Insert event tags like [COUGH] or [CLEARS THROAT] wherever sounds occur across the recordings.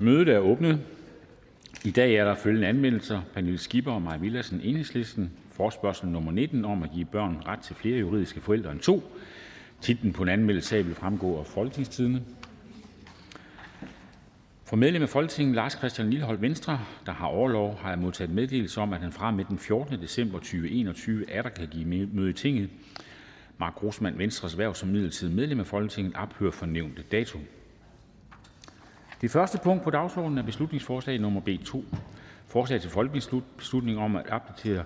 Mødet er åbnet. I dag er der følgende anmeldelser: Pernille Skipper og Mai Villadsen (EL): Forespørgsel nr. 19 om at give børn ret til flere juridiske forældre end to. Titlen på den anmeldte sag vil fremgå af Folketingstidende. For medlem af Folketinget Lars Christian Lilleholt Venstre, der har overlov, har jeg modtaget meddelelse om, at han fra med den 14. december 2021 er der kan give møde i Tinget. Mark Grossmann Venstres værv som midlertidigt medlem af Folketinget ophører for nævnte dato. Det første punkt på dagsordenen er beslutningsforslag nummer B 2. Forslag til folketingsbeslutning om at opdatere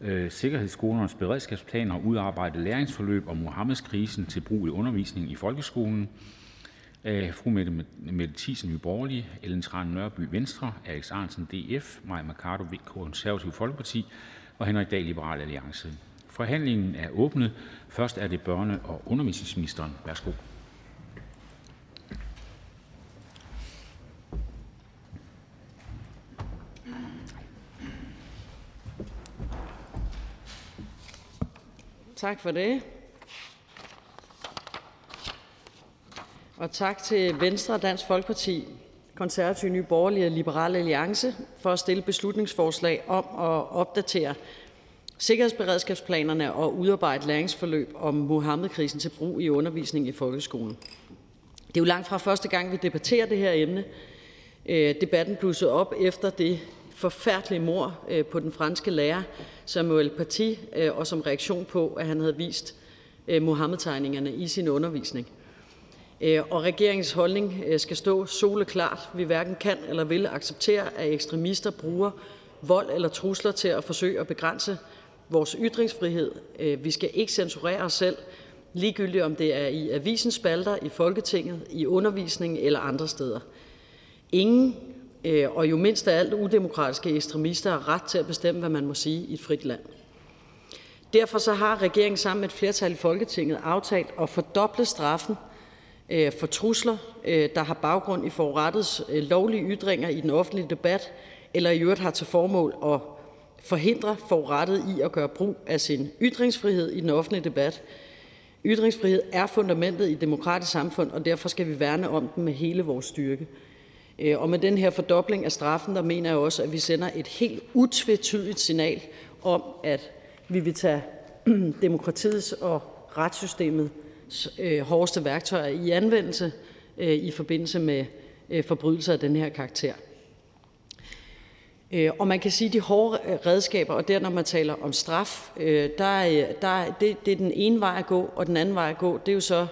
øh, sikkerhedsskolernes beredskabsplaner og udarbejde læringsforløb om Muhammedkrisen til brug i undervisningen i folkeskolen af fru Mette, Mette Thiesen, Nye Ellen Trane Nørby, Venstre, Alex Ahrendtsen, DF, Maja Mercado, VK, Folkeparti og Henrik Dahl, Liberal Alliance. Forhandlingen er åbnet. Først er det børne- og undervisningsministeren. Værsgo. Tak for det. Og tak til Venstre, Dansk Folkeparti, Konservative Nye Borgerlige og Liberale Alliance for at stille beslutningsforslag om at opdatere sikkerhedsberedskabsplanerne og udarbejde læringsforløb om Muhammedkrisen til brug i undervisning i folkeskolen. Det er jo langt fra første gang, vi debatterer det her emne. Øh, debatten blussede op efter det forfærdelige mor øh, på den franske lærer Samuel Paty, øh, og som reaktion på, at han havde vist øh, Muhammed-tegningerne i sin undervisning. Og regeringens holdning skal stå soleklart. Vi hverken kan eller vil acceptere, at ekstremister bruger vold eller trusler til at forsøge at begrænse vores ytringsfrihed. Vi skal ikke censurere os selv, ligegyldigt om det er i avisens spalter, i Folketinget, i undervisningen eller andre steder. Ingen, Øh, og jo mindst af alt udemokratiske ekstremister, har ret til at bestemme, hvad man må sige i et frit land. Derfor så har regeringen sammen med et flertal i Folketinget aftalt at fordoble straffen øh, for trusler, øh, der har baggrund i forurettets lovlige ytringer i den offentlige debat, eller i øvrigt har til formål at forhindre forurettede i at gøre brug af sin ytringsfrihed i den offentlige debat. Ytringsfrihed er fundamentet i et demokratisk samfund, og derfor skal vi værne om den med hele vores styrke. Øh, og med den her fordobling af straffen, der mener jeg også, at vi sender et helt utvetydigt signal om, at vi vil tage [CLEARS THROAT] demokratiets og retssystemets øh, hårdeste værktøjer i anvendelse øh, i forbindelse med forbrydelser af den her karakter. Og man kan sige, at de hårde redskaber, og der når man taler om straf, der, der, det, det er den ene vej at gå, og den anden vej at gå, det er jo så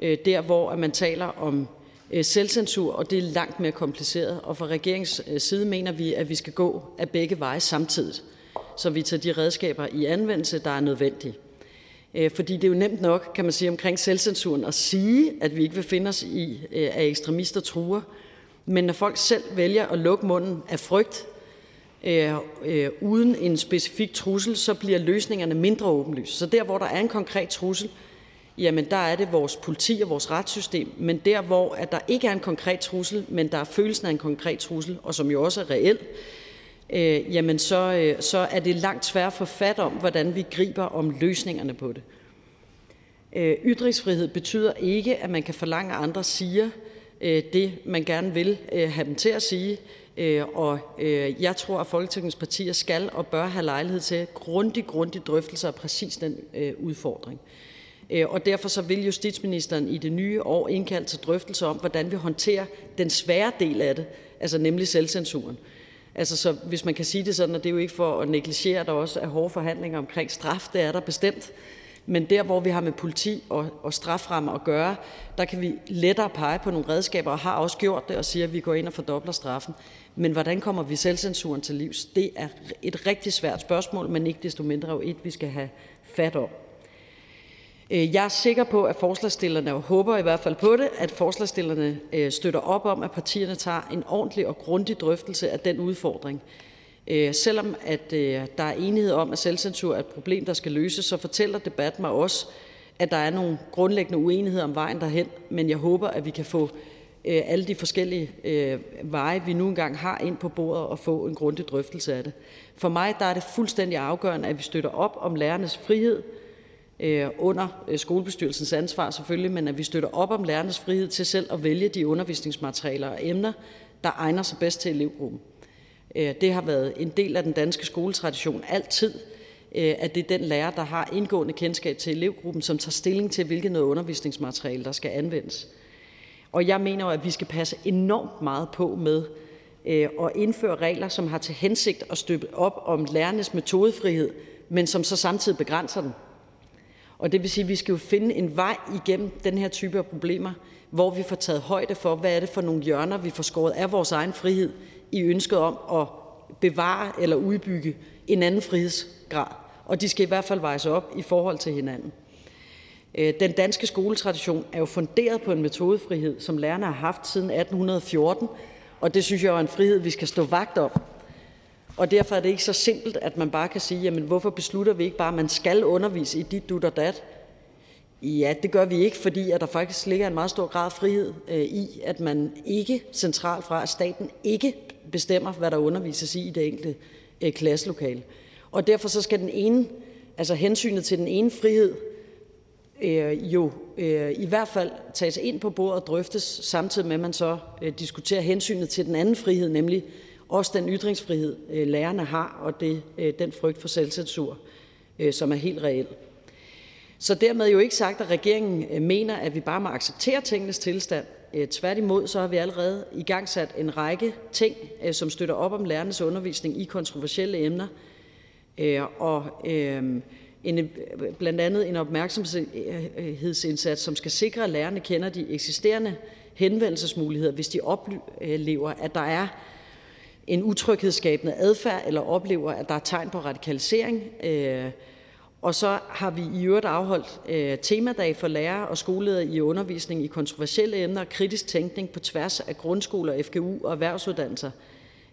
der, hvor man taler om Øh, selvcensur, og det er langt mere kompliceret. Og fra regeringens øh, side mener vi, at vi skal gå af begge veje samtidig, så vi tager de redskaber i anvendelse, der er nødvendige. Øh, fordi det er jo nemt nok, kan man sige, omkring selvcensuren at sige, at vi ikke vil finde os i, at ekstremister truer. Men når folk selv vælger at lukke munden af frygt Øh, øh, uden en specifik trussel, så bliver løsningerne mindre åbenlyse. Så der, hvor der er en konkret trussel, der er det vores politi og vores retssystem. Men der, hvor at der ikke er en konkret trussel, men der er følelsen af en konkret trussel, og som jo også er reel, øh, jamen så, øh, så er det langt svært at få fat om, hvordan vi griber om løsningerne på det. Øh, ytringsfrihed betyder ikke, at man kan forlange, at andre siger øh, det, man gerne vil øh, have dem til at sige. Øh, og øh, jeg tror, at Folketingets partier skal og bør have lejlighed til grundig, grundig drøftelser af præcis den øh, udfordring. Øh, og derfor så vil justitsministeren i det nye år indkalde til drøftelser om, hvordan vi håndterer den svære del af det, altså nemlig selvcensuren. Altså, så hvis man kan sige det sådan, og det er jo ikke for at negligere, at der også er hårde forhandlinger omkring straf, det er der bestemt, men der, hvor vi har med politi og, og straframmer at gøre, der kan vi lettere pege på nogle redskaber, og har også gjort det, og siger, at vi går ind og fordobler straffen. Men hvordan kommer vi selvcensuren til livs? Det er et rigtig svært spørgsmål, men ikke desto mindre jo et, vi skal have fat om. Øh, jeg er sikker på, at forslagsstillerne, og håber i hvert fald på det, at forslagsstillerne øh, støtter op om, at partierne tager en ordentlig og grundig drøftelse af den udfordring. Øh, selvom at der er enighed om, at selvcensur er et problem, der skal løses, så fortæller debatten mig også, at der er nogle grundlæggende uenigheder om vejen derhen, men jeg håber, at vi kan få alle de forskellige øh, veje, vi nu engang har, ind på bordet og få en grundig drøftelse af det. For mig der er det fuldstændig afgørende, at vi støtter op om lærernes frihed øh, Øh, under øh, skolebestyrelsens ansvar selvfølgelig, men at vi støtter op om lærernes frihed til selv at vælge de undervisningsmaterialer og emner, der egner sig bedst til elevgruppen. Øh, det har været en del af den danske skoletradition altid, at det er den lærer, der har indgående kendskab til elevgruppen, som tager stilling til, hvilket noget undervisningsmateriale, der skal anvendes. Og jeg mener jo, at vi skal passe enormt meget på med at indføre regler, som har til hensigt at støtte op om lærernes metodefrihed, men som så samtidig begrænser den. Og det vil sige, at vi skal jo finde en vej igennem den her type af problemer, hvor vi får taget højde for, hvad er det for nogle hjørner, vi får skåret af vores egen frihed i ønsket om at bevare eller udbygge en anden frihedsgrad. Og de skal i hvert fald vejes op i forhold til hinanden. Øh, den danske skoletradition er jo funderet på en metodefrihed, som lærerne har haft siden 1814, og det synes jeg er en frihed, vi skal stå vagt om. Og derfor er det ikke så simpelt, at man bare kan sige, jamen hvorfor beslutter vi ikke bare, at man skal undervise i dit, dut og dat? Ja, det gør vi ikke, fordi at der faktisk ligger en meget stor grad af frihed øh, i, at man ikke centralt fra, at staten ikke bestemmer, hvad der undervises i i det enkelte øh, klasselokale. Og derfor så skal den ene, altså hensynet til den ene frihed, øh, jo øh, i hvert fald tages ind på bordet og drøftes, samtidig med at man så øh, diskuterer hensynet til den anden frihed, nemlig også den ytringsfrihed, øh, lærerne har, og det, øh, den frygt for selvcensur, øh, som er helt reel. Så dermed jo ikke sagt, at regeringen mener, at vi bare må acceptere tingenes tilstand. Tværtimod så har vi allerede i gang sat en række ting, som støtter op om lærernes undervisning i kontroversielle emner, og en, blandt andet en opmærksomhedsindsats, som skal sikre, at lærerne kender de eksisterende henvendelsesmuligheder, hvis de oplever, at der er en utryghedsskabende adfærd, eller oplever, at der er tegn på radikalisering. Øh, og så har vi i øvrigt afholdt øh, temadag for lærere og skoleledere i undervisning i kontroversielle emner og kritisk tænkning på tværs af grundskoler, FGU og erhvervsuddannelser.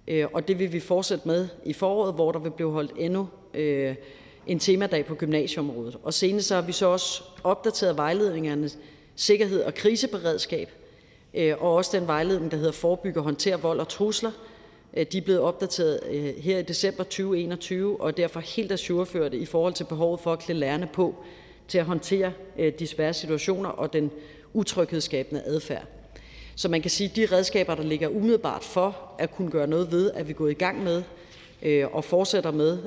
Øh, og det vil vi fortsætte med i foråret, hvor der vil blive holdt endnu øh, en temadag på gymnasieområdet. Og senest så har vi så også opdateret vejledningernes sikkerhed og kriseberedskab, og også den vejledning, der hedder Forebygge og håndtere vold og trusler, Øh, de er blevet opdateret øh, her i december 2021 og er derfor helt ajourførte i forhold til behovet for at klæde lærerne på til at håndtere øh, de svære situationer og den utryghedsskabende adfærd. Så man kan sige, at de redskaber, der ligger umiddelbart for at kunne gøre noget ved, er vi gået i gang med og fortsætter med.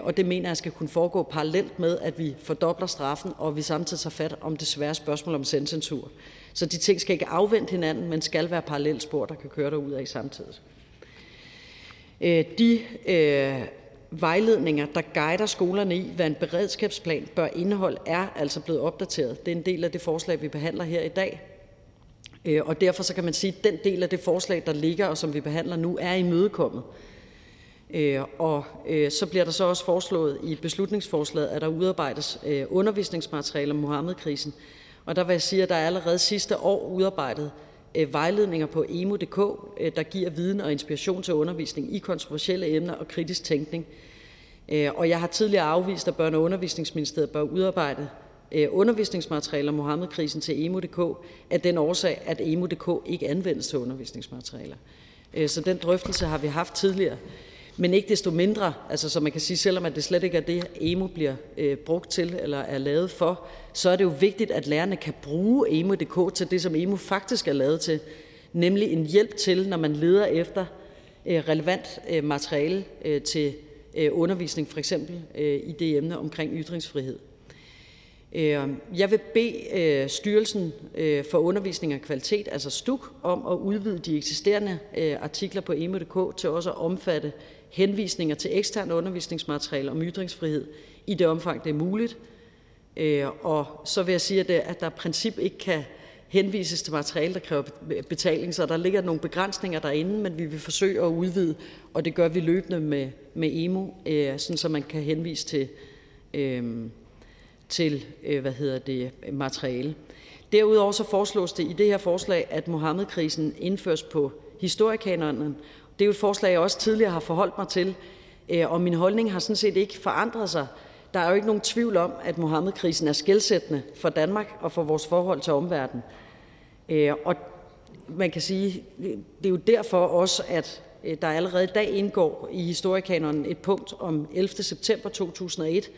Og det mener jeg skal kunne foregå parallelt med, at vi fordobler straffen, og vi samtidig tager fat om det svære spørgsmål om selvcensur. Så de ting skal ikke afvente hinanden, men skal være parallelt spor, der kan køre derud af samtidig. Øh, de øh, vejledninger, der guider skolerne i, hvad en beredskabsplan bør indeholde, er altså blevet opdateret. Det er en del af det forslag, vi behandler her i dag. Øh, og derfor så kan man sige, at den del af det forslag, der ligger, og som vi behandler nu, er imødekommet. Og så bliver der så også foreslået i beslutningsforslaget, at der udarbejdes undervisningsmateriale om Muhammedkrisen. Og der vil jeg sige, at der allerede sidste år udarbejdet Øh, vejledninger på emu.dk, øh, der giver viden og inspiration til undervisning i kontroversielle emner og kritisk tænkning. Øh, og jeg har tidligere afvist, at Børne- og Undervisningsministeriet bør udarbejde undervisningsmaterialer om Muhammedkrisen til emu.dk af den årsag, at emu.dk ikke anvendes til undervisningsmaterialer. Så den drøftelse har vi haft tidligere. Men ikke desto mindre, altså så man kan sige, selvom at det slet ikke er det, emu bliver øh, brugt til eller er lavet for, så er det jo vigtigt, at lærerne kan bruge emu.dk til det, som emu faktisk er lavet til, nemlig en hjælp til, når man leder efter øh, relevant øh, materiale øh, til øh, undervisning, for eksempel øh, i det emne omkring ytringsfrihed. Øh, jeg vil bede øh, Styrelsen øh, for Undervisning og Kvalitet, altså STUK, om at udvide de eksisterende øh, artikler på emu.dk til også at omfatte henvisninger til eksterne undervisningsmateriale om ytringsfrihed i det omfang, det er muligt. Øh, og så vil jeg sige, at der i princip ikke kan henvises til materiale, der kræver betaling, så der ligger nogle begrænsninger derinde, men vi vil forsøge at udvide, og det gør vi løbende med, med emu, øh, sådan så man kan henvise til øh, til øh, hvad hedder det, materiale. Derudover så foreslås det i det her forslag, at Muhammedkrisen indføres på historiekanonen. Det er jo et forslag, jeg også tidligere har forholdt mig til, øh, og min holdning har sådan set ikke forandret sig. Der er jo ikke nogen tvivl om, at Muhammedkrisen er skældsættende for Danmark og for vores forhold til omverdenen. Øh, og man kan sige, det er jo derfor også, at øh, der allerede i dag indgår i historiekanonen et punkt om 11. september 2001,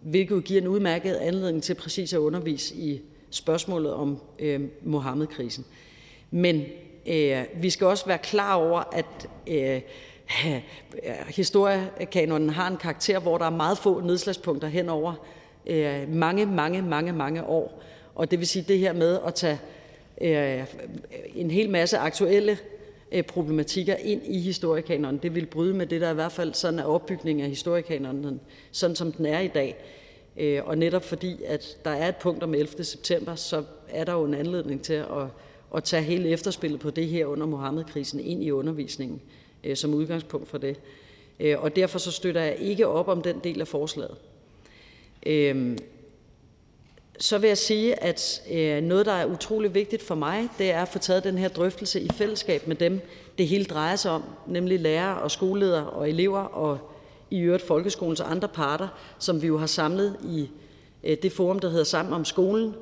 hvilket giver en udmærket anledning til præcis at undervise i spørgsmålet om øh, Mohammed-krisen. Men Øh, vi skal også være klar over, at øh, [LAUGHS] historiekanonen har en karakter, hvor der er meget få nedslagspunkter hen over øh, mange, mange, mange, mange år. Og det vil sige det her med at tage øh, en hel masse aktuelle øh, problematikker ind i historiekanonen, det vil bryde med det, der i hvert fald sådan er opbygningen af historiekanonen, sådan som den er i dag. Øh, og netop fordi, at der er et punkt om 11. september, så er der jo en anledning til at, at tage hele efterspillet på det her under Mohammed-krisen ind i undervisningen øh, som udgangspunkt for det. Øh, og derfor så støtter jeg ikke op om den del af forslaget. Øh, så vil jeg sige, at øh, noget, der er utrolig vigtigt for mig, det er at få taget den her drøftelse i fællesskab med dem, det hele drejer sig om, nemlig lærere og skoleledere og elever og i øvrigt folkeskolens andre parter, som vi jo har samlet i øh, det forum, der hedder Sammen om skolen.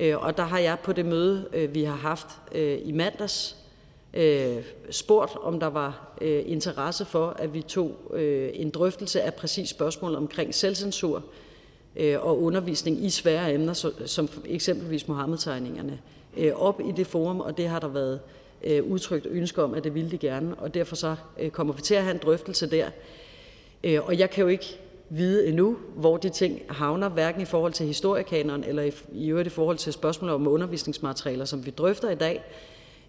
Øh, og der har jeg på det møde, øh, vi har haft øh, i mandags, øh, spurgt, om der var interesse for, at vi tog en drøftelse af præcis spørgsmål omkring selvcensur og undervisning i svære emner, som eksempelvis Mohammed-tegningerne, op i det forum, og det har der været udtrykt ønske om, at det ville de gerne, og derfor så kommer vi til at have en drøftelse der. Og jeg kan jo ikke vide endnu, hvor de ting havner, hverken i forhold til historiekanonen eller i, i øvrigt i forhold til spørgsmål om undervisningsmaterialer, som vi drøfter i dag.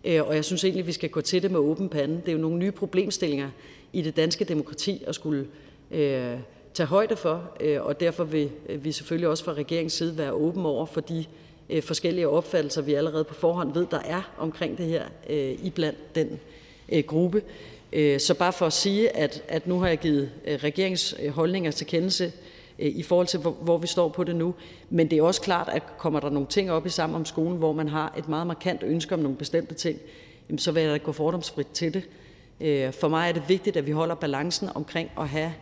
Øh, og jeg synes egentlig, vi skal gå til det med åben pande. Det er jo nogle nye problemstillinger i det danske demokrati at skulle øh, tage højde for, øh, og derfor vil øh, vi selvfølgelig også fra regeringens side være åben over for de øh, forskellige opfattelser, vi allerede på forhånd ved, der er omkring det her øh, iblandt den øh, gruppe. Øh, så bare for at sige, at, at nu har jeg givet øh, regeringsholdninger øh, til kendelse øh, i forhold til, hvor, hvor vi står på det nu. Men det er også klart, at kommer der nogle ting op i sammen om skolen, hvor man har et meget markant ønske om nogle bestemte ting, jamen, så vil jeg da gå fordomsfrit til det. For mig er det vigtigt, at vi holder balancen omkring at have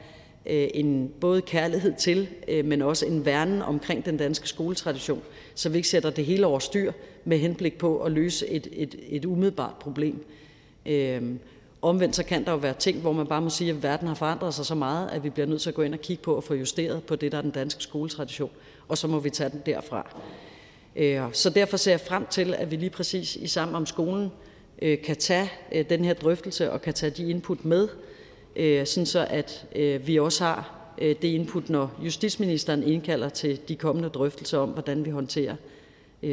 en både kærlighed til, men også en værnen omkring den danske skoletradition, så vi ikke sætter det hele over styr med henblik på at løse et, et, et umiddelbart problem. Omvendt så kan der jo være ting, hvor man bare må sige, at verden har forandret sig så meget, at vi bliver nødt til at gå ind og kigge på og få justeret på det, der er den danske skoletradition, og så må vi tage den derfra. Øh, så derfor ser jeg frem til, at vi lige præcis i Sammen om skolen øh, kan tage øh, den her drøftelse og kan tage de input med, sådan så at vi også har det input, når justitsministeren indkalder til de kommende drøftelser om, hvordan vi håndterer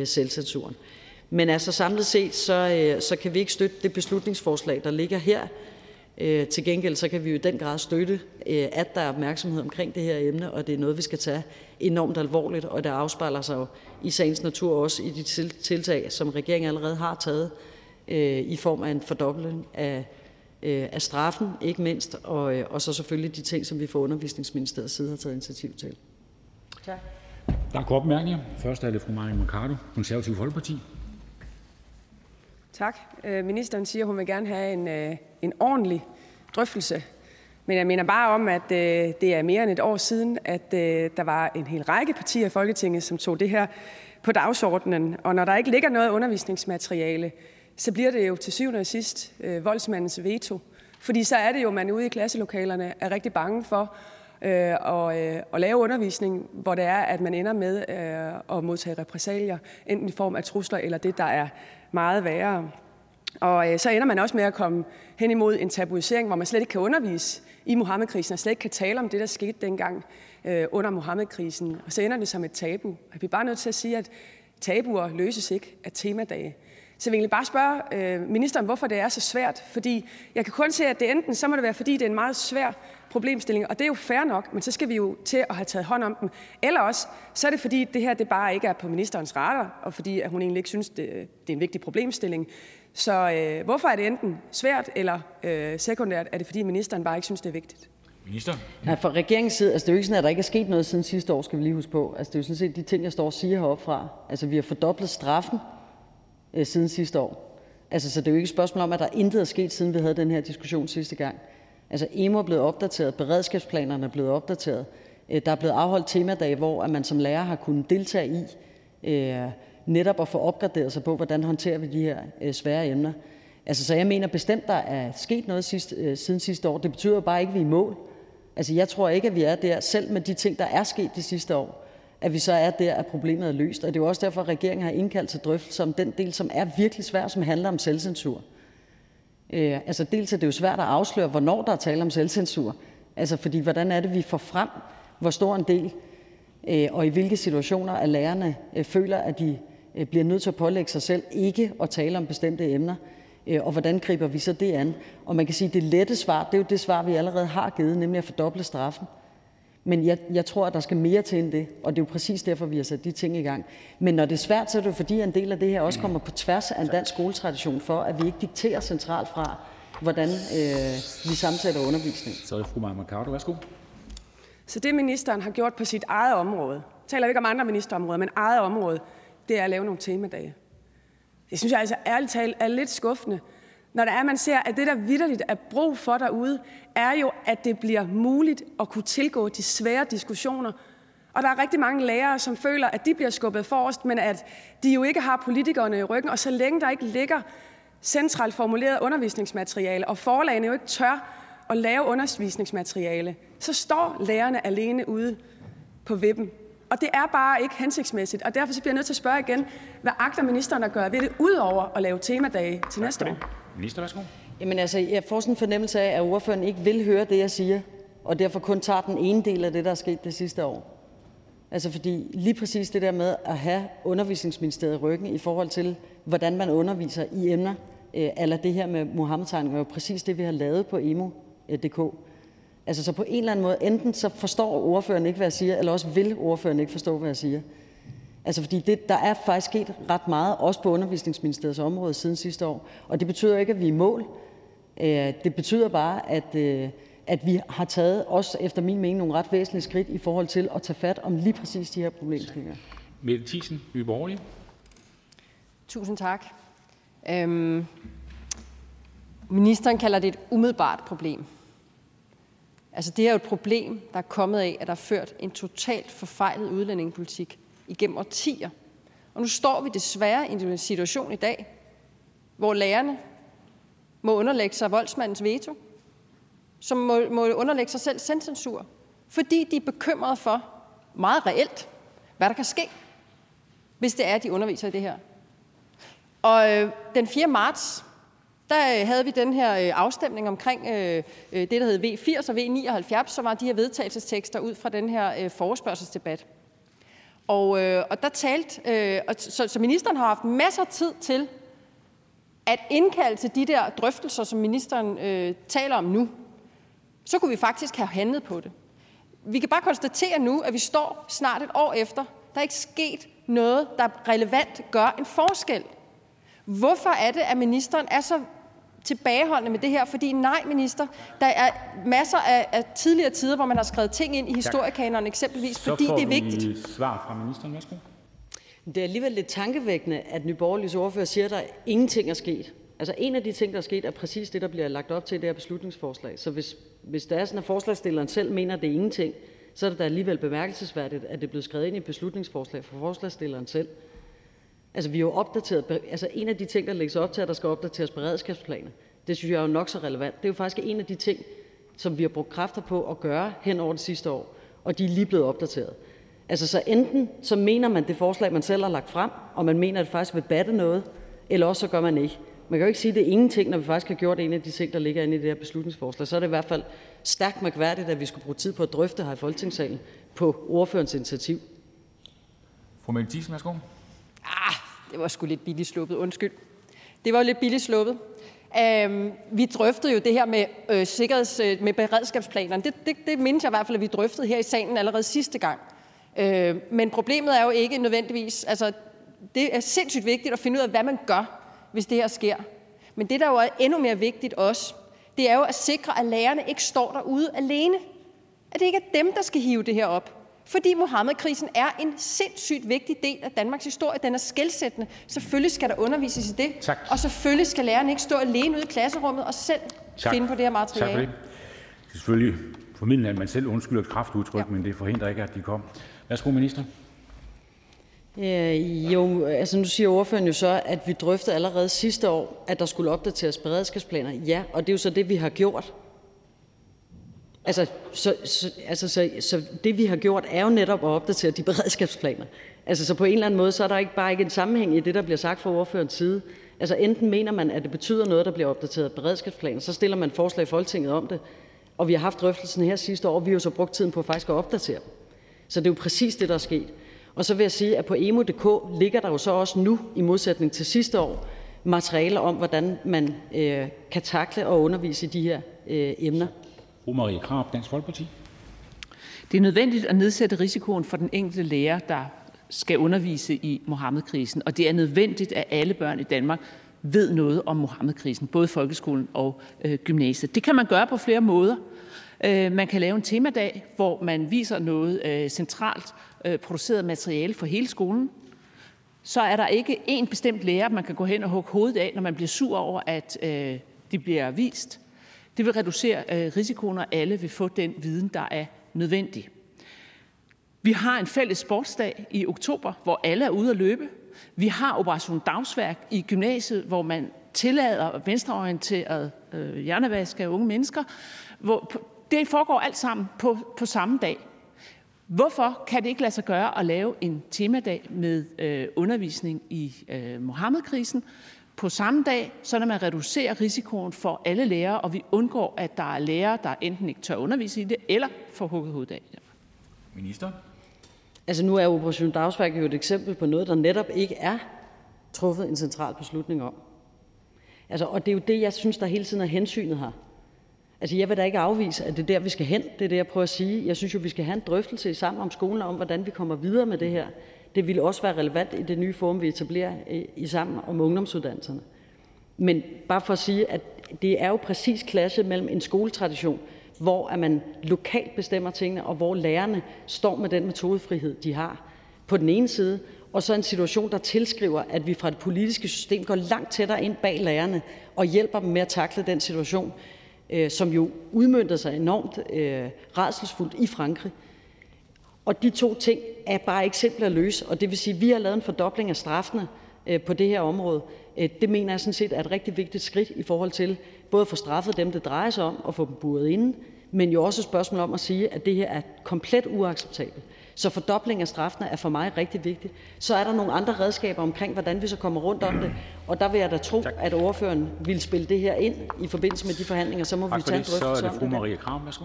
selvcensuren. Men altså samlet set, så, øh, så kan vi ikke støtte det beslutningsforslag, der ligger her. Øh, til gengæld så kan vi jo i den grad støtte, øh, at der er opmærksomhed omkring det her emne, og det er noget, vi skal tage enormt alvorligt, og det afspejler sig jo i sagens natur også i de tiltag, som regeringen allerede har taget i form af en fordobling af, af straffen, ikke mindst, og, og så selvfølgelig de ting, som vi fra Undervisningsministeriets side har taget initiativ til. Tak. Der er kort bemærkninger. Først er det fru Marie Mercado, Konservativ Folkeparti. Tak. Øh, ministeren siger, at hun vil gerne have en, øh, en ordentlig drøftelse. Men jeg mener bare om, at øh, det er mere end et år siden, at der var en hel række partier i Folketinget, som tog det her på dagsordenen. Og når der ikke ligger noget undervisningsmateriale, så bliver det jo til syvende og sidst voldsmandens veto. Fordi så er det jo, at man ude i klasselokalerne er rigtig bange for og, øh, lave undervisning, hvor det er, at man ender med at modtage repressalier, enten i form af trusler eller det, der er meget værre. Og øh, så ender man også med at komme hen imod en tabuisering, hvor man slet ikke kan undervise i Mohammed-krisen, og slet ikke kan tale om det, der skete dengang øh, under Mohammed-krisen. Og så ender det som et tabu. Og vi er bare nødt til at sige, at tabuer løses ikke af temadage. Så jeg vil egentlig bare spørge øh, ministeren, hvorfor det er så svært. Fordi jeg kan kun se, at det enten så må det være, fordi det er en meget svær problemstilling, og det er jo fair nok, men så skal vi jo til at have taget hånd om den. Eller også, så er det fordi, det her det bare ikke er på ministerens radar, og fordi at hun egentlig ikke synes, det, det er en vigtig problemstilling. Så øh, hvorfor er det enten svært eller øh, sekundært? Er det fordi, ministeren bare ikke synes, det er vigtigt? Minister? Ja, fra regeringens side, altså det er jo ikke sådan, at der ikke er sket noget siden sidste år, skal vi lige huske på. Altså det er jo sådan set de ting, jeg står og siger heroppe fra. Altså vi har fordoblet straffen øh, siden sidste år. Altså så det er jo ikke et spørgsmål om, at der intet er sket, siden vi havde den her diskussion sidste gang. Altså EMO er blevet opdateret, beredskabsplanerne er blevet opdateret, øh, der er blevet afholdt temadage, hvor man som lærer har kunnet deltage i øh, netop at få opgraderet sig på, hvordan håndterer vi de her øh, svære emner. Altså, så jeg mener bestemt, der er sket noget sidst, siden sidste år. Det betyder jo bare ikke, at vi er i mål. Altså, jeg tror ikke, at vi er der, selv med de ting, der er sket de sidste år, at vi så er der, at problemet er løst. Og det er jo også derfor, at regeringen har indkaldt til drøftelse om den del, som er virkelig svær, som handler om selvcensur. Øh, altså dels er det jo svært at afsløre, hvornår der er tale om selvcensur. Altså fordi, hvordan er det, vi får frem, hvor stor en del, øh, og i hvilke situationer, at lærerne øh, føler, at de øh, bliver nødt til at pålægge sig selv ikke at tale om bestemte emner. Øh, og hvordan griber vi så det an? Og man kan sige, at det lette svar, det er jo det svar, vi allerede har givet, nemlig at fordoble straffen. Men jeg, jeg tror, at der skal mere til end det, og det er jo præcis derfor, vi har sat de ting i gang. Men når det er svært, så er det jo fordi, at en del af det her også kommer på tværs af en dansk skoletradition for, at vi ikke dikterer centralt fra, hvordan øh, vi sammensætter undervisning. Så er det fru Maja Mercado. Værsgo. Så det, ministeren har gjort på sit eget område, taler vi ikke om andre ministerområder, men eget område, det er at lave nogle temadage. Det synes jeg altså ærligt talt er lidt skuffende, når det er, man ser, at det, der vidderligt er brug for derude, er jo, at det bliver muligt at kunne tilgå de svære diskussioner. Og der er rigtig mange lærere, som føler, at de bliver skubbet forrest, men at de jo ikke har politikerne i ryggen. Og så længe der ikke ligger centralt formuleret undervisningsmateriale, og forlagene jo ikke tør at lave undervisningsmateriale, så står lærerne alene ude på vippen. Og det er bare ikke hensigtsmæssigt, og derfor bliver jeg nødt til at spørge igen, hvad agter ministeren at gøre ved det, udover at lave temadage til næste år? Minister, værsgo. Jamen altså, jeg får sådan en fornemmelse af, at ordføreren ikke vil høre det, jeg siger, og derfor kun tager den ene del af det, der er sket det sidste år. Altså fordi lige præcis det der med at have undervisningsministeriet i ryggen i forhold til, hvordan man underviser i emner, øh, eller det her med Mohammed-tegninger, er jo præcis det, vi har lavet på emo.dk. Altså så på en eller anden måde, enten så forstår ordføreren ikke, hvad jeg siger, eller også vil ordføreren ikke forstå, hvad jeg siger. Altså fordi det, der er faktisk sket ret meget, også på undervisningsministeriets område siden sidste år. Og det betyder ikke, at vi er i mål. Øh, det betyder bare, at, øh, at vi har taget, også efter min mening, nogle ret væsentlige skridt i forhold til at tage fat om lige præcis de her problemstillinger. Mette Thiesen, Nye Borgerlige. Tusind tak. Øhm, ministeren kalder det et umiddelbart problem. Altså det er jo et problem, der er kommet af, at der er ført en totalt forfejlet udlændingepolitik igennem årtier. Og nu står vi desværre i en situation i dag, hvor lærerne må underlægge sig voldsmandens veto, som må, må underlægge sig selv selvcensur, fordi de er bekymrede for, meget reelt, hvad der kan ske, hvis det er, at de underviser i det her. Og øh, den 4. marts, der øh, havde vi den her øh, afstemning omkring øh, øh, det, der hed V80 og V79, som var de her vedtagelsestekster ud fra den her øh, forespørgselsdebat. Og, øh, og der talte, øh, og så, så ministeren har haft masser af tid til at indkalde til de der drøftelser, som ministeren øh, taler om nu. Så kunne vi faktisk have handlet på det. Vi kan bare konstatere nu, at vi står snart et år efter. Der er ikke sket noget, der relevant gør en forskel. Hvorfor er det, at ministeren er så tilbageholdende med det her, fordi nej, minister, der er masser af, af tidligere tider, hvor man har skrevet ting ind i historiekanonen eksempelvis, Så fordi får det er vi vigtigt. svar fra ministeren. Værsgo. Det er alligevel lidt tankevækkende, at Nyborgerliges ordfører siger, at der ingenting er sket. Altså en af de ting, der er sket, er præcis det, der bliver lagt op til i det her beslutningsforslag. Så hvis, hvis det er sådan, at forslagstilleren selv mener, at det er ingenting, så er det da alligevel bemærkelsesværdigt, at det er blevet skrevet ind i et beslutningsforslag fra forslagstilleren selv. En af de ting, der lægges op til, at der skal opdateres beredskabsplaner, det synes jeg er jo nok så relevant. Det er jo faktisk en af de ting, som vi har brugt kræfter på at gøre hen over det sidste år, og de er lige blevet opdateret. Altså så enten så mener man det forslag, man selv har lagt frem, og man mener, at det faktisk vil batte noget, eller også så gør man ikke. Man kan jo ikke sige, at det er ingenting, når vi faktisk har gjort en af de ting, der ligger inde i det her beslutningsforslag. Så er det i hvert fald stærkt mærkværdigt, at vi skulle bruge tid på at drøfte her i Folketingssalen på ordførens initiativ. Fru Mette Thiesen, værsgo. Ah, det var sgu lidt billigt sluppet, undskyld. Det var lidt billigt sluppet. Øhm, vi drøftede jo det her med, øh, sikkerheds, øh, med beredskabsplanerne. Det, det, det mindes jeg i hvert fald, at vi drøftede her i salen allerede sidste gang. Øh, men problemet er jo ikke nødvendigvis, altså det er sindssygt vigtigt at finde ud af, hvad man gør, hvis det her sker. Men det, der jo er endnu mere vigtigt også, det er jo at sikre, at lærerne ikke står derude alene. At det ikke er dem, der skal hive det her op. Fordi Mohammed-krisen er en sindssygt vigtig del af Danmarks historie. Den er skældsættende. Selvfølgelig skal der undervises i det. Tak. Og selvfølgelig skal lærerne ikke stå alene ude i klasserummet og selv Tak. finde på det her Tak for materiale. det. Det er selvfølgelig formidlende, at man selv undskylder et kraftudtryk, ja. men det forhindrer ikke, at de kom. Værsgo, minister. Øh, jo, altså nu siger ordføreren jo så, at vi drøftede allerede sidste år, at der skulle opdateres beredskabsplaner. Ja, og det er jo så det, vi har gjort. Altså, så, så, altså så, så det vi har gjort, er jo netop at opdatere de beredskabsplaner. Altså, så på en eller anden måde, så er der ikke bare ikke en sammenhæng i det, der bliver sagt fra ordførens side. Altså, enten mener man, at det betyder noget, der bliver opdateret beredskabsplaner, så stiller man forslag i Folketinget om det, og vi har haft drøftelsen her sidste år, og vi har jo så brugt tiden på faktisk at opdatere dem. Så det er jo præcis det, der er sket. Og så vil jeg sige, at på emo.dk ligger der jo så også nu, i modsætning til sidste år, materiale om, hvordan man øh, kan takle og undervise i de her øh, emner. Fru Marie Krab, Dansk Folkeparti. Det er nødvendigt at nedsætte risikoen for den enkelte lærer, der skal undervise i Mohammed-krisen, og det er nødvendigt, at alle børn i Danmark ved noget om Mohammed-krisen, både folkeskolen og øh, gymnasiet. Det kan man gøre på flere måder. Øh, man kan lave en temadag, hvor man viser noget øh, centralt øh, produceret materiale for hele skolen. Så er der ikke én bestemt lærer, man kan gå hen og hugge hovedet af, når man bliver sur over, at øh, de bliver vist. Det vil reducere øh, risikoen, og alle vil få den viden, der er nødvendig. Vi har en fælles sportsdag i oktober, hvor alle er ude at løbe. Vi har Operation Dagsværk i gymnasiet, hvor man tillader venstreorienterede øh, hjernevask af unge mennesker. Hvor, det foregår alt sammen på, på samme dag. Hvorfor kan det ikke lade sig gøre at lave en temadag med øh, undervisning i øh, Mohammed-krisen på samme dag, så man reducerer risikoen for alle lærere, og vi undgår, at der er lærere, der enten ikke tør undervise i det, eller får hugget hovedet af det? Minister? Altså nu er Operation Dagsværk jo et eksempel på noget, der netop ikke er truffet en central beslutning om. Altså, og det er jo det, jeg synes, der hele tiden er hensynet her. Altså, jeg vil da ikke afvise, at det er der, vi skal hen. Det er det, jeg prøver at sige. Jeg synes jo, vi skal have en drøftelse sammen om skolen om, hvordan vi kommer videre med det her. Det ville også være relevant i det nye forum, vi etablerer øh, i sammen om ungdomsuddannelserne. Men bare for at sige, at det er jo præcis klasse mellem en skoletradition, hvor at man lokalt bestemmer tingene, og hvor lærerne står med den metodefrihed, de har på den ene side, og så en situation, der tilskriver, at vi fra det politiske system går langt tættere ind bag lærerne og hjælper dem med at takle den situation, øh, som jo udmønter sig enormt øh, rædselsfuldt i Frankrig. Og de to ting er bare ikke simple at løse, og det vil sige, at vi har lavet en fordobling af straffene øh, på det her område. Øh, det mener jeg sådan set er et rigtig vigtigt skridt i forhold til både at få straffet dem, det drejer sig om, og få dem buret inde, men jo også et spørgsmål om at sige, at det her er komplet uacceptabelt. Så fordobling af straffene er for mig rigtig vigtigt. Så er der nogle andre redskaber omkring, hvordan vi så kommer rundt om det, og der vil jeg da tro, tak. at ordføreren vil spille det her ind i forbindelse med de forhandlinger, så må tak vi tage en drøftelse om det. Så er det fru Maria Kram, værsgo.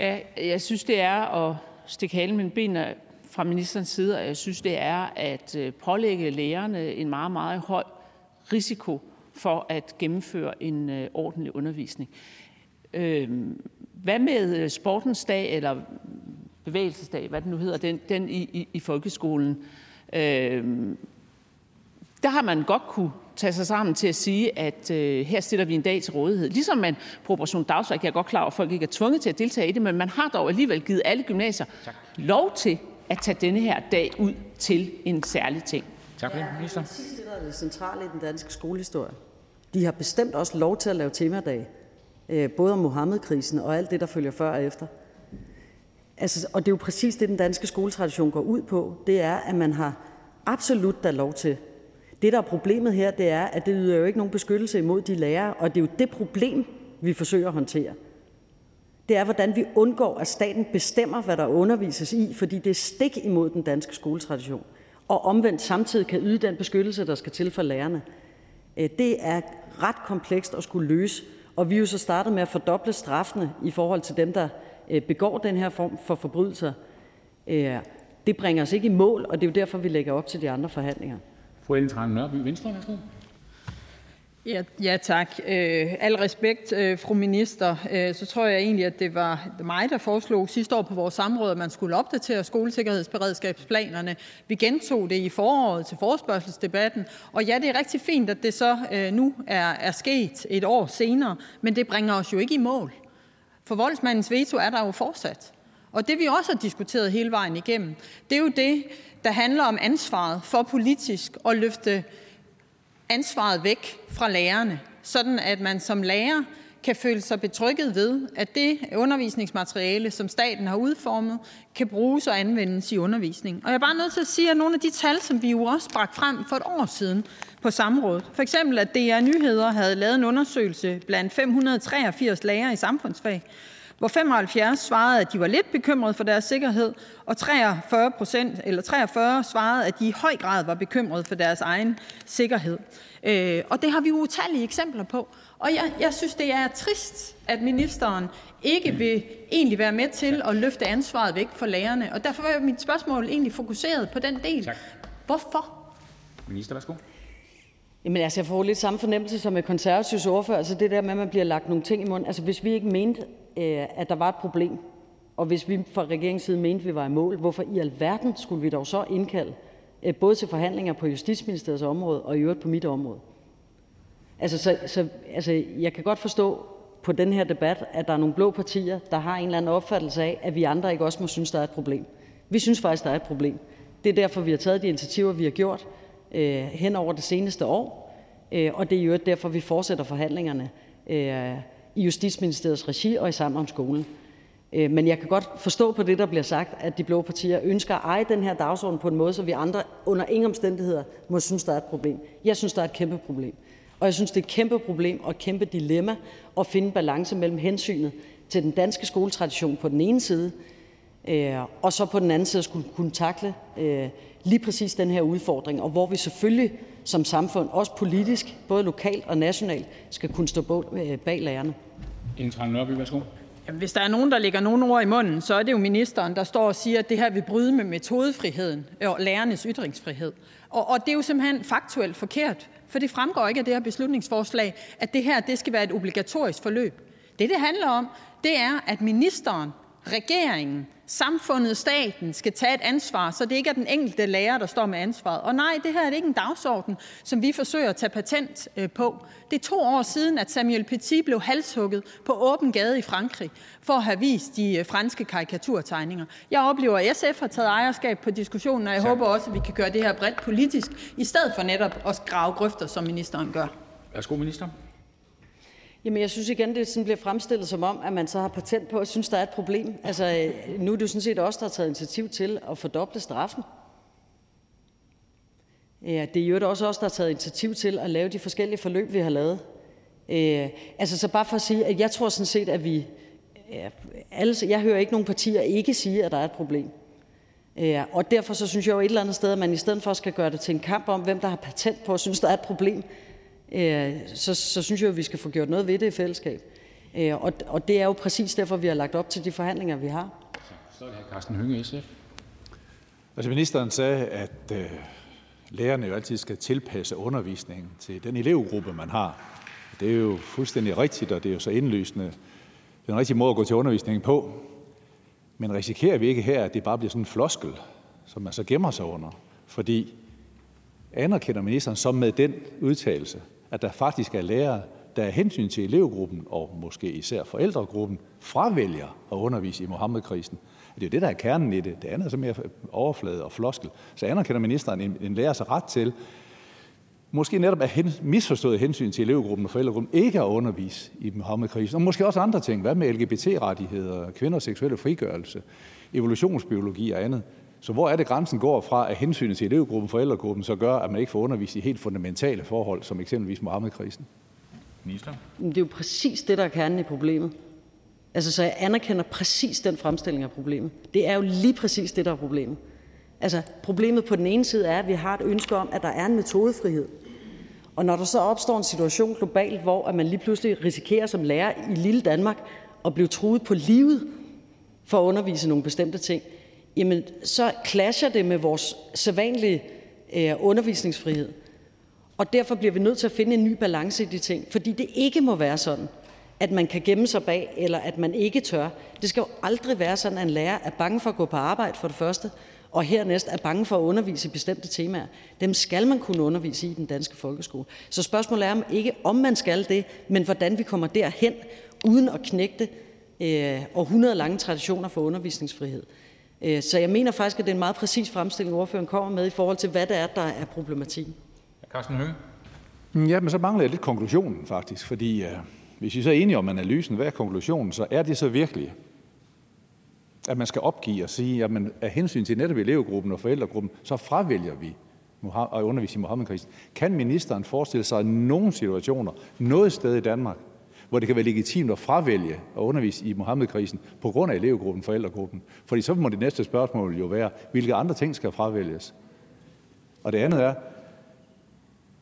Ja, jeg synes, det er at stikke halen mellem benene fra ministerens side, og jeg synes, det er at øh, pålægge lærerne en meget, meget høj risiko for at gennemføre en øh, ordentlig undervisning. Øh, hvad med sportens dag, eller bevægelsesdag, hvad det nu hedder, den, den i, i, i folkeskolen? Øh, der har man godt kunne tage sig sammen til at sige, at øh, her stiller vi en dag til rådighed. Ligesom man på Operation Dagsværk, jeg er godt klar over, at folk ikke er tvunget til at deltage i det, men man har dog alligevel givet alle gymnasier tak. lov til at tage denne her dag ud til en særlig ting. Tak for det, minister. Ja, det er det, der er det centrale i den danske skolehistorie. De har bestemt også lov til at lave temadag, øh, både om Mohammed-krisen og alt det, der følger før og efter. Altså, og det er jo præcis det, den danske skoletradition går ud på. Det er, at man har absolut da lov til. Det, der er problemet her, det er, at det yder jo ikke nogen beskyttelse imod de lærere, og det er jo det problem, vi forsøger at håndtere. Det er, hvordan vi undgår, at staten bestemmer, hvad der undervises i, fordi det er stik imod den danske skoletradition, og omvendt samtidig kan yde den beskyttelse, der skal til for lærerne. Øh, det er ret komplekst at skulle løse, og vi er jo så startet med at fordoble straffene i forhold til dem, der øh, begår den her form for forbrydelser. Øh, det bringer os ikke i mål, og det er jo derfor, vi lægger op til de andre forhandlinger. Fru Ellen Trane Nørby, Venstre, værsgo. Ja, ja tak. Øh, al respekt, øh, fru minister, øh, så tror jeg egentlig, at det var mig, der foreslog sidste år på vores samråd, at man skulle opdatere skolesikkerhedsberedskabsplanerne. Vi gentog det i foråret til forespørgselsdebatten, og ja, det er rigtig fint, at det så nu er, er sket et år senere, men det bringer os jo ikke i mål. For voldsmandens veto er der jo fortsat. Og det vi også har diskuteret hele vejen igennem, det er jo det, der handler om ansvaret for politisk at løfte ansvaret væk fra lærerne, sådan at man som lærer kan føle sig betrygget ved, at det undervisningsmateriale, som staten har udformet, kan bruges og anvendes i undervisningen. Og jeg er bare nødt til at sige, at nogle af de tal, som vi jo også bragte frem for et år siden på samrådet, for eksempel at DR Nyheder havde lavet en undersøgelse blandt 583 lærere i samfundsfag, hvor 75 svarede, at de var lidt bekymrede for deres sikkerhed, og 43 procent, eller 43 svarede, at de i høj grad var bekymrede for deres egen sikkerhed. Øh, og det har vi utallige eksempler på. Og jeg, jeg synes, det er trist, at ministeren ikke vil egentlig være med til at løfte ansvaret væk fra lærerne. Og derfor er mit spørgsmål egentlig fokuseret på den del. Tak. Hvorfor? Minister, værsgo. Jamen altså, jeg får lidt samme fornemmelse som med konservatives ordfører, altså det der med, at man bliver lagt nogle ting i munden. Altså hvis vi ikke mente, Øh, at der var et problem, og hvis vi fra regeringens side mente, at vi var i mål, hvorfor i alverden skulle vi dog så indkalde øh, både til forhandlinger på Justitsministeriets område og i øvrigt på mit område? Altså, så, så, altså, jeg kan godt forstå på den her debat, at der er nogle blå partier, der har en eller anden opfattelse af, at vi andre ikke også må synes, der er et problem. Vi synes faktisk, der er et problem. Det er derfor, vi har taget de initiativer, vi har gjort øh, hen over det seneste år, øh, og det er jo derfor, vi fortsætter forhandlingerne øh, i Justitsministeriets regi og i Sammen om skolen. Øh, men jeg kan godt forstå på det, der bliver sagt, at de blå partier ønsker at eje den her dagsorden på en måde, så vi andre under ingen omstændigheder må synes, der er et problem. Jeg synes, der er et kæmpe problem. Og jeg synes, det er et kæmpe problem og et kæmpe dilemma at finde balance mellem hensynet til den danske skoletradition på den ene side, øh, og så på den anden side skulle kunne takle øh, lige præcis den her udfordring, og hvor vi selvfølgelig som samfund, også politisk, både lokalt og nationalt, skal kunne stå øh, bag lærerne. Jamen, hvis der er nogen, der lægger nogen ord i munden, så er det jo ministeren, der står og siger, at det her vil bryde med metodefriheden og lærernes ytringsfrihed. Og, og det er jo simpelthen faktuelt forkert, for det fremgår ikke af det her beslutningsforslag, at det her det skal være et obligatorisk forløb. Det, det handler om, det er, at ministeren regeringen, samfundet, staten skal tage et ansvar, så det ikke er den enkelte lærer, der står med ansvaret. Og nej, det her er ikke en dagsorden, som vi forsøger at tage patent øh, på. Det er to år siden, at Samuel Paty blev halshugget på åben gade i Frankrig for at have vist de øh, franske karikaturtegninger. Jeg oplever, at SF har taget ejerskab på diskussionen, og jeg håber også, at vi kan gøre det her bredt politisk, i stedet for netop at grave grøfter, som ministeren gør. Værsgo, minister. Jamen, jeg synes igen, det sådan bliver fremstillet som om, at man så har patent på at synes, der er et problem. Altså, øh, nu er det jo sådan set også der har taget initiativ til at fordoble straffen. Ja, det er jo også os, der har taget initiativ til at lave de forskellige forløb, vi har lavet. Øh, altså, så bare for at sige, at jeg tror sådan set, at vi... Alle, jeg hører ikke nogen partier ikke sige, at der er et problem. Ja, og derfor så synes jeg jo et eller andet sted, at man i stedet for skal gøre det til en kamp om, hvem der har patent på at synes, der er et problem, så, så synes jeg, at vi skal få gjort noget ved det i fællesskab. Øh, og, og det er jo præcis derfor, vi har lagt op til de forhandlinger, vi har. Så er det hr. Carsten Hønge, SF. Altså ministeren sagde, at øh, lærerne jo altid skal tilpasse undervisningen til den elevgruppe, man har. Det er jo fuldstændig rigtigt, og det er jo så indlysende. Det er en rigtig måde at gå til undervisningen på. Men risikerer vi ikke her, at det bare bliver sådan en floskel, som man så gemmer sig under? Fordi anerkender ministeren så med den udtalelse, at der faktisk er lærere, der af hensyn til elevgruppen og måske især forældregruppen fravælger at undervise i Mohammed-krisen. Det er jo det, der er kernen i det. Det andet er så mere overflade og floskel. Så anerkender ministeren en, en lærers ret til, måske netop af hen, misforstået hensyn til elevgruppen og forældregruppen, ikke at undervise i Mohammed-krisen. Og måske også andre ting. Hvad med LGBT-rettigheder, kvinders seksuelle frigørelse, evolutionsbiologi og andet. Så hvor er det, grænsen går fra, at hensynet til elevgruppen, forældregruppen, så gør, at man ikke får undervist i helt fundamentale forhold, som eksempelvis Mohammed-krisen? Det er jo præcis det, der er kernen i problemet. Altså, så jeg anerkender præcis den fremstilling af problemet. Det er jo lige præcis det, der er problemet. Altså, problemet på den ene side er, at vi har et ønske om, at der er en metodefrihed. Og når der så opstår en situation globalt, hvor at man lige pludselig risikerer som lærer i lille Danmark at blive truet på livet for at undervise nogle bestemte ting, så clasher det med vores sædvanlige øh, undervisningsfrihed. Og derfor bliver vi nødt til at finde en ny balance i de ting, fordi det ikke må være sådan, at man kan gemme sig bag, eller at man ikke tør. Det skal jo aldrig være sådan, at en lærer er bange for at gå på arbejde for det første, og hernæst er bange for at undervise i bestemte temaer. Dem skal man kunne undervise i i den danske folkeskole. Så spørgsmålet er ikke, om man skal det, men hvordan vi kommer derhen, uden at knægte øh, århundrede lange traditioner for undervisningsfrihed. Øh, så jeg mener faktisk, at det er en meget præcis fremstilling, ordføreren kommer med, i forhold til hvad det er, der er problematikken. Carsten Hønge. Ja, men så mangler jeg lidt konklusionen faktisk, fordi uh, hvis vi så er enige om analysen, hvad er konklusionen, så er det så virkelig, at man skal opgive og sige, at man af hensyn til netop elevgruppen og forældregruppen, så fravælger vi at undervise i Muhammedkrisen. Kan ministeren forestille sig nogle situationer, noget sted i Danmark, hvor det kan være legitimt at fravælge at undervise i Muhammedkrisen på grund af elevgruppen, forældregruppen? Fordi så må det næste spørgsmål jo være, hvilke andre ting skal fravælges? Og det andet er,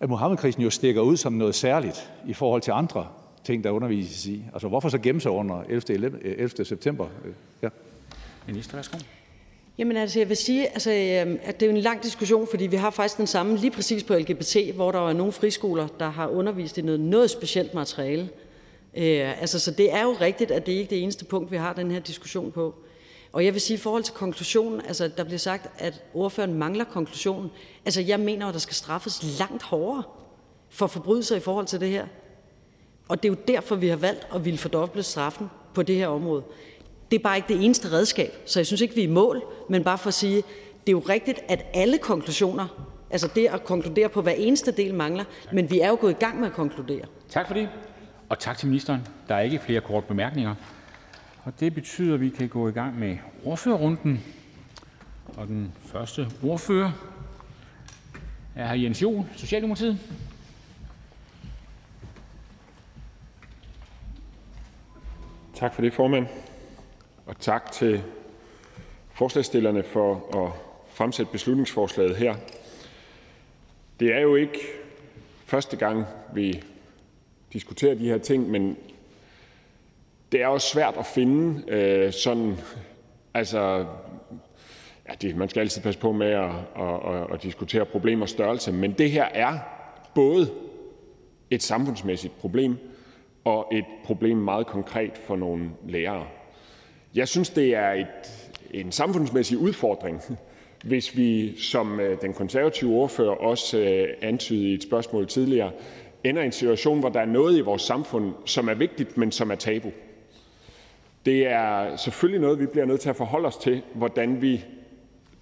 at Muhammedkrisen jo stikker ud som noget særligt i forhold til andre ting, der undervises i. Altså hvorfor så gemme sig under 11. 11. september? Ja. Minister, værsgo. Jamen altså, jeg vil sige, altså, øhm, at det er jo en lang diskussion, fordi vi har faktisk den samme lige præcis på LGBT, hvor der er nogle friskoler, der har undervist i noget, noget specielt materiale. Øh, altså, så det er jo rigtigt, at det ikke er det eneste punkt, vi har den her diskussion på. Og jeg vil sige i forhold til konklusionen, altså der bliver sagt, at ordføreren mangler konklusionen. Altså jeg mener at der skal straffes langt hårdere for forbrydelser i forhold til det her. Og det er jo derfor, vi har valgt at ville fordoble straffen på det her område. Det er bare ikke det eneste redskab, så jeg synes ikke, vi er i mål, men bare for at sige, det er jo rigtigt, at alle konklusioner, altså det at konkludere på hver eneste del mangler, men vi er jo gået i gang med at konkludere. Tak for det, tak til ministeren. Der er ikke flere korte bemærkninger. Og det betyder, at vi kan gå i gang med ordførerrunden. Og den første ordfører er hr. Jens Joel, Socialdemokratiet. Tak for det, formand, og tak til forslagsstillerne for at fremsætte beslutningsforslaget her. Det er jo ikke første gang, vi diskuterer de her ting, men det er også svært at finde øh, sådan, altså, ja, det, man skal altid passe på med at, at, at, at diskutere problemers størrelse, men det her er både et samfundsmæssigt problem og et problem meget konkret for nogle lærere. Jeg synes, det er et, en samfundsmæssig udfordring, hvis vi, som øh, den konservative ordfører også øh, antydede i et spørgsmål tidligere, ender i en situation, hvor der er noget i vores samfund, som er vigtigt, men som er tabu. Det er selvfølgelig noget, vi bliver nødt til at forholde os til, hvordan vi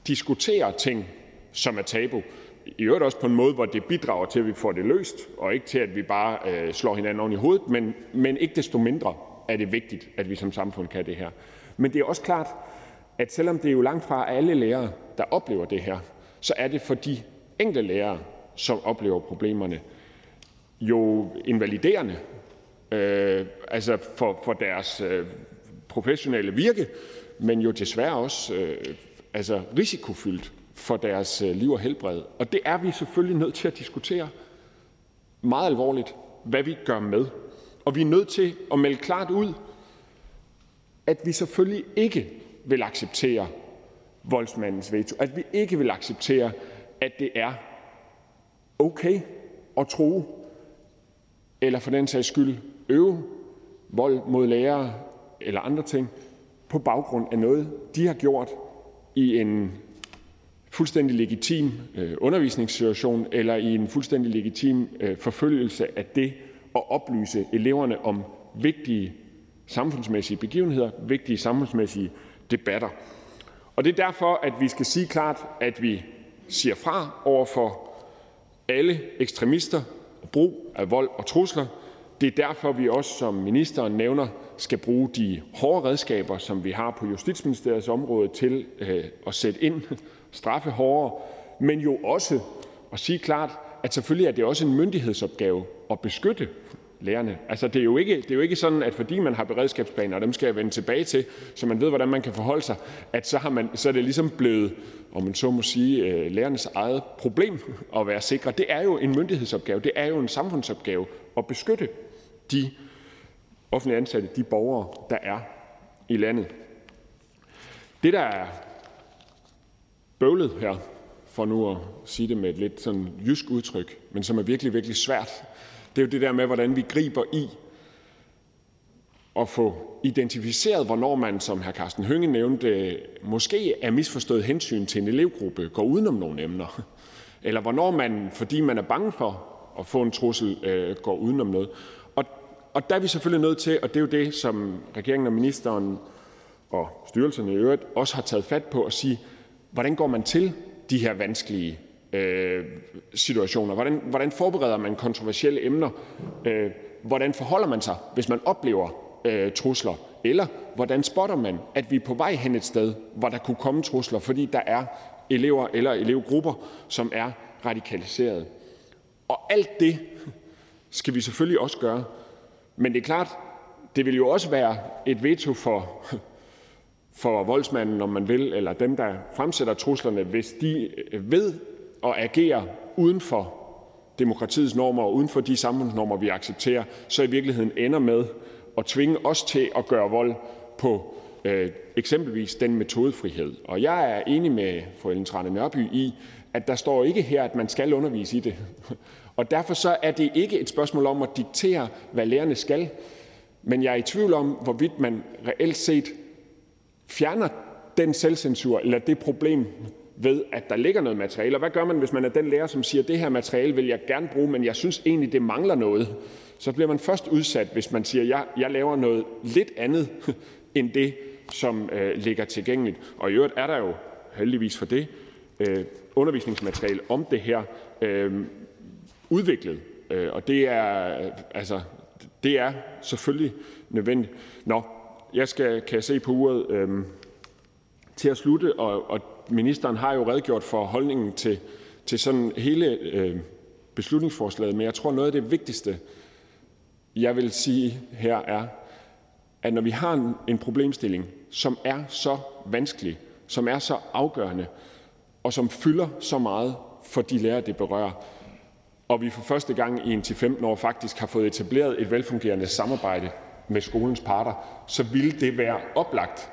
diskuterer ting, som er tabu. I øvrigt også på en måde, hvor det bidrager til, at vi får det løst, og ikke til, at vi bare øh, slår hinanden oven i hovedet, men, men ikke desto mindre er det vigtigt, at vi som samfund kan det her. Men det er også klart, at selvom det er jo langt fra alle lærere, der oplever det her, så er det for de enkelte lærere, som oplever problemerne, jo invaliderende øh, altså for, for deres øh, professionelle virke, men jo desværre også øh, altså risikofyldt for deres øh, liv og helbred. Og det er vi selvfølgelig nødt til at diskutere meget alvorligt, hvad vi gør med. Og vi er nødt til at melde klart ud, at vi selvfølgelig ikke vil acceptere voldsmandens veto. At vi ikke vil acceptere, at det er okay at tro, eller for den sags skyld øve vold mod lærere eller andre ting på baggrund af noget, de har gjort i en fuldstændig legitim øh, undervisningssituation eller i en fuldstændig legitim øh, forfølgelse af det at oplyse eleverne om vigtige samfundsmæssige begivenheder, vigtige samfundsmæssige debatter. Og det er derfor, at vi skal sige klart, at vi siger fra over for alle ekstremister brug af vold og trusler. Det er derfor, vi også, som ministeren nævner, skal bruge de hårde redskaber, som vi har på Justitsministeriets område, til øh, at sætte ind, [LAUGHS] straffe hårdere, men jo også at sige klart, at selvfølgelig er det også en myndighedsopgave at beskytte lærerne. Altså, det er jo ikke, det er jo ikke sådan, at fordi man har beredskabsplaner, og dem skal jeg vende tilbage til, så man ved, hvordan man kan forholde sig, at så, har man, så er det ligesom blevet, om man så må sige, øh, lærernes eget problem at være sikre. Det er jo en myndighedsopgave, det er jo en samfundsopgave at beskytte de offentlige ansatte, de borgere, der er i landet. Det, der er bøvlet her, for nu at sige det med et lidt sådan jysk udtryk, men som er virkelig, virkelig svært, det er jo det der med, hvordan vi griber i at få identificeret, hvornår man, som hr. Carsten Hønge nævnte, måske er misforstået hensyn til en elevgruppe, går udenom nogle emner. Eller hvornår man, fordi man er bange for at få en trussel, går går udenom noget. Og, og der er vi selvfølgelig nødt til, og det er jo det, som regeringen og ministeren og styrelserne i øvrigt også har taget fat på, at sige, hvordan går man til de her vanskelige Øh, situationer? Hvordan, hvordan forbereder man kontroversielle emner? Øh, hvordan forholder man sig, hvis man oplever øh, trusler? Eller hvordan spotter man, at vi er på vej hen et sted, hvor der kunne komme trusler, fordi der er elever eller elevgrupper, som er radikaliseret? Og alt det skal vi selvfølgelig også gøre. Men det er klart, det vil jo også være et veto for, for voldsmanden, om man vil, eller dem, der fremsætter truslerne, hvis de ved at agere uden for demokratiets normer og uden for de samfundsnormer, vi accepterer, så i virkeligheden ender med at tvinge os til at gøre vold på øh, eksempelvis den metodefrihed. Og jeg er enig med fru Ellen Trane Nørby i, at der står ikke her, at man skal undervise i det. [LAUGHS] Og derfor så er det ikke et spørgsmål om at diktere, hvad lærerne skal. Men jeg er i tvivl om, hvorvidt man reelt set fjerner den selvcensur eller det problem ved, at der ligger noget materiale. Og hvad gør man, hvis man er den lærer, som siger, det her materiale vil jeg gerne bruge, men jeg synes egentlig, det mangler noget? Så bliver man først udsat, hvis man siger, jeg, jeg laver noget lidt andet [LAUGHS] end det, som øh, ligger tilgængeligt. Og i øvrigt er der jo heldigvis for det øh, undervisningsmateriale om det her øh, udviklet. Øh, og det er, altså, det er selvfølgelig nødvendigt. Nå, jeg skal, kan jeg se på uret, øh, til at slutte, og, og ministeren har jo redegjort for holdningen til, til sådan hele øh, beslutningsforslaget, men jeg tror, noget af det vigtigste, jeg vil sige her, er, at når vi har en, en problemstilling, som er så vanskelig, som er så afgørende, og som fylder så meget for de lærere, det berører, og vi for første gang i en til 15 år faktisk har fået etableret et velfungerende samarbejde med skolens parter, så ville det være oplagt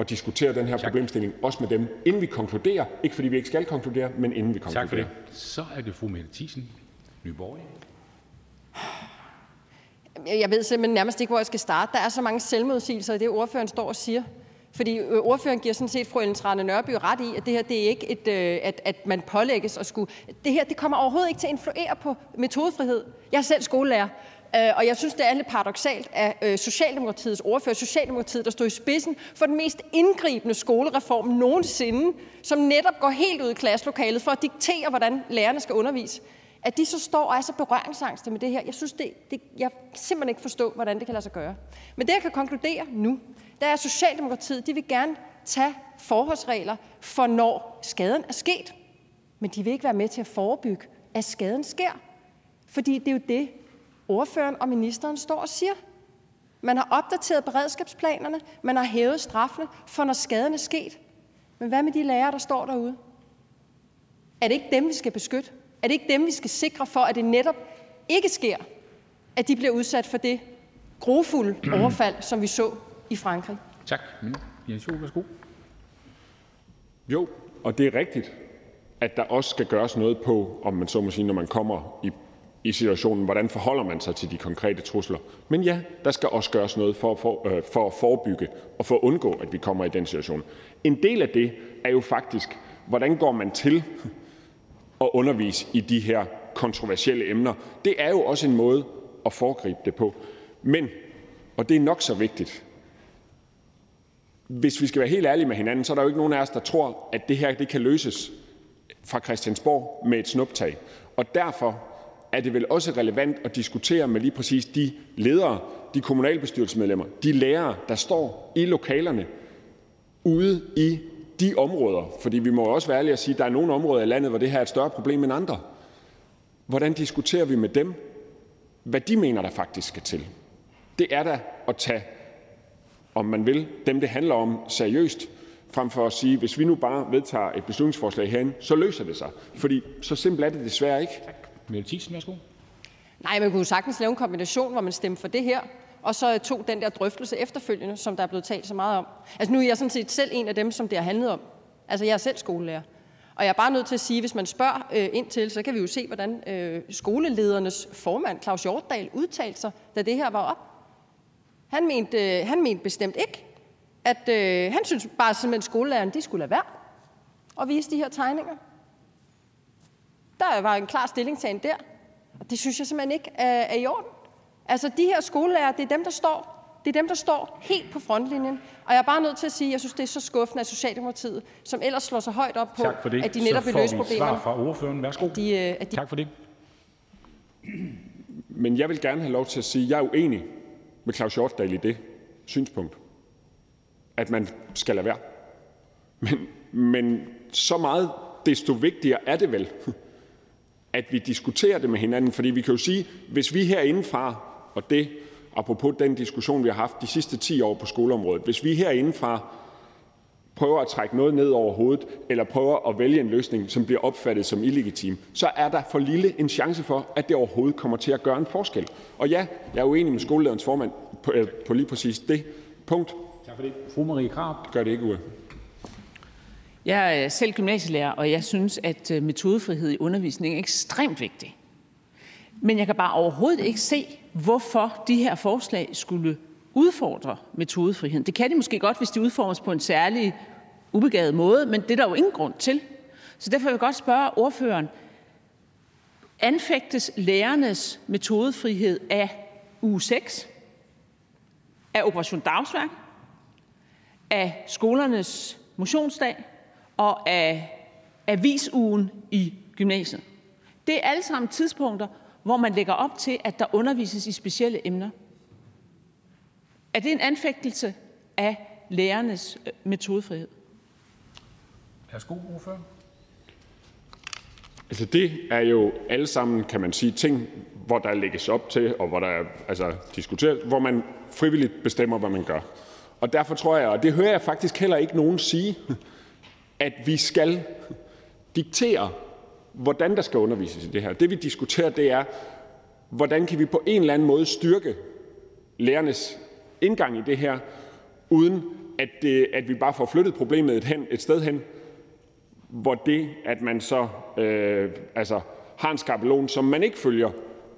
at diskutere den her problemstilling, også med dem, inden vi konkluderer. Ikke fordi vi ikke skal konkludere, men inden vi konkluderer. Tak for det. Så er det fru Mette Thiesen, Nyborg. Jeg ved simpelthen nærmest ikke, hvor jeg skal starte. Der er så mange selvmodsigelser i det, ordføreren står og siger. Fordi øh, ordføreren giver sådan set fru Ellen Trane Nørby ret i, at det her det er ikke et, øh, at, at man pålægges at skulle. Det her det kommer overhovedet ikke til at influere på metodefrihed. Jeg er selv skolelærer, Øh, og jeg synes, det er lidt paradoxalt, at øh, Socialdemokratiets ordfører, Socialdemokratiet, der stod i spidsen for den mest indgribende skolereform nogensinde, som netop går helt ud i klasselokalet for at diktere, hvordan lærerne skal undervise, at de så står og er så berøringsangste med det her. Jeg synes, det, det, jeg kan simpelthen ikke forstå, hvordan det kan lade sig gøre. Men det, jeg kan konkludere nu, det er Socialdemokratiet, de vil gerne tage forholdsregler for, når skaden er sket. Men de vil ikke være med til at forebygge, at skaden sker. Fordi det er jo det, ordføreren og ministeren står og siger. Man har opdateret beredskabsplanerne, man har hævet straffene for, når skaden er sket. Men hvad med de lærere, der står derude? Er det ikke dem, vi skal beskytte? Er det ikke dem, vi skal sikre for, at det netop ikke sker, at de bliver udsat for det grofulde [CLEARS THROAT] overfald, som vi så i Frankrig? Tak. Jens Joel, værsgo. Jo, og det er rigtigt, at der også skal gøres noget på, om man så må sige, når man kommer i, i situationen, hvordan forholder man sig til de konkrete trusler. Men ja, der skal også gøres noget for, for, øh, for at forebygge og for at undgå, at vi kommer i den situation. En del af det er jo faktisk, hvordan går man til at undervise i de her kontroversielle emner. Det er jo også en måde at foregribe det på. Men, og det er nok så vigtigt, hvis vi skal være helt ærlige med hinanden, så er der jo ikke nogen af os, der tror, at det her det kan løses fra Christiansborg med et snuptag. Og derfor er det vel også relevant at diskutere med lige præcis de ledere, de kommunalbestyrelsesmedlemmer, de lærere, der står i lokalerne ude i de områder. Fordi vi må også være ærlige og sige, at der er nogle områder i landet, hvor det her er et større problem end andre. Hvordan diskuterer vi med dem, hvad de mener, der faktisk skal til? Det er da at tage om man vil, dem, det handler om, seriøst, frem for at sige, hvis vi nu bare vedtager et beslutningsforslag herinde, så løser det sig. Fordi så simpelt er det desværre ikke. Mette Thiesen, værsgo. Nej, man kunne sagtens lave en kombination, hvor man stemte for det her, og så øh, tog den der drøftelse efterfølgende, som der er blevet talt så meget om. Altså nu er jeg sådan set selv en af dem, som det har handlet om. Altså jeg er selv skolelærer. Og jeg er bare nødt til at sige, hvis man spørger øh, ind til, så kan vi jo se, hvordan øh, skoleledernes formand, Claus Hjortdal, udtalte sig, da det her var op. Han mente, øh, han mente bestemt ikke, at øh, han synes bare simpelthen, skolelærerne de skulle lade være og vise de her tegninger. Der var en klar stillingtagen der, og det synes jeg simpelthen ikke er, er i orden. Altså de her skolelærer, det er dem, der står Det er dem, der står helt på frontlinjen. Og jeg er bare nødt til at sige, at jeg synes, det er så skuffende, at Socialdemokratiet, som ellers slår sig højt op på, Tak for det. at de netop Så vil løse problemerne, svar fra ordføreren. Værsgo. at de, øh, at de Tak for det. Men jeg vil gerne have lov til at sige, at jeg er uenig med Claus Hjortdal i det synspunkt, at man skal lade være. Men, men så meget desto vigtigere er det vel, at vi diskuterer det med hinanden. Fordi vi kan jo sige, hvis vi herindefra, og det apropos den diskussion, vi har haft de sidste 10 år på skoleområdet, hvis vi herindefra prøver at trække noget ned over hovedet, eller prøver at vælge en løsning, som bliver opfattet som illegitim, så er der for lille en chance for, at det overhovedet kommer til at gøre en forskel. Og ja, jeg er uenig med skolelederens formand på, øh, lige præcis det punkt. Tak for det. Fru Marie Krarup. Gør det ikke, Uwe. Jeg er øh, selv gymnasielærer, og jeg synes, at øh, metodefrihed i undervisningen er ekstremt vigtig. Men jeg kan bare overhovedet ikke se, hvorfor de her forslag skulle udfordre metodefriheden. Det kan de måske godt, hvis de udformes på en særlig ubegavet måde, men det er der jo ingen grund til. Så derfor vil jeg godt spørge ordføreren, anfægtes lærernes metodefrihed af uge 6, af Operation Dagsværk, af skolernes motionsdag og af avisugen i gymnasiet. Det er alle sammen tidspunkter, hvor man lægger op til, at der undervises i specielle emner. Er det en anfægtelse af lærernes øh, metodefrihed? Værsgo, ordfører. Altså det er jo alle sammen, kan man sige, ting, hvor der lægges op til, og hvor der altså, diskuteres, hvor man frivilligt bestemmer, hvad man gør. Og derfor tror jeg, og det hører jeg faktisk heller ikke nogen sige, at vi skal diktere, hvordan der skal undervises i det her. Det vi diskuterer, det er, hvordan kan vi på en eller anden måde styrke lærernes indgang i det her, uden at, det, at vi bare får flyttet problemet et, hen, et sted hen, hvor det, at man så øh, altså, har en skabelon, som man ikke følger,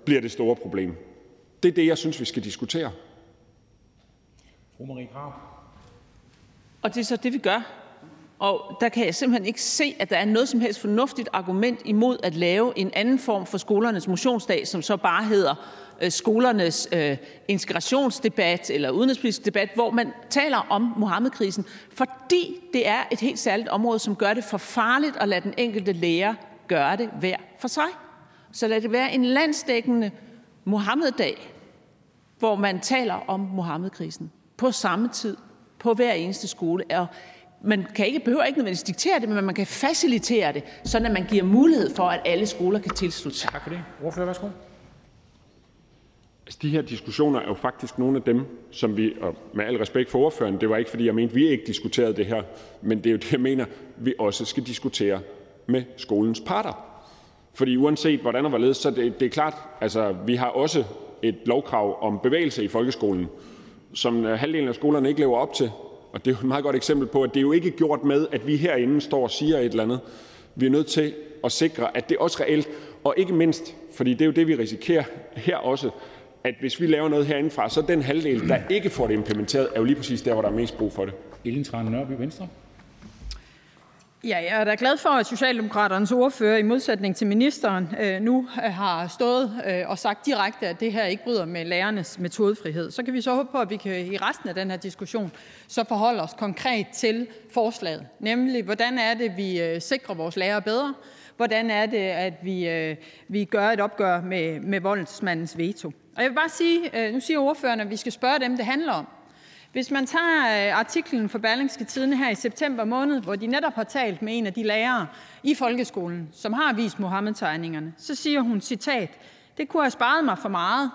bliver det store problem. Det er det, jeg synes, vi skal diskutere. Fru Marie Og det er så det, vi gør. Og der kan jeg simpelthen ikke se, at der er noget som helst fornuftigt argument imod at lave en anden form for skolernes motionsdag, som så bare hedder øh, skolernes øh, integrationsdebat eller udenrigspolitisk debat, hvor man taler om Mohammed-krisen, fordi det er et helt særligt område, som gør det for farligt at lade den enkelte lærer gøre det hver for sig. Så lad det være en landsdækkende Mohammed-dag, hvor man taler om Mohammed-krisen på samme tid på hver eneste skole. Og man kan ikke, behøver ikke nødvendigvis diktere det, men man kan facilitere det, sådan at man giver mulighed for, at alle skoler kan tilslutte sig. Tak for det. Ordfører, værsgo. Altså, de her diskussioner er jo faktisk nogle af dem, som vi, og med al respekt for ordføreren, det var ikke fordi, jeg mente, vi ikke diskuterede det her, men det er jo det, jeg mener, vi også skal diskutere med skolens parter. Fordi uanset hvordan og hvorledes, så det, det er klart, altså vi har også et lovkrav om bevægelse i folkeskolen, som øh, halvdelen af skolerne ikke lever op til. Og det er jo et meget godt eksempel på, at det er jo ikke gjort med, at vi herinde står og siger et eller andet. Vi er nødt til at sikre, at det også reelt, og ikke mindst, fordi det er jo det, vi risikerer her også, at hvis vi laver noget herindefra, så den halvdel, der ikke får det implementeret, er jo lige præcis der, hvor der er mest brug for det. Ellen Trane Nørby, Venstre. Ja, jeg er da glad for, at Socialdemokraternes ordfører i modsætning til ministeren øh, nu øh, har stået øh, og sagt direkte, at det her ikke bryder med lærernes metodefrihed. Så kan vi så håbe på, at vi kan i resten af den her diskussion så forholde os konkret til forslaget. Nemlig, hvordan er det, vi sikrer vores lærere bedre? Hvordan er det, at vi, vi gør et opgør med, med voldsmandens veto? Og jeg vil bare sige, nu siger ordføreren, at vi skal spørge dem, det handler om. Hvis man tager øh, artiklen fra Berlingske Tidene her i september måned, hvor de netop har talt med en af de lærere i folkeskolen, som har vist Mohammed-tegningerne, så siger hun, citat, det kunne have sparet mig for meget,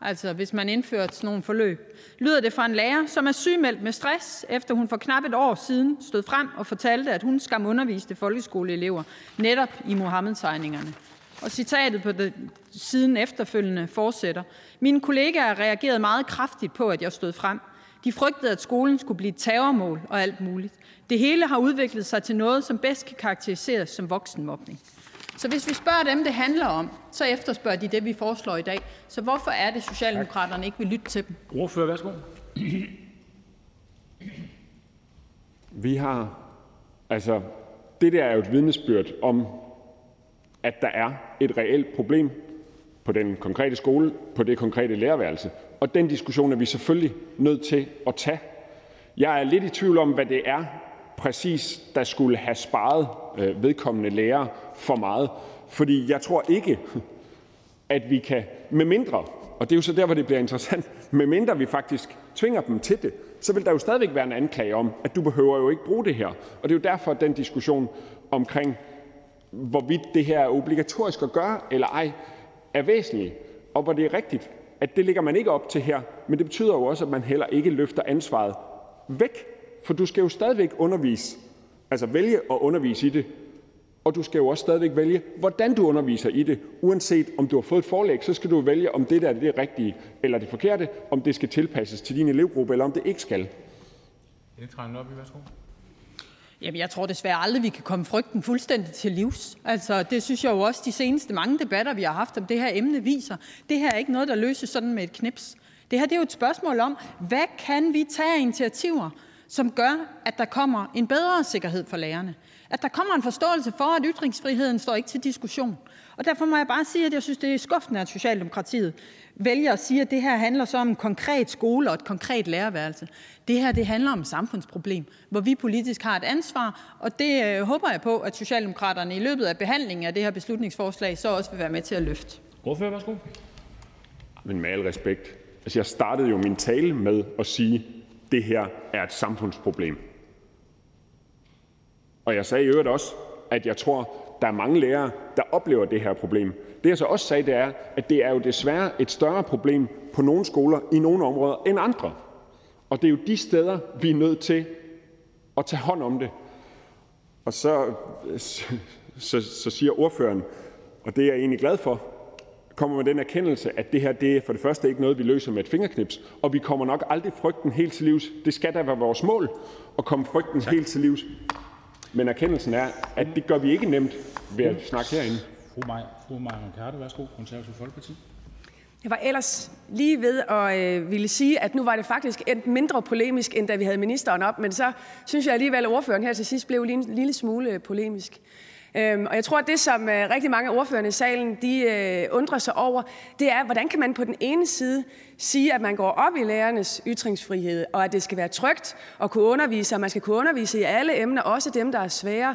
altså hvis man indførte sådan nogle forløb, lyder det fra en lærer, som er sygemeldt med stress, efter hun for knap et år siden stod frem og fortalte, at hun skam underviste folkeskoleelever netop i Mohammed-tegningerne. Og citatet på det siden efterfølgende fortsætter. Mine kollegaer reagerede meget kraftigt på, at jeg stod frem. De frygtede, at skolen skulle blive et terrormål og alt muligt. Det hele har udviklet sig til noget, som bedst kan karakteriseres som voksenmobning. Så hvis vi spørger dem, det handler om, så efterspørger de det, vi foreslår i dag. Så hvorfor er det, Socialdemokraterne ikke vil lytte til dem? Ordfører, værsgo. Vi har, altså, det der er jo et vidnesbyrd om, at der er et reelt problem på den konkrete skole, på det konkrete lærerværelse, og den diskussion er vi selvfølgelig nødt til at tage. Jeg er lidt i tvivl om, hvad det er præcis, der skulle have sparet øh, vedkommende lærer for meget. Fordi jeg tror ikke, at vi kan, med mindre, og det er jo så der, hvor det bliver interessant, med mindre vi faktisk tvinger dem til det, så vil der jo stadigvæk være en anklage om, at du behøver jo ikke bruge det her. Og det er jo derfor, at den diskussion omkring, hvorvidt det her er obligatorisk at gøre eller ej, er væsentlig. Og hvor det er rigtigt, at det ligger man ikke op til her, men det betyder jo også, at man heller ikke løfter ansvaret væk, for du skal jo stadigvæk undervise, altså vælge at undervise i det, og du skal jo også stadigvæk vælge, hvordan du underviser i det. Uanset om du har fået et forlæg, så skal du vælge, om det der er det rigtige eller det forkerte, om det skal tilpasses til din elevgruppe, eller om det ikke skal. Jamen, jeg tror desværre aldrig, vi kan komme frygten fuldstændig til livs. Altså, det synes jeg jo også, de seneste mange debatter, vi har haft om det her emne, viser. Det her er ikke noget, der løses sådan med et knips. Det her det er jo et spørgsmål om, hvad kan vi tage af initiativer, som gør, at der kommer en bedre sikkerhed for lærerne? At der kommer en forståelse for, at ytringsfriheden står ikke til diskussion. Og derfor må jeg bare sige, at jeg synes, det er skuffende, at Socialdemokratiet vælger at sige, at det her handler så om en konkret skole og et konkret lærerværelse. Det her det handler om et samfundsproblem, hvor vi politisk har et ansvar, og det øh, håber jeg på, at Socialdemokraterne i løbet af behandlingen af det her beslutningsforslag så også vil være med til at løfte. Ordfører, værsgo. Men med al respekt, altså jeg startede jo min tale med at sige, at det her er et samfundsproblem. Og jeg sagde i øvrigt også, at jeg tror, der er mange lærere, der oplever det her problem. Det jeg så også sagde, det er, at det er jo desværre et større problem på nogle skoler i nogle områder end andre. Og det er jo de steder, vi er nødt til at tage hånd om det. Og så, så, så siger ordføreren, og det er jeg egentlig glad for, kommer med den erkendelse, at det her det er for det første ikke noget, vi løser med et fingerknips, og vi kommer nok aldrig frygten helt til livs. Det skal da være vores mål at komme frygten helt til livs. Men erkendelsen er, at det gør vi ikke nemt ved at snakke herinde. Fru Maja, fru Maja Karte, værsgo, Konservative Folkeparti. Jeg var ellers lige ved at øh, ville sige, at nu var det faktisk endt mindre polemisk, end da vi havde ministeren op, men så synes jeg alligevel, at ordføreren her til sidst blev lige en lille smule polemisk. Øhm, og jeg tror, at det, som øh, rigtig mange af ordførerne i salen de øh, undrer sig over, det er, hvordan kan man på den ene side sige, at man går op i lærernes ytringsfrihed, og at det skal være trygt at kunne undervise, og man skal kunne undervise i alle emner, også dem, der er svære,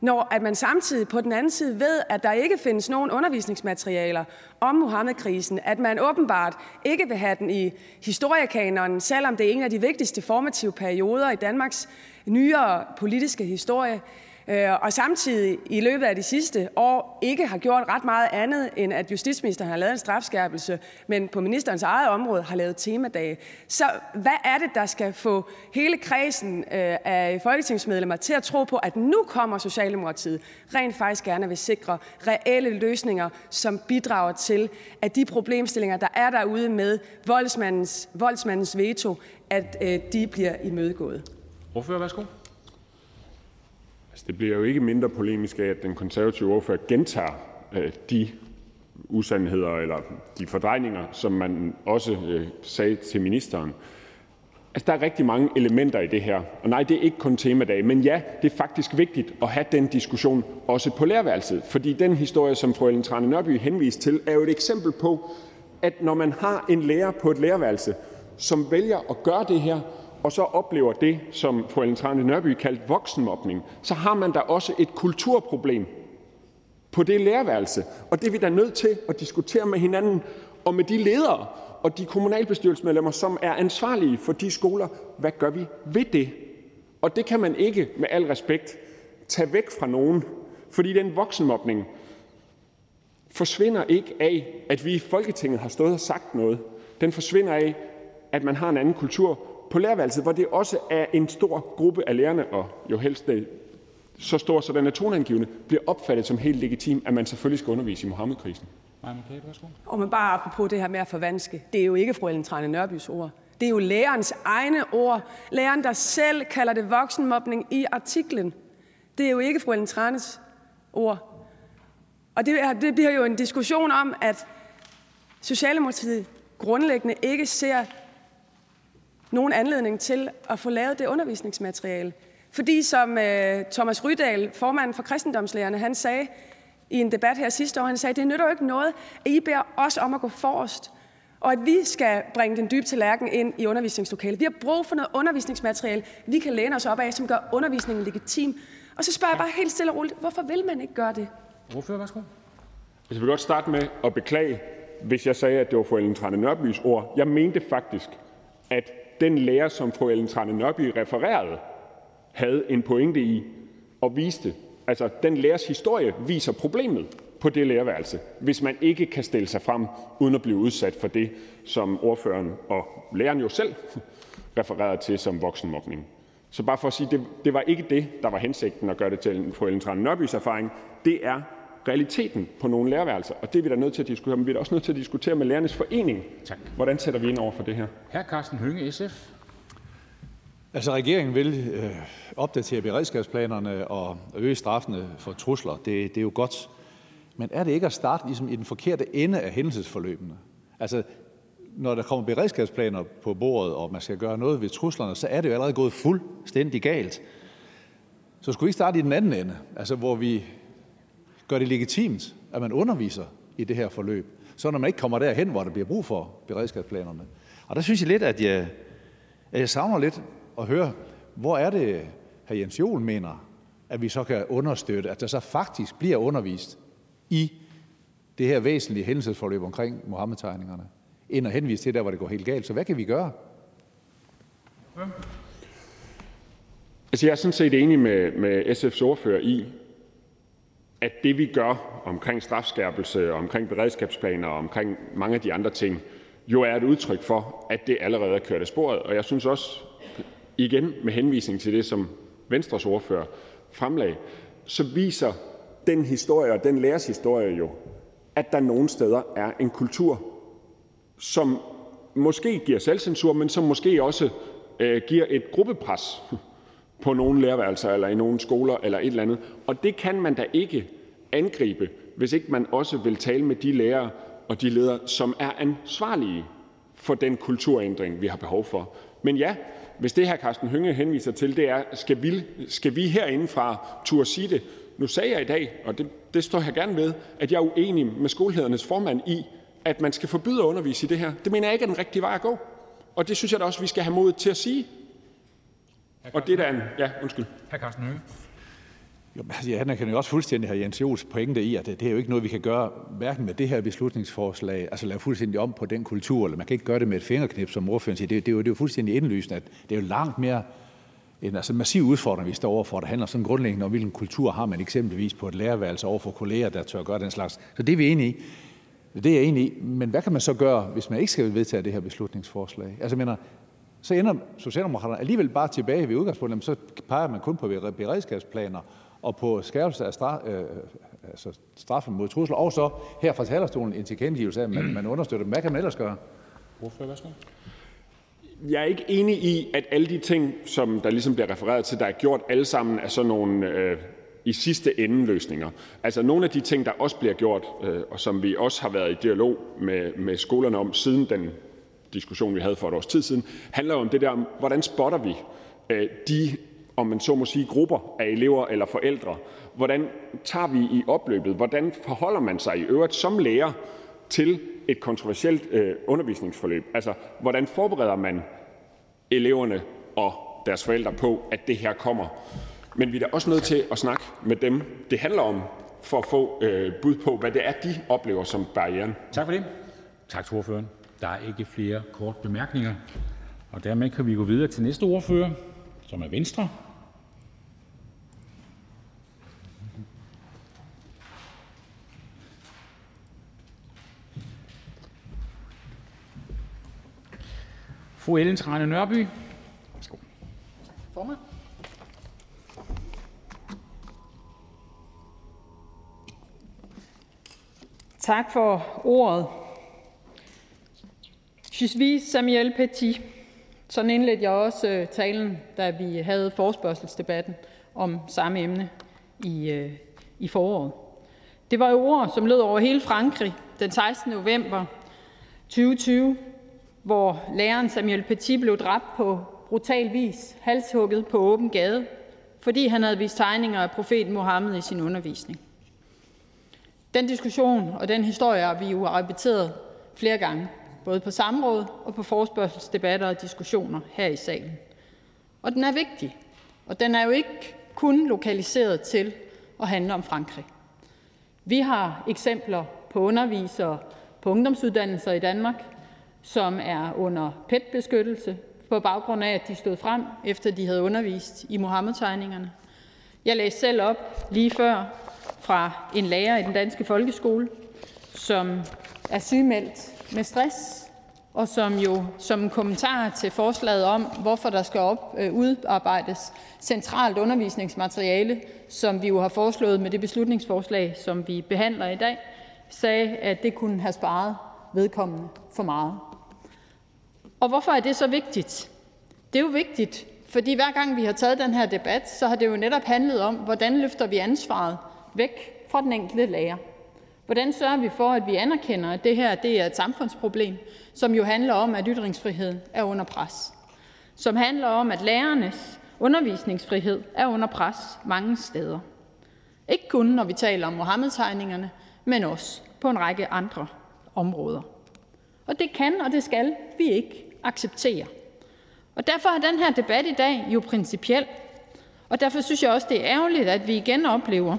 når at man samtidig på den anden side ved, at der ikke findes nogen undervisningsmaterialer om Muhammedkrisen, at man åbenbart ikke vil have den i historiekanonen, selvom det er en af de vigtigste formative perioder i Danmarks nyere politiske historie, Øh, og samtidig i løbet af de sidste år ikke har gjort ret meget andet, end at justitsministeren har lavet en strafskærpelse, men på ministerens eget område har lavet temadage. Så hvad er det, der skal få hele kredsen øh, af folketingsmedlemmer til at tro på, at nu kommer Socialdemokratiet rent faktisk gerne vil sikre reelle løsninger, som bidrager til, at de problemstillinger, der er derude med voldsmandens, voldsmandens veto, at øh, de bliver imødegået? Ordfører, værsgo. Det bliver jo ikke mindre polemisk af, at den konservative ordfører gentager øh, de usandheder eller de fordrejninger, som man også øh, sagde til ministeren. Altså, der er rigtig mange elementer i det her. Og nej, det er ikke kun temadag. Men ja, det er faktisk vigtigt at have den diskussion også på lærerværelset. Fordi den historie, som fru Ellen Trane Nørby henviste til, er jo et eksempel på, at når man har en lærer på et lærerværelse, som vælger at gøre det her, og så oplever det, som fru Ellen Trane Nørby kaldte voksenmobning, så har man da også et kulturproblem på det lærerværelse. Og det er vi da nødt til at diskutere med hinanden og med de ledere og de kommunalbestyrelsesmedlemmer, som er ansvarlige for de skoler. Hvad gør vi ved det? Og det kan man ikke med al respekt tage væk fra nogen, fordi den voksenmobning forsvinder ikke af, at vi i Folketinget har stået og sagt noget. Den forsvinder af, at man har en anden kultur, på lærerværelset, hvor det også er en stor gruppe af lærerne, og jo helst det så stor, så den er toneangivende, bliver opfattet som helt legitim, at man selvfølgelig skal undervise i Mohammed-krisen. Og men bare apropos det her med at forvanske, det er jo ikke fru Ellen Trane Nørbys ord. Det er jo lærerens egne ord. Læreren, der selv kalder det voksenmobning i artiklen. Det er jo ikke fru Ellen Tranes ord. Og det, er, det bliver jo en diskussion om, at Socialdemokratiet grundlæggende ikke ser nogen anledning til at få lavet det undervisningsmateriale. Fordi som øh, Thomas Rydahl, formanden for kristendomslærerne, han sagde i en debat her sidste år, han sagde, det nytter jo ikke noget, at I beder os om at gå forrest og at vi skal bringe den dybe tallerken ind i undervisningslokalet. Vi har brug for noget undervisningsmateriale, vi kan læne os op af, som gør undervisningen legitim. Og så spørger jeg bare helt stille og roligt, hvorfor vil man ikke gøre det? Ordfører, værsgo. Jeg vil godt starte med at beklage, hvis jeg sagde, at det var fru Ellen Trane Nørbys ord. Jeg mente faktisk, at den lærer, som fru Ellen Trane Nørby refererede, havde en pointe i og viste, altså den lærers historie viser problemet på det lærerværelse, hvis man ikke kan stille sig frem uden at blive udsat for det, som ordføreren og læreren jo selv [LAUGHS] refererede til som voksenmobning. Så bare for at sige, det, det var ikke det, der var hensigten at gøre det til fru Ellen Trane Nørbys erfaring. Det er realiteten på nogle lærerværelser, og det er vi da nødt til at diskutere. Men vi er da også nødt til at diskutere med Lærernes Forening, Tak. hvordan sætter vi ind over for det her. Hr. Carsten Hønge, SF. Altså regeringen vil øh, opdatere beredskabsplanerne og øge straffene for trusler. Det, det er jo godt. Men er det ikke at starte ligesom i den forkerte ende af hændelsesforløbene? Altså, når der kommer beredskabsplaner på bordet, og man skal gøre noget ved truslerne, så er det jo allerede gået fuldstændig galt. Så skulle vi ikke starte i den anden ende, altså hvor vi gør det legitimt, at man underviser i det her forløb, så når man ikke kommer derhen, hvor der bliver brug for beredskabsplanerne. Og der synes jeg lidt, at jeg, at jeg savner lidt at høre, hvor er det, hr. Jens Jol mener, at vi så kan understøtte, at der så faktisk bliver undervist i det her væsentlige hændelsesforløb omkring Mohammed-tegningerne, end at henvise til der, hvor det går helt galt. Så hvad kan vi gøre? Altså, jeg er sådan set enig med, med SF's ordfører i, at det vi gør omkring strafskærpelse, omkring beredskabsplaner og omkring mange af de andre ting, jo er et udtryk for, at det allerede er kørt af sporet. Og jeg synes også, igen med henvisning til det, som Venstres ordfører fremlagde, så viser den historie og den læres historie jo, at der nogle steder er en kultur, som måske giver selvcensur, men som måske også øh, giver et gruppepres på nogle lærerværelser eller i nogle skoler eller et eller andet. Og det kan man da ikke angribe, hvis ikke man også vil tale med de lærere og de ledere, som er ansvarlige for den kulturændring, vi har behov for. Men ja, hvis det her Carsten Hønge henviser til, det er, skal vi, skal vi herindefra turde sige det? Nu sagde jeg i dag, og det, det står jeg gerne ved, at jeg er uenig med skoleledernes formand i, at man skal forbyde at undervise i det her. Det mener jeg ikke er den rigtige vej at gå. Og det synes jeg da også, vi skal have mod til at sige. Og det er en... Ja, undskyld. Hr. Carsten Hønge. Jo, jeg anerkender jo også fuldstændig hr. Jens Jols pointe i, at det, det er jo ikke noget, vi kan gøre hverken med det her beslutningsforslag, altså lave fuldstændig om på den kultur, eller man kan ikke gøre det med et fingerknip, som ordføreren siger. Det, det, er, jo, det er jo fuldstændig indlysende, at det er jo langt mere en altså massiv udfordring, vi står overfor. Det handler sådan grundlæggende om, hvilken kultur har man eksempelvis på et lærerværelse over for kolleger, der tør gøre den slags. Så det er vi enige i. Det er jeg enig i. Men hvad kan man så gøre, hvis man ikke skal vedtage det her beslutningsforslag? Altså, jeg mener, så ender Socialdemokraterne alligevel bare tilbage ved udgangspunktet, så peger man kun på beredskabsplaner og på skærpelse af straf, øh, øh, altså straffen mod trusler, og så her fra talerstolen en tilkendegivelse af, at man, man understøtter dem. Hvad kan man ellers gøre? Ordfører, værsgo. Jeg er ikke enig i, at alle de ting, som der ligesom bliver refereret til, der er gjort, alle sammen er sådan nogle øh, i sidste ende løsninger. Altså nogle af de ting, der også bliver gjort, øh, og som vi også har været i dialog med, med skolerne om siden den diskussion, vi havde for et års tid siden, handler om det der hvordan spotter vi øh, de, om man så må sige, grupper af elever eller forældre. Hvordan tager vi i opløbet? Hvordan forholder man sig i øvrigt som lærer til et kontroversielt øh, undervisningsforløb? Altså, hvordan forbereder man eleverne og deres forældre på, at det her kommer? Men vi er da også nødt til at snakke med dem, det handler om, for at få øh, bud på, hvad det er, de oplever som barrieren. Tak for det. Tak til ordføreren. Der er ikke flere korte bemærkninger, og dermed kan vi gå videre til næste ordfører, som er Venstre. Fru Ellen Trane Nørby. Værsgo. Formand. Tak for ordet. Je suis Samuel Petit. Sådan indledte jeg også øh, talen, da vi havde forspørgselsdebatten om samme emne i, øh, i foråret. Det var jo ord, som lød over hele Frankrig den 16. november 2020, hvor læreren Samuel Petit blev dræbt på brutal vis, halshugget på åben gade, fordi han havde vist tegninger af profeten Mohammed i sin undervisning. Den diskussion og den historie har vi jo repeteret flere gange. både på samråd og på forspørgselsdebatter og diskussioner her i salen. Og den er vigtig, og den er jo ikke kun lokaliseret til at handle om Frankrig. Vi har eksempler på undervisere på ungdomsuddannelser i Danmark, som er under PET-beskyttelse på baggrund af, at de stod frem, efter de havde undervist i Mohammed-tegningerne. Jeg læste selv op lige før fra en lærer i den danske folkeskole, som er sygemeldt med stress, og som jo som en kommentar til forslaget om, hvorfor der skal op, øh, udarbejdes centralt undervisningsmateriale, som vi jo har foreslået med det beslutningsforslag, som vi behandler i dag, sagde, at det kunne have sparet vedkommende for meget. Og hvorfor er det så vigtigt? Det er jo vigtigt, fordi hver gang vi har taget den her debat, så har det jo netop handlet om, hvordan løfter vi ansvaret væk fra den enkelte lærer. Hvordan sørger vi for, at vi anerkender, at det her det er et samfundsproblem, som jo handler om, at ytringsfriheden er under pres. Som handler om, at lærernes undervisningsfrihed er under pres mange steder. Ikke kun når vi taler om Mohammed-tegningerne, men også på en række andre områder. Og det kan og det skal vi ikke acceptere. Og derfor er den her debat i dag jo principiel. Og derfor synes jeg også, det er ærgerligt, at vi igen oplever,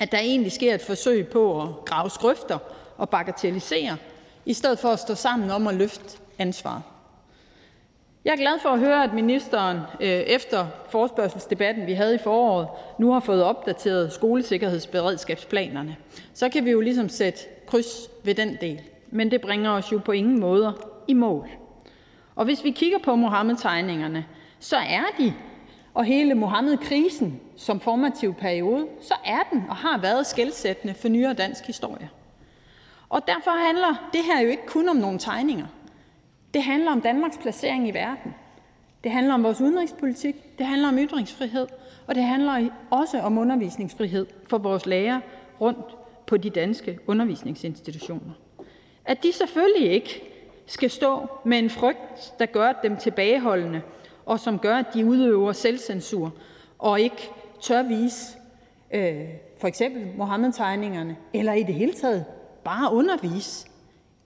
at der egentlig sker et forsøg på at grave skrøfter og bagatellisere, i stedet for at stå sammen om at løfte ansvaret. Jeg er glad for at høre, at ministeren øh, efter forspørgselsdebatten, vi havde i foråret, nu har fået opdateret skolesikkerhedsberedskabsplanerne. Så kan vi jo ligesom sætte kryds ved den del. Men det bringer os jo på ingen måder i mål. Og hvis vi kigger på Mohammed-tegningerne, så er de, og hele Mohammed-krisen som formativ periode, så er den og har været skældsættende for nyere dansk historie. Og derfor handler det her jo ikke kun om nogle tegninger. Det handler om Danmarks placering i verden. Det handler om vores udenrigspolitik, det handler om ytringsfrihed, og det handler også om undervisningsfrihed for vores lærere rundt på de danske undervisningsinstitutioner. At de selvfølgelig ikke skal stå med en frygt, der gør dem tilbageholdende, og som gør, at de udøver selvcensur og ikke tør vise øh, for eksempel Mohammed-tegningerne, eller i det hele taget bare undervise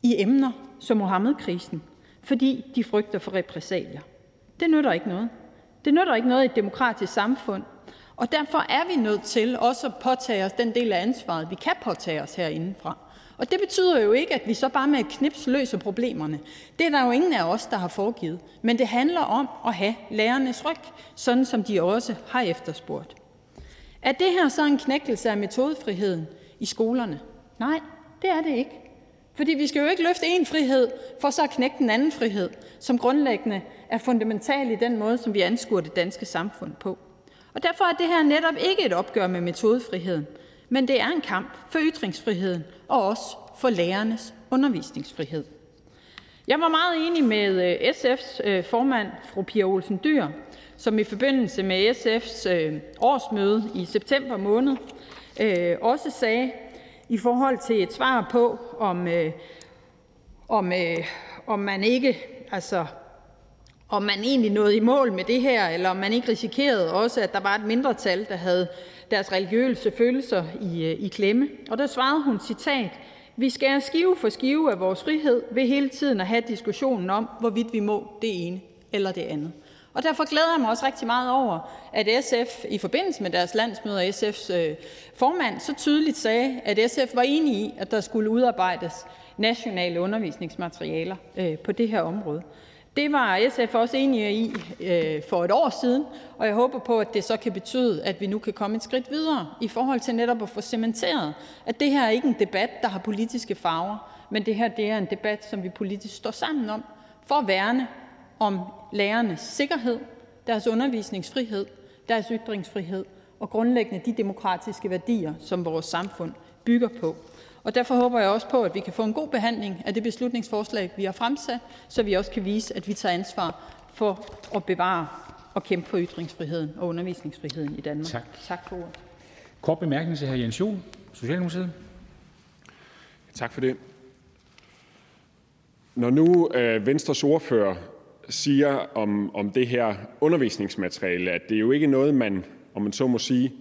i emner som Mohammed-krisen, fordi de frygter for repressalier. Det nytter ikke noget. Det nytter ikke noget i et demokratisk samfund, og derfor er vi nødt til også at påtage os den del af ansvaret, vi kan påtage os herindefra. Og det betyder jo ikke, at vi så bare med et knips løser problemerne. Det er der jo ingen af os, der har foregivet. Men det handler om at have lærernes ryg, sådan som de også har efterspurgt. Er det her så en knækkelse af metodefriheden i skolerne? Nej, det er det ikke. Fordi vi skal jo ikke løfte en frihed, for så at knække den anden frihed, som grundlæggende er fundamental i den måde, som vi anskuer det danske samfund på. Og derfor er det her netop ikke et opgør med metodefriheden, men det er en kamp for ytringsfriheden og også for lærernes undervisningsfrihed. Jeg var meget enig med øh, SF's øh, formand, fru Pia Olsen Dyr, som i forbindelse med SF's øh, årsmøde i september måned også sagde i forhold til et svar på, om, om, om man ikke altså om man egentlig nåede i mål med det her, eller om man ikke risikerede også, at der var et mindretal, der havde deres religiøse følelser i, øh, i klemme. Og der svarede hun, citat, vi skærer skive for skive af vores frihed ved hele tiden at have diskussionen om, hvorvidt vi må det ene eller det andet. Og derfor glæder jeg mig også rigtig meget over, at SF i forbindelse med deres landsmøde, SF's øh, formand så tydeligt sagde, at SF var enige i, at der skulle udarbejdes nationale undervisningsmaterialer øh, på det her område. Det var SF også enige i øh, for et år siden, og jeg håber på, at det så kan betyde, at vi nu kan komme et skridt videre i forhold til netop at få cementeret, at det her er ikke en debat, der har politiske farver, men det her det er en debat, som vi politisk står sammen om for at værne om lærernes sikkerhed, deres undervisningsfrihed, deres ytringsfrihed og grundlæggende de demokratiske værdier, som vores samfund bygger på. Og derfor håber jeg også på, at vi kan få en god behandling af det beslutningsforslag, vi har fremsat, så vi også kan vise, at vi tager ansvar for at bevare og kæmpe for ytringsfriheden og undervisningsfriheden i Danmark. Tak. Tak for ordet. Kort bemærkning til hr. Jens Joel, Socialdemokratiet. Tak for det. Når nu øh, Venstres ordfører siger om, om det her undervisningsmateriale, at det jo ikke er noget, man, om man så må sige,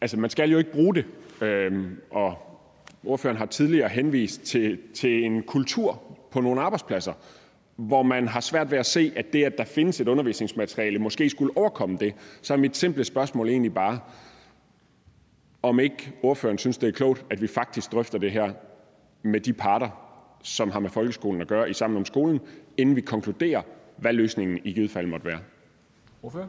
altså man skal jo ikke bruge det, øh, og Ordføreren har tidligere henvist til til en kultur på nogle arbejdspladser, hvor man har svært ved at se, at det, at der findes et undervisningsmateriale, måske skulle overkomme det. Så er mit simple spørgsmål egentlig bare, om ikke ordføreren synes, det er klogt, at vi faktisk drøfter det her med de parter, som har med folkeskolen at gøre, i Sammen om skolen, inden vi konkluderer, hvad løsningen i givet fald måtte være. Hvorfor?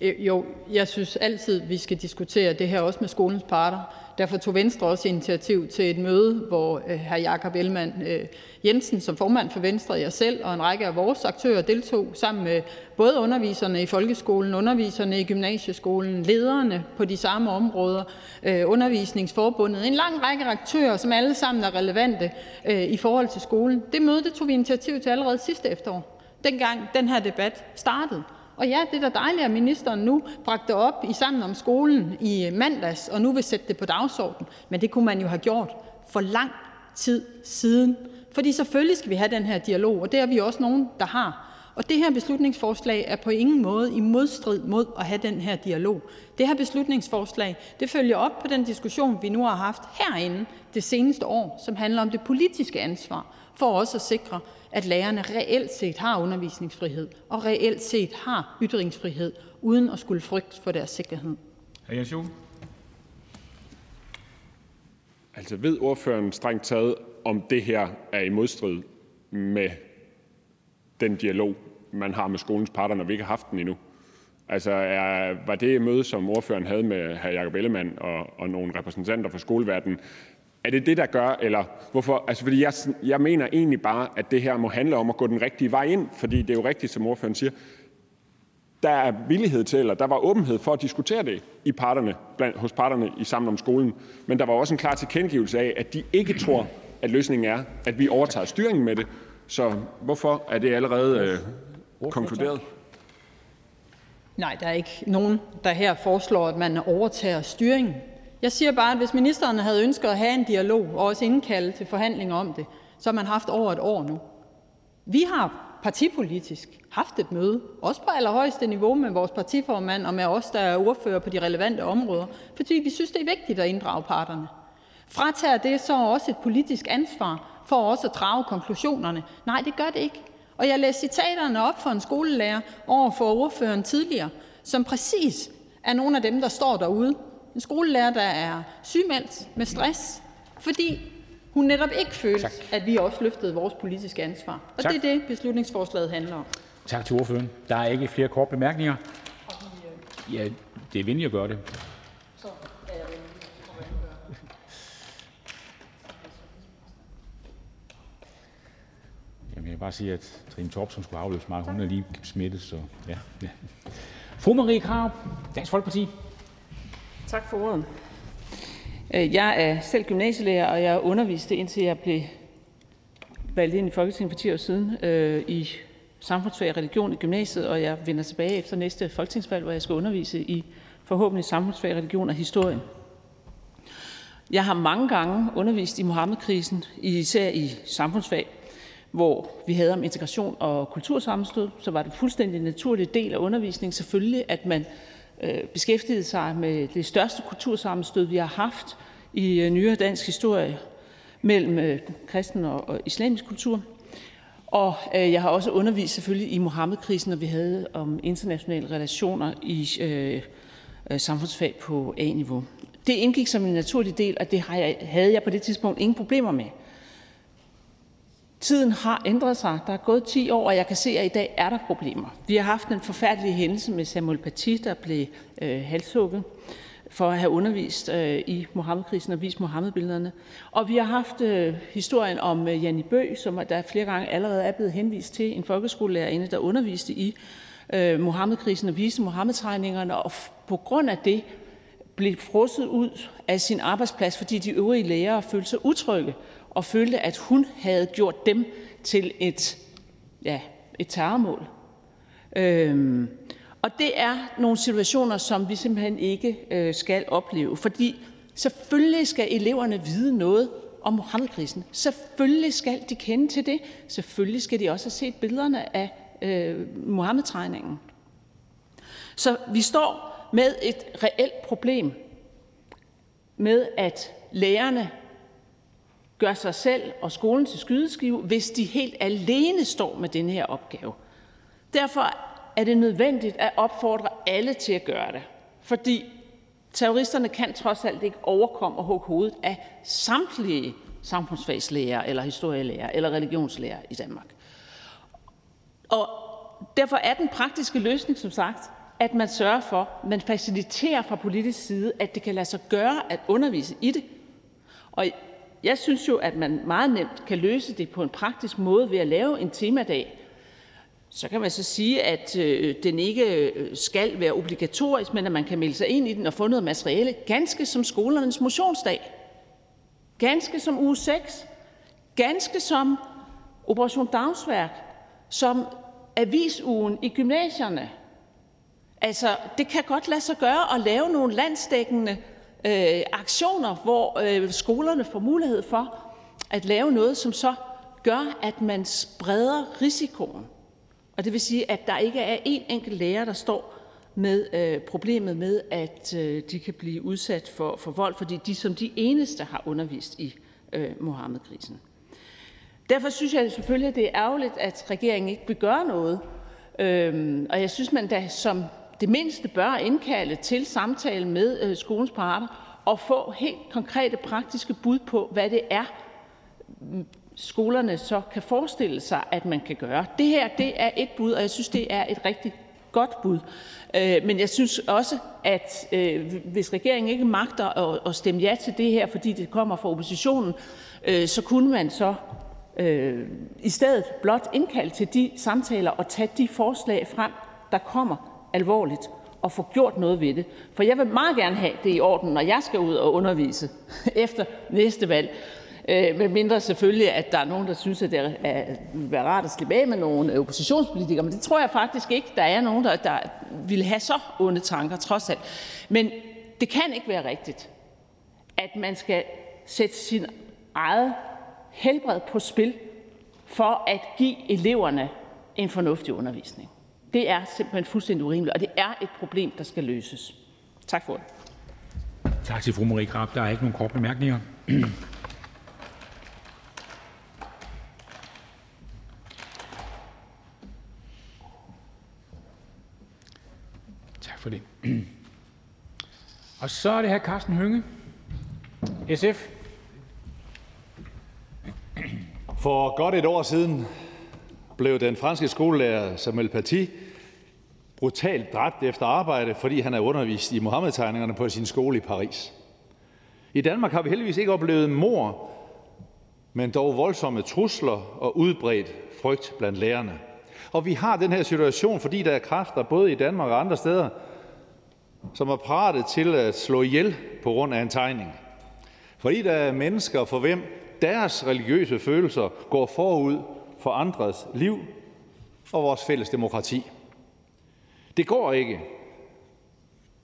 Øh, jo, jeg synes altid, vi skal diskutere det her også med skolens parter. Derfor tog Venstre også initiativ til et møde, hvor øh, hr. Jakob Ellemann-Jensen øh, som formand for Venstre, jeg selv og en række af vores aktører deltog sammen med både underviserne i folkeskolen, underviserne i gymnasieskolen, lederne på de samme områder, øh, Undervisningsforbundet, en lang række aktører, som alle sammen er relevante i forhold til skolen. Det møde det tog vi initiativ til allerede sidste efterår, dengang den her debat startede. Og ja, det er da dejligt, at ministeren nu bragte det op i Sammen om skolen i mandags og nu vil sætte det på dagsordenen, men det kunne man jo have gjort for lang tid siden. For selvfølgelig skal vi have den her dialog, og det er vi også nogen, der har. Og det her beslutningsforslag er på ingen måde i modstrid mod at have den her dialog. Det her beslutningsforslag det følger op på den diskussion, vi nu har haft herinde det seneste år, som handler om det politiske ansvar for også at sikre, at lærerne reelt set har undervisningsfrihed og reelt set har ytringsfrihed uden at skulle frygte for deres sikkerhed. Altså ved ordføreren strengt taget, om det her er i modstrid med den dialog, man har med skolens parter, når vi ikke har haft den endnu? Altså er, var det et møde, som ordføreren havde med hr. Jakob Ellemann og, og nogle repræsentanter for skoleverdenen, er det det, der gør, eller hvorfor? Altså, fordi jeg, jeg mener egentlig bare, at det her må handle om at gå den rigtige vej ind, fordi det er jo rigtigt, som ordføreren siger, der er villighed til, eller der var åbenhed for at diskutere det i parterne, blandt, hos parterne i Sammen om skolen, men der var også en klar tilkendegivelse af, at de ikke tror, at løsningen er, at vi overtager styringen med det. Så hvorfor er det allerede øh, konkluderet? Nej, der er ikke nogen, der jeg siger bare, at hvis ministeren havde ønsket at have en dialog og også indkalde til forhandlinger om det, så har man haft over et år nu. Vi har partipolitisk haft et møde, også på allerhøjeste niveau med vores partiformand og med os, der er ordfører på de relevante områder, fordi vi synes, det er vigtigt at inddrage parterne. Fratager det så også et politisk ansvar for også at drage konklusionerne? Nej, det gør det ikke. Og jeg læste citaterne op for en skolelærer over for ordføreren tidligere, som præcis er nogle af dem, der står derude en skolelærer, der er sygemeldt med stress, fordi hun netop ikke følte, tak. at vi også løftede vores politiske ansvar. Og tak. det er det, beslutningsforslaget handler om. Tak til ordføreren. Der er ikke flere korte bemærkninger. Ja, det er venligt at gøre det. Jamen, jeg vil bare sige, at Trine Torp, som skulle afløse mig, hun er lige smittet, så ja. ja. Fru Marie Krav, Dansk Folkeparti. Tak for ordet. Øh, jeg er selv gymnasielærer, og jeg underviste, indtil jeg blev valgt ind i Folketinget for 10 år siden, øh, i samfundsfag og religion i gymnasiet, og jeg vender tilbage efter næste folketingsvalg, hvor jeg skal undervise i forhåbentlig samfundsfag, religion og historie. Jeg har mange gange undervist i Mohammed-krisen, især i samfundsfag, hvor vi havde om integration og kultursammenstød, så var det fuldstændig en naturlig del af undervisningen selvfølgelig, at man Øh, beskæftiget sig med det største kultursammenstød, vi har haft i øh, nyere dansk historie mellem øh, kristen og islamisk kultur. Og øh, jeg har også undervist selvfølgelig i Mohammed-krisen, når vi havde om internationale relationer i øh, øh, samfundsfag på A-niveau. Det indgik som en naturlig del, og det havde jeg på det tidspunkt ingen problemer med. Tiden har ændret sig. Der er gået 10 år, og jeg kan se, at i dag er der problemer. Vi har haft en forfærdelig hændelse med Samuel Paty, der blev øh, halshugget for at have undervist øh, i Mohammed-krisen og vist Mohammed-billederne. Og vi har haft øh, historien om øh, Janni Bø, som der flere gange allerede er blevet henvist til, en folkeskolelærerinde, der underviste i øh, Mohammed-krisen og viste Mohammed-tegningerne, og på grund af det blev frosset ud af sin arbejdsplads, fordi de øvrige lærere følte sig utrygge og følte, at hun havde gjort dem til et, ja, et terrormål. Øhm, og det er nogle situationer, som vi simpelthen ikke øh, skal opleve, fordi selvfølgelig skal eleverne vide noget om Muhammedkrisen. Selvfølgelig skal de kende til det. Selvfølgelig skal de også have set billederne af øh, Mohammed-tegningen. Så vi står med et reelt problem med, at lærerne gør sig selv og skolen til skydeskive, hvis de helt alene står med den her opgave. Derfor er det nødvendigt at opfordre alle til at gøre det, fordi terroristerne kan trods alt ikke overkomme og hugge hovedet af samtlige samfundsfagslærer eller historielærer eller religionslærer i Danmark. Og derfor er den praktiske løsning som sagt, at man sørger for, man faciliterer fra politisk side, at det kan lade sig gøre at undervise i det. Og jeg synes jo, at man meget nemt kan løse det på en praktisk måde ved at lave en temadag. Så kan man så sige, at øh, den ikke øh, skal være obligatorisk, men at man kan melde sig ind i den og få noget materiale, ganske som skolernes motionsdag, ganske som uge 6, ganske som Operation Dagsværk, som avisugen i gymnasierne. Altså, det kan godt lade sig gøre at lave nogle landsdækkende øh, aktioner, hvor øh, skolerne får mulighed for at lave noget, som så gør, at man spreder risikoen. Og det vil sige, at der ikke er én enkelt lærer, der står med øh, problemet med, at øh, de kan blive udsat for, for vold, fordi de som de eneste har undervist i øh, Mohammed-krisen. Derfor synes jeg selvfølgelig, at det er ærgerligt, at regeringen ikke vil gøre noget. Øhm, og jeg synes, man da som det mindste bør indkalde til samtale med øh, skolens parter og få helt konkrete praktiske bud på, hvad det er, mm, skolerne så kan forestille sig, at man kan gøre. Det her det er et bud, og jeg synes, det er et rigtig godt bud. Øh, men jeg synes også, at øh, hvis regeringen ikke magter at, stemme ja til det her, fordi det kommer fra oppositionen, så kunne man så i stedet blot indkalde til de samtaler og tage de forslag frem, der kommer alvorligt og få gjort noget ved det. For jeg vil meget gerne have det i orden, når jeg skal ud og undervise [LAUGHS] efter næste valg. Øh, med mindre selvfølgelig, at der er nogen, der synes, at det er, vil være rart at slippe af med nogle oppositionspolitikere. Men det tror jeg faktisk ikke, der er nogen, der, der vil have så onde tanker, trods alt. Men det kan ikke være rigtigt, at man skal sætte sin eget helbred på spil for at give eleverne en fornuftig undervisning. Det er simpelthen fuldstændig urimeligt, og det er et problem, der skal løses. Tak for det. Tak til fru Marie Grab. Der er ikke nogen korte bemærkninger. tak for det. Og så er det her Carsten Hønge, SF. For godt et år siden blev den franske skolelærer Samuel Paty brutalt dræbt efter arbejde, fordi han er undervist i Mohammed-tegningerne på sin skole i Paris. I Danmark har vi heldigvis ikke oplevet mor, men dog voldsomme trusler og udbredt frygt blandt lærerne. Og vi har den her situation, fordi der er kræfter både i Danmark og andre steder, som er parate til at slå ihjel på grund af en tegning. Fordi der er mennesker, for hvem deres religiøse følelser går forud for andres liv og vores fælles demokrati. Det går ikke,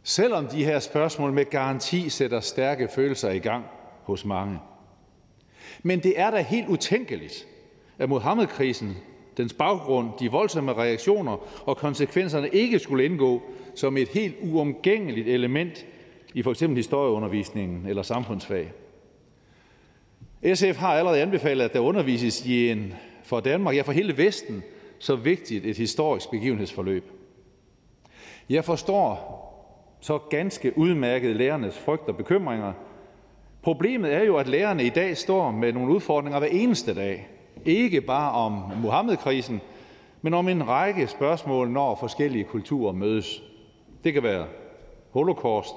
selvom de her spørgsmål med garanti sætter stærke følelser i gang hos mange. Men det er da helt utænkeligt, at Mohammed-krisen, dens baggrund, de voldsomme reaktioner og konsekvenserne ikke skulle indgå som et helt uomgængeligt element i f.eks. historieundervisningen eller samfundsfag. SF har allerede anbefalet, at der undervises i en for Danmark, ja for hele Vesten, så vigtigt et historisk begivenhedsforløb. Jeg forstår så ganske udmærket lærernes frygt og bekymringer. Problemet er jo, at lærerne i dag står med nogle udfordringer hver eneste dag. Ikke bare om Muhammed-krisen, men om en række spørgsmål, når forskellige kulturer mødes. Det kan være holocaust,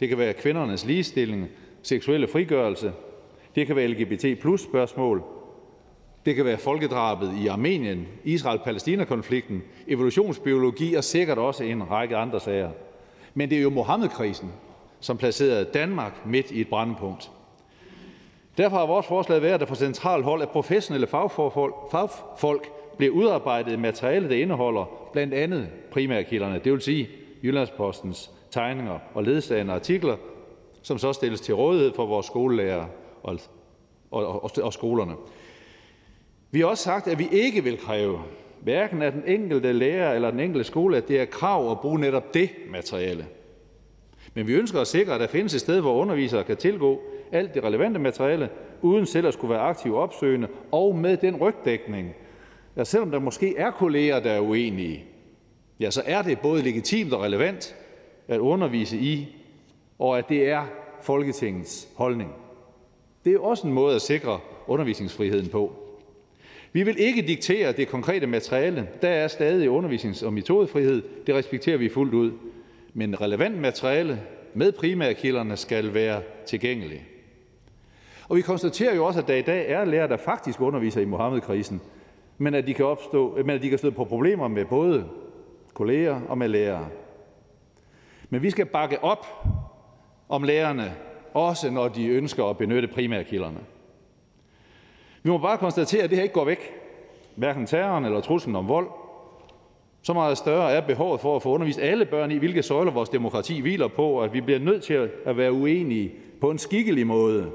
det kan være kvindernes ligestilling, seksuelle frigørelse, det kan være LGBT plus spørgsmål, det kan være folkedrabet i Armenien, Israel-Palæstina-konflikten, evolutionsbiologi og sikkert også en række andre sager. Men det er jo Mohammed-krisen, som placerede Danmark midt i et brandpunkt. Derfor har vores forslag været, at der fra central hold af professionelle fagfolk, fagfolk bliver udarbejdet et materiale, der indeholder blandt andet primærkilderne, det vil sige Jyllandspostens tegninger og ledsagende artikler, som så stilles til rådighed for vores skolelærer og, og, og, og skolerne. Vi har også sagt, at vi ikke vil kræve, hverken af den enkelte lærer eller den enkelte skole, at det er krav at bruge netop det materiale. Men vi ønsker at sikre, at der findes et sted, hvor undervisere kan tilgå alt det relevante materiale, uden selv at skulle være aktiv opsøgende, og med den rygdækning, at selvom der måske er kolleger, der er uenige, ja, så er det både legitimt og relevant at undervise i, og at det er Folketingets holdning. Det er også en måde at sikre undervisningsfriheden på. Vi vil ikke diktere det konkrete materiale. Der er stadig undervisnings- og metodefrihed. Det respekterer vi fuldt ud. Men relevant materiale med primærkilderne skal være tilgængeligt. Og vi konstaterer jo også, at der i dag er lærere, der faktisk underviser i Mohammed-krisen, men at de kan, opstå, men at de kan støde på problemer med både kolleger og med lærere. Men vi skal bakke op om lærerne, også når de ønsker at benytte primærkilderne. Vi må bare konstatere, at det her ikke går væk. Hverken terroren eller truslen om vold. Så meget større er behovet for at få undervist alle børn i, hvilke søjler vores demokrati hviler på, at vi bliver nødt til at være uenige på en skikkelig måde.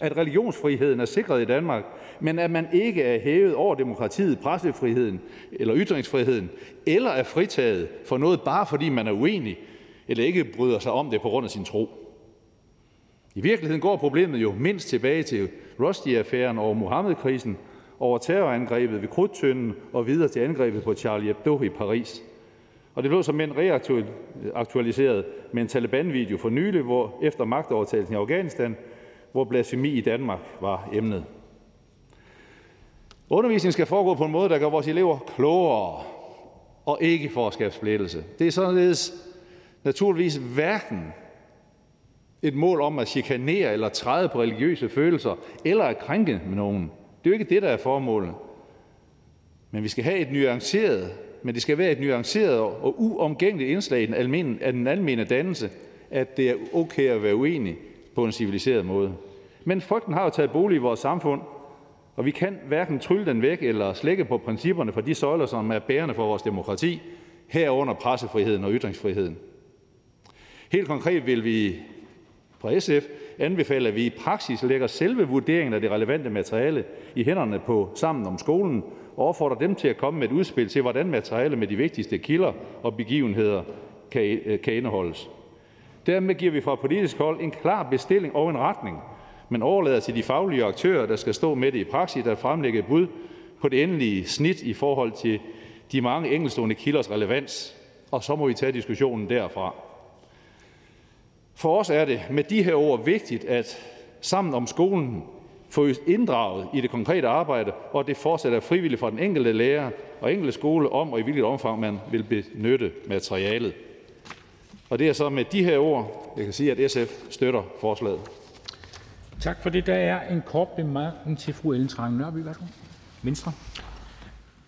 At religionsfriheden er sikret i Danmark, men at man ikke er hævet over demokratiet, pressefriheden eller ytringsfriheden, eller er fritaget for noget bare fordi man er uenig, eller ikke bryder sig om det på grund af sin tro. I virkeligheden går problemet jo mindst tilbage til Rushdie-affæren over Mohammed-krisen, over terrorangrebet ved Krudtønden og videre til angrebet på Charlie Hebdo i Paris. Og det blev som en reaktualiseret med en Taliban-video for nylig, hvor efter magtovertagelsen i Afghanistan, hvor blasfemi i Danmark var emnet. Undervisningen skal foregå på en måde, der gør vores elever klogere og ikke for at skabe splittelse. Det er således naturligvis hverken et mål om at chikanere eller træde på religiøse følelser eller at krænke med nogen. Det er jo ikke det, der er formålet. Men vi skal have et nuanceret, men det skal være et nuanceret og uomgængeligt indslag i den almene, af den almene dannelse, at det er okay at være uenig på en civiliseret måde. Men frygten har jo taget bolig i vores samfund, og vi kan hverken trylle den væk eller slække på principperne for de søjler, som er bærende for vores demokrati, herunder pressefriheden og ytringsfriheden. Helt konkret vil vi fra SF anbefaler at vi i praksis lægger selve vurderingen af det relevante materiale i hænderne på Sammen om skolen og opfordrer dem til at komme med et udspil til, hvordan materiale med de vigtigste kilder og begivenheder kan, øh, kan indeholdes. Dermed giver vi fra politisk hold en klar bestilling og en retning, men overlader til de faglige aktører, der skal stå med det i praksis, at fremlægge bud på det endelige snit i forhold til de mange enkeltstående kilders relevans, og så må vi tage diskussionen derfra. For os er det med de her ord vigtigt, at Sammen om skolen få inddraget i det konkrete arbejde, og det fortsat er frivilligt for den enkelte lærer og enkelte skole om, og i hvilket omfang man vil benytte materialet. Og det er så med de her ord, jeg kan sige, at SF støtter forslaget. Tak for det. Der er en kort bemærkning til fru Ellen Trane Nørby. Værsgo. Venstre.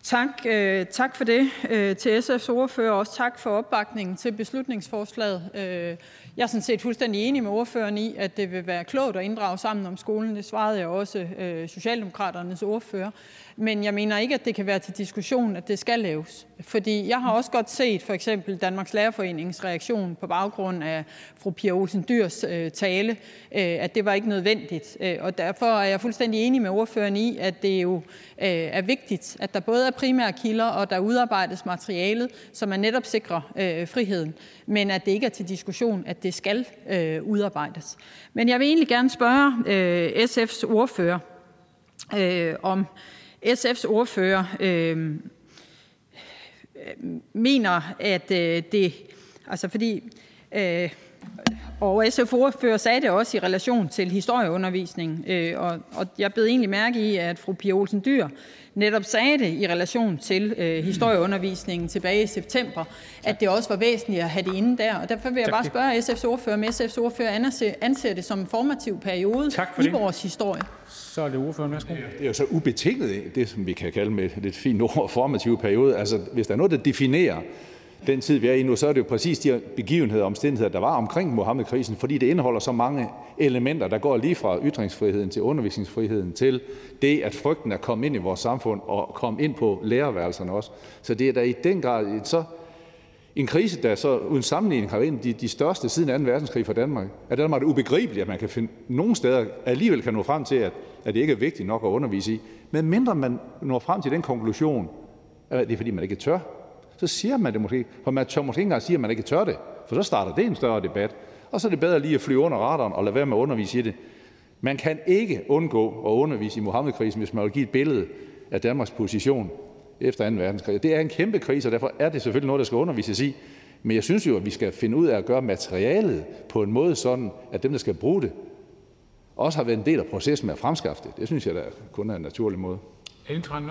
Tak, øh, tak for det øh, til SF's ordfører, og også tak for opbakningen til beslutningsforslaget. Øh, jeg er sådan set fuldstændig enig med ordføreren i, at det vil være klogt at inddrage Sammen om skolen. Det svarede jeg også øh, Socialdemokraternes ordfører. Men jeg mener ikke, at det kan være til diskussion, at det skal laves. Fordi jeg har også godt set for eksempel Danmarks Lærerforenings reaktion på baggrund af fru Pia Olsen Dyrs øh, tale, øh, at det var ikke nødvendigt. Øh, og derfor er jeg fuldstændig enig med ordføreren i, at det jo er vigtigt, at der både er primære kilder, og der udarbejdes materialet, så man netop sikrer friheden. Men at det ikke er til diskussion, at det skal udarbejdes. Men jeg vil egentlig gerne spørge SF's ordfører, øh, om SF's ordfører øh, øh, mener, at øh, det, altså fordi, øh, og SF's ordfører sagde det også i relation til historieundervisning, øh, og, og jeg blev egentlig mærke i, at fru Pia Olsen Dyr netop sagde det i relation til øh, historieundervisningen tilbage i september, at det også var væsentligt at have det inde der. Og derfor vil jeg bare spørge SF's ordfører, om SF's ordfører anser, anser det som en formativ periode i det. vores historie. Så er det ordføreren, værsgo. Det er jo så ubetinget det, som vi kan kalde med et fint ord, formativ periode. Altså, hvis der er noget, der definerer den tid, vi er i nu, så er det jo præcis de begivenheder og omstændigheder, der var omkring Mohammed-krisen, fordi det indeholder så mange elementer, der går lige fra ytringsfriheden til undervisningsfriheden til det, at frygten er kommet ind i vores samfund og kommet ind på lærerværelserne også. Så det er da i den grad et så en krise, der så uden sammenligning har været de, de største siden 2. verdenskrig for Danmark. At Danmark er det ubegribeligt, at man kan finde nogle steder alligevel kan nå frem til, at, at det ikke er vigtigt nok at undervise i. Men mindre man når frem til den konklusion, at det er fordi, man ikke tør, så siger man det måske For man tør måske ikke engang sige, at man ikke tør det, for så starter det en større debat. og så er det bedre lige at flyve under radaren og lade være med at undervise i det. Man kan ikke undgå at undervise i Mohammed-krisen, hvis man vil give et billede af Danmarks position efter 2. verdenskrig. Det er en kæmpe krise, og derfor er det selvfølgelig noget, der skal undervises i. Men jeg synes jo, at vi skal finde ud af at gøre materialet på en måde sådan, at dem, der skal bruge det, også har været en del af processen med at fremskaffe det. Det synes jeg der kun er en naturlig måde. Ellen Trane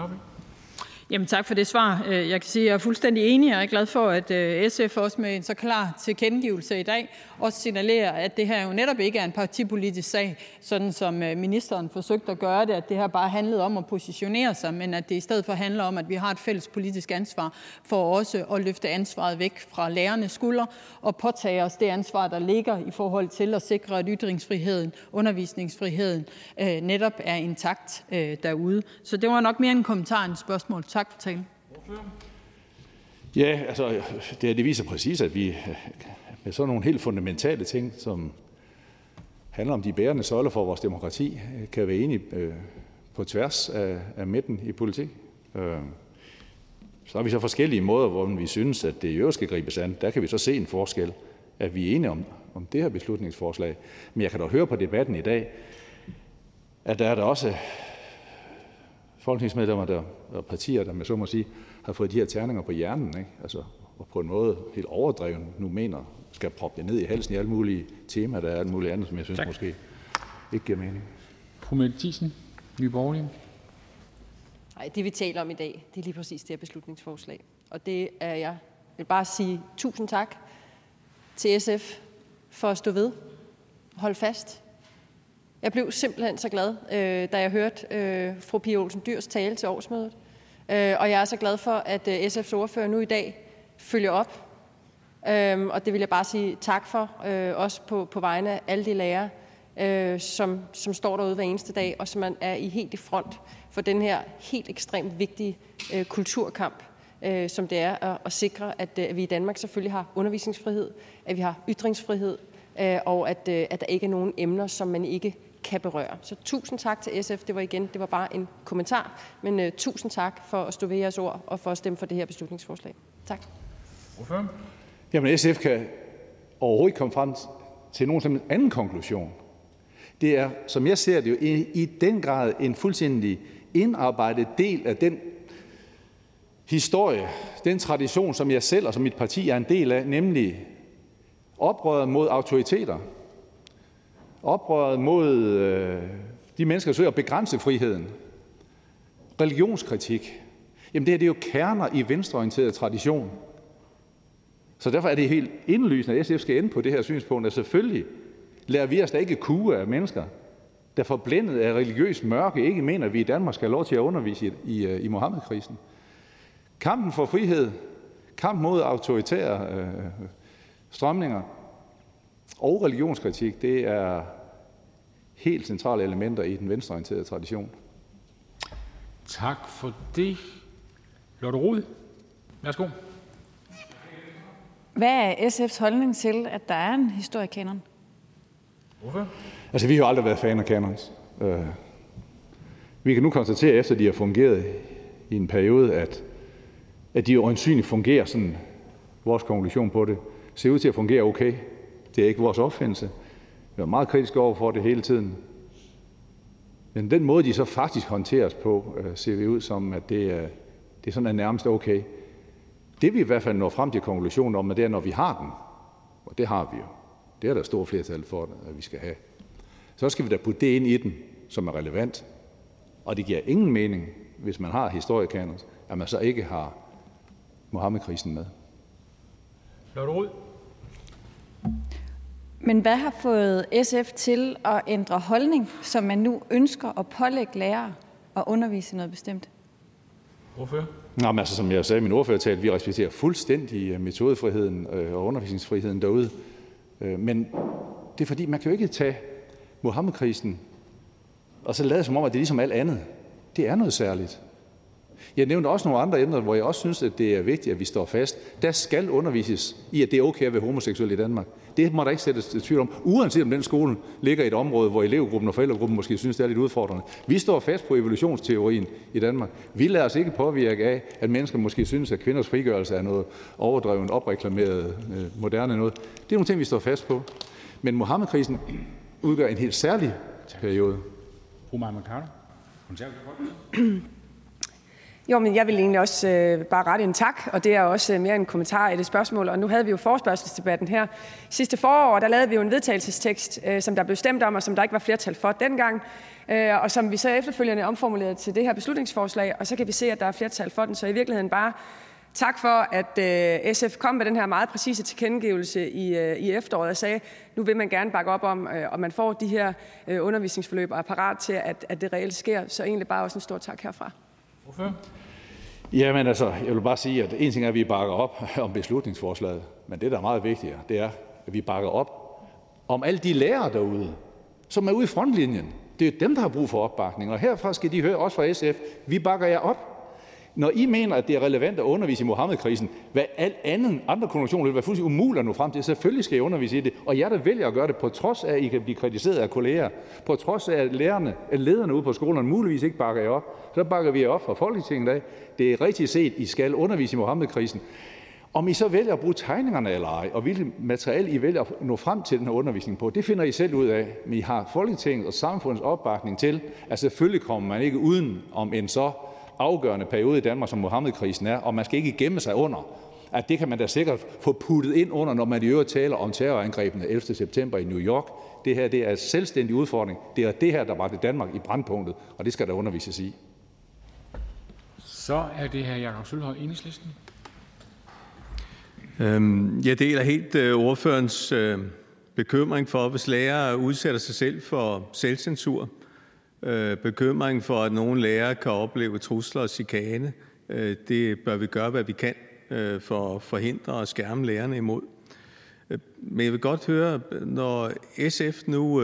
tak for det svar. Øh, jeg kan sige, at jeg er fuldstændig enig, og jeg er glad for, at øh, SF også med en så klar tilkendegivelse i dag også signalerer, at det her jo netop ikke er en partipolitisk sag, sådan som øh, ministeren forsøgte at gøre det, at det her bare handlede om at positionere sig, men at det i stedet for handler om, at vi har et fælles politisk ansvar for også at løfte ansvaret væk fra lærernes skuldre og påtage os det ansvar, der ligger i forhold til at sikre, at ytringsfriheden, undervisningsfriheden netop er intakt derude. Så det var nok mere en kommentar end et spørgsmål. Tak Tak for talen. Ja, altså, det, det viser præcis, at vi med sådan nogle helt fundamentale ting, som handler om de bærende søjler for vores demokrati, kan være enige øh, på tværs af, af midten i politik. Øh, så har vi så forskellige måder, hvor vi synes, at det i øvrigt skal gribes an. Der kan vi så se en forskel, at vi er enige om, om det her beslutningsforslag. Men jeg kan da høre på debatten i dag, at der er der også folketingsmedlemmer der, og partier, der med så må sige, har fået de her terninger på hjernen, ikke? Altså, og på en måde helt overdreven nu mener, skal proppe det ned i halsen i alle mulige temaer, der er alt muligt andet, som jeg synes tak. måske ikke giver mening. Fru Mette Thiesen, Nye Borgerlige. Nej, det vi taler om i dag, det er lige præcis det her beslutningsforslag. Og det er jeg jeg vil bare sige tusind tak til SF for at stå ved, holde fast jeg blev simpelthen så glad, øh, da jeg hørte øh, fru Pia Olsen Dyrs tale til årsmødet. Øh, og jeg er så glad for, at øh, SF's ordfører nu i dag følger op. Øhm, og det vil jeg bare sige tak for, øh, også på, på vegne af alle de lærere, øh, som, som står derude hver eneste dag, og som man er i helt i front for den her helt ekstremt vigtige kulturkamp, som det er at, at sikre, at, at vi i Danmark selvfølgelig har undervisningsfrihed, at vi har ytringsfrihed, og at, at der ikke er nogen emner, som man ikke kan berøre. Så tusind tak til SF. Det var igen, det var bare en kommentar, men uh, tusind tak for at stå ved jeres ord og for at stemme for det her beslutningsforslag. Tak. Hvorfor? Jamen SF kan overhovedet ikke komme frem til nogen som en anden konklusion. Det er, som jeg ser det jo, i, i den grad en fuldstændig indarbejdet del af den historie, den tradition, som jeg selv og som mit parti er en del af, nemlig oprøret mod autoriteter, oprøret mod øh, de mennesker, der søger at begrænse friheden, religionskritik. Jamen det her det er jo kerner i venstreorienteret tradition. Så derfor er det helt indlysende, at SF skal ende på det her synspunkt, at selvfølgelig lærer vi os da ikke kue af mennesker, der forblændet af religiøs mørke ikke mener, at vi i Danmark skal have lov til at undervise i, i, øh, i Mohammed-krisen. Kampen for frihed, kamp mod autoritære øh, strømninger, og religionskritik det er helt centrale elementer i den venstreorienterede tradition. Tak for det. Lotte Rod, værsgo. Hvad er SF's holdning til, at der er en historiekanon? Hvorfor? Altså, vi har jo aldrig været fan af kanons. Uh, vi kan nu konstatere, efter de har fungeret i en periode, at, at de øjensynligt fungerer sådan, vores konklusion på det, ser ud til at fungere okay. Det er ikke vores opfindelse. Vi er meget kritiske over for det hele tiden. Men den måde, de så faktisk håndteres på, øh, ser vi ud som, at det er, det er sådan er nærmest okay. Det vi i hvert fald når frem til konklusionen om, det er, når vi har den, og det har vi jo, det er der stort flertal for, at vi skal have, så skal vi da putte det ind i den, som er relevant. Og det giver ingen mening, hvis man har historiekanon, at man så ikke har Mohammed-krisen med. Lotte Rud. Men hvad har fået SF til at ændre holdning, som man nu ønsker at pålægge lærere at undervise noget bestemt? Men altså, som jeg sagde i min ordførertale, vi respekterer fuldstændig øh, metodefriheden øh, og undervisningsfriheden derude. Øh, men det er fordi, man kan jo ikke tage Mohammed-krisen og så lade som om, at det er ligesom alt andet. Det er noget særligt. Jeg nævnte også nogle andre emner, hvor jeg også synes, at det er vigtigt, at vi står fast. Der skal undervises i, at det er okay at være homoseksuel i Danmark. Det må der ikke sættes tvivl om, uanset om den skole ligger i et område, hvor elevgruppen og forældregruppen måske synes, det er lidt udfordrende. Vi står fast på evolutionsteorien i Danmark. Vi lader os ikke påvirke af, at mennesker måske synes, at kvinders frigørelse er noget overdrevet, opreklameret, øh, moderne noget. Det er nogle ting, vi står fast på. Men Mohammed-krisen udgør en helt særlig periode. Fru Maja Mercado, jeg vil egentlig også øh, bare rette en tak, og det er også øh, mere en kommentar i det spørgsmål. Og nu havde vi jo forspørgselsdebatten her sidste forår, og der lavede vi jo en vedtagelsestekst, øh, som der blev stemt om, og som der ikke var flertal for dengang, øh, og som vi så efterfølgende omformulerede til det her beslutningsforslag, og så kan vi se, at der er flertal for den. Så i virkeligheden bare tak for, at øh, SF kom med den her meget præcise tilkendegivelse i, øh, i efteråret og sagde, nu vil man gerne bakke op om, øh, og man får de her øh, undervisningsforløb og er parat til, at, at det reelt sker. Så egentlig bare også en stor tak herfra. Jamen altså, jeg vil bare sige, at en ting er, at vi bakker op [LAUGHS] om beslutningsforslaget, men det, der er meget vigtigere, det er, at vi bakker op om alle de lærere derude, som er ude i frontlinjen. Det er dem, der har brug for opbakning, og herfra skal de høre, også fra SF, vi bakker jer op. Når I mener, at det er relevant at undervise i Mohammed-krisen, hvad alt andet, andre konventioner vil være fuldstændig umuligt at nå frem til, selvfølgelig skal I undervise i det. Og jer, der vælger at gøre det, på trods af, at I kan blive kritiseret af kolleger, på trods af, at lærerne, at lederne ude på skolerne muligvis ikke bakker jer op, så bakker vi jer op fra Folketinget af. Det er rigtigt set, I skal undervise i Mohammed-krisen. Om I så vælger at bruge tegningerne eller ej, og hvilket materiale I vælger at nå frem til den her undervisning på, det finder I selv ud af. Men I har Folketinget og samfundets opbakning til, at selvfølgelig kommer man ikke uden om en så afgørende periode i Danmark, som Mohammed-krisen er, og man skal ikke gemme sig under, at det kan man da sikkert få puttet ind under, når man i øvrigt taler om terrorangrebene 11. september i New York. Det her det er en selvstændig udfordring. Det er det her, der bragte Danmark i brandpunktet, og det skal der undervises i. Så er det her Jakob Sølhøj, Enhedslisten. Øhm, jeg deler helt øh, ordførens øh, bekymring for, hvis lærere udsætter sig selv for selvcensur. Øh, bekymring for, at nogle lærere kan opleve trusler og chikane. Øh, det bør vi gøre, hvad vi kan øh, for at forhindre og skærme lærerne imod. Men jeg vil godt høre, når SF nu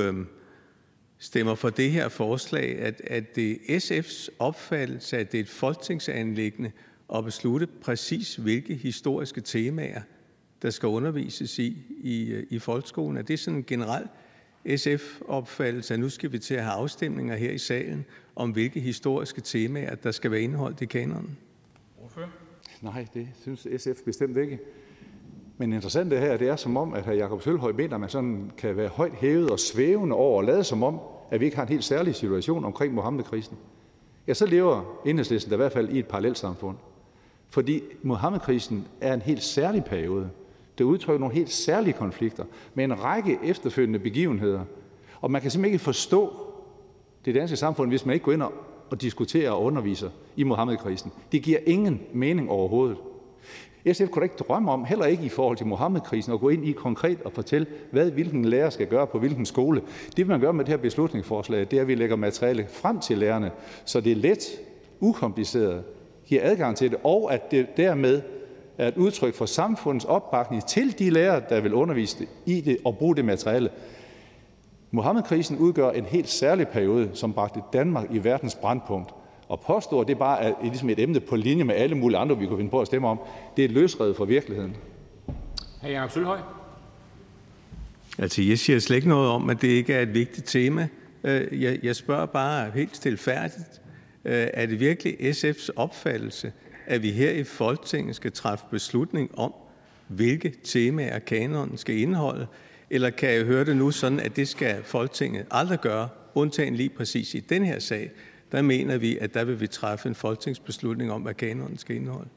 stemmer for det her forslag, at, at det er SF's opfattelse, at det er et folketingsanlæggende at beslutte præcis, hvilke historiske temaer, der skal undervises i i, i folkeskolen. Er det sådan generelt SF-opfattelse, at nu skal vi til at have afstemninger her i salen om, hvilke historiske temaer der skal være indeholdt i kanonen? Nej, det synes SF bestemt ikke. Men interessant det her, det er som om, at hr. Jakob Sølhøj mener, at man sådan kan være højt hævet og svævende over og lade som om, at vi ikke har en helt særlig situation omkring Mohammed-krisen. Ja, så lever enhedslisten i hvert fald i et parallelt samfund. Fordi Mohammed-krisen er en helt særlig periode. Det udtrykker nogle helt særlige konflikter med en række efterfølgende begivenheder. Og man kan simpelthen ikke forstå det danske samfund, hvis man ikke går ind og diskuterer og underviser i Mohammed-krisen. Det giver ingen mening overhovedet. SF kunne da ikke drømme om, heller ikke i forhold til Mohammed-krisen, at gå ind i konkret og fortælle, hvad hvilken lærer skal gøre på hvilken skole. Det, man gør med det her beslutningsforslag, det er, at vi lægger materiale frem til lærerne, så det er let, ukompliceret, giver adgang til det, og at det dermed er et udtryk for samfundets opbakning til de lærere, der vil undervise i det og bruge det materiale. Mohammed-krisen udgør en helt særlig periode, som bragte Danmark i verdens brandpunkt. Og påstår, at det bare er ligesom et emne på linje med alle mulige andre, vi kunne finde på at stemme om, det er løsredet fra virkeligheden. Hr. Jacob Sølhøj. Altså, jeg siger slet ikke noget om, at det ikke er et vigtigt tema. Øh, jeg, jeg spørger bare helt stilfærdigt, øh, er det virkelig SF's opfattelse, at vi her i Folketinget skal træffe beslutning om, hvilke temaer kanonen skal indeholde? Eller kan jeg høre det nu sådan, at det skal Folketinget aldrig gøre, undtagen lige præcis i den her sag? Der mener vi, at der vil vi træffe en folketingsbeslutning om, hvad kanonen skal indeholde.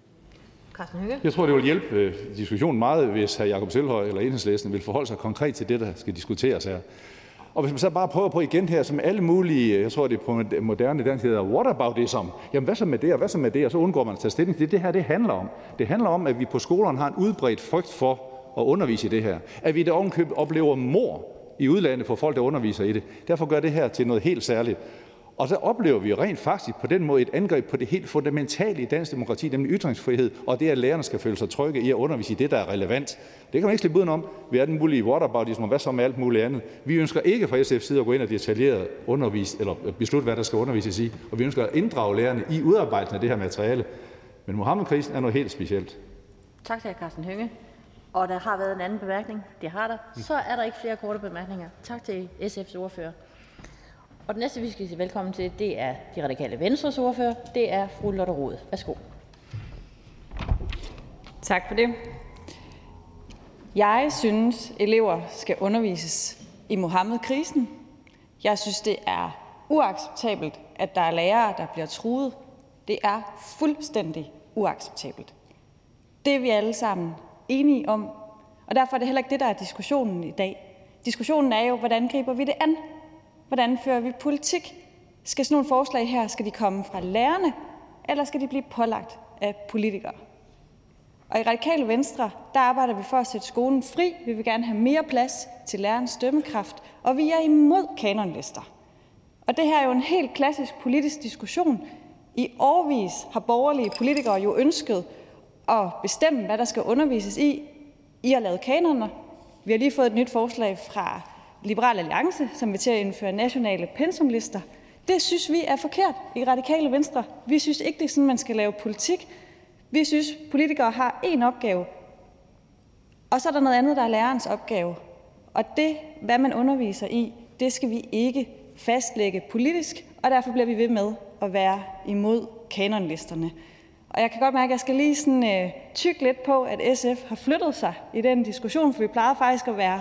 Jeg tror, det vil hjælpe øh, diskussionen meget, hvis hr. Jakob Selvhøj eller enhedslisten vil forholde sig konkret til det, der skal diskuteres her. Og hvis man så bare prøver på igen her, som alle mulige, jeg tror det er på moderne dansk hedder, what about this som? Jamen hvad så med det, og hvad så med det? Og så undgår man at tage stilling til det. Det her, det handler om. Det handler om, at vi på skolerne har en udbredt frygt for at undervise i det her. At vi i det ovenkøb oplever mor i udlandet for folk, der underviser i det. Derfor gør det her til noget helt særligt. Og så oplever vi rent faktisk på den måde et angreb på det helt fundamentale i dansk demokrati, nemlig ytringsfrihed, og det, at lærerne skal føle sig trygge i at undervise i det, der er relevant. Det kan man ikke slippe udenom. Vi er den mulige whataboutism, og hvad så med alt muligt andet. Vi ønsker ikke fra SF's side at gå ind og detaljeret undervise, eller beslutte, hvad der skal undervises i, og vi ønsker at inddrage lærerne i udarbejdelsen af det her materiale. Men Mohammed-krisen er noget helt specielt. Tak til hr. Carsten Hønge. Og der har været en anden bemærkning. Det har der. Så er der ikke flere korte bemærkninger. Tak til SF's ordfører. Og den næste, vi skal sige velkommen til, det er De Radikale Venstres ordfører. Det er fru Lotte Rod. Værsgo. Tak for det. Jeg synes, elever skal undervises i Mohammed-krisen. Jeg synes, det er uacceptabelt, at der er lærere, der bliver truet. Det er fuldstændig uacceptabelt. Det er vi alle sammen enige om, og derfor er det heller ikke det, der er diskussionen i dag. Diskussionen er jo, hvordan griber vi det an? Hvordan fører vi politik? Skal sådan nogle forslag her, skal de komme fra lærerne, eller skal de blive pålagt af politikere? Og i Radikale Venstre, der arbejder vi for at sætte skolen fri. Vi vil gerne have mere plads til lærernes dømmekraft, og vi er imod kanonlister. Og det her er jo en helt klassisk politisk diskussion. I årvis har borgerlige politikere jo ønsket at bestemme, hvad der skal undervises i. I har lavet kanoner. Vi har lige fået et nyt forslag fra Liberal Alliance, som vil til at indføre nationale pensumlister. Det synes vi er forkert i Radikale Venstre. Vi synes ikke, det er sådan, man skal lave politik. Vi synes, politikere har én opgave, og så er der noget andet, der er lærerens opgave. Og det, hvad man underviser i, det skal vi ikke fastlægge politisk, og derfor bliver vi ved med at være imod kanonlisterne. Og jeg kan godt mærke, at jeg skal lige sådan, øh, tykke lidt på, at SF har flyttet sig i den diskussion, for vi plejede faktisk at være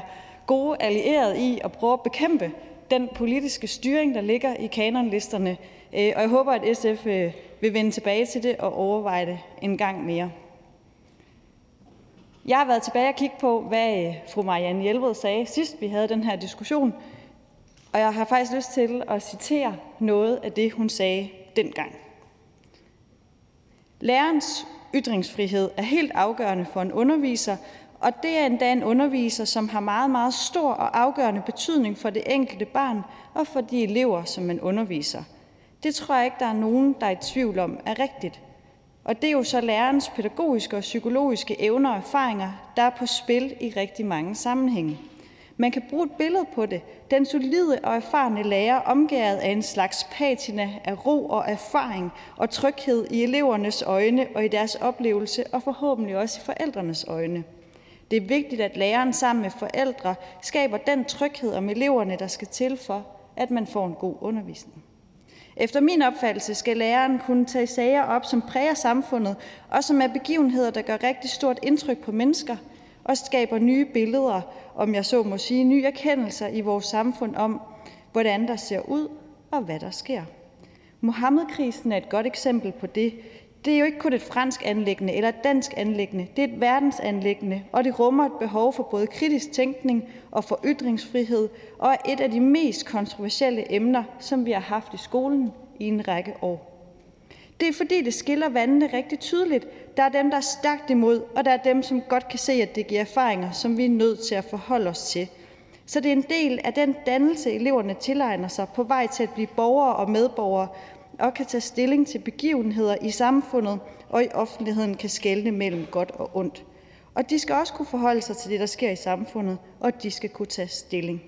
gode allierede i at prøve at bekæmpe den politiske styring, der ligger i kanonlisterne. Øh, og jeg håber, at SF øh, vil vende tilbage til det og overveje det en gang mere. Jeg har været tilbage og kigge på, hvad øh, fru Marianne Hjelved sagde, sidst vi havde den her diskussion, og jeg har faktisk lyst til at citere noget af det, hun sagde dengang. Lærerens ytringsfrihed er helt afgørende for en underviser, og det er endda en underviser, som har meget, meget stor og afgørende betydning for det enkelte barn og for de elever, som man underviser. Det tror jeg ikke, der er nogen, der er i tvivl om er rigtigt. Og det er jo så lærerens pædagogiske og psykologiske evner og erfaringer, der er på spil i rigtig mange sammenhænge. Man kan bruge et billede på det. Den solide og erfarne lærer omgæret af en slags patina af ro og erfaring og tryghed i elevernes øjne og i deres oplevelse og forhåbentlig også i forældrenes øjne. Det er vigtigt, at læreren sammen med forældre skaber den tryghed om eleverne, der skal til for, at man får en god undervisning. Efter min opfattelse skal læreren kunne tage sager op, som præger samfundet, og som er begivenheder, der gør rigtig stort indtryk på mennesker, og skaber nye billeder, om jeg så må sige, nye erkendelser i vores samfund om, hvordan der ser ud og hvad der sker. Muhammedkrisen er et godt eksempel på det. Det er jo ikke kun et fransk anlæggende eller et dansk anlæggende, det er et verdensanlæggende, og det rummer et behov for både kritisk tænkning og for ytringsfrihed, og er et af de mest kontroversielle emner, som vi har haft i skolen i en række år. Det er fordi, det skiller vandene rigtig tydeligt. Der er dem, der er stærkt imod, og der er dem, som godt kan se, at det giver erfaringer, som vi er nødt til at forholde os til. Så det er en del af den dannelse, eleverne tilegner sig på vej til at blive borgere og medborgere, og kan tage stilling til begivenheder i samfundet og i offentligheden kan skelne mellem godt og ondt. Og de skal også kunne forholde sig til det, der sker i samfundet, og de skal kunne tage stilling.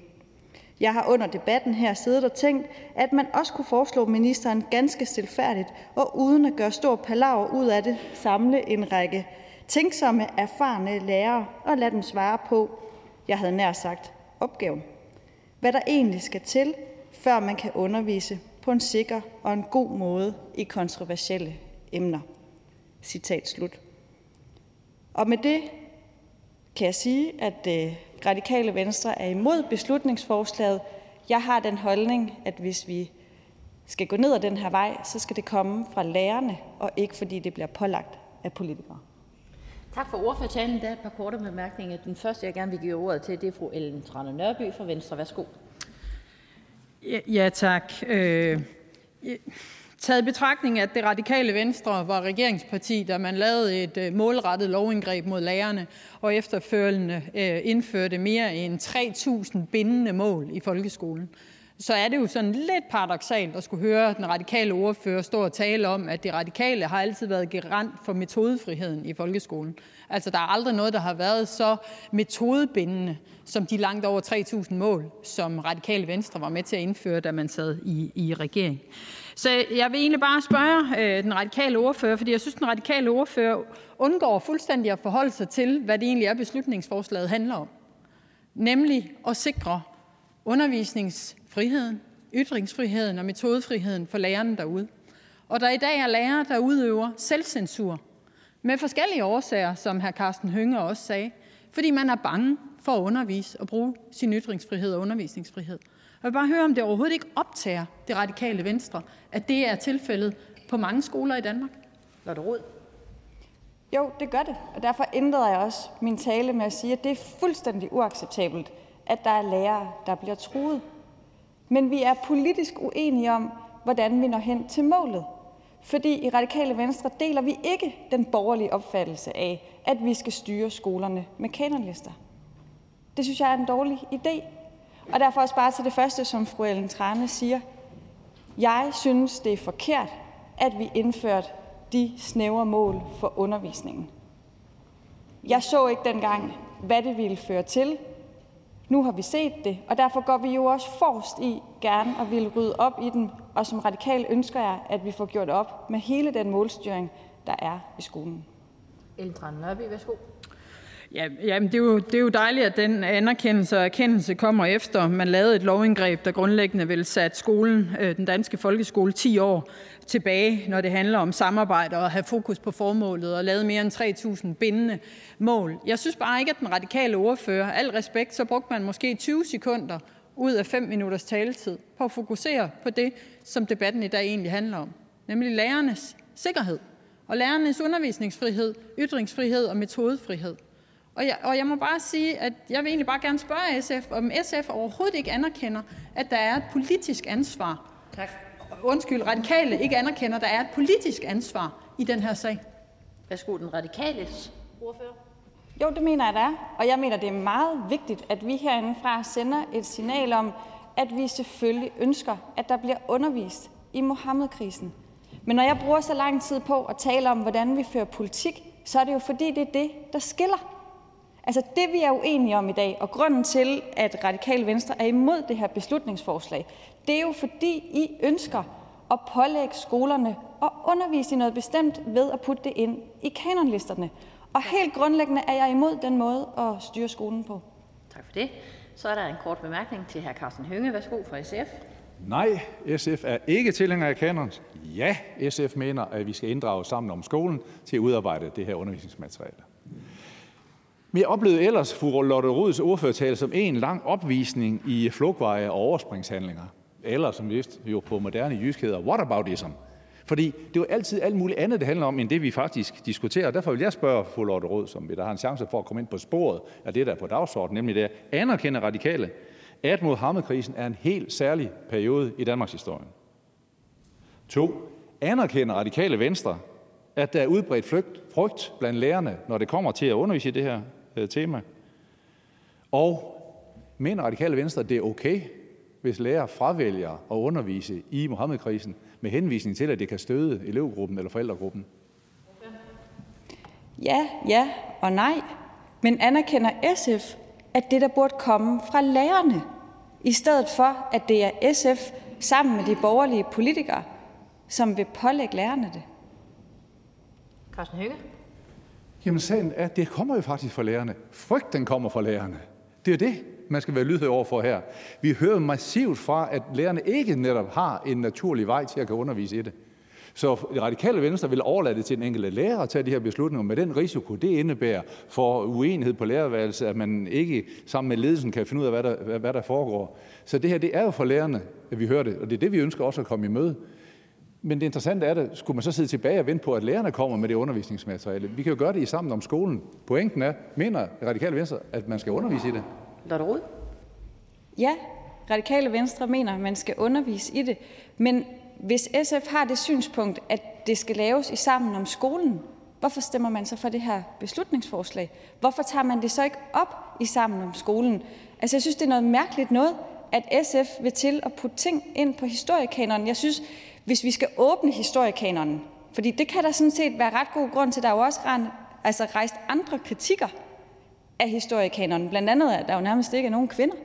Jeg har under debatten her siddet og tænkt, at man også kunne foreslå ministeren ganske stilfærdigt og uden at gøre stor palaver ud af det, samle en række tænksomme, erfarne lærere og lade dem svare på, jeg havde nær sagt, opgaven. Hvad der egentlig skal til, før man kan undervise på en sikker og en god måde i kontroversielle emner. Citat slut. Og med det kan jeg sige, at øh, Radikale Venstre er imod beslutningsforslaget. Jeg har den holdning, at hvis vi skal gå ned ad den her vej, så skal det komme fra lærerne, og ikke fordi det bliver pålagt af politikere. Tak for ordførertalen. Der er et par korte bemærkninger. Den første, jeg gerne vil give ordet til, det er fru Ellen Trane Nørby fra Venstre. Værsgo. Ja, ja tak. Øh, taget i betragtning, at det radikale Venstre var regeringsparti, da man lavede et øh, målrettet lovindgreb mod lærerne, og efterfølgende øh, indførte mere end 3.000 bindende mål i folkeskolen, så er det jo sådan lidt paradoxalt at skulle høre den radikale ordfører stå og tale om, at de radikale har altid været garant for metodefriheden i folkeskolen. Altså, der er aldrig noget, der har været så metodebindende som de langt over 3.000 mål, som Radikale Venstre var med til at indføre, da man sad i, i regering. Så jeg vil egentlig bare spørge øh, den radikale ordfører, fordi jeg synes, den radikale ordfører undgår fuldstændig at forholde sig til, hvad det egentlig er, beslutningsforslaget handler om. Nemlig at sikre undervisningsfriheden, ytringsfriheden og metodefriheden for lærerne derude. Og der i dag er lærere, der udøver selvcensur med forskellige årsager, som hr. Carsten Hønge også sagde. fordi man er bange for at undervise og bruge sin ytringsfrihed og undervisningsfrihed. Jeg vil bare høre, om det overhovedet ikke optager det radikale venstre, at det er tilfældet på mange skoler i Danmark. Lotte Rod. Jo, det gør det, og derfor ændrede jeg også min tale med at sige, at det er fuldstændig uacceptabelt, at der er lærere, der bliver truet. Men vi er politisk uenige om, hvordan vi når hen til målet. Fordi i Radikale Venstre deler vi ikke den borgerlige opfattelse af, at vi skal styre skolerne med kanonlister. Det synes jeg er en dårlig idé. Og derfor også bare til det første, som fru Ellen Trane siger. Jeg synes, det er forkert, at vi indførte de snævre mål for undervisningen. Jeg så ikke dengang, hvad det ville føre til. Nu har vi set det, og derfor går vi jo også forrest i gerne at ville rydde op i den. Og som radikal ønsker jeg, at vi får gjort op med hele den målstyring, der er i skolen. Ellen Trane Nørby, værsgo. Ja, jamen det, er jo, det er jo dejligt, at den anerkendelse og erkendelse kommer efter, man lavede et lovindgreb, der grundlæggende vil sætte skolen, øh, den danske folkeskole 10 år tilbage, når det handler om samarbejde og at have fokus på formålet og lavet mere end 3.000 bindende mål. Jeg synes bare ikke, at den radikale ordfører, al respekt, så brugte man måske 20 sekunder ud af 5 minutters taletid på at fokusere på det, som debatten i dag egentlig handler om, nemlig lærernes sikkerhed og lærernes undervisningsfrihed, ytringsfrihed og metodefrihed. Og jeg, og jeg må bare sige, at jeg vil egentlig bare gerne spørge SF, om SF overhovedet ikke anerkender, at der er et politisk ansvar. Tak. Undskyld, radikale ikke anerkender, at der er et politisk ansvar i den her sag. Værsgo, den radikale ordfører. Jo, det mener jeg, der er. Og jeg mener, det er meget vigtigt, at vi herindefra sender et signal om, at vi selvfølgelig ønsker, at der bliver undervist i Mohammed-krisen. Men når jeg bruger så lang tid på at tale om, hvordan vi fører politik, så er det jo fordi, det er det, der skiller. Altså det, vi er uenige om i dag, og grunden til, at Radikale Venstre er imod det her beslutningsforslag, det er jo fordi, I ønsker at pålægge skolerne at undervise i noget bestemt ved at putte det ind i kanonlisterne. Og helt grundlæggende er jeg imod den måde at styre skolen på. Tak for det. Så er der en kort bemærkning til hr. Carsten Hønge. Værsgo fra SF. Nej, SF er ikke tilhænger af kanon. Ja, SF mener, at vi skal inddrage sammen om skolen til at udarbejde det her undervisningsmateriale. Men jeg oplevede ellers fru Lotte Rods ordførertale som en lang opvisning i flugtveje og overspringshandlinger. Eller som vist jo på moderne jysk hedder, whataboutism. Fordi det er jo altid alt muligt andet, det handler om, end det vi faktisk diskuterer. Derfor vil jeg spørge fru Lotte Rod, som der har en chance for at komme ind på sporet af det, der er på dagsordenen, nemlig det anerkender radikale, at Mohammed-krisen er en helt særlig periode i Danmarks historie. To. Anerkender radikale venstre, at der er udbredt frygt, frygt blandt lærerne, når det kommer til at undervise i det her tema? Og mener radikale venstre, at det er okay, hvis lærer fravælger at undervise i Mohammed-krisen med henvisning til, at det kan støde elevgruppen eller forældregruppen? Ja, ja og nej. Men anerkender SF, at det der burde komme fra lærerne, i stedet for at det er SF sammen med de borgerlige politikere, som vil pålægge lærerne det? Carsten Hønge. Jamen sagen er, det kommer jo faktisk fra lærerne. Frygten kommer fra lærerne. Det er det, man skal være lydhør over for her. Vi hører massivt fra, at lærerne ikke netop har en naturlig vej til at kunne undervise i det. Så det radikale venstre vil overlade det til den enkelte lærer at tage de her beslutninger med den risiko, det indebærer for uenighed på lærerværelset, at man ikke sammen med ledelsen kan finde ud af, hvad der, hvad der foregår. Så det her, det er jo for lærerne, at vi hører det, og det er det, vi ønsker også at komme i møde. Men det interessante er, det, skulle man så sidde tilbage og vente på, at lærerne kommer med det undervisningsmateriale? Vi kan jo gøre det i sammen om skolen. Pointen er, mener Radikale Venstre, at man skal undervise i det? Lotte Rod. Ja, Radikale Venstre mener, at man skal undervise i det. Men hvis SF har det synspunkt, at det skal laves i sammen om skolen, hvorfor stemmer man så for det her beslutningsforslag? Hvorfor tager man det så ikke op i sammen om skolen? Altså, jeg synes, det er noget mærkeligt noget, at SF vil til at putte ting ind på historiekanonen. Jeg synes, hvis vi skal åbne historiekanonen, fordi det kan der sådan set være ret god grund til. Der er jo også altså rejst andre kritikker af historiekanonen, blandt andet at der jo nærmest ikke er nogen kvinder.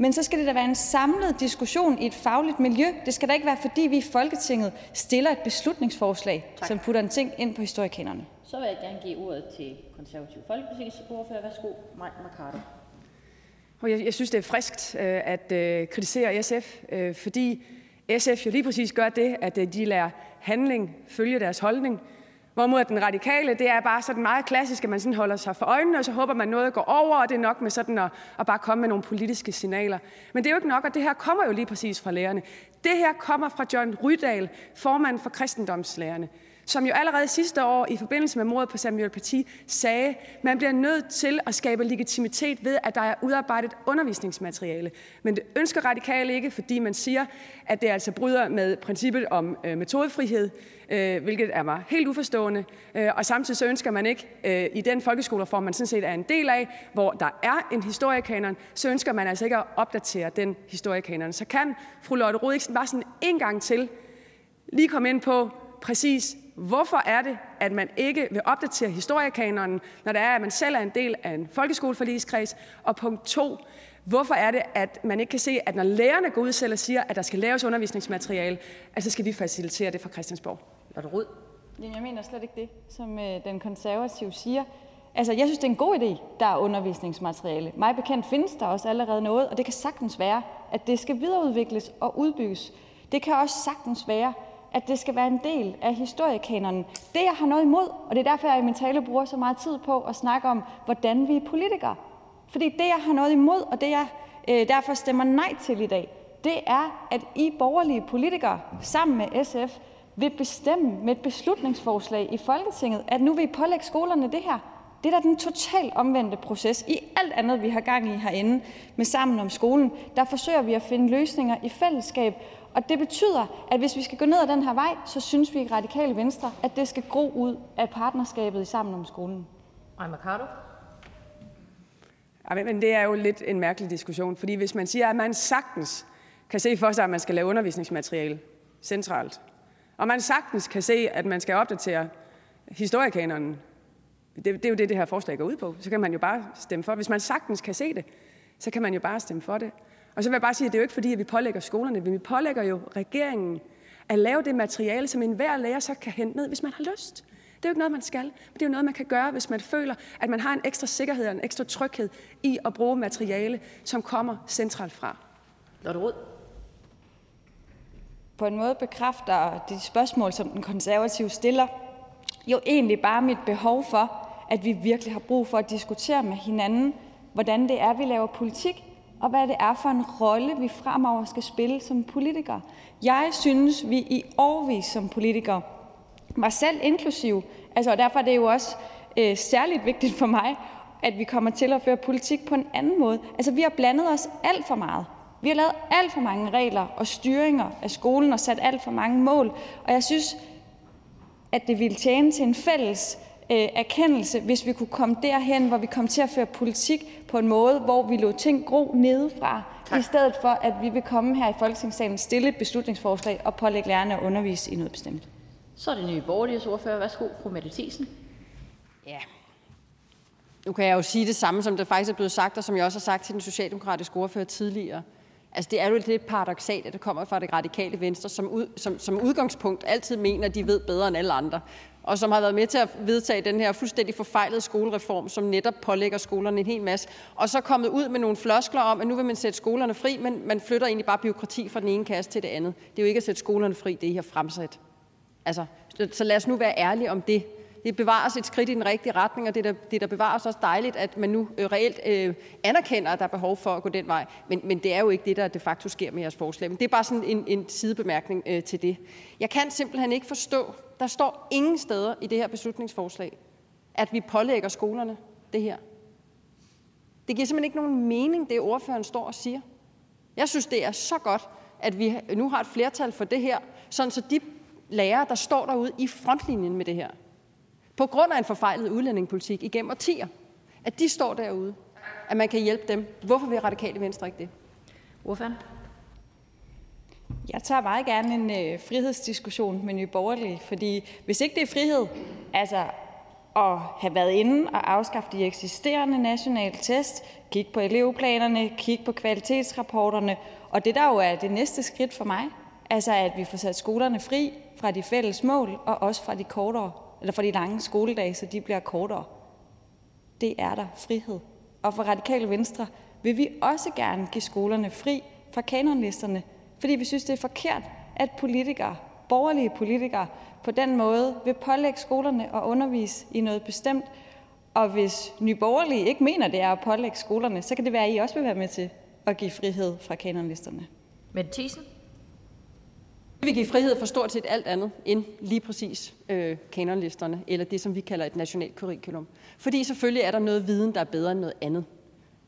Men så skal det da være en samlet diskussion i et fagligt miljø. Det skal da ikke være, fordi vi i Folketinget stiller et beslutningsforslag, tak. som putter en ting ind på historiekanonen. Så vil jeg gerne give ordet til konservativ folkeparti's ordfører. Værsgo, Maj Mercado. Jeg, jeg synes, det er friskt øh, at øh, kritisere SF, øh, fordi SF jo lige præcis gør det, at øh, de lader handling følge deres holdning. Hvorimod den radikale, det er bare sådan meget klassisk, at man sådan holder sig for øjnene, og så håber man noget går over, og det er nok med sådan at, at bare komme med nogle politiske signaler. Men det er jo ikke nok, og det her kommer jo lige præcis fra lærerne. Det her kommer fra John Rydahl, formand for kristendomslærerne som jo allerede sidste år i forbindelse med mordet på Samuel Paty sagde, at man bliver nødt til at skabe legitimitet ved, at der er udarbejdet undervisningsmateriale. Men det ønsker radikale ikke, fordi man siger, at det altså bryder med princippet om øh, metodefrihed, øh, hvilket er mig helt uforstående. Øh, og samtidig så ønsker man ikke øh, i den folkeskolereform, man sådan set er en del af, hvor der er en historiekanon, så ønsker man altså ikke at opdatere den historiekanon. Så kan fru Lotte Rodiksen bare sådan en gang til lige komme ind på præcis, Hvorfor er det, at man ikke vil opdatere historiekanonen, når det er, at man selv er en del af en folkeskoleforligskreds? Og punkt to, hvorfor er det, at man ikke kan se, at når lærerne går ud selv og siger, at der skal laves undervisningsmateriale, at så skal vi facilitere det fra Christiansborg? Lotte Rod. Jeg mener slet ikke det, som øh, den konservative siger. Altså, jeg synes, det er en god idé, der er undervisningsmateriale. Mig bekendt findes der også allerede noget, og det kan sagtens være, at det skal videreudvikles og udbygges. Det kan også sagtens være, at det skal være en del af historiekanonen. Det, jeg har noget imod, og det er derfor, jeg i min tale bruger så meget tid på at snakke om, hvordan vi er politikere. Fordi det, jeg har noget imod, og det, jeg øh, derfor stemmer nej til i dag, det er, at I borgerlige politikere sammen med SF vil bestemme med et beslutningsforslag i Folketinget, at nu vil I pålægge skolerne det her. Det er da den totalt omvendte proces. I alt andet, vi har gang i herinde med Sammen om skolen, der forsøger vi at finde løsninger i fællesskab, det betyder, at hvis vi skal gå ned ad den her vej, så synes vi i Radikale Venstre, at det skal gro ud af partnerskabet i Sammen om skolen. Ej, Mercado. Ja, men det er jo lidt en mærkelig diskussion, fordi hvis man siger, at man sagtens kan se for sig, at man skal lave undervisningsmateriale centralt, og man sagtens kan se, at man skal opdatere historiekanonen, det, det er jo det, det her forslag går ud på, så kan man jo bare stemme for. Hvis man sagtens kan se det, så kan man jo bare stemme for det. Og så vil jeg bare sige, at det er jo ikke fordi, at vi pålægger skolerne, men vi pålægger jo regeringen at lave det materiale, som enhver lærer så kan hente ned, hvis man har lyst. Det er jo ikke noget, man skal, men det er jo noget, man kan gøre, hvis man føler, at man har en ekstra sikkerhed og en ekstra tryghed i at bruge materiale, som kommer centralt fra. Lotte Rød. På en måde bekræfter de spørgsmål, som den konservative stiller, jo egentlig bare mit behov for, at vi virkelig har brug for at diskutere med hinanden, hvordan det er, vi laver politik, og hvad det er for en rolle, vi fremover skal spille som politikere. Jeg synes, vi i årvis som politikere, mig selv inklusiv, altså, og derfor er det jo også øh, særligt vigtigt for mig, at vi kommer til at føre politik på en anden måde. Altså, vi har blandet os alt for meget. Vi har lavet alt for mange regler og styringer af skolen og sat alt for mange mål, og jeg synes, at det ville tjene til en fælles Øh, erkendelse, hvis vi kunne komme derhen, hvor vi kom til at føre politik på en måde, hvor vi lå ting gro nedefra, i stedet for at vi vil komme her i Folketingssalen, stille et beslutningsforslag og pålægge lærerne at undervise i noget bestemt. Så er det nye borgerlige ordfører. Værsgo, fru Mette Thiesen. Ja. Nu kan jeg jo sige det samme, som det faktisk er blevet sagt, og som jeg også har sagt til den socialdemokratiske ordfører tidligere. Altså, det er jo lidt paradoxalt, at det kommer fra det radikale venstre, som, ud, som, som udgangspunkt altid mener, at de ved bedre end alle andre og som har været med til at vedtage den her fuldstændig forfejlede skolereform, som netop pålægger skolerne en hel masse, og så kommet ud med nogle floskler om, at nu vil man sætte skolerne fri, men man flytter egentlig bare byråkrati fra den ene kasse til det andet. Det er jo ikke at sætte skolerne fri, det I har fremsat. Altså, så lad os nu være ærlige om det. Det bevares et skridt i den rigtige retning, og det der, det der bevares også dejligt, at man nu øh, reelt øh, anerkender, at der er behov for at gå den vej. Men, men det er jo ikke det, der de facto sker med jeres forslag. Men det er bare sådan en, en sidebemærkning øh, til det. Jeg kan simpelthen ikke forstå, der står ingen steder i det her beslutningsforslag, at vi pålægger skolerne det her. Det giver simpelthen ikke nogen mening, det ordføreren står og siger. Jeg synes, det er så godt, at vi nu har et flertal for det her, sådan så de lærere, der står derude i frontlinjen med det her, på grund af en forfejlet udlændingepolitik igennem årtier, at de står derude, at man kan hjælpe dem. Hvorfor vil Radikale Venstre ikke det? Ordføreren? Jeg tager meget gerne en øh, frihedsdiskussion med Nye Borgerlige, fordi hvis ikke det er frihed, altså at have været inde og afskaffe de eksisterende nationale test, kigge på elevplanerne, kigge på kvalitetsrapporterne, og det der jo er det næste skridt for mig, altså at vi får sat skolerne fri fra de fælles mål og også fra de kortere eller fra de lange skoledage, så de bliver kortere. Det er der frihed. Og for Radikale Venstre vil vi også gerne give skolerne fri fra kanonlisterne, fordi vi synes, det er forkert, at politikere borgerlige politikere på den måde vil pålægge skolerne at undervise i noget bestemt. Og hvis Nye Borgerlige ikke mener, det er at pålægge skolerne, så kan det være, at I også vil være med til at give frihed fra kanonlisterne. Mette Thiesen? Vi vil give frihed for stort set alt andet end lige præcis øh, kanonlisterne, eller det, som vi kalder et nationalt curriculum. Fordi selvfølgelig er der noget viden, der er bedre end noget andet.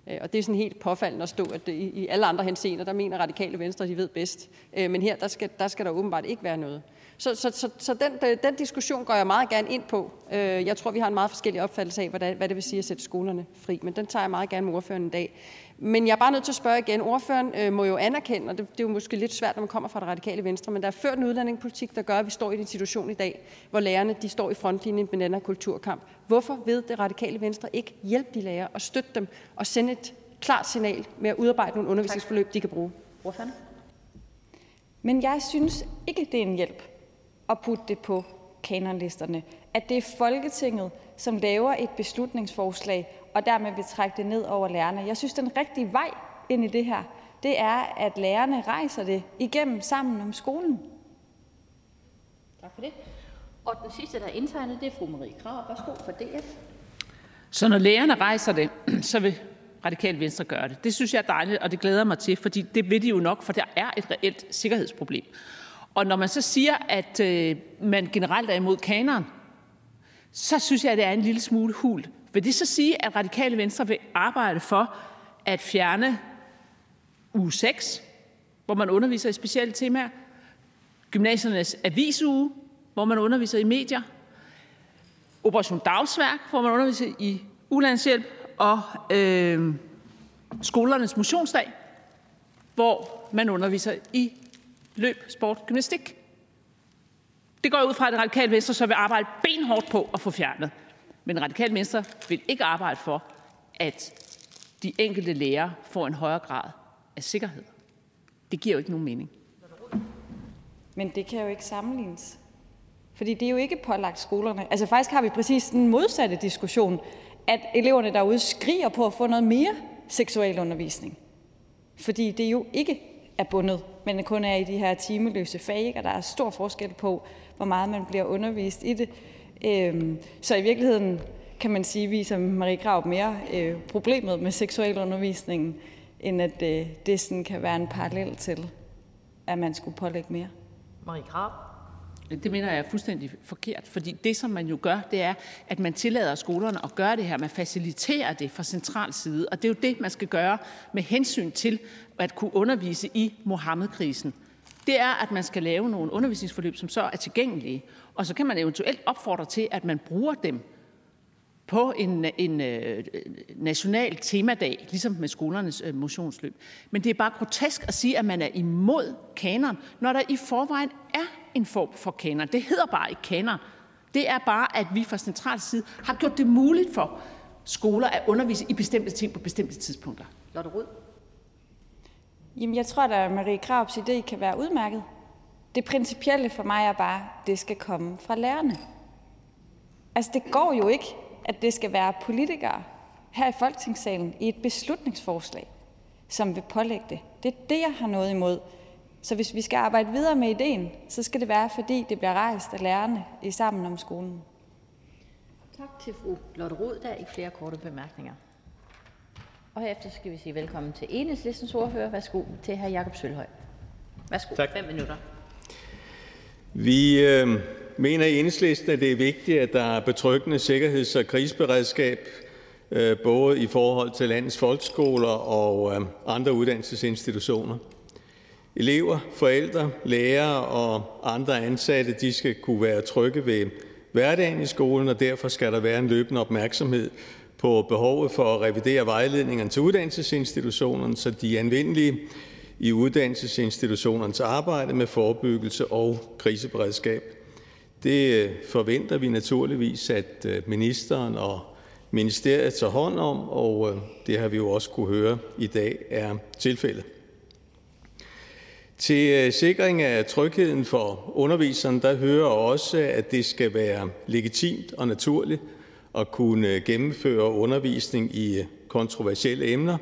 Øh, og det er sådan helt påfaldende at stå, at det, i alle andre henseender, der mener radikale venstre, at de ved bedst. Øh, men her, der skal, der skal der åbenbart ikke være noget. Så, så, så, så den, øh, den diskussion går jeg meget gerne ind på. Øh, jeg tror, vi har en meget forskellig opfattelse af, hvad det, hvad det vil sige at sætte skolerne fri, men den tager jeg meget gerne med ordføreren en dag. Men jeg er bare nødt til at spørge igen. Ordføreren øh, må jo anerkende, og det, det er jo måske lidt svært, når man kommer fra det radikale venstre, men der er ført en udlændingepolitik, der gør, at vi står i den situation i dag, hvor lærerne de står i frontlinjen med den her kulturkamp. Hvorfor ved det radikale venstre ikke hjælpe de lærere og støtte dem og sende et klart signal med at udarbejde nogle undervisningsforløb, de kan bruge? Ordføreren? Men jeg synes ikke, det er en hjælp at putte det på kanonlisterne. At det er Folketinget, som laver et beslutningsforslag og dermed vil trække det ned over lærerne. Jeg synes, den rigtige vej ind i det her, det er, at lærerne rejser det igennem sammen om skolen. Tak for det. Og den sidste, der er indtegnet, det er fru Marie Krav. Værsgo for DF. Så når lærerne rejser det, [CLEARS THROAT] så vil radikal venstre gøre det. Det synes jeg er dejligt, og det glæder mig til, fordi det vil de jo nok, for der er et reelt sikkerhedsproblem. Og når man så siger, at øh, man generelt er imod kaneren, så synes jeg, at det er en lille smule hul. Vil det så sige, at radikale venstre vil arbejde for at fjerne uge 6, hvor man underviser i specielle temaer, gymnasiernes avisuge, hvor man underviser i medier, Operation Dagsværk, hvor man underviser i ulandshjælp, og øh, skolernes motionsdag, hvor man underviser i løb, sport, gymnastik. Det går ud fra, at det radikale venstre så vil arbejde benhårdt på at få fjernet. Men radikale venstre vil ikke arbejde for, at de enkelte lærere får en højere grad af sikkerhed. Det giver jo ikke nogen mening. Men det kan jo ikke sammenlignes. Fordi det er jo ikke pålagt skolerne. Altså faktisk har vi præcis den modsatte diskussion, at eleverne derude skriger på at få noget mere seksualundervisning. Fordi det jo ikke er bundet, men kun er i de her timeløse fag, og der er stor forskel på, hvor meget man bliver undervist i det. Øhm, så i virkeligheden kan man sige, viser Marie Krav mere øh, problemet med seksualundervisningen, end at øh, det sådan kan være en parallel til, at man skulle pålægge mere. Marie Krav? Det mener jeg er fuldstændig forkert, fordi det, som man jo gør, det er, at man tillader skolerne at gøre det her. Man faciliterer det fra central side, og det er jo det, man skal gøre med hensyn til at kunne undervise i Mohammed-krisen. Det er, at man skal lave nogle undervisningsforløb, som så er tilgængelige, og så kan man eventuelt opfordre til, at man bruger dem på en, en øh, national temadag, ligesom med skolernes øh, motionsløb. Men det er bare grotesk at sige, at man er imod kanon, når der i forvejen er en form for kanon. Det hedder bare ikke kanon. Det er bare, at vi fra central side har gjort det muligt for skoler at undervise i bestemte ting på bestemte tidspunkter. Lotte Rød? Jamen, jeg tror, at Marie Krabs idé kan være udmærket. Det principielle for mig er bare, at det skal komme fra lærerne. Altså, det går jo ikke, at det skal være politikere her i Folketingssalen i et beslutningsforslag, som vil pålægge det. Det er det, jeg har noget imod. Så hvis vi skal arbejde videre med ideen, så skal det være, fordi det bliver rejst af lærerne i Sammen om skolen. Tak til fru Lotte Rod. Der er ikke flere korte bemærkninger. Og herefter skal vi sige velkommen til enhedslistens ordfører. Værsgo til hr. Jakob Sølhøj. Værsgo, tak. fem minutter. Vi øh, mener i enhedslisten, at det er vigtigt, at der er betryggende sikkerheds- og kriseberedskab, øh, både i forhold til landets folkeskoler og øh, andre uddannelsesinstitutioner. Elever, forældre, lærere og andre ansatte de skal kunne være trygge ved hverdagen i skolen, og derfor skal der være en løbende opmærksomhed på behovet for at revidere vejledningerne til uddannelsesinstitutionerne, så de er anvendelige i uddannelsesinstitutionernes arbejde med forebyggelse og kriseberedskab. Det øh, forventer vi naturligvis, at øh, ministeren og ministeriet tager hånd om, og øh, det har vi jo også kunne høre i dag er tilfældet. Til sikring af trygheden for underviseren der hører også, at det skal være legitimt og naturligt at kunne gennemføre undervisning i kontroversielle emner.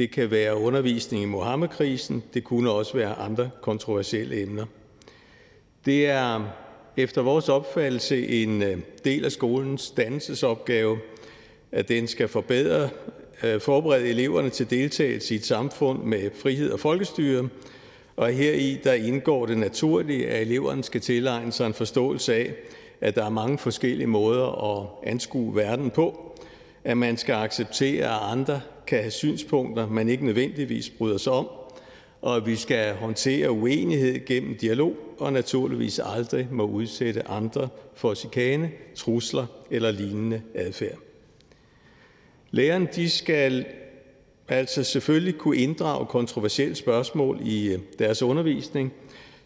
Det kan være undervisning i Mohammed-krisen. Det kunne også være andre kontroversielle emner. Det er efter vores opfattelse en øh, del af skolens dannelsesopgave, at den skal forbedre, øh, forberede eleverne til deltagelse i et samfund med frihed og folkestyre, og heri der indgår det naturligt, at eleverne skal tilegne sig en forståelse af, at der er mange forskellige måder at anskue verden på, at man skal acceptere, at andre kan have synspunkter, man ikke nødvendigvis bryder sig om, og at vi skal håndtere uenighed gennem dialog og naturligvis aldrig må udsætte andre for chikane, trusler eller lignende adfærd. Lærerne de skal altså selvfølgelig kunne inddrage kontroversielle spørgsmål i øh, deres undervisning,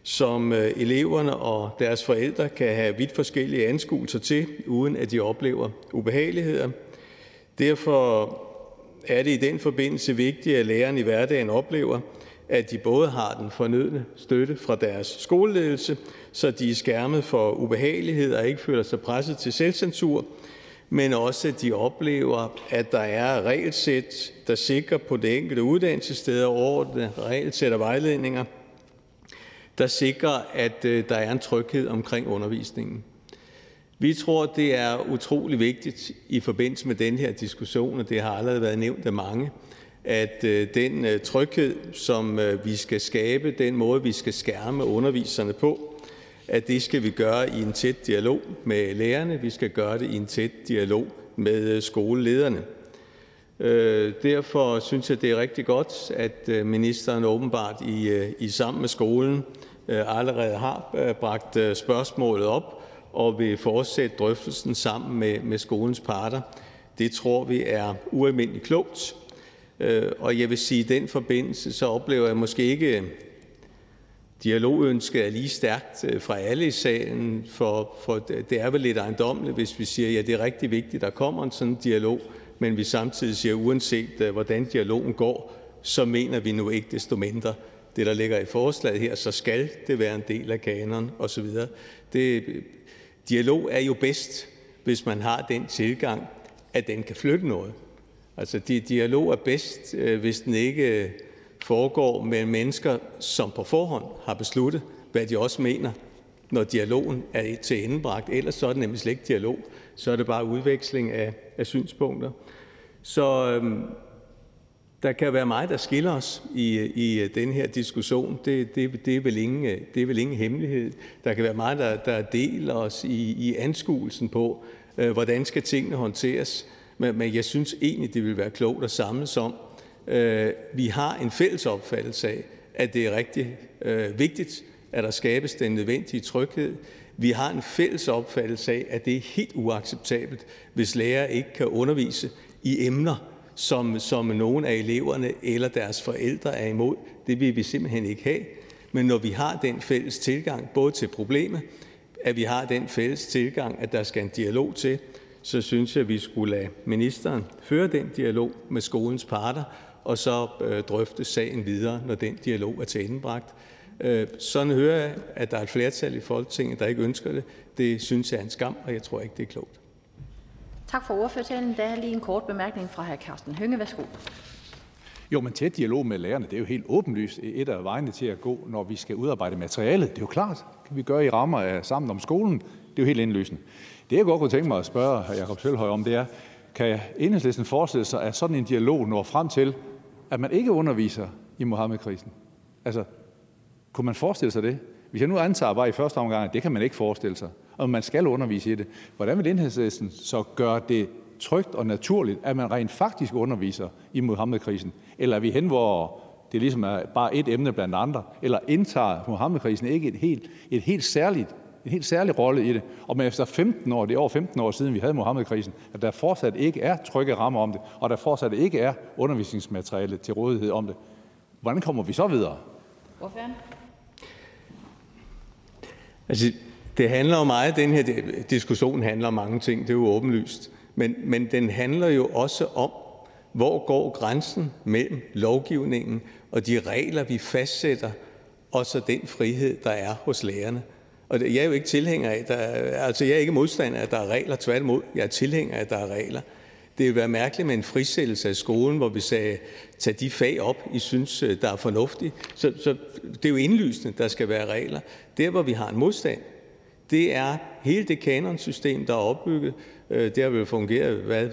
som øh, eleverne og deres forældre kan have vidt forskellige anskuelser til, uden at de oplever ubehageligheder. Derfor er det i den forbindelse vigtigt, at lærerne i hverdagen oplever, at de både har den fornødne støtte fra deres skoleledelse, så de er skærmet for ubehagelighed og ikke føler sig presset til selvcensur, men også at de oplever, at der er regelsæt, der sikrer på det enkelte uddannelsessted og overordnede regelsæt og vejledninger, der sikrer, at øh, der er en tryghed omkring undervisningen. Vi tror, det er utrolig vigtigt i forbindelse med den her diskussion, og det har allerede været nævnt af mange, at øh, den øh, tryghed, som øh, vi skal skabe, den måde, vi skal skærme underviserne på, at det skal vi gøre i en tæt dialog med lærerne. Vi skal gøre det i en tæt dialog med skolelederne. Derfor synes jeg, det er rigtig godt, at ministeren åbenbart i, i sammen med skolen allerede har bragt spørgsmålet op og vil fortsætte drøftelsen sammen med med skolens parter. Det tror vi er ualmindelig klogt. Øh, og jeg vil sige, at i den forbindelse så oplever jeg måske ikke, dialogønsket er lige stærkt øh, fra alle i salen, for, for det er vel lidt ejendommeligt, hvis vi siger, ja, det er rigtig vigtigt, at der kommer en sådan dialog, men vi samtidig siger, uanset øh, hvordan dialogen går, så mener vi nu ikke desto mindre, det, der ligger i forslaget her, så skal det være en del af kanon osv. Dialog er jo bedst, hvis man har den tilgang, at den kan flytte noget. Altså, dialog er bedst, øh, hvis den ikke øh, foregår med mennesker, som på forhånd har besluttet, hvad de også mener, når dialogen er til endebragt. Ellers så er det nemlig slet ikke dialog. Så er det bare udveksling af, af synspunkter. Så øhm, der kan være meget, der skiller os i i øh, den her diskussion. Det det, det, er vel ingen, øh, det er vel ingen hemmelighed. Der kan være meget, der der deler os i i anskuelsen på, øh, hvordan skal tingene håndteres. Men men jeg synes egentlig, det vil være klogt at samles om. Øh, vi har en fælles opfattelse af, at det er rigtig øh, vigtigt, at der skabes den nødvendige tryghed. Vi har en fælles opfattelse af, at det er helt uacceptabelt, hvis lærere ikke kan undervise i emner, som som nogle af eleverne eller deres forældre er imod. Det vil vi simpelthen ikke have. Men når vi har den fælles tilgang både til problemet, at vi har den fælles tilgang, at der skal en dialog til, så synes jeg, at vi skulle lade ministeren føre den dialog med skolens parter, og så øh, drøfte sagen videre, når den dialog er tilendebragt. Øh, sådan hører jeg, at der er et flertal i Folketinget, der ikke ønsker det. Det synes jeg er en skam, og jeg tror ikke, det er klogt. Tak for ordførertalen. Der er lige en kort bemærkning fra hr. Karsten Hønge. Værsgo. Jo, men tæt dialog med lærerne, det er jo helt åbenlyst et af vejene til at gå, når vi skal udarbejde materialet. Det er jo klart, kan vi gøre i rammer af sammen om skolen. Det er jo helt indlysende. Det jeg godt kunne tænke mig at spørge hr. Jakob Sølhøj om, det er, kan enhedslisten forestille sig, at sådan en dialog når frem til, at man ikke underviser i Mohammed-krisen? Altså, kunne man forestille sig det? Hvis jeg nu antager bare i første omgang, at det kan man ikke forestille sig, og man skal undervise i det. Hvordan vil Enhedslisten så gøre det trygt og naturligt, at man rent faktisk underviser i Muhammedkrisen? Eller er vi hen, hvor det ligesom er bare et emne blandt andre? Eller indtager Muhammedkrisen ikke et helt, et helt særligt en helt særlig rolle i det, og men efter 15 år, det er over 15 år siden, vi havde Muhammedkrisen, at der fortsat ikke er trygge rammer om det, og der fortsat ikke er undervisningsmateriale til rådighed om det. Hvordan kommer vi så videre? Hvorfor? Altså, det handler jo meget den her diskussion handler om mange ting, det er jo åbenlyst. Men men den handler jo også om, hvor går grænsen mellem lovgivningen og de regler, vi fastsætter, og så den frihed, der er hos lærerne. Og jeg er jo ikke tilhænger af, der, altså jeg er ikke modstander af, at der er regler, tværtimod, jeg er tilhænger af, at der er regler. Det ville være mærkeligt med en frisættelse af skolen, hvor vi sagde: Tag de fag op, I synes øh, der er fornuftigt. Så så det er jo indlysende, der skal være regler. Der, hvor vi har en modstand, det er hele det kanonsystem, der er opbygget. Øh, det har vel fungeret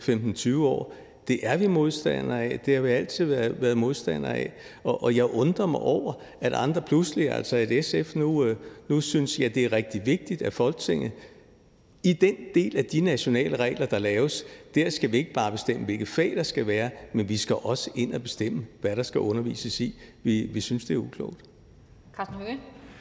15-20 år. Det er vi modstandere af. Det har vi altid været, været modstandere af. Og, og jeg undrer mig over, at andre pludselig, altså at SF nu, øh, nu synes, ja, det er rigtig vigtigt, at Folketinget i den del af de nationale regler, der laves, der skal vi ikke bare bestemme, hvilke fag der skal være, men vi skal også ind og bestemme, hvad der skal undervises i. Vi, vi synes, det er uklogt. Carsten Høge.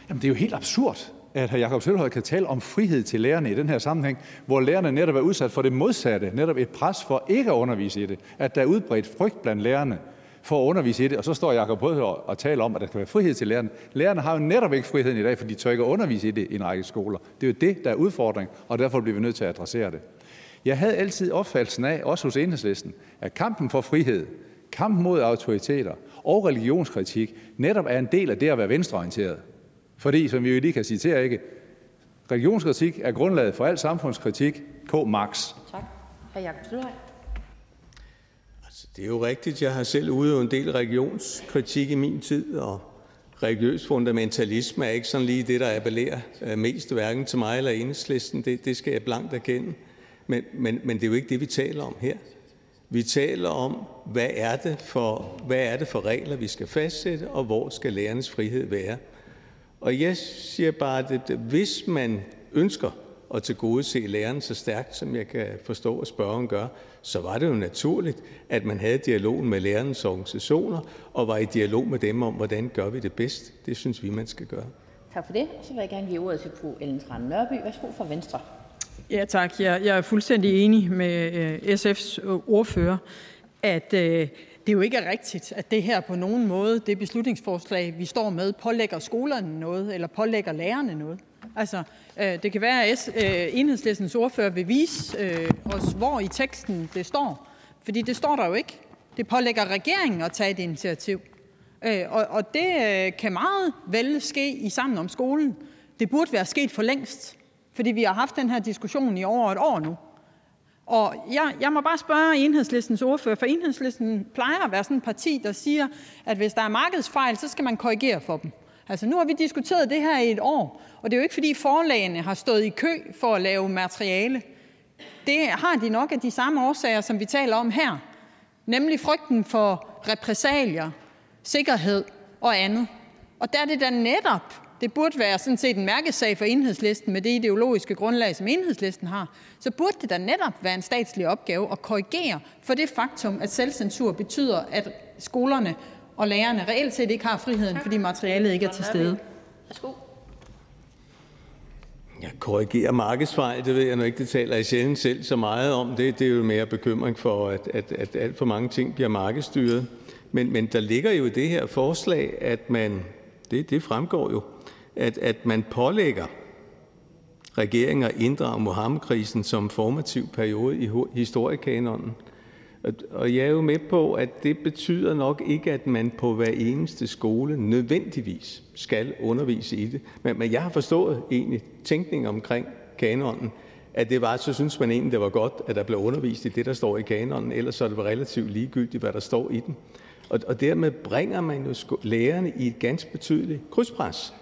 Jamen, det er jo helt absurd, at hr. Jakob Sølvhøj kan tale om frihed til lærerne i den her sammenhæng, hvor lærerne netop er udsat for det modsatte, netop et pres for ikke at undervise i det, at der er udbredt frygt blandt lærerne for at undervise i det, og så står Jakob på og taler om, at der skal være frihed til lærerne. Lærerne har jo netop ikke friheden i dag, for de tør ikke at undervise i det i en række skoler. Det er jo det, der er udfordring, og derfor bliver vi nødt til at adressere det. Jeg havde altid opfattelsen af, også hos enhedslisten, at kampen for frihed, kampen mod autoriteter og religionskritik netop er en del af det at være venstreorienteret. Fordi, som vi jo lige kan citere, ikke, religionskritik er grundlaget for al samfundskritik, K. Marx. Tak. Hr. Jakob Sølvhøj. Altså, det er jo rigtigt. Jeg har selv udøvet en del religionskritik i min tid, og religiøs fundamentalisme er ikke sådan lige det, der appellerer øh, mest hverken til mig eller enhedslisten. Det, det skal jeg blankt erkende. Men, men, men det er jo ikke det, vi taler om her. Vi taler om, hvad er, det for, hvad er det for regler, vi skal fastsætte, og hvor skal lærernes frihed være. Og jeg siger bare, at hvis man ønsker at tilgodese lærerne så stærkt, som jeg kan forstå, at spørgeren gør, så var det jo naturligt, at man havde dialogen med lærernes organisationer og var i dialog med dem om, hvordan gør vi det bedst. Det synes vi, man skal gøre. Tak for det. Så vil jeg gerne give ordet til fru Ellen Trane Nørby. Værsgo fra Venstre. Ja, tak. Jeg, jeg er fuldstændig enig med øh, SF's ordfører, at øh, det jo ikke er rigtigt, at det her på nogen måde, det beslutningsforslag, vi står med, pålægger skolerne noget eller pålægger lærerne noget. Altså, øh, det kan være, at øh, enhedslistens ordfører vil vise øh, os, hvor i teksten det står. Fordi det står der jo ikke. Det pålægger regeringen at tage et initiativ. Øh, og, og det kan meget vel ske i Sammen om skolen. Det burde være sket for længst, fordi vi har haft den her diskussion i over et år nu. Og jeg, jeg må bare spørge enhedslistens ordfører, for enhedslisten plejer at være sådan et parti, der siger, at hvis der er markedsfejl, så skal man korrigere for dem. Altså nu har vi diskuteret det her i et år, og det er jo ikke fordi forlagene har stået i kø for at lave materiale. Det har de nok af de samme årsager, som vi taler om her, nemlig frygten for repræsalier, sikkerhed og andet. Og der er det da netop det burde være sådan set en mærkesag for Enhedslisten med det ideologiske grundlag, som Enhedslisten har, så burde det da netop være en statslig opgave at korrigere for det faktum, at selvcensur betyder, at skolerne og lærerne reelt set ikke har friheden, fordi materialet ikke er til stede. Værsgo. Ja, korrigere markedsfejl, det ved jeg nu ikke, det taler jeg sjældent selv så meget om. Det, det er jo mere bekymring for, at, at, at alt for mange ting bliver markedsstyret. Men, men der ligger jo i det her forslag, at man, det, det fremgår jo, at, at man pålægger regeringen at inddrage Muhammedkrisen som formativ periode i historiekanonen. Og jeg er jo med på, at det betyder nok ikke, at man på hver eneste skole nødvendigvis skal undervise i det. Men, men jeg har forstået egentlig tænkningen omkring kanonen, at det var, så synes man egentlig, det var godt, at der blev undervist i det, der står i kanonen, ellers så er det relativt ligegyldigt, hvad der står i den. Og, og dermed bringer man jo lærerne i et ganske betydeligt krydspres.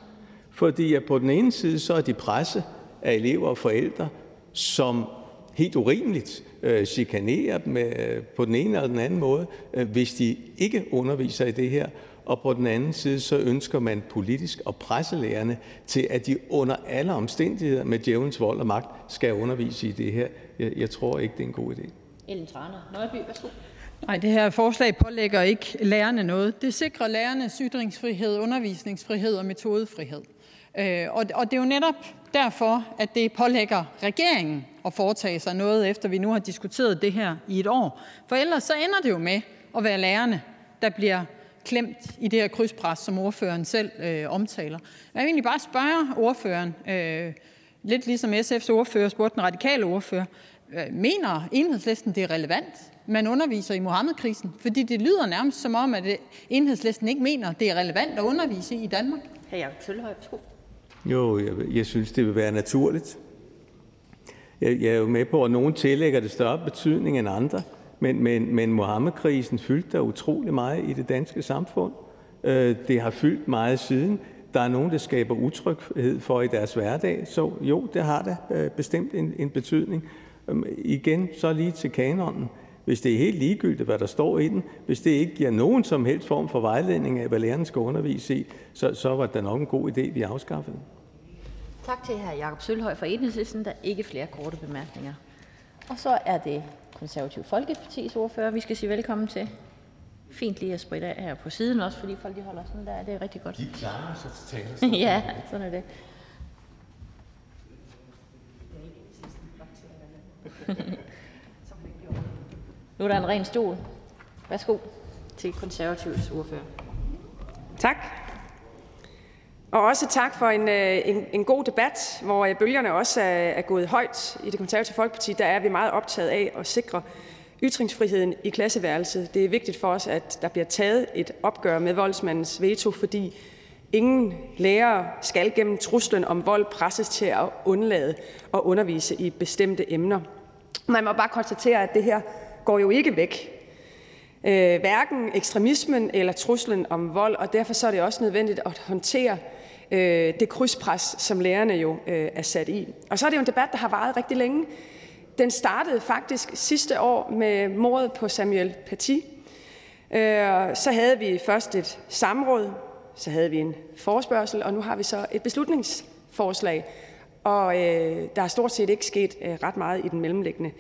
Fordi på den ene side så er de presset af elever og forældre, som helt urimeligt øh, chikanerer dem øh, på den ene eller den anden måde, øh, hvis de ikke underviser i det her. Og på den anden side så ønsker man politisk at presse lærerne til, at de under alle omstændigheder med djævelens vold og magt skal undervise i det her. Jeg, jeg tror ikke, det er en god idé. Ellen Trane Nøjby, værsgo. Nej, det her forslag pålægger ikke lærerne noget. Det sikrer lærernes ytringsfrihed, undervisningsfrihed og metodefrihed. Øh, og det er jo netop derfor, at det pålægger regeringen at foretage sig noget, efter vi nu har diskuteret det her i et år. For ellers så ender det jo med at være lærerne, der bliver klemt i det her krydspres, som ordføreren selv øh, omtaler. Jeg vil egentlig bare spørge ordføreren, øh, lidt ligesom SF's ordfører spurgte den radikale ordfører, øh, mener enhedslisten, det er relevant, man underviser i Mohammed-krisen? Fordi det lyder nærmest som om, at øh, enhedslisten ikke mener, det er relevant at undervise i Danmark. Hr. Jacob Sølhøj. Jo, jeg, jeg synes, det vil være naturligt, Jeg jeg er jo med på, at nogen tillægger det større betydning end andre, men, men, men Muhammedkrisen fyldte der utrolig meget i det danske samfund. Øh, det har fyldt meget siden. Der er nogen, der skaber utryghed for i deres hverdag, så jo, det har da øh, bestemt en, en betydning. Øhm, igen, så lige til kanonen. Hvis det er helt ligegyldigt, hvad der står i den, hvis det ikke giver nogen som helst form for vejledning af, hvad læreren skal undervise i, så, så var det nok en god idé, vi afskaffede. Tak til hr. Jakob Sølhøj fra Enhedslisten. Der er ikke flere korte bemærkninger. Og så er det Konservativ Folkepartis ordfører, vi skal sige velkommen til. Fint lige at spritte af her på siden også, fordi folk de holder sådan der. Det er rigtig godt. De klarer sig til talerstolen. [LAUGHS] ja, sådan er det. [LAUGHS] nu er der en ren stol. Værsgo til konservativs ordfører. Tak. Og også tak for en, øh, en, en god debat, hvor øh, bølgerne også er, er gået højt. I det konservative Folkeparti der er vi meget optaget af at sikre ytringsfriheden i klasseværelset. Det er vigtigt for os, at der bliver taget et opgør med voldsmandens veto, fordi ingen lærere skal gennem truslen om vold presses til at undlade at undervise i bestemte emner. Man må bare konstatere, at det her går jo ikke væk. Øh, hverken ekstremismen eller truslen om vold, og derfor så er det også nødvendigt at håndtere øh, det krydspres, som lærerne jo øh, er sat i. Og så er det jo en debat, der har varet rigtig længe. Den startede faktisk sidste år med mordet på Samuel Paty. Øh, så havde vi først et samråd, så havde vi en forespørgsel, og nu har vi så et beslutningsforslag. Og øh, der er stort set ikke sket øh, ret meget i den mellemliggende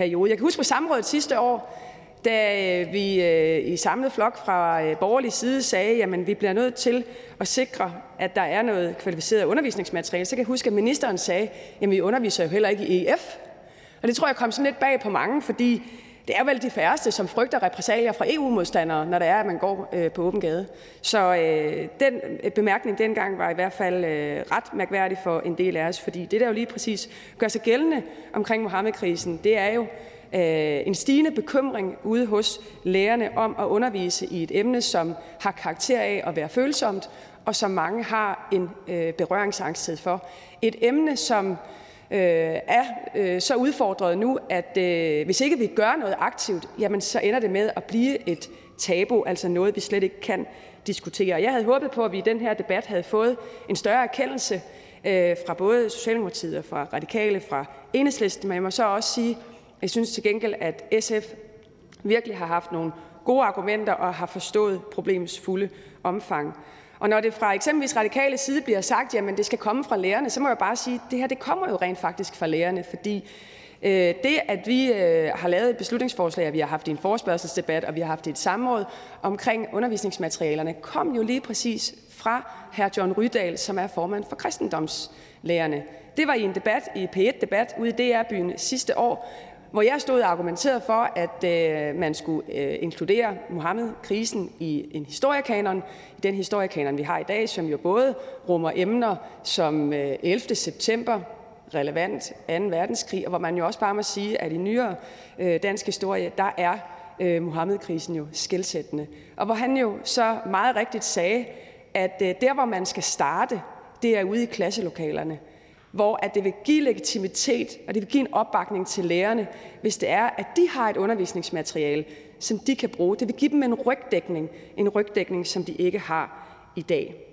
periode. Jeg kan huske på samrådet sidste år, da øh, vi øh, i samlet flok fra øh, borgerlig side sagde, at vi bliver nødt til at sikre, at der er noget kvalificeret undervisningsmateriale, så kan jeg huske, at ministeren sagde, at vi underviser jo heller ikke i EF. Og det tror jeg kom sådan lidt bag på mange, fordi det er vel de færreste, som frygter repressalier fra EU-modstandere, når det er, at man går øh, på åben gade. Så øh, den øh, bemærkning dengang var i hvert fald øh, ret mærkværdig for en del af os, fordi det, der jo lige præcis gør sig gældende omkring Mohammed-krisen, det er jo, Øh, en stigende bekymring ude hos lærerne om at undervise i et emne, som har karakter af at være følsomt, og som mange har en øh, berøringsangsthed for. Et emne, som øh, Øh, er øh, så udfordret nu, at øh, hvis ikke vi gør noget aktivt, jamen så ender det med at blive et tabu, altså noget, vi slet ikke kan diskutere. Jeg havde håbet på, at vi i den her debat havde fået en større erkendelse fra både Socialdemokratiet og fra Radikale, fra Enhedslisten, men jeg må så også sige, at jeg synes til gengæld, at SF virkelig har haft nogle gode argumenter og har forstået problemets fulde omfang. Og når det fra eksempelvis radikale side bliver sagt, at det skal komme fra lærerne, så må jeg bare sige, at det her det kommer jo rent faktisk fra lærerne, fordi øh, det, at vi øh, har lavet et beslutningsforslag, og vi har haft en forspørgselsdebat, og vi har haft et samråd omkring undervisningsmaterialerne, kom jo lige præcis fra hr. John Rydal, som er formand for kristendomslærerne. Det var i en debat, i P1-debat ude i DR-byen sidste år, hvor jeg stod og argumenterede for, at øh, man skulle øh, inkludere Mohammed-krisen i en historiekanon, i den historiekanon, vi har i dag, som jo både rummer emner som øh, 11. September, relevant 2. verdenskrig, og hvor man jo også bare må sige, at i nyere øh, dansk historie, der er øh, Muhammed-krisen jo skældsættende. Og hvor han jo så meget rigtigt sagde, at der, hvor man skal starte, det er ude i klasselokalerne hvor at det vil give legitimitet og det vil give en opbakning til lærerne, hvis det er, at de har et undervisningsmateriale, som de kan bruge. Det vil give dem en rygdækning, en rygdækning, som de ikke har i dag.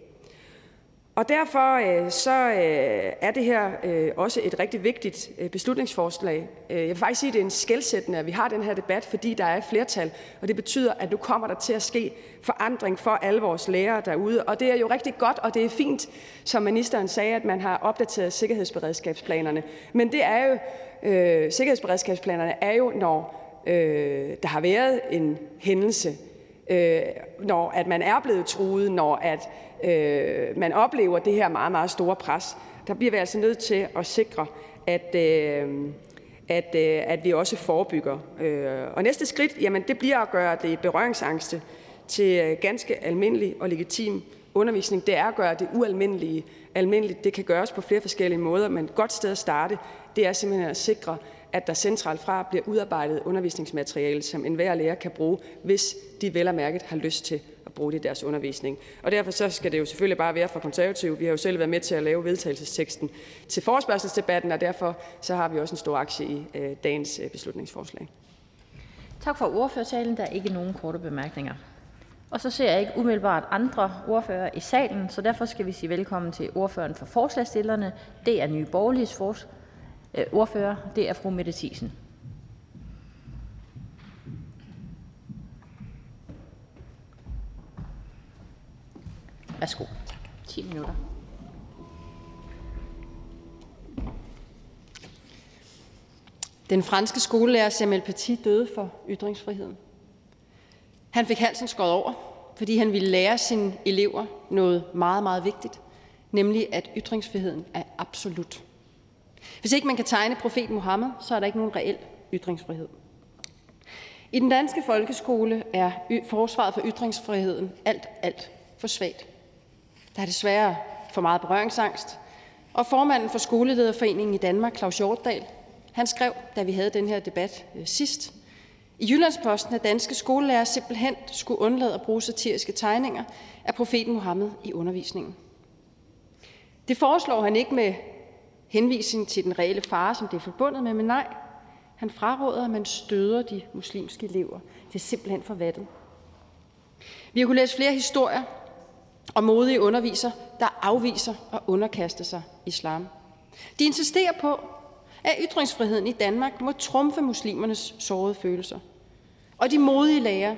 Og derfor øh, så øh, er det her øh, også et rigtig vigtigt øh, beslutningsforslag. Øh, jeg vil faktisk sige, at det er en skældsættende, at vi har den her debat, fordi der er et flertal, og det betyder, at nu kommer der til at ske forandring for alle vores lærere derude. Og det er jo rigtig godt, og det er fint, som ministeren sagde, at man har opdateret sikkerhedsberedskabsplanerne. Men det er jo, øh, sikkerhedsberedskabsplanerne er jo, når øh, der har været en hændelse, øh, når at man er blevet truet, når at øh, man oplever det her meget, meget store pres, der bliver vi altså nødt til at sikre, at, øh, at, øh, at vi også forebygger. Øh, og næste skridt, jamen det bliver at gøre det berøringsangste til øh, ganske almindelig og legitim undervisning. Det er at gøre det ualmindelige almindeligt. Det kan gøres på flere forskellige måder, men et godt sted at starte, det er simpelthen at sikre, at der centralt fra bliver udarbejdet undervisningsmateriale, som enhver lærer kan bruge, hvis de vel og mærket har lyst til bruge det i deres undervisning. Og derfor så skal det jo selvfølgelig bare være for konservative. Vi har jo selv været med til at lave vedtagelsesteksten til forespørgselsdebatten, og derfor så har vi også en stor aktie i øh, dagens øh, beslutningsforslag. Tak for ordførertalen. Der er ikke nogen korte bemærkninger. Og så ser jeg ikke umiddelbart andre ordførere i salen, så derfor skal vi sige velkommen til ordføreren for forslagsstillerne. Det er Nye Borgerliges for... øh, ordfører. Det er fru Mette Thiesen. Værsgo. 10 minutter. Den franske skolelærer Samuel Paty døde for ytringsfriheden. Han fik halsen skåret over, fordi han ville lære sine elever noget meget, meget vigtigt, nemlig at ytringsfriheden er absolut. Hvis ikke man kan tegne profet Mohammed, så er der ikke nogen reel ytringsfrihed. I den danske folkeskole er forsvaret for ytringsfriheden alt, alt for svagt. Der er desværre for meget berøringsangst, og formanden for Skolelederforeningen i Danmark, Claus Hjortdal, han skrev, da vi havde den her debat øh, sidst, i Jyllandsposten, at danske skolelærer simpelthen skulle undlade at bruge satiriske tegninger af profeten Muhammed i undervisningen. Det foreslår han ikke med henvisning til den reelle fare, som det er forbundet med, men nej, han fraråder, at man støder de muslimske elever. Det er simpelthen for vattet. Vi har kunnet læse flere historier og modige undervisere, der afviser at underkaste sig islam. De insisterer på, at ytringsfriheden i Danmark må trumfe muslimernes sårede følelser. Og de modige lærer,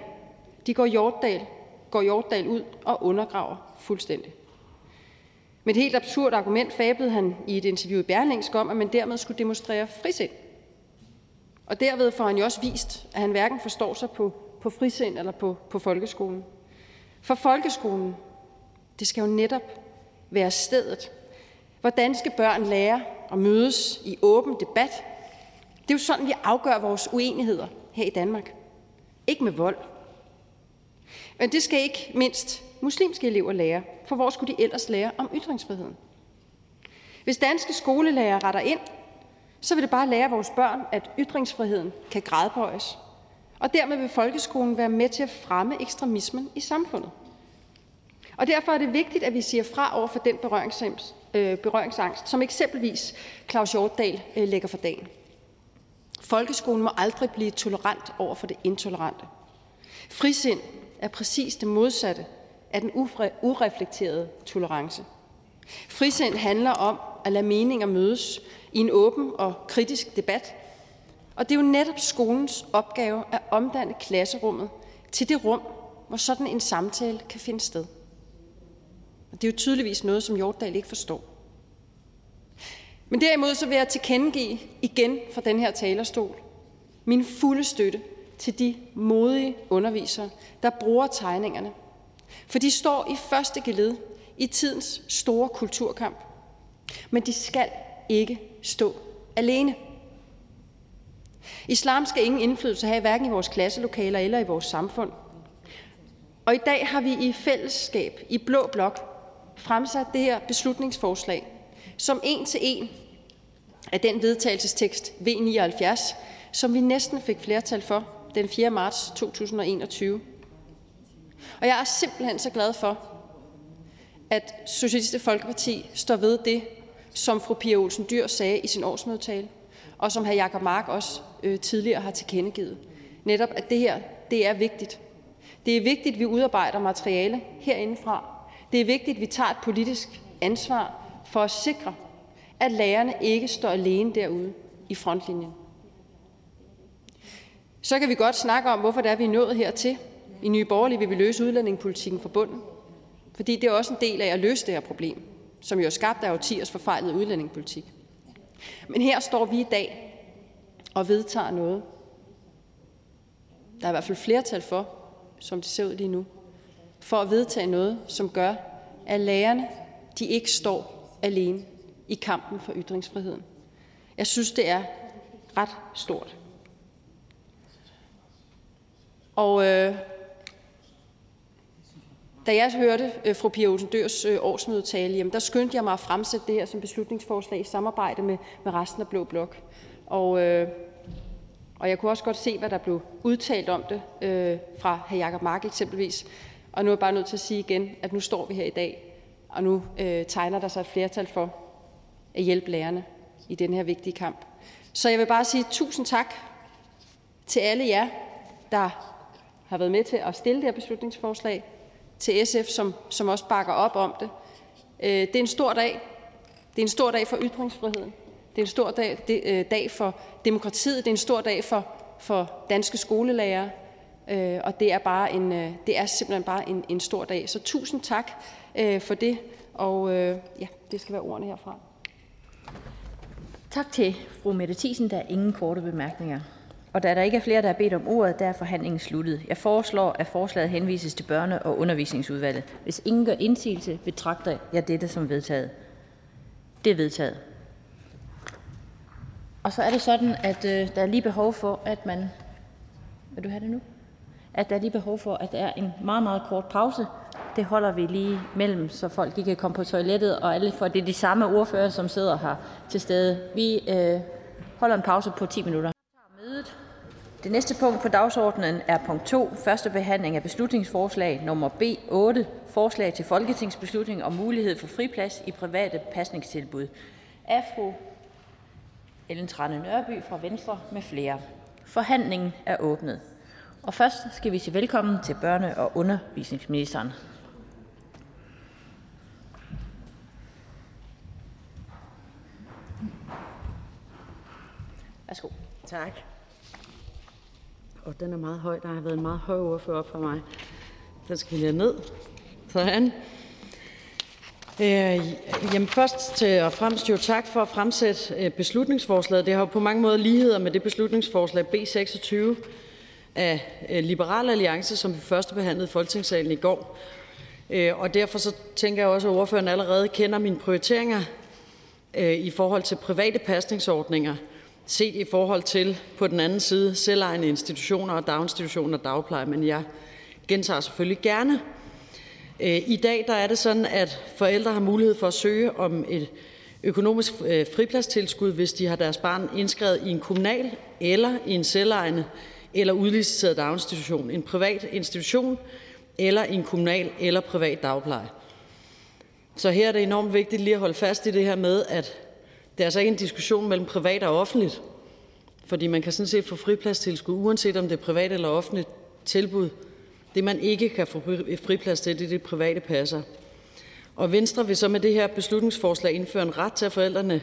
de går Hjortdal, går Hjortdal ud og undergraver fuldstændig. Med et helt absurd argument fablede han i et interview i Berlingsk om, at man dermed skulle demonstrere frisind. Og derved får han jo også vist, at han hverken forstår sig på, på frisind eller på, på folkeskolen. For folkeskolen, det skal jo netop være stedet, hvor danske børn lærer at mødes i åben debat. Det er jo sådan, vi afgør vores uenigheder her i Danmark. Ikke med vold. Men det skal ikke mindst muslimske elever lære, for hvor skulle de ellers lære om ytringsfriheden? Hvis danske skolelærer retter ind, så vil det bare lære vores børn, at ytringsfriheden kan gradbøjes. Og dermed vil folkeskolen være med til at fremme ekstremismen i samfundet. Og derfor er det vigtigt, at vi siger fra over for den berøringsangst, øh, berøringsangst som eksempelvis Claus Hjortdal øh, lægger for dagen. Folkeskolen må aldrig blive tolerant over for det intolerante. Frisind er præcis det modsatte af den ureflekterede tolerance. Frisind handler om at lade meninger mødes i en åben og kritisk debat. Og det er jo netop skolens opgave at omdanne klasserummet til det rum, hvor sådan en samtale kan finde sted. Det er jo tydeligvis noget, som Hjortdal ikke forstår. Men derimod så vil jeg tilkendegive igen fra den her talerstol min fulde støtte til de modige undervisere, der bruger tegningerne. For de står i første geled i tidens store kulturkamp. Men de skal ikke stå alene. Islam skal ingen indflydelse have, hverken i vores klasselokaler eller i vores samfund. Og i dag har vi i fællesskab i Blå Blok fremsat det her beslutningsforslag, som en til en af den vedtagelsestekst V79, som vi næsten fik flertal for den 4. marts 2021. Og jeg er simpelthen så glad for, at Socialistisk Folkeparti står ved det, som fru Pia Olsen Dyr sagde i sin årsmødetale, og som hr. Jakob Mark også øh, tidligere har tilkendegivet. Netop, at det her det er vigtigt. Det er vigtigt, at vi udarbejder materiale herindefra. Det er vigtigt, at vi tager et politisk ansvar for at sikre, at lærerne ikke står alene derude i frontlinjen. Så kan vi godt snakke om, hvorfor det er, vi er nået hertil. I Nye Borgerlige vil vi løse udlændingepolitikken fra bunden. Fordi det er også en del af at løse det her problem, som jo er skabt af årtiers forfejlede udlændingepolitik. Men her står vi i dag og vedtager noget. Der er i hvert fald flertal for, som det ser ud lige nu, for at vedtage noget, som gør, at lærerne de ikke står alene i kampen for ytringsfriheden. Jeg synes, det er ret stort. Og øh, da jeg hørte øh, fru Pia Olsen Dørs øh, årsmødetale, jamen, der skyndte jeg mig at fremsætte det her som beslutningsforslag i samarbejde med, med resten af Blå Blok. Og, øh, og jeg kunne også godt se, hvad der blev udtalt om det øh, fra hr. Jakob Mark eksempelvis. Og nu er jeg bare nødt til at sige igen, at nu står vi her i dag, og nu øh, tegner der sig et flertal for at hjælpe lærerne i den her vigtige kamp. Så jeg vil bare sige tusind tak til alle jer, der har været med til at stille det her beslutningsforslag, til SF, som, som også bakker op om det. Øh, det er en stor dag. Det er en stor dag for ytringsfriheden. Det er en stor dag, det, øh, dag for demokratiet. Det er en stor dag for, for danske skolelærere. Øh, og det er, bare en, øh, det er simpelthen bare en, en stor dag. Så tusind tak øh, for det. Og øh, ja, det skal være ordene herfra. Tak til fru Mette Thiesen. Der er ingen korte bemærkninger. Og da der ikke er flere, der har bedt om ordet, der er forhandlingen sluttet. Jeg foreslår, at forslaget henvises til børne- og undervisningsudvalget. Hvis ingen gør indsigelse, betragter jeg dette som vedtaget. Det er vedtaget. Og så er det sådan, at øh, der er lige behov for, at man... Vil du have det nu? At der er lige behov for, at der er en meget, meget kort pause. Det holder vi lige mellem, så folk de kan komme på toilettet, og alle, for det er de samme ordfører, som sidder her til stede. Vi øh, holder en pause på 10 minutter. Det næste punkt på dagsordenen er punkt 2. Første behandling af beslutningsforslag nummer B 8. Forslag til folketingsbeslutning om mulighed for friplads i private pasningstilbud. Af fru Ellen Trane Nørby fra Venstre med flere. Forhandlingen er åbnet. Og først skal vi sige velkommen til børne- og undervisningsministeren. Værsgo. Tak. Og den er meget høj. Der har været en meget høj ordfører op for mig. Den skal vi lige ned. Sådan. Øh, jamen først til og fremmest jo tak for at fremsætte øh, beslutningsforslaget. Det har jo på mange måder ligheder med det beslutningsforslag B 26 af Liberal Alliance, som vi første behandlede i Folketingssalen i går. Øh, og derfor så tænker jeg også, at ordføreren allerede kender mine prioriteringer øh, i forhold til private pasningsordninger – set i forhold til på den anden side selvejende institutioner og daginstitutioner og dagpleje, men jeg gentager selvfølgelig gerne. Øh, I dag der er det sådan, at forældre har mulighed for at søge om et økonomisk fripladstilskud, hvis de har deres barn indskrevet i en kommunal eller i en selvejende eller udliciteret daginstitution, en privat institution eller en kommunal eller privat dagpleje. Så her er det enormt vigtigt lige at holde fast i det her med, at det er altså ikke en diskussion mellem privat og offentligt, fordi man kan sådan set få fripladstilskud, uanset om det er privat eller offentligt tilbud. Det, man ikke kan få friplads til, det er det private passer. Og Venstre vil så med det her beslutningsforslag indføre en ret til forældrene,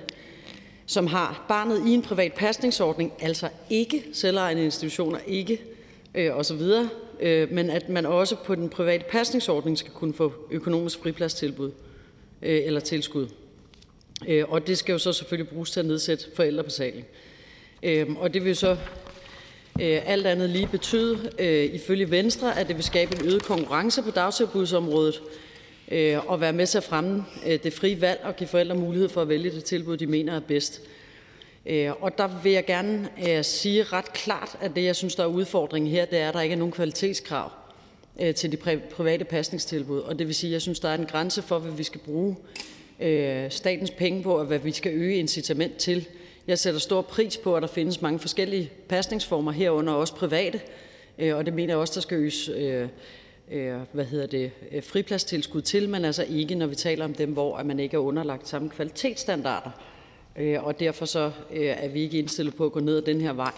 som har barnet i en privat pasningsordning, altså ikke selvejende institutioner, ikke øh, osv., øh, men at man også på den private pasningsordning skal kunne få økonomisk fripladstilbud øh, eller tilskud. Øh, og det skal jo så selvfølgelig bruges til at nedsætte forældrebetaling. Øhm, og det vil så øh, alt andet lige betyde, øh, ifølge Venstre, at det vil skabe en øget konkurrence på dagtilbudsområdet Øh, og være med til at fremme øh, det frie valg og give forældre mulighed for at vælge det tilbud, de mener er bedst. Øh, og der vil jeg gerne sige ret klart, at det, jeg synes, der er udfordringen her, det er, at der ikke er nogen kvalitetskrav til de private pasningstilbud. Og det vil sige, at jeg synes, der er en grænse for, hvad vi skal bruge statens penge på, og hvad vi skal øge incitament til. Jeg sætter stor pris på, at der findes mange forskellige pasningsformer, herunder også private, og det mener jeg også, der skal øges Øh, hvad hedder det, øh, fripladstilskud til, men altså ikke, når vi taler om dem, hvor man ikke er underlagt samme kvalitetsstandarder. Øh, og derfor så er vi ikke indstillet på at gå ned ad den her vej.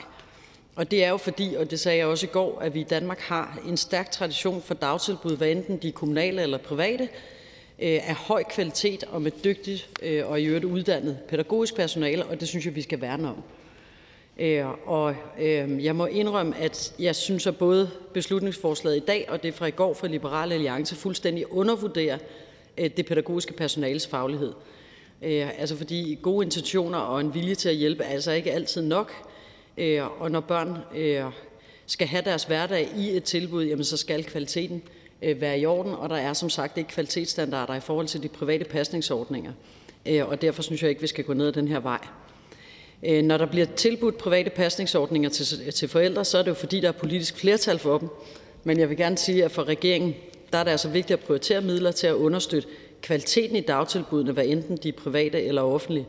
Og det er jo fordi, og det sagde jeg også i går, at vi i Danmark har en stærk tradition for dagtilbud, hvad enten de er kommunale eller private, af høj kvalitet og med dygtigt og i øvrigt uddannet pædagogisk personale, og det synes jeg vi skal værne om. Øh, og øh, jeg må indrømme, at jeg synes, at både beslutningsforslaget i dag og det fra i går fra Liberal Alliance fuldstændig undervurderer øh, det pædagogiske personales faglighed. Altså fordi gode intentioner og en vilje til at hjælpe er altså ikke altid nok, og når børn skal have deres hverdag i et tilbud, jamen så skal kvaliteten være i orden, og der er som sagt ikke kvalitetsstandarder i forhold til de private pasningsordninger. Og derfor synes jeg ikke, vi skal gå ned ad den her vej. Øh, når der bliver tilbudt private pasningsordninger til, til forældre, så er det jo fordi, der er politisk flertal for dem. Men jeg vil gerne sige, at for regeringen der er det altså vigtigt at prioritere midler til at understøtte kvaliteten i dagtilbudene, hvad enten de er private eller offentlige.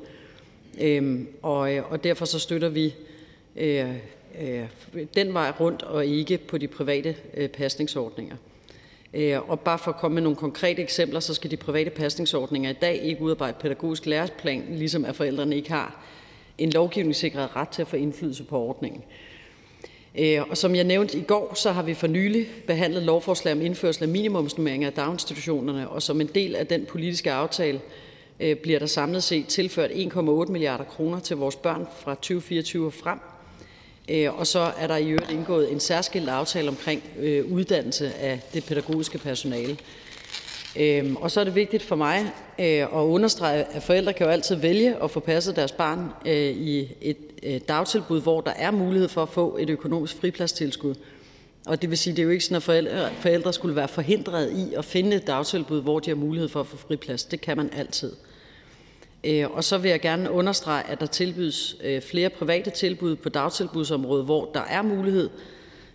Øhm, og, øh, og derfor så støtter vi øh, øh, den vej rundt og ikke på de private øh, pasningsordninger. Øh, og bare for at komme med nogle konkrete eksempler, så skal de private pasningsordninger i dag ikke udarbejde pædagogisk læreplan, ligesom at forældrene ikke har en lovgivningssikret ret til at få indflydelse på ordningen. Øh, og som jeg nævnte i går, så har vi for nylig behandlet lovforslag om indførsel af minimumsnummeringer af daginstitutionerne, og som en del af den politiske aftale øh, bliver der samlet set tilført 1,8 milliarder kroner til vores børn fra 2024 og frem. Øh, og så er der i øvrigt indgået en særskilt aftale omkring uddannelse af det pædagogiske personale. Øhm, og så er det vigtigt for mig øh, at understrege, at forældre kan jo altid vælge at få passet deres barn øh, i et øh, dagtilbud, hvor der er mulighed for at få et økonomisk fripladstilskud. Og det vil sige, det er jo ikke sådan, at forældre, skulle være forhindret i at finde et dagtilbud, hvor de har mulighed for at få friplads. Det kan man altid. Og så vil jeg gerne understrege, at der tilbydes flere private tilbud på dagtilbudsområdet, hvor der er mulighed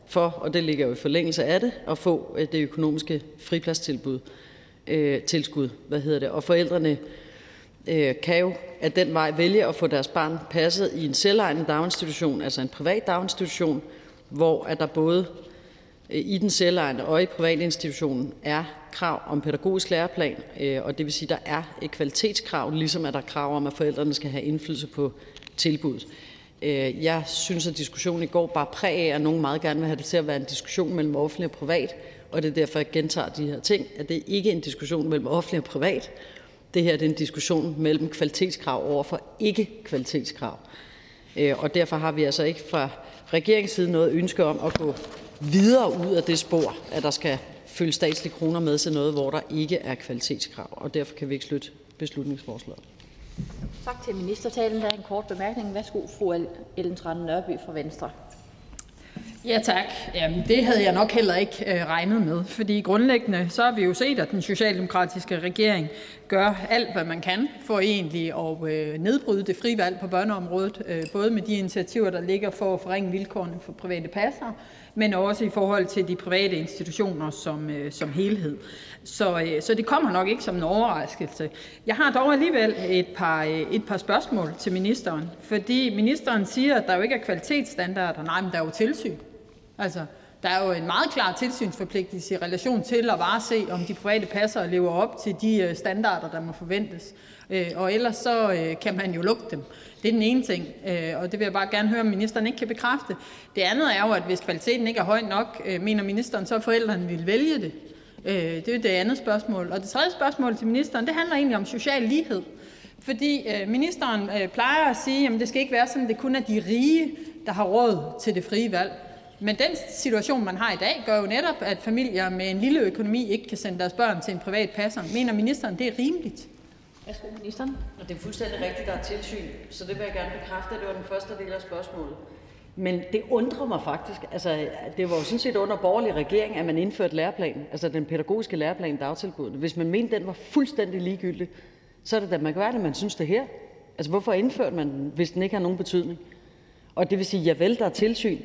for, og det ligger jo i forlængelse af det, at få det økonomiske fripladstilbud, Øh, tilskud, hvad hedder det, og forældrene Øh, kan jo ad den vej vælge at få deres barn passet i en selvejende daginstitution, altså en privat daginstitution, hvor der både øh, i den selvejende og i privatinstitutionen er krav om pædagogisk læreplan, øh, og det vil sige, at der er et kvalitetskrav, ligesom at der er krav om, at forældrene skal have indflydelse på tilbuddet. Øh, jeg synes, at diskussionen i går bare præg af, at nogen meget gerne vil have det til at være en diskussion mellem offentlig og privat, og det er derfor, jeg gentager de her ting, at det ikke er en diskussion mellem offentlig og privat, det her er en diskussion mellem kvalitetskrav over for ikke-kvalitetskrav. Øh, og derfor har vi altså ikke fra regeringens side noget ønske om at gå videre ud af det spor, at der skal følge statslige kroner med til noget, hvor der ikke er kvalitetskrav. Og derfor kan vi ikke støtte beslutningsforslaget. Tak til ministertalen. Der er en kort bemærkning. Værsgo, fru Ellen Trane Nørby fra Venstre. Ja tak. Jamen, det havde jeg nok heller ikke øh, regnet med, fordi grundlæggende så har vi jo set, at den socialdemokratiske regering gør alt, hvad man kan for egentlig at øh, nedbryde det frie valg på børneområdet, øh, både med de initiativer, der ligger for at forringe vilkårene for private passere, men også i forhold til de private institutioner som, øh, som helhed. Så, øh, så det kommer nok ikke som en overraskelse. Jeg har dog alligevel et par, øh, et par spørgsmål til ministeren, fordi ministeren siger, at der jo ikke er kvalitetsstandarder. Nej, men der er jo tilsyn. Altså, der er jo en meget klar tilsynsforpligtelse i relation til at varese, om de private passere lever op til de øh, standarder, der må forventes. Øh, og ellers så øh, kan man jo lukke dem. Det er den ene ting, og det vil jeg bare gerne høre, om ministeren ikke kan bekræfte. Det andet er jo, at hvis kvaliteten ikke er høj nok, mener ministeren så, at forældrene vil vælge det? Det er det andet spørgsmål. Og det tredje spørgsmål til ministeren, det handler egentlig om social lighed. Fordi ministeren plejer at sige, at det skal ikke være sådan, at det kun er de rige, der har råd til det frie valg. Men den situation, man har i dag, gør jo netop, at familier med en lille økonomi ikke kan sende deres børn til en privat passer. Mener ministeren, det er rimeligt? Værsgo, ministeren. Og det er fuldstændig rigtigt, der er tilsyn, så det vil jeg gerne bekræfte, at det var den første del af spørgsmålet. Men det undrer mig faktisk. Altså, det var jo sådan set under borgerlig regering, at man indførte læreplanen, altså den pædagogiske læreplan i dagtilbudene. Hvis man mente, den var fuldstændig ligegyldig, så er det da mærkværdigt, at man synes det her. Altså, hvorfor indførte man den, hvis den ikke har nogen betydning? Og det vil sige, ja vel, der er tilsyn,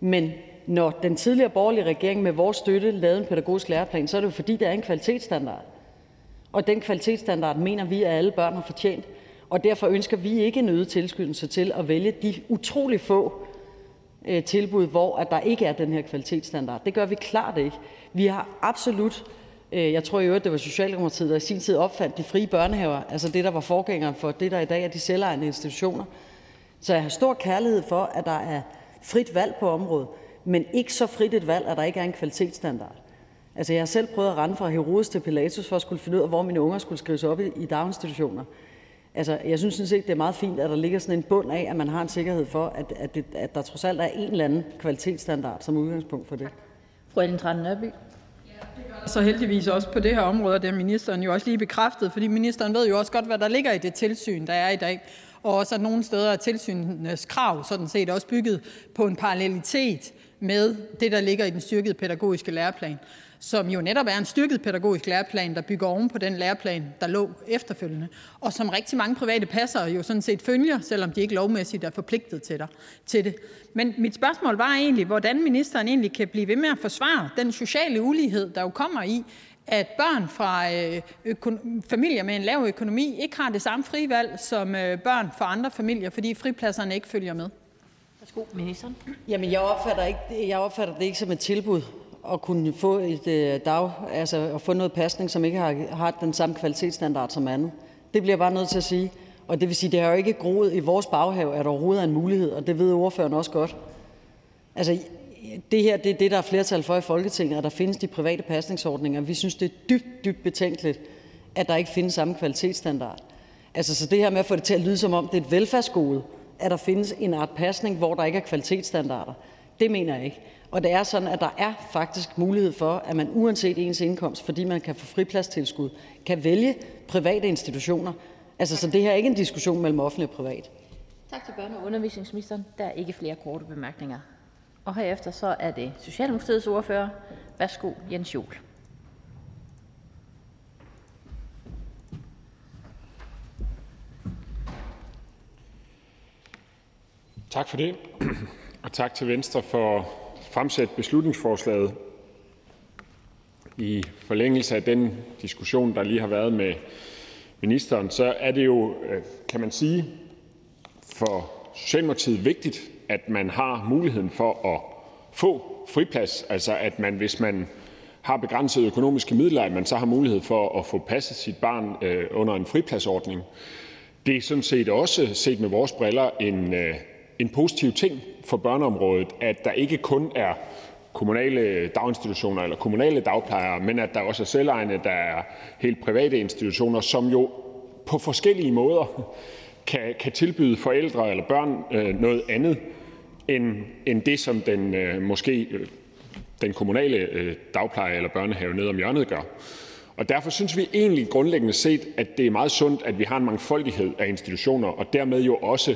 men når den tidligere borgerlige regering med vores støtte lavede en pædagogisk læreplan, så er det jo, fordi der er en kvalitetsstandard. Og den kvalitetsstandard mener vi, at alle børn har fortjent. Og derfor ønsker vi ikke en øget tilskyndelse til at vælge de utrolig få øh, tilbud, hvor der ikke er den her kvalitetsstandard. Det gør vi klart ikke. Vi har absolut øh, jeg tror i øvrigt, det var Socialdemokratiet, der i sin tid opfandt de frie børnehaver, altså det, der var forgængeren for det, der i dag er de selvejende institutioner. Så jeg har stor kærlighed for, at der er frit valg på området, men ikke så frit et valg, at der ikke er en kvalitetsstandard. Altså, jeg har selv prøvet at rende fra Herodes til Pilatus for at skulle finde ud af, hvor mine unger skulle skrives op i, i daginstitutioner. Altså, jeg synes sådan set, det er meget fint, at der ligger sådan en bund af, at man har en sikkerhed for, at, at, det, at der trods alt er en eller anden kvalitetsstandard som udgangspunkt for det. Fru Ellen Trane Nørby. Så heldigvis også på det her område, og det har ministeren jo også lige bekræftet, fordi ministeren ved jo også godt, hvad der ligger i det tilsyn, der er i dag og også at nogle steder er tilsynenes krav sådan set også bygget på en parallelitet med det, der ligger i den styrkede pædagogiske læreplan, som jo netop er en styrket pædagogisk læreplan, der bygger oven på den læreplan, der lå efterfølgende, og som rigtig mange private passere jo sådan set følger, selvom de ikke lovmæssigt er forpligtet til, til det. Men mit spørgsmål var egentlig, hvordan ministeren egentlig kan blive ved med at forsvare den sociale ulighed, der jo kommer i, at børn fra øh, familier med en lav økonomi ikke har det samme frie valg som øh, børn fra andre familier, fordi fripladserne ikke følger med? Værsgo, ministeren. Jamen, jeg opfatter, ikke, jeg opfatter det ikke som et tilbud at kunne få et øh, dag, altså at få noget pasning, som ikke har, har den samme kvalitetsstandard som andet. Det bliver jeg bare nødt til at sige. Og det vil sige, det har jo ikke groet i vores baghave, at der overhovedet er en mulighed, og det ved ordføreren også godt. Altså, det her det er det, der er flertal for i Folketinget, at der findes de private pasningsordninger. Vi synes, det er dybt, dybt betænkeligt, at der ikke findes samme kvalitetsstandard. Altså, så det her med at få det til at lyde som om, det er et velfærdsgode, at der findes en art pasning, hvor der ikke er kvalitetsstandarder, det mener jeg ikke. Og det er sådan, at der er faktisk mulighed for, at man uanset ens indkomst, fordi man kan få fripladstilskud, kan vælge private institutioner. Altså, så det her er ikke en diskussion mellem offentlig og privat. Tak til børne- og undervisningsministeren. Der er ikke flere korte bemærkninger. Og herefter så er det Socialdemokratiets ordfører. Værsgo, Jens Jol. Tak for det, og tak til Venstre for at fremsætte beslutningsforslaget. I forlængelse af den diskussion, der lige har været med ministeren, så er det jo, øh, kan man sige, for Socialdemokratiet vigtigt, at man har muligheden for at få friplads, altså at man, hvis man har begrænsede økonomiske midler, at man så har mulighed for at få passet sit barn øh, under en fripladsordning. Det er sådan set også, set med vores briller, en, øh, en positiv ting for børneområdet, at der ikke kun er kommunale daginstitutioner eller kommunale dagplejere, men at der også er selvejende, der er helt private institutioner, som jo på forskellige måder kan, kan tilbyde forældre eller børn øh, noget andet end, end det, som den øh, måske øh, den kommunale øh, dagpleje eller børnehave nede om hjørnet gør. Og derfor synes vi egentlig grundlæggende set, at det er meget sundt, at vi har en mangfoldighed af institutioner, og dermed jo også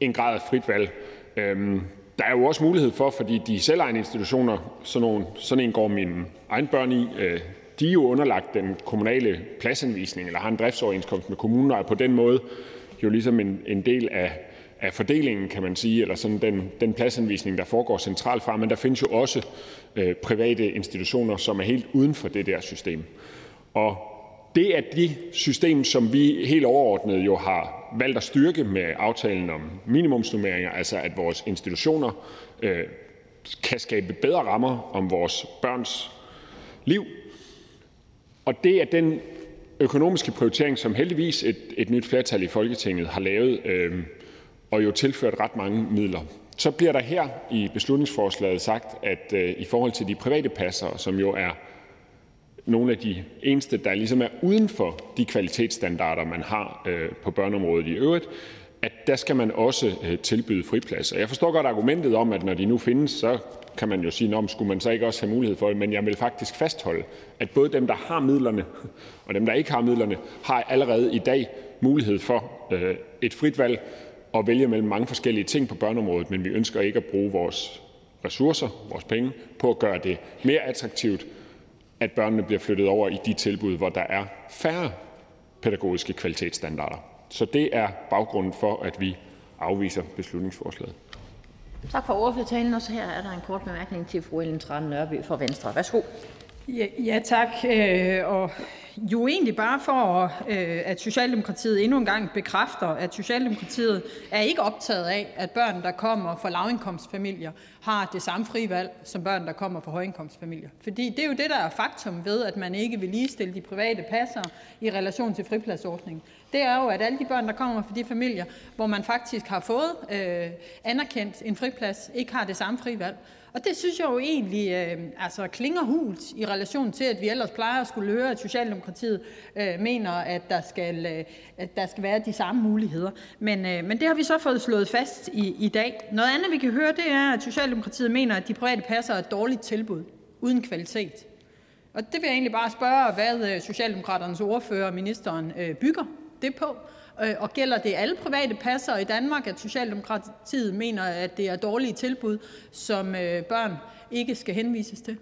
en grad af frit valg. Øhm, der er jo også mulighed for, fordi de selvejende institutioner, sådan, nogle, sådan en går mine egen børn i, øh, de er jo underlagt den kommunale pladsanvisning, eller har en driftsoverenskomst med kommunen, og er på den måde jo ligesom en, en del af, af fordelingen, kan man sige, eller sådan den, den pladsanvisning, der foregår centralt fra. Men der findes jo også øh, private institutioner, som er helt uden for det der system. Og det er de system, som vi helt overordnet jo har valgt at styrke med aftalen om minimumsnummeringer, altså at vores institutioner øh, kan skabe bedre rammer om vores børns liv. Og det er den økonomiske prioritering, som heldigvis et, et nyt flertal i Folketinget har lavet øh, og jo tilført ret mange midler. Så bliver der her i beslutningsforslaget sagt, at øh, i forhold til de private passere, som jo er nogle af de eneste, der ligesom er uden for de kvalitetsstandarder, man har øh, på børneområdet i øvrigt, at der skal man også øh, tilbyde fripladser. Jeg forstår godt argumentet om, at når de nu findes, så kan man jo sige, om skulle man så ikke også have mulighed for det, men jeg vil faktisk fastholde, at både dem, der har midlerne, [LAUGHS] og dem, der ikke har midlerne, har allerede i dag mulighed for øh, et frit valg og vælge mellem mange forskellige ting på børneområdet, men vi ønsker ikke at bruge vores ressourcer, vores penge, på at gøre det mere attraktivt at børnene bliver flyttet over i de tilbud, hvor der er færre pædagogiske kvalitetsstandarder. Så det er baggrunden for, at vi afviser beslutningsforslaget. Tak for ordførertalen. Og så her er der en kort bemærkning til fru Ellen Trane Nørby fra Venstre. Værsgo. Ja, ja tak. Øh, og jo egentlig bare for, øh, at Socialdemokratiet endnu en gang bekræfter, at Socialdemokratiet er ikke optaget af, at børn, der kommer fra lavindkomstfamilier, har det samme frivalg som børn, der kommer fra højindkomstfamilier. Fordi det er jo det, der er faktum ved, at man ikke vil ligestille de private passere i relation til fripladsordningen. Det er jo, at alle de børn, der kommer fra de familier, hvor man faktisk har fået øh, anerkendt en friplads, ikke har det samme frivalg. Og det synes jeg jo egentlig øh, altså klinger hult i relation til, at vi ellers plejer at skulle høre, at Socialdemokratiet øh, mener, at der, skal, øh, at der skal være de samme muligheder. Men, øh, men det har vi så fået slået fast i, i dag. Noget andet, vi kan høre, det er, at Socialdemokratiet mener, at de private passer er et dårligt tilbud uden kvalitet. Og det vil jeg egentlig bare spørge, hvad øh, Socialdemokraternes ordfører og ministeren øh, bygger det på. Øh, og gælder det alle private passere i Danmark, at Socialdemokratiet mener, at det er dårlige tilbud, som øh, børn ikke skal henvises til?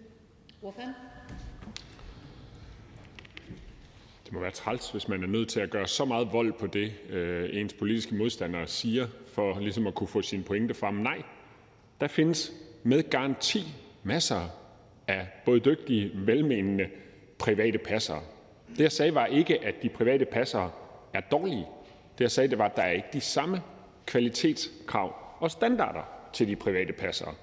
Det må være træls, hvis man er nødt til at gøre så meget vold på det, øh, ens politiske modstandere siger, for ligesom at kunne få sine pointe frem. Nej, der findes med garanti masser af både dygtige, velmenende private passere. Det, jeg sagde, var ikke, at de private passere er dårlige. Det, jeg sagde, det var, at der er ikke de samme kvalitetskrav og standarder til de private passere.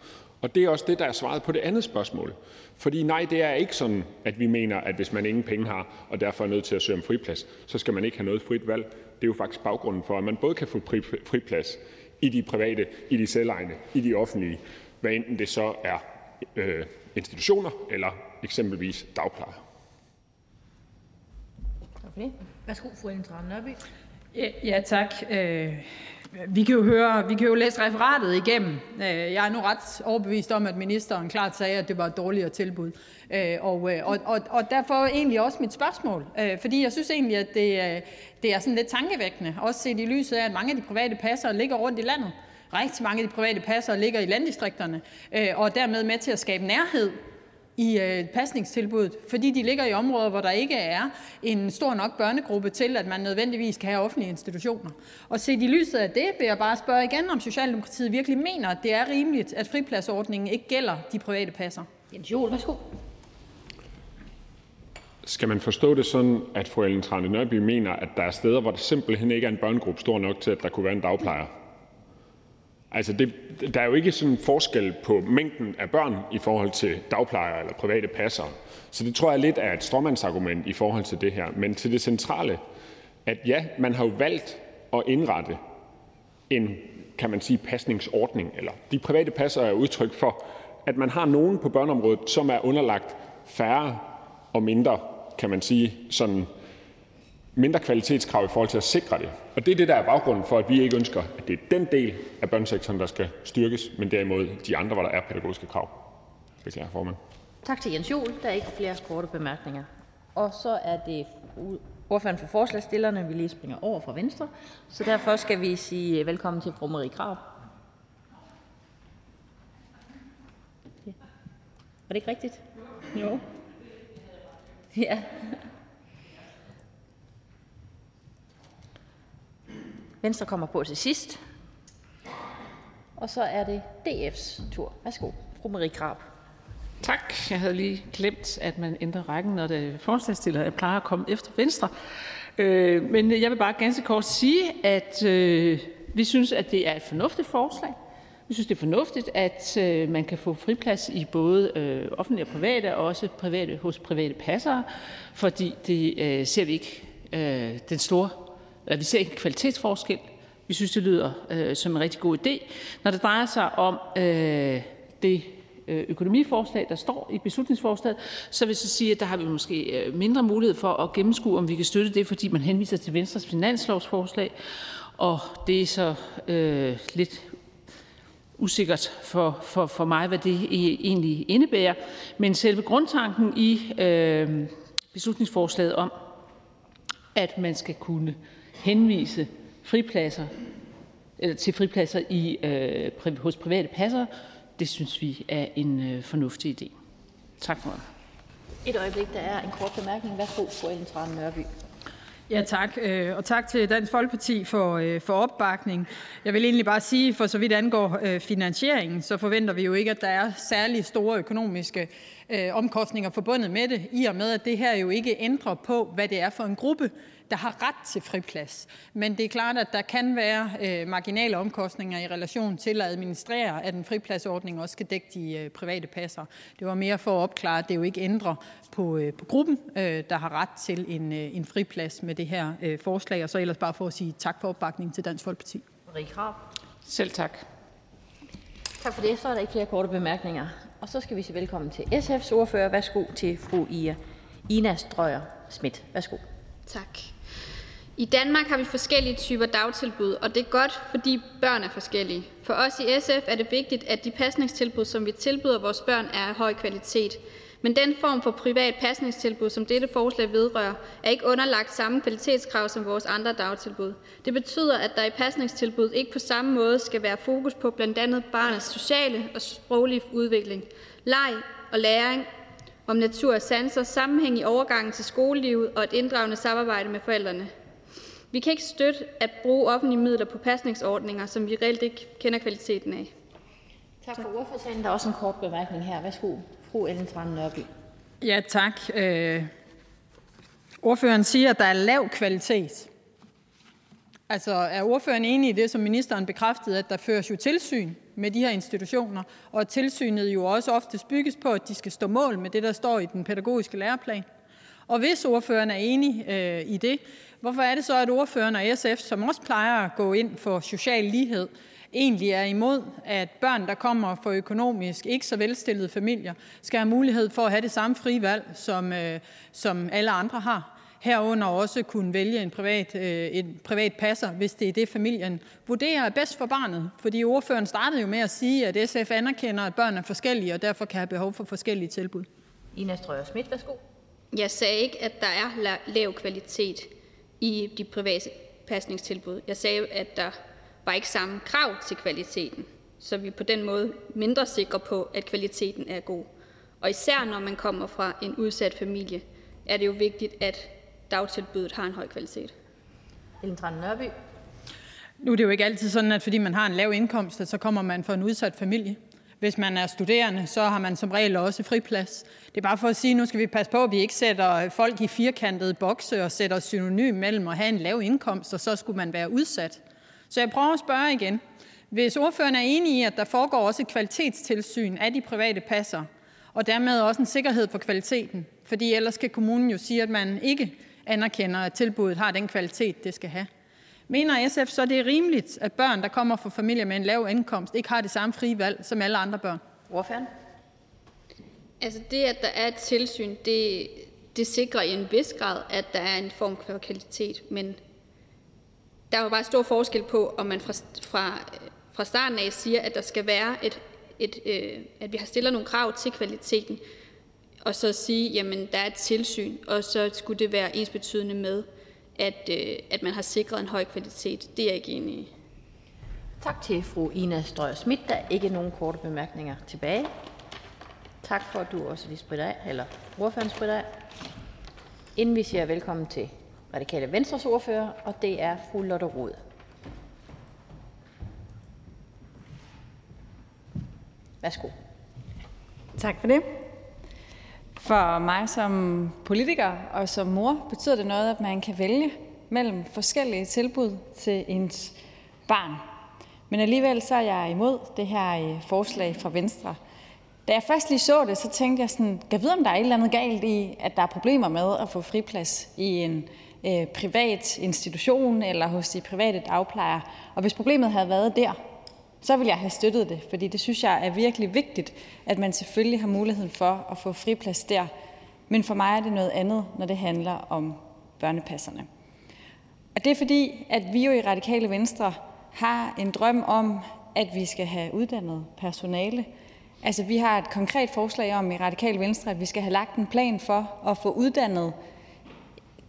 Og det er også det, der er svaret på det andet spørgsmål. Fordi nej, det er ikke sådan, at vi mener, at hvis man ingen penge har og derfor er nødt til at søge om friplads, så skal man ikke have noget frit valg. Det er jo faktisk baggrunden for, at man både kan få friplads i de private, i de selvejende, i de offentlige, hvad enten det så er øh, institutioner eller eksempelvis dagplejer. Tak for det. Værsgo, fru Ellen Nørby. Ja, ja tak. Øh, vi kan jo høre, vi kan jo læse referatet igennem. Øh, jeg er nu ret overbevist om, at ministeren klart sagde, at det var et dårligere tilbud. Øh, og, øh, og, og, og derfor egentlig også mit spørgsmål. Fordi jeg synes egentlig, at det, det er sådan lidt tankevækkende, også set i lyset af, at mange af de private passere ligger rundt i landet. Rigtig mange af de private passere ligger i landdistrikterne, og dermed med til at skabe nærhed i øh, pasningstilbuddet, fordi de ligger i områder, hvor der ikke er en stor nok børnegruppe til, at man nødvendigvis kan have offentlige institutioner. Og set i lyset af det vil jeg bare spørge igen, om Socialdemokratiet virkelig mener, at det er rimeligt, at fripladsordningen ikke gælder de private passer. Jens Joel, værsgo. Skal man forstå det sådan, at fru Ellen Trane Nørby mener, at der er steder, hvor der simpelthen ikke er en børnegruppe stor nok til, at der kunne være en dagplejer? Altså, det, der er jo ikke sådan forskel på mængden af børn i forhold til dagplejere eller private passere. Så det tror jeg lidt er et stråmandsargument i forhold til det her. Men til det centrale, at ja, man har jo valgt at indrette en, kan man sige, pasningsordning, eller de private passere er udtryk for, at man har nogen på børneområdet, som er underlagt færre og mindre, kan man sige, sådan mindre kvalitetskrav i forhold til at sikre det. Og det er det, der er baggrunden for, at vi ikke ønsker, at det er den del af børnesektoren, der skal styrkes, men derimod de andre, hvor der er pædagogiske krav. Beklager, formand. Tak til Jens Juhl. Der er ikke flere korte bemærkninger. Og så er det ordføreren for forslagsstillerne, vi lige springer over fra Venstre. Så derfor skal vi sige øh, velkommen til fru Marie Krav. Ja. Var det ikke rigtigt? Jo. Ja. Venstre kommer på til sidst. Og så er det DF's tur. Værsgo, fru Marie Krab. Tak. Jeg havde lige glemt, at man ændrer rækken, når det er forslagsstiller. Jeg plejer at komme efter Venstre. Øh, men jeg vil bare ganske kort sige, at øh, vi synes, at det er et fornuftigt forslag. Vi synes, det er fornuftigt, at øh, man kan få friplads i både øh, offentlige og private, og også private, hos private passere, fordi det øh, ser vi ikke øh, den store vi ser ikke en kvalitetsforskel. Vi synes, det lyder øh, som en rigtig god idé. Når det drejer sig om øh, det øh, økonomiforslag, der står i beslutningsforslaget, så vil jeg så sige, at der har vi måske øh, mindre mulighed for at gennemskue, om vi kan støtte det, fordi man henviser til Venstres finanslovsforslag, og det er så øh, lidt usikkert for, for, for mig, hvad det egentlig indebærer. Men selve grundtanken i øh, beslutningsforslaget om, at man skal kunne henvise fripladser eller til fripladser i, øh, hos private passere, det synes vi er en øh, fornuftig idé. Tak for Et øjeblik, der er en kort bemærkning. Værsgo, fru Ellen Trane Nørby. Ja, tak. Øh, og tak til Dansk Folkeparti for, øh, for opbakning. Jeg vil egentlig bare sige, for så vidt angår øh, finansieringen, så forventer vi jo ikke, at der er særlig store økonomiske omkostninger forbundet med det, i og med at det her jo ikke ændrer på, hvad det er for en gruppe, der har ret til friplads. Men det er klart, at der kan være øh, marginale omkostninger i relation til at administrere, at en fripladsordning også skal dække de øh, private passer. Det var mere for at opklare, at det jo ikke ændrer på, øh, på gruppen, øh, der har ret til en, øh, en friplads med det her øh, forslag. Og så ellers bare for at sige tak for opbakningen til Dansk Folkeparti. Marie Krav. Selv tak. Tak for det. Så er der ikke flere korte bemærkninger. Og så skal vi sige velkommen til SF's ordfører. Værsgo til fru Ina, Ina Strøger Schmidt. Værsgo. Tak. I Danmark har vi forskellige typer dagtilbud, og det er godt, fordi børn er forskellige. For os i SF er det vigtigt, at de pasningstilbud, som vi tilbyder vores børn, er af høj kvalitet. Men den form for privat pasningstilbud, som dette forslag vedrører, er ikke underlagt samme kvalitetskrav som vores andre dagtilbud. Det betyder, at der i pasningstilbud ikke på samme måde skal være fokus på blandt andet barnets sociale og sproglige udvikling, leg og læring om natur og sanser, sammenhæng i overgangen til skolelivet og et inddragende samarbejde med forældrene. Vi kan ikke støtte at bruge offentlige midler på pasningsordninger, som vi reelt ikke kender kvaliteten af. Tak for ordførsalen. Der er også en kort bemærkning her. Værsgo, fru Ellen Trane Nørby. Ja, tak. Øh, ordføreren siger, at der er lav kvalitet. Altså, er ordføreren enig i det, som ministeren bekræftede, at der føres jo tilsyn med de her institutioner, og at tilsynet jo også oftest bygges på, at de skal stå mål med det, der står i den pædagogiske læreplan? Og hvis ordføreren er enig øh, i det, hvorfor er det så, at ordføreren og SF, som også plejer at gå ind for social lighed, egentlig er imod, at børn, der kommer fra økonomisk ikke så velstillede familier, skal have mulighed for at have det samme frie valg, som, øh, som alle andre har? herunder også kunne vælge en privat, øh, en privat passer, hvis det er det, familien vurderer er bedst for barnet. Fordi ordføreren startede jo med at sige, at SF anerkender, at børn er forskellige, og derfor kan have behov for forskellige tilbud. Ina Strøger Schmidt, værsgo. Jeg sagde ikke, at der er lav kvalitet i de private pasningstilbud. Jeg sagde, at der var ikke samme krav til kvaliteten, så vi på den måde mindre sikre på, at kvaliteten er god. Og især når man kommer fra en udsat familie, er det jo vigtigt, at dagtilbuddet har en høj kvalitet. Ellen Trane Nørby. Nu er det jo ikke altid sådan, at fordi man har en lav indkomst, så kommer man fra en udsat familie. Hvis man er studerende, så har man som regel også friplads. Det er bare for at sige, at nu skal vi passe på, at vi ikke sætter folk i firkantede bokse og sætter synonym mellem at have en lav indkomst, og så skulle man være udsat. Så jeg prøver at spørge igen. Hvis ordføreren er enig i, at der foregår også et kvalitetstilsyn af de private passer, og dermed også en sikkerhed for kvaliteten, fordi ellers kan kommunen jo sige, at man ikke anerkender, at tilbuddet har den kvalitet, det skal have. Mener SF så, det er rimeligt, at børn, der kommer fra familier med en lav indkomst, ikke har det samme frie valg som alle andre børn? Ordføreren? Altså det, at der er et tilsyn, det, det sikrer i en vis grad, at der er en form for kvalitet, men der er jo bare stor forskel på, om man fra, fra, fra starten af siger, at der skal være et, et, øh, at vi har stillet nogle krav til kvaliteten, og så sige, jamen der er et tilsyn, og så skulle det være ensbetydende med, at, øh, at man har sikret en høj kvalitet. Det er jeg ikke enig i. Tak til fru Ina Strøger Schmidt. Der er ikke nogen korte bemærkninger tilbage. Tak for, at du også lige spritter af, eller ordføreren spritter af. Inden vi siger velkommen til Radikale Venstres ordfører, og det er fru Lotte Rod. Værsgo. Tak for det. For mig som politiker og som mor betyder det noget, at man kan vælge mellem forskellige tilbud til ens barn. Men alligevel så er jeg imod det her øh, forslag fra Venstre. Da jeg først lige så det, så tænkte jeg sådan, kan vide, om der er et eller andet galt i, at der er problemer med at få friplads i en øh, privat institution eller hos de private dagplejere. Og hvis problemet havde været der, så vil jeg have støttet det, fordi det synes jeg er virkelig vigtigt, at man selvfølgelig har muligheden for at få friplads der. Men for mig er det noget andet, når det handler om børnepasserne. Og det er fordi, at vi jo i Radikale Venstre har en drøm om, at vi skal have uddannet personale. Altså vi har et konkret forslag om i Radikale Venstre, at vi skal have lagt en plan for at få uddannet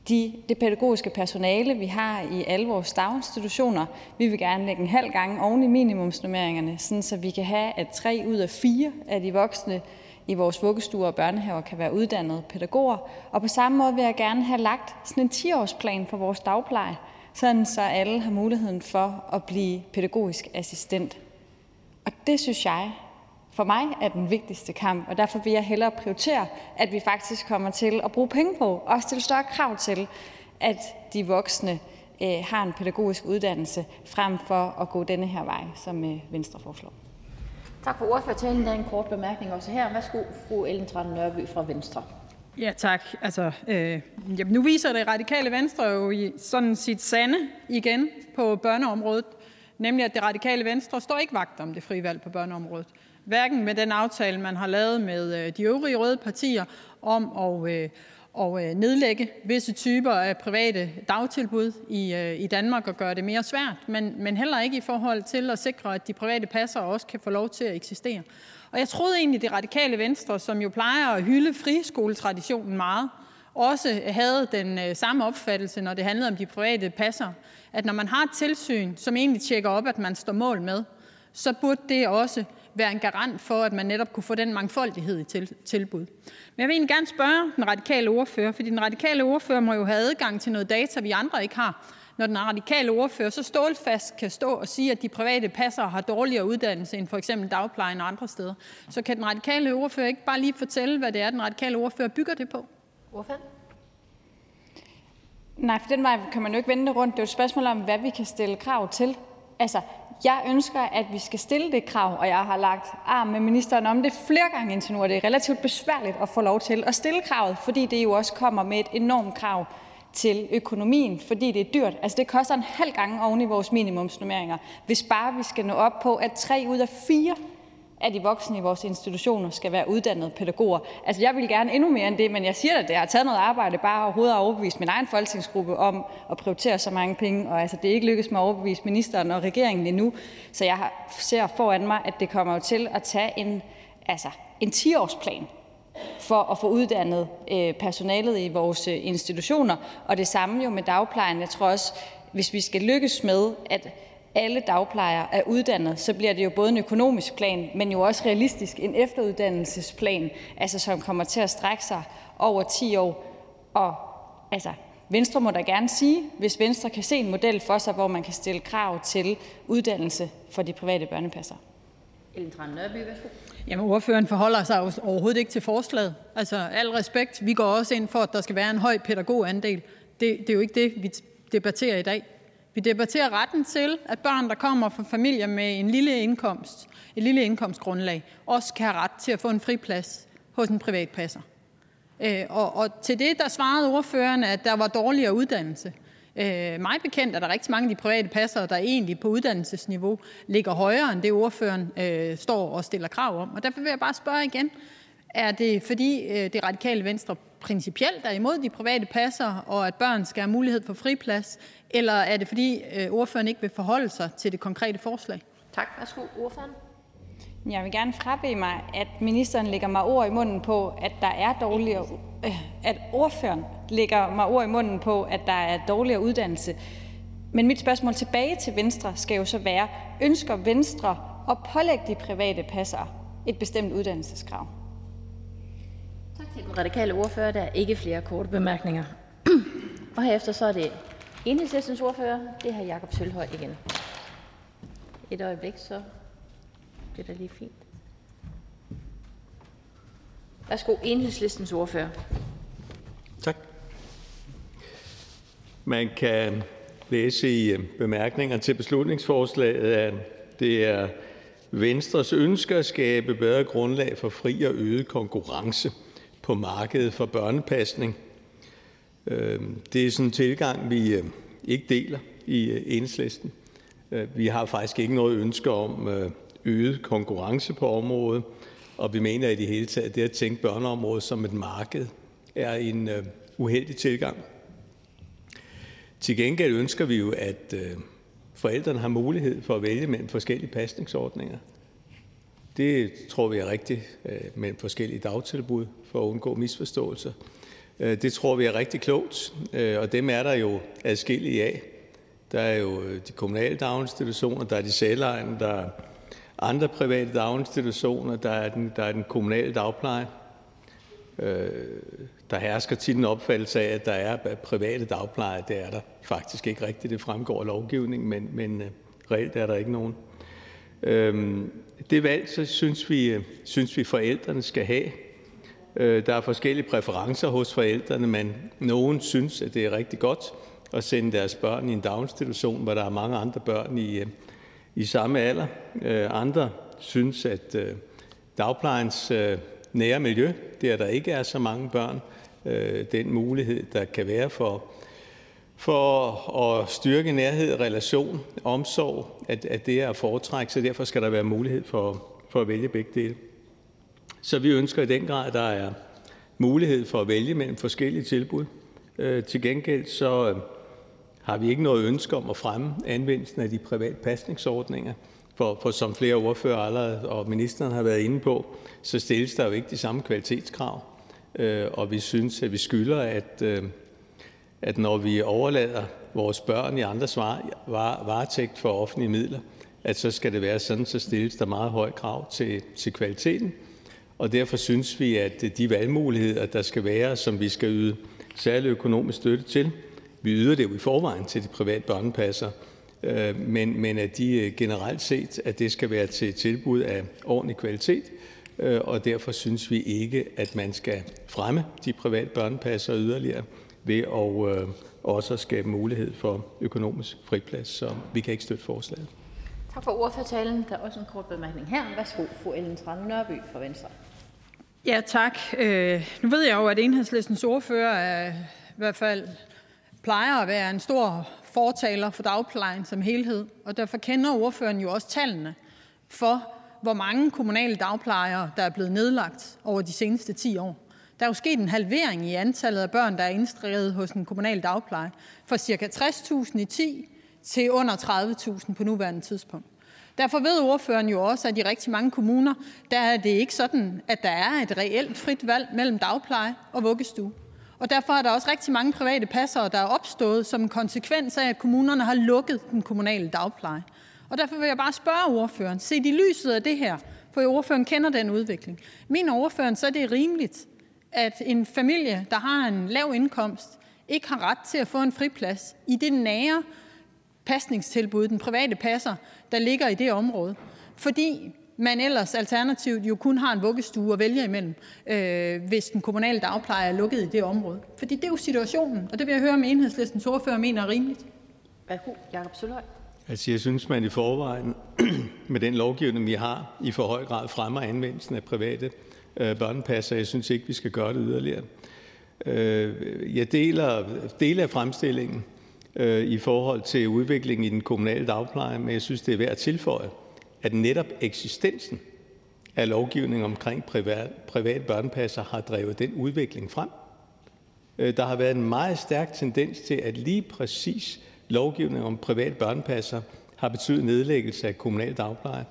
det pædagogiske personale, vi har i alle vores daginstitutioner. Vi vil gerne lægge en halv gang oven i minimumsnummeringerne, sådan så vi kan have, at tre ud af fire af de voksne i vores vuggestuer og børnehaver kan være uddannede pædagoger. Og på samme måde vil jeg gerne have lagt sådan en 10-årsplan for vores dagpleje, sådan så alle har muligheden for at blive pædagogisk assistent. Og det synes jeg for mig er den vigtigste kamp, og derfor vil jeg hellere prioritere, at vi faktisk kommer til at bruge penge på og stille større krav til, at de voksne øh, har en pædagogisk uddannelse, frem for at gå denne her vej, som øh, Venstre foreslår. Tak for ordførertalen. Der er en kort bemærkning også her. Værsgo, fru Ellen Trane Nørby fra Venstre. Ja, tak. Altså, øh, jamen, nu viser det radikale Venstre jo i sådan sit sande igen på børneområdet, nemlig at det radikale Venstre står ikke vagt om det frie valg på børneområdet hverken med den aftale, man har lavet med øh, de øvrige røde partier om at at og øh, nedlægge visse typer af private dagtilbud i, i Danmark og gøre det mere svært, men, men heller ikke i forhold til at sikre, at de private passer også kan få lov til at eksistere. Og jeg troede egentlig, det radikale Venstre, som jo plejer at hylde friskoletraditionen meget, også havde den samme opfattelse, når det handlede om de private passer, at når man har et tilsyn, som egentlig tjekker op, at man står mål med, så burde det også være en garant for, at man netop kunne få den mangfoldighed i tilbud. Men jeg vil egentlig gerne spørge den radikale ordfører, fordi den radikale ordfører må jo have adgang til noget data, vi andre ikke har, når den radikale ordfører så stålfast kan stå og sige, at de private passere har dårligere uddannelse end for eksempel dagplejen og andre steder. Så kan den radikale ordfører ikke bare lige fortælle, hvad det er, den radikale ordfører bygger det på? Ordfører? Nej, for den vej kan man jo ikke vende det rundt. Det er jo et spørgsmål om, hvad vi kan stille krav til. Altså, jeg ønsker, at vi skal stille det krav, og jeg har lagt arm med ministeren om det flere gange indtil nu, og det er relativt besværligt at få lov til at stille kravet, fordi det jo også kommer med et enormt krav til økonomien, fordi det er dyrt. Altså, det koster en halv gang oven i vores minimumsnummeringer, hvis bare vi skal nå op på, at tre ud af fire at de voksne i vores institutioner skal være uddannede pædagoger. Altså, jeg vil gerne endnu mere end det, men jeg siger at det har taget noget arbejde bare overhovedet at overbevise min egen folketingsgruppe om at prioritere så mange penge, og altså, det er ikke lykkedes mig at overbevise ministeren og regeringen endnu. Så jeg ser foran mig, at det kommer til at tage en, altså, en 10-årsplan for at få uddannet øh, personalet i vores øh, institutioner, og det samme jo med dagplejen. Jeg tror også, hvis vi skal lykkes med, at alle dagplejere er uddannet, så bliver det jo både en økonomisk plan, men jo også realistisk en efteruddannelsesplan, altså som kommer til at strække sig over 10 år. Og altså, Venstre må da gerne sige, hvis Venstre kan se en model for sig, hvor man kan stille krav til uddannelse for de private børnepassere. Ellen Trane Nørby, værsgo. Jamen, ordføreren forholder sig overhovedet ikke til forslaget. Altså, al respekt, vi går også ind for, at der skal være en høj pædagogandel. Det, det er jo ikke det, vi debatterer i dag. Vi debatterer retten til, at børn, der kommer fra familier med en lille indkomst, et lille indkomstgrundlag, også kan have ret til at få en friplads hos en privat passer. Øh, og, og til det, der svarede ordføreren, at der var dårligere uddannelse. Øh, mig bekendt er der rigtig mange af de private passere, der egentlig på uddannelsesniveau ligger højere end det, ordføreren øh, står og stiller krav om. Og derfor vil jeg bare spørge igen, er det fordi øh, det radikale venstre principielt er imod de private passere, og at børn skal have mulighed for friplads, eller er det fordi øh, ordføreren ikke vil forholde sig til det konkrete forslag? Tak. Værsgo, ordføreren. Jeg vil gerne frabede mig, at ministeren lægger mig ord i munden på, at der er dårligere, øh, at ordføreren lægger mig ord i munden på, at der er dårligere uddannelse. Men mit spørgsmål tilbage til Venstre skal jo så være, ønsker Venstre at pålægge de private passere et bestemt uddannelseskrav? Tak til den radikale ordfører. Der er ikke flere korte bemærkninger. [CLEARS THROAT] Og herefter så er det enhedslistens ordfører. Det er hr. Jakob Sølhøj igen. Et øjeblik, så det lige fint. Værsgo, enhedslistens ordfører. Tak. Man kan læse i øh, bemærkninger til beslutningsforslaget, at det er Venstres ønske at skabe bedre grundlag for fri og øget konkurrence på markedet for børnepasning. Øh, det er sådan en tilgang, vi øh, ikke deler i øh, enhedslisten. Øh, vi har faktisk ikke noget ønske om øget konkurrence på området, og vi mener i det hele taget, at det at tænke børneområdet som et marked er en uheldig tilgang. Til gengæld ønsker vi jo, at forældrene har mulighed for at vælge mellem forskellige pasningsordninger. Det tror vi er rigtigt mellem forskellige dagtilbud for at undgå misforståelser. Øh, det tror vi er rigtig klogt, øh, og dem er der jo adskillige af. Der er jo øh, de kommunale daginstitutioner, der er de selvejende, der er andre private daginstitutioner, der er den, der er den kommunale dagpleje. Øh, der hersker tit en opfattelse af, at der er private dagpleje. Det er der faktisk ikke rigtigt. Det fremgår af lovgivningen, men, men øh, reelt er der ikke nogen. Øh, det valg så synes vi, synes vi forældrene skal have. Øh, der er forskellige præferencer hos forældrene, men nogen synes, at det er rigtig godt at sende deres børn i en daginstitution, hvor der er mange andre børn i, øh, i samme alder. Øh, andre synes, at dagplejens nære miljø, der der ikke er så mange børn, den mulighed, der kan være for for at styrke nærhed, relation, omsorg, at, at det er at foretrække, så derfor skal der være mulighed for, for at vælge begge dele. Så vi ønsker i den grad, at der er mulighed for at vælge mellem forskellige tilbud. Øh, til gengæld så øh, har vi ikke noget ønske om at fremme anvendelsen af de private pasningsordninger, for, for som flere ordfører allerede og ministeren har været inde på, så stilles der jo ikke de samme kvalitetskrav. Øh, og vi synes, at vi skylder, at, øh, at når vi overlader vores børn i andres varetægt for offentlige midler, at så skal det være sådan, så stilles der meget høje krav til, til kvaliteten. Og derfor synes vi, at de valgmuligheder, der skal være, som vi skal yde særlig økonomisk støtte til, vi yder det jo i forvejen til de private børnepasser, øh, men, men at de øh, generelt set, at det skal være til tilbud af ordentlig kvalitet, øh, og derfor synes vi ikke, at man skal fremme de private børnepasser yderligere ved at, også at skabe mulighed for økonomisk friplads. Så vi kan ikke støtte forslaget. Tak for ordførertalen. Der er også en kort bemærkning her. Værsgo, fru Ellen Trane Nørby fra Venstre. Ja, tak. Øh, nu ved jeg jo, at enhedslistens ordfører er, i hvert fald plejer at være en stor fortaler for dagplejen som helhed, og derfor kender ordføreren jo også tallene for, hvor mange kommunale dagplejere, der er blevet nedlagt over de seneste 10 år. Der er jo sket en halvering i antallet af børn, der er indskrevet hos en kommunal dagpleje, fra ca. 60.000 i 10 til under 30.000 på nuværende tidspunkt. Derfor ved ordføreren jo også, at i rigtig mange kommuner, der er det ikke sådan, at der er et reelt frit valg mellem dagpleje og vuggestue. Og derfor er der også rigtig mange private passere, der er opstået som en konsekvens af, at kommunerne har lukket den kommunale dagpleje. Og derfor vil jeg bare spørge ordføreren, set i lyset af det her, for ordføreren kender den udvikling, mener ordføreren så, det er rimeligt, at en familie, der har en lav indkomst, ikke har ret til at få en friplads i det nære pasningstilbud, den private passer, der ligger i det område, fordi man ellers alternativt jo kun har en vuggestue at vælge imellem, øh, hvis den kommunale dagpleje er lukket i det område. Fordi det er jo situationen, og det vil jeg høre, om enhedslistens ordfører mener er rimeligt. Værsgo, Jakob Søløj. Altså, jeg synes, man i forvejen [CLEARS THROAT] med den lovgivning, vi har, i for høj grad fremmer anvendelsen af private øh, børnepasser. Jeg synes ikke, vi skal gøre det yderligere. Øh, jeg deler dele af fremstillingen Øh, i forhold til udviklingen i den kommunale dagpleje, men jeg synes, det er værd at tilføje, at netop eksistensen af lovgivning omkring privat, privat børnepasser har drevet den udvikling frem. Øh, der har været en meget stærk tendens til, at lige præcis lovgivningen om privat børnepasser har betydet nedlæggelse af kommunal dagpleje.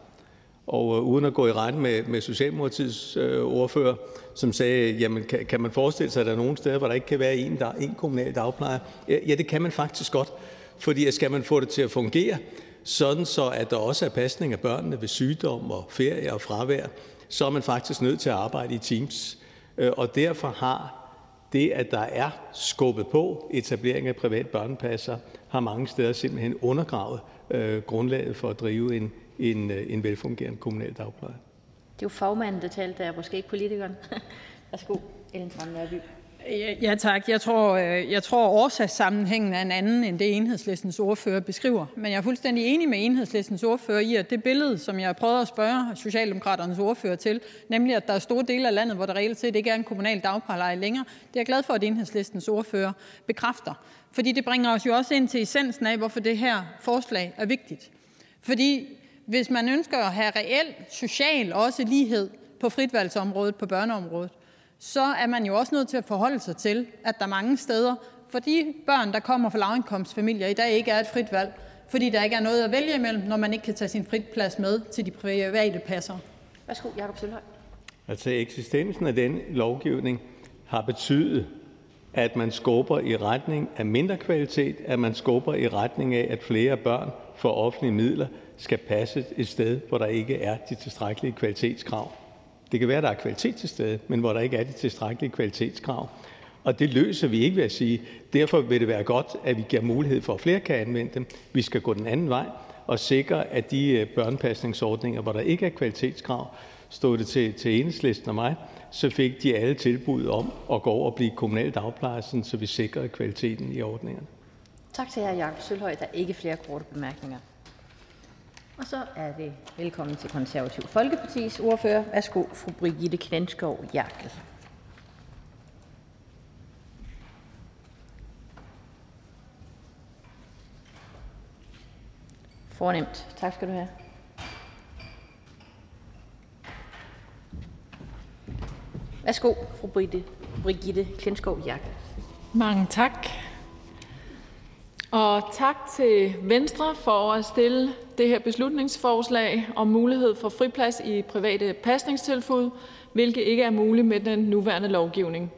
Og øh, uden at gå i rette med, med Socialdemokratiets øh, ordfører, som sagde, jamen kan, kan man forestille sig, at der er nogle steder, hvor der ikke kan være en, der, en kommunal dagplejer? Ja, ja, det kan man faktisk godt. Fordi skal man få det til at fungere, sådan så at der også er pasning af børnene ved sygdom og ferie og fravær, så er man faktisk nødt til at arbejde i teams. Øh, og derfor har det, at der er skubbet på etablering af privat børnepasser, har mange steder simpelthen undergravet øh, grundlaget for at drive en, en, øh, en velfungerende kommunal dagpleje. Det er jo fagmanden, der talte der, måske ikke politikeren. [LAUGHS] Værsgo, Ellen Trane. Ja tak. Jeg tror, øh, jeg tror årsagssammenhængen er en anden end det, Enhedslistens ordfører beskriver. Men jeg er fuldstændig enig med Enhedslistens ordfører i, at det billede, som jeg prøvede at spørge Socialdemokraternes ordfører til, nemlig at der er store dele af landet, hvor der reelt set ikke er en kommunal dagpleje længere, det er jeg glad for, at Enhedslistens ordfører bekræfter. Fordi det bringer os jo også ind til essensen af, hvorfor det her forslag er vigtigt. Fordi hvis man ønsker at have reel social også lighed på fritvalgsområdet, på børneområdet, så er man jo også nødt til at forholde sig til, at der mange steder for de børn, der kommer fra lavindkomstfamilier, i dag ikke er et frit valg, fordi der ikke er noget at vælge imellem, når man ikke kan tage sin fritplads med til de private passer. Værsgo, Jacob Sølhøj. Altså eksistensen af den lovgivning har betydet, at man skubber i retning af mindre kvalitet, at man skubber i retning af, at flere børn for offentlige midler skal passe et sted, hvor der ikke er de tilstrækkelige kvalitetskrav. Det kan være, at der er kvalitet til stede, men hvor der ikke er de tilstrækkelige kvalitetskrav. Og det løser vi ikke ved at sige, derfor vil det være godt, at vi giver mulighed for, at flere kan anvende dem. Vi skal gå den anden vej og sikre, at de øh, børnepasningsordninger, hvor der ikke er kvalitetskrav, stod det til, til enhedslisten og mig, så fik de alle tilbud om at gå over og blive kommunal dagplejer, så vi sikrede kvaliteten i ordningerne. Tak til hr. Jakob Sølhøj. Der er ikke flere korte bemærkninger. Og så er det velkommen til Konservativ Folkepartis ordfører. Værsgo, fru Brigitte Klenskov Jærkel. Fornemt. Tak skal du have. Værsgo, fru Brigitte, Brigitte Klenskov Jærkel. Mange tak. Og tak til Venstre for at stille det her beslutningsforslag om mulighed for friplads i private pasningstilbud, hvilket ikke er muligt med den nuværende lovgivning.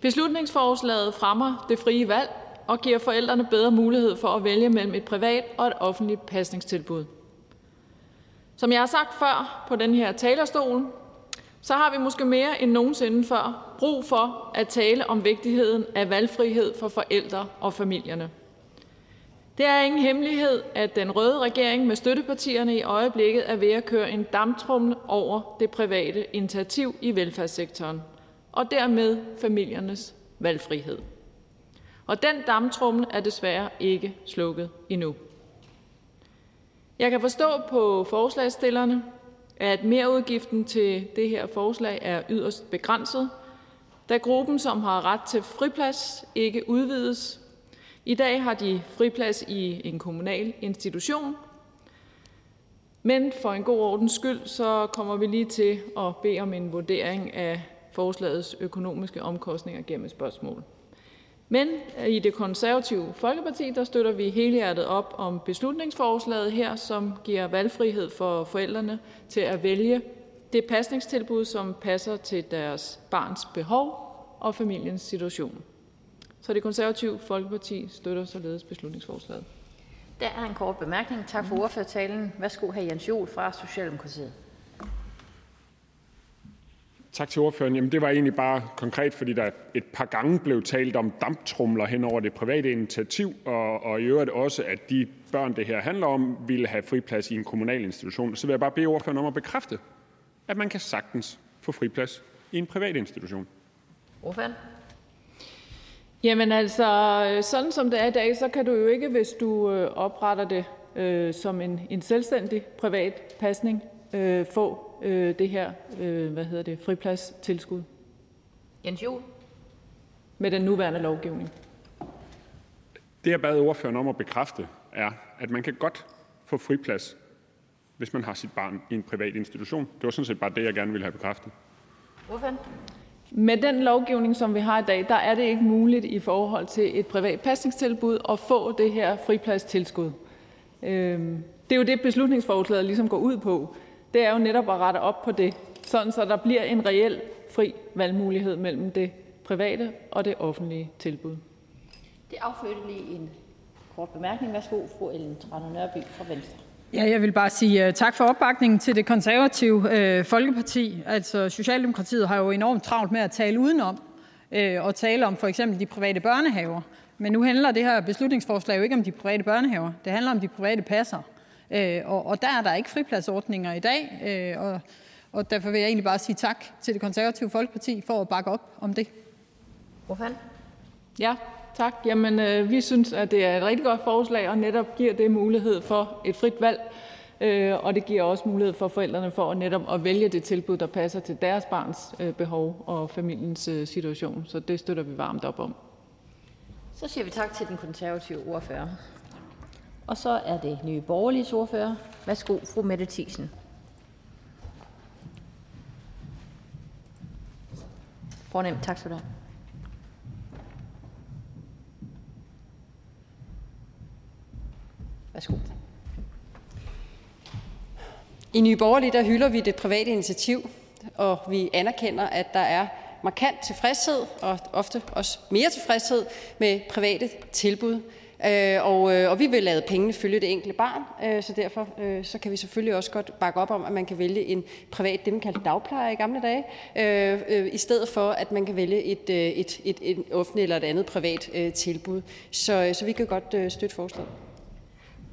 Beslutningsforslaget fremmer det frie valg og giver forældrene bedre mulighed for at vælge mellem et privat og et offentligt pasningstilbud. Som jeg har sagt før på den her talerstol, så har vi måske mere end nogensinde før brug for at tale om vigtigheden af valgfrihed for forældre og familierne. Det er ingen hemmelighed, at den røde regering med støttepartierne i øjeblikket er ved at køre en damptrumle over det private initiativ i velfærdssektoren og dermed familiernes valgfrihed. Og den damptrumle er desværre ikke slukket endnu. Jeg kan forstå på forslagsstillerne, at merudgiften til det her forslag er yderst begrænset, da gruppen, som har ret til friplads, ikke udvides. I dag har de friplads i en kommunal institution, men for en god ordens skyld så kommer vi lige til at bede om en vurdering af forslagets økonomiske omkostninger gennem et spørgsmål. Men øh, i Det Konservative Folkeparti der støtter vi helhjertet op om beslutningsforslaget her, som giver valgfrihed for forældrene til at vælge det pasningstilbud, som passer til deres barns behov og familiens situation. Så Det Konservative Folkeparti støtter således beslutningsforslaget. Der er en kort bemærkning. Tak for ordførertalen. Værsgo, hr. Jens Joel fra Socialdemokratiet. Tak til ordføreren. Jamen, det var egentlig bare konkret, fordi der et par gange blev talt om damptrumler hen over det private initiativ, og, og i øvrigt også, at de børn, det her handler om, ville have friplads i en kommunal institution. Så vil jeg bare bede ordføreren om at bekræfte, at man kan sagtens få friplads i en privat institution. Ordføreren? Jamen altså, sådan som det er i dag, så kan du jo ikke, hvis du øh, opretter det øh, som en, en selvstændig privat pasning, øh, få øh, det her øh, hvad hedder det, fripladstilskud Jens Joel? med den nuværende lovgivning. Det, jeg bad ordføreren om at bekræfte, er, at man kan godt få friplads, hvis man har sit barn i en privat institution. Det var sådan set bare det, jeg gerne ville have bekræftet. Ordføreren? Med den lovgivning, som vi har i dag, der er det ikke muligt i forhold til et privat pasningstilbud at få det her fripladstilskud. Øhm, det er jo det, beslutningsforslaget ligesom går ud på. Det er jo netop at rette op på det, sådan så der bliver en reel fri valgmulighed mellem det private og det offentlige tilbud. Det affødte lige en kort bemærkning. Værsgo, fru Ellen Trane Nørby fra Venstre. Ja, jeg vil bare sige uh, tak for opbakningen til det konservative uh, Folkeparti. Altså, Socialdemokratiet har jo enormt travlt med at tale udenom uh, og tale om for eksempel de private børnehaver. Men nu handler det her beslutningsforslag jo ikke om de private børnehaver. Det handler om de private passer. Uh, og, og der er der ikke fripladsordninger i dag. Uh, og, og derfor vil jeg egentlig bare sige tak til det konservative Folkeparti for at bakke op om det. Hvorfor? Ja, Tak. Jamen, øh, vi synes, at det er et rigtig godt forslag, og netop giver det mulighed for et frit valg. Øh, og det giver også mulighed for forældrene for at netop at vælge det tilbud, der passer til deres barns øh, behov og familiens øh, situation. Så det støtter vi varmt op om. Så siger vi tak til den konservative ordfører. Og så er det Nye Borgerliges ordfører. Værsgo, fru Mette Thiesen. Fornemt, tak skal du have. I Nye Borgerlige der hylder vi det private initiativ, og vi anerkender, at der er markant tilfredshed og ofte også mere tilfredshed med private tilbud. Øh, og, øh, og vi vil lade pengene følge det enkelte barn, øh, så derfor så kan vi selvfølgelig også godt bakke op om, at man kan vælge en privat, det man kaldte dagplejer i gamle dage, i stedet for, at man kan vælge et, et, et, et offentligt eller et andet privat tilbud. Så, så vi kan godt støtte forslaget.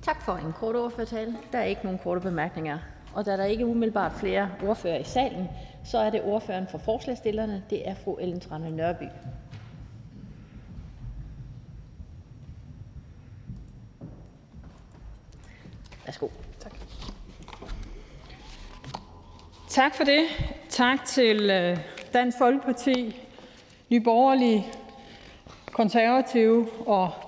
Tak for en kort ordførertale. Der er ikke nogen korte bemærkninger. Og da der ikke er umiddelbart flere ordfører i salen, så er det ordføreren for forslagsstillerne. Det er fru Ellen Trane Nørby. Værsgo. Tak. Tak for det. Tak til øh, Dansk Folkeparti, Nye Borgerlige, Konservative og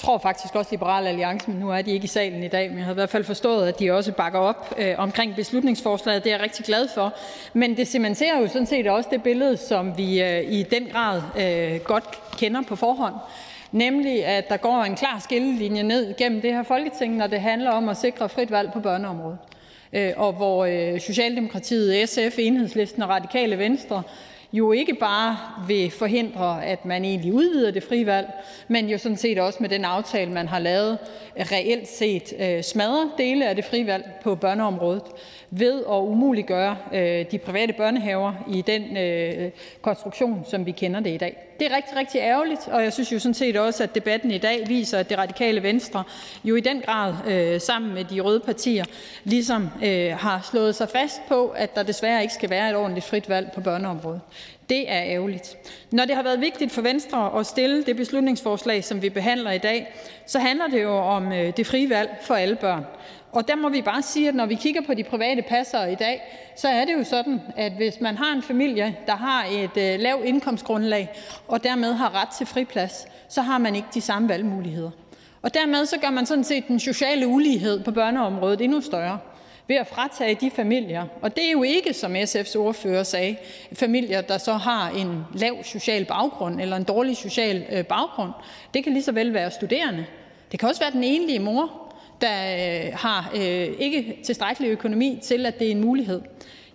tror faktisk også Liberal Alliance, men nu er de ikke i salen i dag, men jeg har i hvert fald forstået, at de også bakker op øh, omkring beslutningsforslaget. Det er jeg rigtig glad for. Men det cementerer jo sådan set også det billede, som vi øh, i den grad øh, godt kender på forhånd. Nemlig, at der går en klar skillelinje ned gennem det her folketing, når det handler om at sikre frit valg på børneområdet. Øh, og hvor øh, Socialdemokratiet, SF, Enhedslisten og Radikale Venstre jo ikke bare vil forhindre, at man egentlig udvider det frie valg, men jo sådan set også med den aftale, man har lavet, reelt set øh, smadrer dele af det frie valg på børneområdet ved at umuliggøre øh, de private børnehaver i den øh, konstruktion, som vi kender det i dag. Det er rigtig, rigtig ærgerligt, og jeg synes jo sådan set også, at debatten i dag viser, at det radikale venstre jo i den grad øh, sammen med de røde partier ligesom øh, har slået sig fast på, at der desværre ikke skal være et ordentligt frit valg på børneområdet. Det er ærgerligt. Når det har været vigtigt for Venstre at stille det beslutningsforslag, som vi behandler i dag, så handler det jo om øh, det frie valg for alle børn. Og der må vi bare sige, at når vi kigger på de private passere i dag, så er det jo sådan, at hvis man har en familie, der har et øh, lavt indkomstgrundlag og dermed har ret til friplads, så har man ikke de samme valgmuligheder. Og dermed så gør man sådan set den sociale ulighed på børneområdet endnu større ved at fratage de familier – og det er jo ikke, som SF's ordfører sagde, familier, der så har en lav social baggrund eller en dårlig social øh, baggrund. Det kan lige så vel være studerende. Det kan også være den enlige mor, der øh, har øh, ikke tilstrækkelig økonomi til, at det er en mulighed.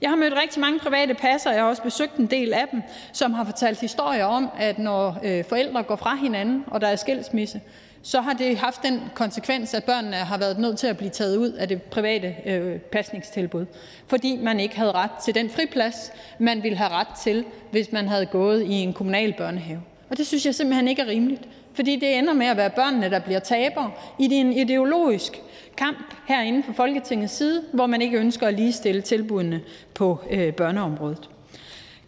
Jeg har mødt rigtig mange private passere, jeg har også besøgt en del af dem, som har fortalt historier om, at når øh, forældre går fra hinanden og der er skilsmisse, så har det haft den konsekvens, at børnene har været nødt til at blive taget ud af det private øh, pasningstilbud, fordi man ikke havde ret til den friplads, man ville have ret til, hvis man havde gået i en kommunal børnehave. Og det synes jeg simpelthen ikke er rimeligt, fordi det ender med at være børnene, der bliver tabere i en ideologisk kamp herinde fra Folketingets side, hvor man ikke ønsker at ligestille tilbudene på øh, børneområdet.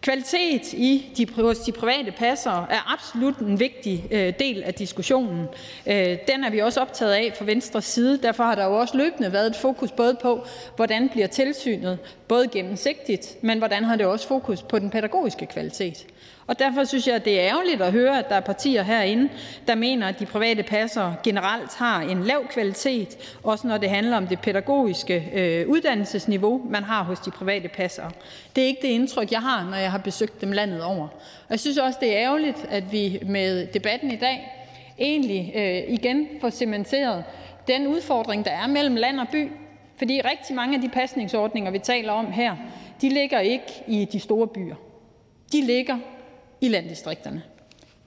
Kvalitet i hos de private passere er absolut en vigtig øh, del af diskussionen. Øh, den er vi også optaget af fra Venstres side. Derfor har der jo også løbende været et fokus både på, hvordan bliver tilsynet både gennemsigtigt, men hvordan har det også fokus på den pædagogiske kvalitet. Og derfor synes jeg, det er ærgerligt at høre, at der er partier herinde, der mener, at de private passere generelt har en lav kvalitet, også når det handler om det pædagogiske øh, uddannelsesniveau, man har hos de private passere. Det er ikke det indtryk, jeg har, når jeg har besøgt dem landet over. Og jeg synes også, det er ærgerligt, at vi med debatten i dag egentlig øh, igen får cementeret den udfordring, der er mellem land og by. Fordi rigtig mange af de pasningsordninger, vi taler om her, de ligger ikke i de store byer. De ligger i landdistrikterne.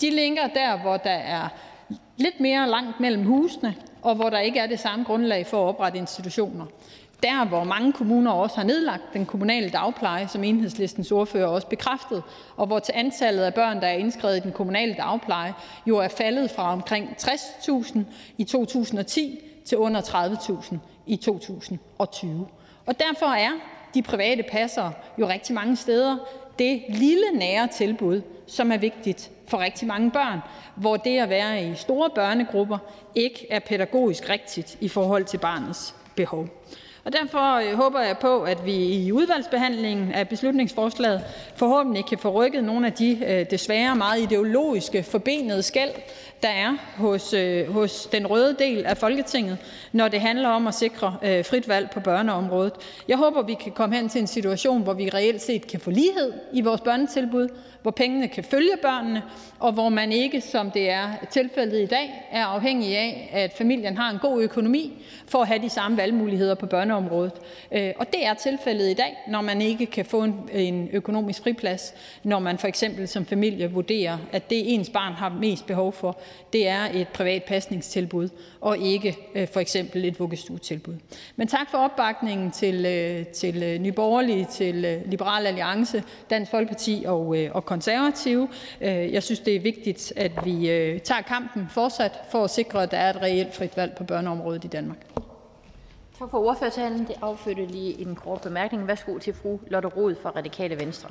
De ligger der, hvor der er lidt mere langt mellem husene, og hvor der ikke er det samme grundlag for at oprette institutioner. Der, hvor mange kommuner også har nedlagt den kommunale dagpleje, som Enhedslistens ordfører også bekræftede, og hvor til antallet af børn, der er indskrevet i den kommunale dagpleje, jo er faldet fra omkring 60.000 i 2010 til under 30.000 i 2020. Og derfor er de private passere jo rigtig mange steder det lille nære tilbud, som er vigtigt for rigtig mange børn, hvor det at være i store børnegrupper ikke er pædagogisk rigtigt i forhold til barnets behov. Og Derfor øh, håber jeg på, at vi i udvalgsbehandlingen af beslutningsforslaget forhåbentlig kan få rykket nogle af de øh, desværre meget ideologiske forbenede skæld, der er hos øh, hos den røde del af Folketinget, når det handler om at sikre øh, frit valg på børneområdet. Jeg håber, vi kan komme hen til en situation, hvor vi reelt set kan få lighed i vores børnetilbud, hvor pengene kan følge børnene, og hvor man ikke, som det er tilfældet i dag, er afhængig af, at familien har en god økonomi for at have de samme valgmuligheder på børneområdet. Øh, og det er tilfældet i dag, når man ikke kan få en økonomisk friplads, når man for eksempel som familie vurderer, at det ens barn har mest behov for, det er et privat pasningstilbud og ikke øh, for eksempel et vuggestuetilbud. Men tak for opbakningen til, øh, til øh, Nye Borgerlige, til øh, Liberal Alliance, Dansk Folkeparti og, øh, og Konservative. Jeg synes, det er vigtigt, at vi tager kampen fortsat for at sikre, at der er et reelt frit valg på børneområdet i Danmark. Tak for ordførertalen. Det affødte lige en kort bemærkning. Værsgo til fru Lotte Rod fra Radikale Venstre.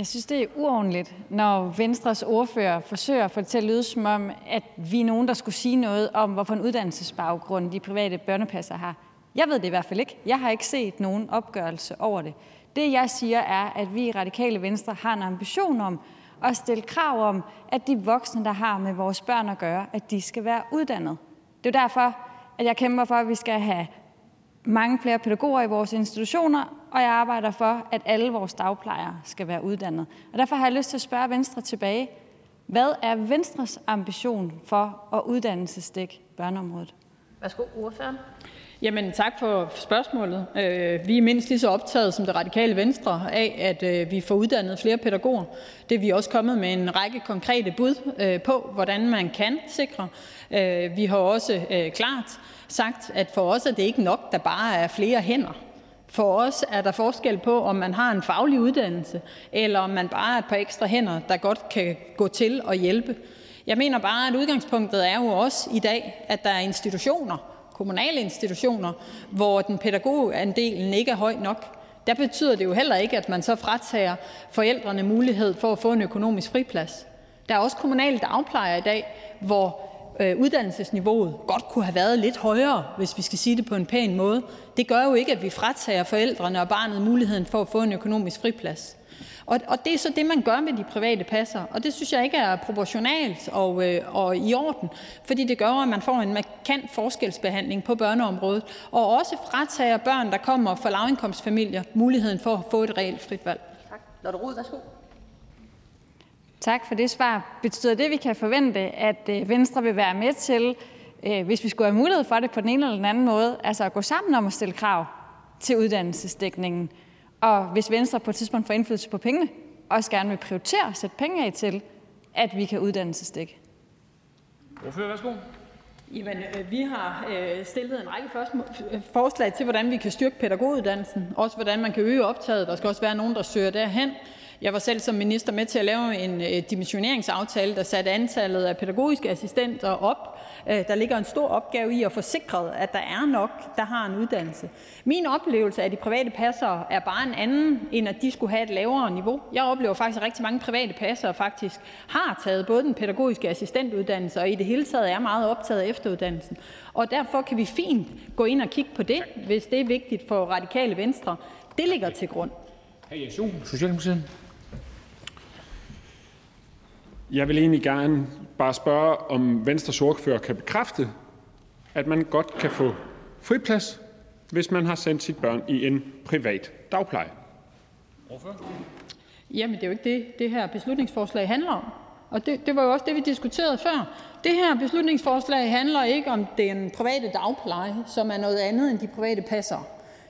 Jeg synes, det er uordentligt, når Venstres ordfører forsøger at få det til at lyde som om, at vi er nogen, der skulle sige noget om, hvorfor en uddannelsesbaggrund de private børnepasser har. Jeg ved det i hvert fald ikke. Jeg har ikke set nogen opgørelse over det. Det, jeg siger, er, at vi i Radikale Venstre har en ambition om at stille krav om, at de voksne, der har med vores børn at gøre, at de skal være uddannet. Det er derfor, at jeg kæmper for, at vi skal have mange flere pædagoger i vores institutioner, og jeg arbejder for, at alle vores dagplejere skal være uddannet. Og derfor har jeg lyst til at spørge Venstre tilbage. Hvad er Venstres ambition for at uddannelsesdække børneområdet? Værsgo, ordføreren. Jamen, tak for spørgsmålet. Øh, vi er mindst lige så optaget som det radikale Venstre af, at øh, vi får uddannet flere pædagoger. Det er vi også kommet med en række konkrete bud øh, på, hvordan man kan sikre. Vi har også klart sagt, at for os er det ikke nok, der bare er flere hænder. For os er der forskel på, om man har en faglig uddannelse, eller om man bare er et par ekstra hænder, der godt kan gå til og hjælpe. Jeg mener bare, at udgangspunktet er jo også i dag, at der er institutioner, kommunale institutioner, hvor den pædagogandelen ikke er høj nok. der betyder det jo heller ikke, at man så fratager forældrene mulighed for at få en økonomisk friplads. Der er også kommunale dagplejer i dag, hvor øh, uddannelsesniveauet godt kunne have været lidt højere, hvis vi skal sige det på en pæn måde. Det gør jo ikke, at vi fratager forældrene og barnet muligheden for at få en økonomisk friplads. Og, og det er så det, man gør med de private passer, og det synes jeg ikke er proportionalt og, øh, og i orden, fordi det gør, at man får en markant forskelsbehandling på børneområdet, og også fratager børn, der kommer fra lavindkomstfamilier, muligheden for at få et reelt frit valg. Tak. For det svar. Betyder det, at vi kan forvente, at øh, Venstre vil være med til, øh, hvis vi skulle have mulighed for det på den ene eller den anden måde, altså at gå sammen om at stille krav til uddannelsesdækningen? Og hvis Venstre på et tidspunkt får indflydelse på pengene, også gerne vil prioritere at sætte penge af til, at vi kan uddannelsesdække? Ordfører, værsgo. Jamen, øh, vi har øh, stillet en række forslag til, hvordan vi kan styrke pædagoguddannelsen, også hvordan man kan øge optaget. Der skal også være nogen, der søger derhen. Jeg var selv som minister med til at lave en øh, dimensioneringsaftale, der satte antallet af pædagogiske assistenter op. Øh, der ligger en stor opgave i at få sikret, at der er nok, der har en uddannelse. Min oplevelse af de private passere er bare en anden, end at de skulle have et lavere niveau. Jeg oplever faktisk, at rigtig mange private passere faktisk har taget både den pædagogiske assistentuddannelse og i det hele taget er meget optaget af efteruddannelsen. Og derfor kan vi fint gå ind og kigge på det, hvis det er vigtigt for radikale venstre. Det ligger til grund. Hr. Jens Socialdemokratiet. Jeg vil egentlig gerne bare spørge, om Venstres ordfører kan bekræfte, at man godt kan få friplads, hvis man har sendt sit børn i en privat dagpleje. Jamen, det er jo ikke det, det her beslutningsforslag handler om. Og det, det var jo også det, vi diskuterede før. Det her beslutningsforslag handler ikke om den private dagpleje, som er noget andet end de private passere.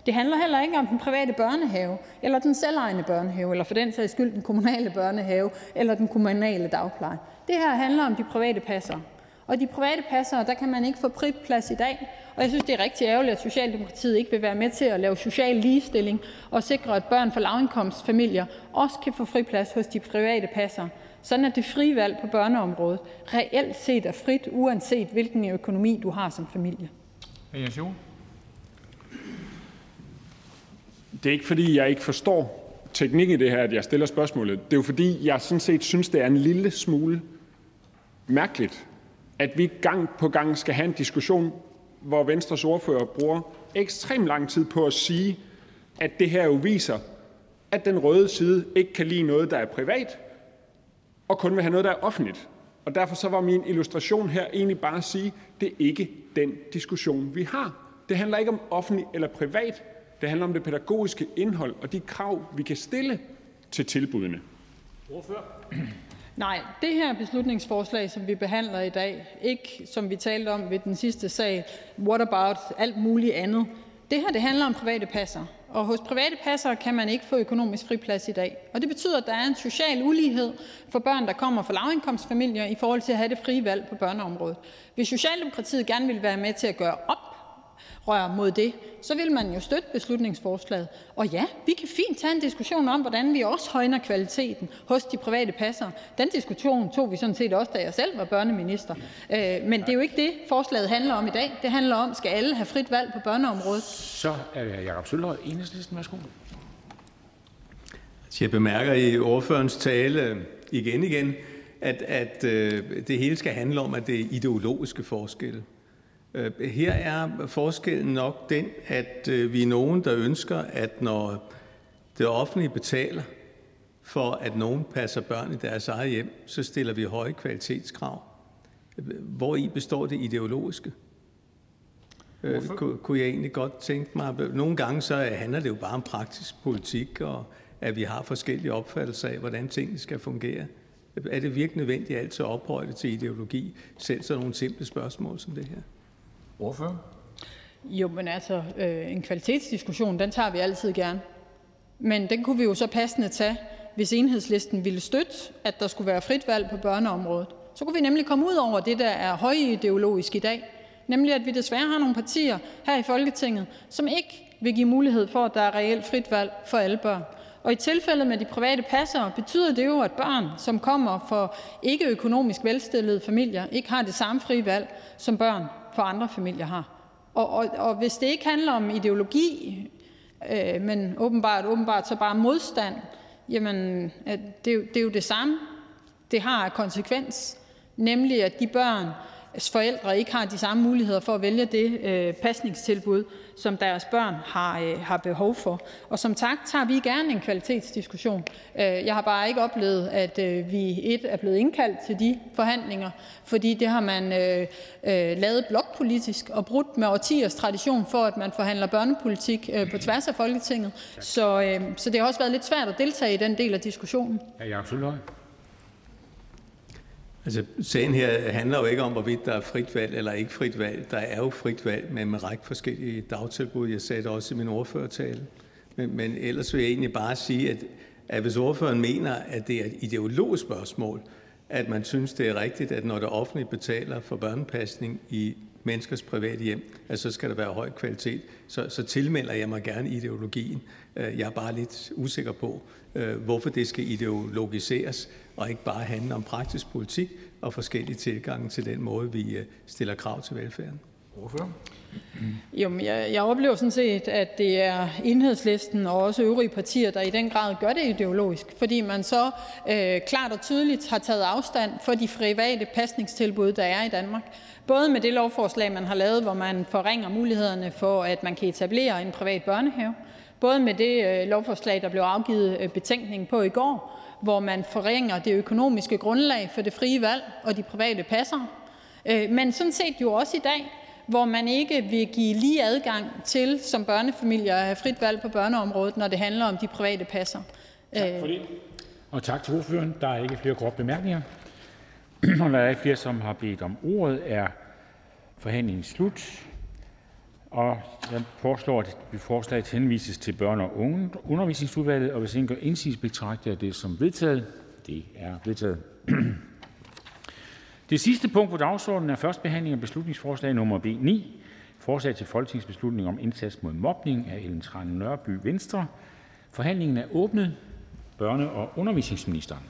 Det handler heller ikke om den private børnehave eller den selvejende børnehave eller for den sags skyld den kommunale børnehave eller den kommunale dagpleje. Det her handler om de private passere. Og de private passere, der kan man ikke få friplads i dag. Og jeg synes, det er rigtig ærgerligt, at Socialdemokratiet ikke vil være med til at lave social ligestilling og sikre, at børn fra lavindkomstfamilier også kan få friplads hos de private passere. Sådan at det frie valg på børneområdet reelt set er frit, uanset hvilken økonomi du har som familie. Det er ikke, fordi jeg ikke forstår teknikken i det her, at jeg stiller spørgsmålet. Det er jo, fordi jeg sådan set synes, det er en lille smule mærkeligt, at vi gang på gang skal have en diskussion, hvor Venstres ordfører bruger ekstremt lang tid på at sige, at det her jo viser, at den røde side ikke kan lide noget, der er privat, og kun vil have noget, der er offentligt. Og derfor så var min illustration her egentlig bare at sige, at det er ikke den diskussion, vi har. Det handler ikke om offentlig eller privat. Det handler om det pædagogiske indhold og de krav, vi kan stille til tilbudene. Nej, det her beslutningsforslag, som vi behandler i dag, ikke som vi talte om ved den sidste sag, what about alt muligt andet. Det her det handler om private passer, og hos private passer kan man ikke få økonomisk friplads i dag. Og det betyder, at der er en social ulighed for børn, der kommer fra lavindkomstfamilier i forhold til at have det frie valg på børneområdet. Hvis Socialdemokratiet gerne vil være med til at gøre op oprør mod det, så vil man jo støtte beslutningsforslaget. Og ja, vi kan fint tage en diskussion om, hvordan vi også højner kvaliteten hos de private passere. Den diskussion tog vi sådan set også, da jeg selv var børneminister. Øh, men det er jo ikke det, forslaget handler om i dag. Det handler om, skal alle have frit valg på børneområdet? Så er det Jakob Sølhøj, Enhedslisten. Værsgo. Jeg bemærker i ordførens tale igen igen, at, at øh, det hele skal handle om, at det er ideologiske forskelle. Øh, her er forskellen nok den, at øh, vi er nogen, der ønsker, at når det offentlige betaler for, at nogen passer børn i deres eget hjem, så stiller vi høje kvalitetskrav. Hvor i består det ideologiske? Øh, kunne jeg egentlig godt tænke mig. Nogle gange så handler det jo bare om praktisk politik, og at vi har forskellige opfattelser af, hvordan tingene skal fungere. Er det virkelig nødvendigt altid at ophøje til ideologi, selv så nogle simple spørgsmål som det her? Ordfører? Jo, men altså, øh, en kvalitetsdiskussion, den tager vi altid gerne. Men den kunne vi jo så passende tage, hvis enhedslisten ville støtte, at der skulle være frit valg på børneområdet. Så kunne vi nemlig komme ud over det, der er højideologisk i dag. Nemlig, at vi desværre har nogle partier her i Folketinget, som ikke vil give mulighed for, at der er reelt frit valg for alle børn. Og i tilfældet med de private passere betyder det jo, at børn, som kommer fra ikke økonomisk velstillede familier, ikke har det samme frie valg, som børn for andre familier har. Og, og, og hvis det ikke handler om ideologi, øh, men åbenbart, åbenbart så bare modstand, jamen det, det er jo det samme. Det har konsekvens, nemlig at de børn, forældre ikke har de samme muligheder for at vælge det øh, pasningstilbud, som deres børn har, øh, har behov for. Og som tak tager vi gerne en kvalitetsdiskussion. Øh, jeg har bare ikke oplevet, at øh, vi et er blevet indkaldt til de forhandlinger, fordi det har man øh, øh, lavet blokpolitisk og brudt med årtiers tradition for, at man forhandler børnepolitik øh, på tværs af Folketinget. Så, øh, så det har også været lidt svært at deltage i den del af diskussionen. Altså, sagen her handler jo ikke om, hvorvidt der er frit valg eller ikke frit valg. Der er jo frit valg med en række forskellige dagtilbud. Jeg sagde det også i min ordførertale. Men, men ellers vil jeg egentlig bare sige, at, at hvis ordføreren mener, at det er et ideologisk spørgsmål, at man synes, det er rigtigt, at når det offentlige betaler for børnepasning i menneskers private hjem, at så skal der være høj kvalitet, så, så tilmelder jeg mig gerne ideologien. Øh, jeg er bare lidt usikker på, øh, hvorfor det skal ideologiseres, og ikke bare handle om praktisk politik og forskellige tilgange til den måde, vi øh, stiller krav til velfærden. Hvorfor? Jo, jeg, jeg oplever sådan set, at det er enhedslisten og også øvrige partier, der i den grad gør det ideologisk, fordi man så øh, klart og tydeligt har taget afstand for de private pasningstilbud, der er i Danmark. Både med det lovforslag, man har lavet, hvor man forringer mulighederne for, at man kan etablere en privat børnehave, både med det øh, lovforslag, der blev afgivet øh, betænkning på i går, hvor man forringer det økonomiske grundlag for det frie valg og de private passere, øh, men sådan set jo også i dag, hvor man ikke vil give lige adgang til som børnefamilier at have frit valg på børneområdet, når det handler om de private passer. Tak for det. Og tak til ordføreren. Der er ikke flere korte bemærkninger. [CLEARS THROAT] Og der er ikke flere, som har bedt om ordet, er forhandlingen slut. Og jeg foreslår, at forslaget henvises til børne- og undervisningsudvalget, og hvis ingen gør indsigelse, betragter jeg det som vedtaget. Det er vedtaget. [CLEARS THROAT] Det sidste punkt på dagsordenen er: første behandling af beslutningsforslag nummer B 9: Forslag til folketingsbeslutning om indsats mod mobning. Af Ellen Trane Nørby (Venstre). Forhandlingen er åbnet. Børne- og undervisningsministeren.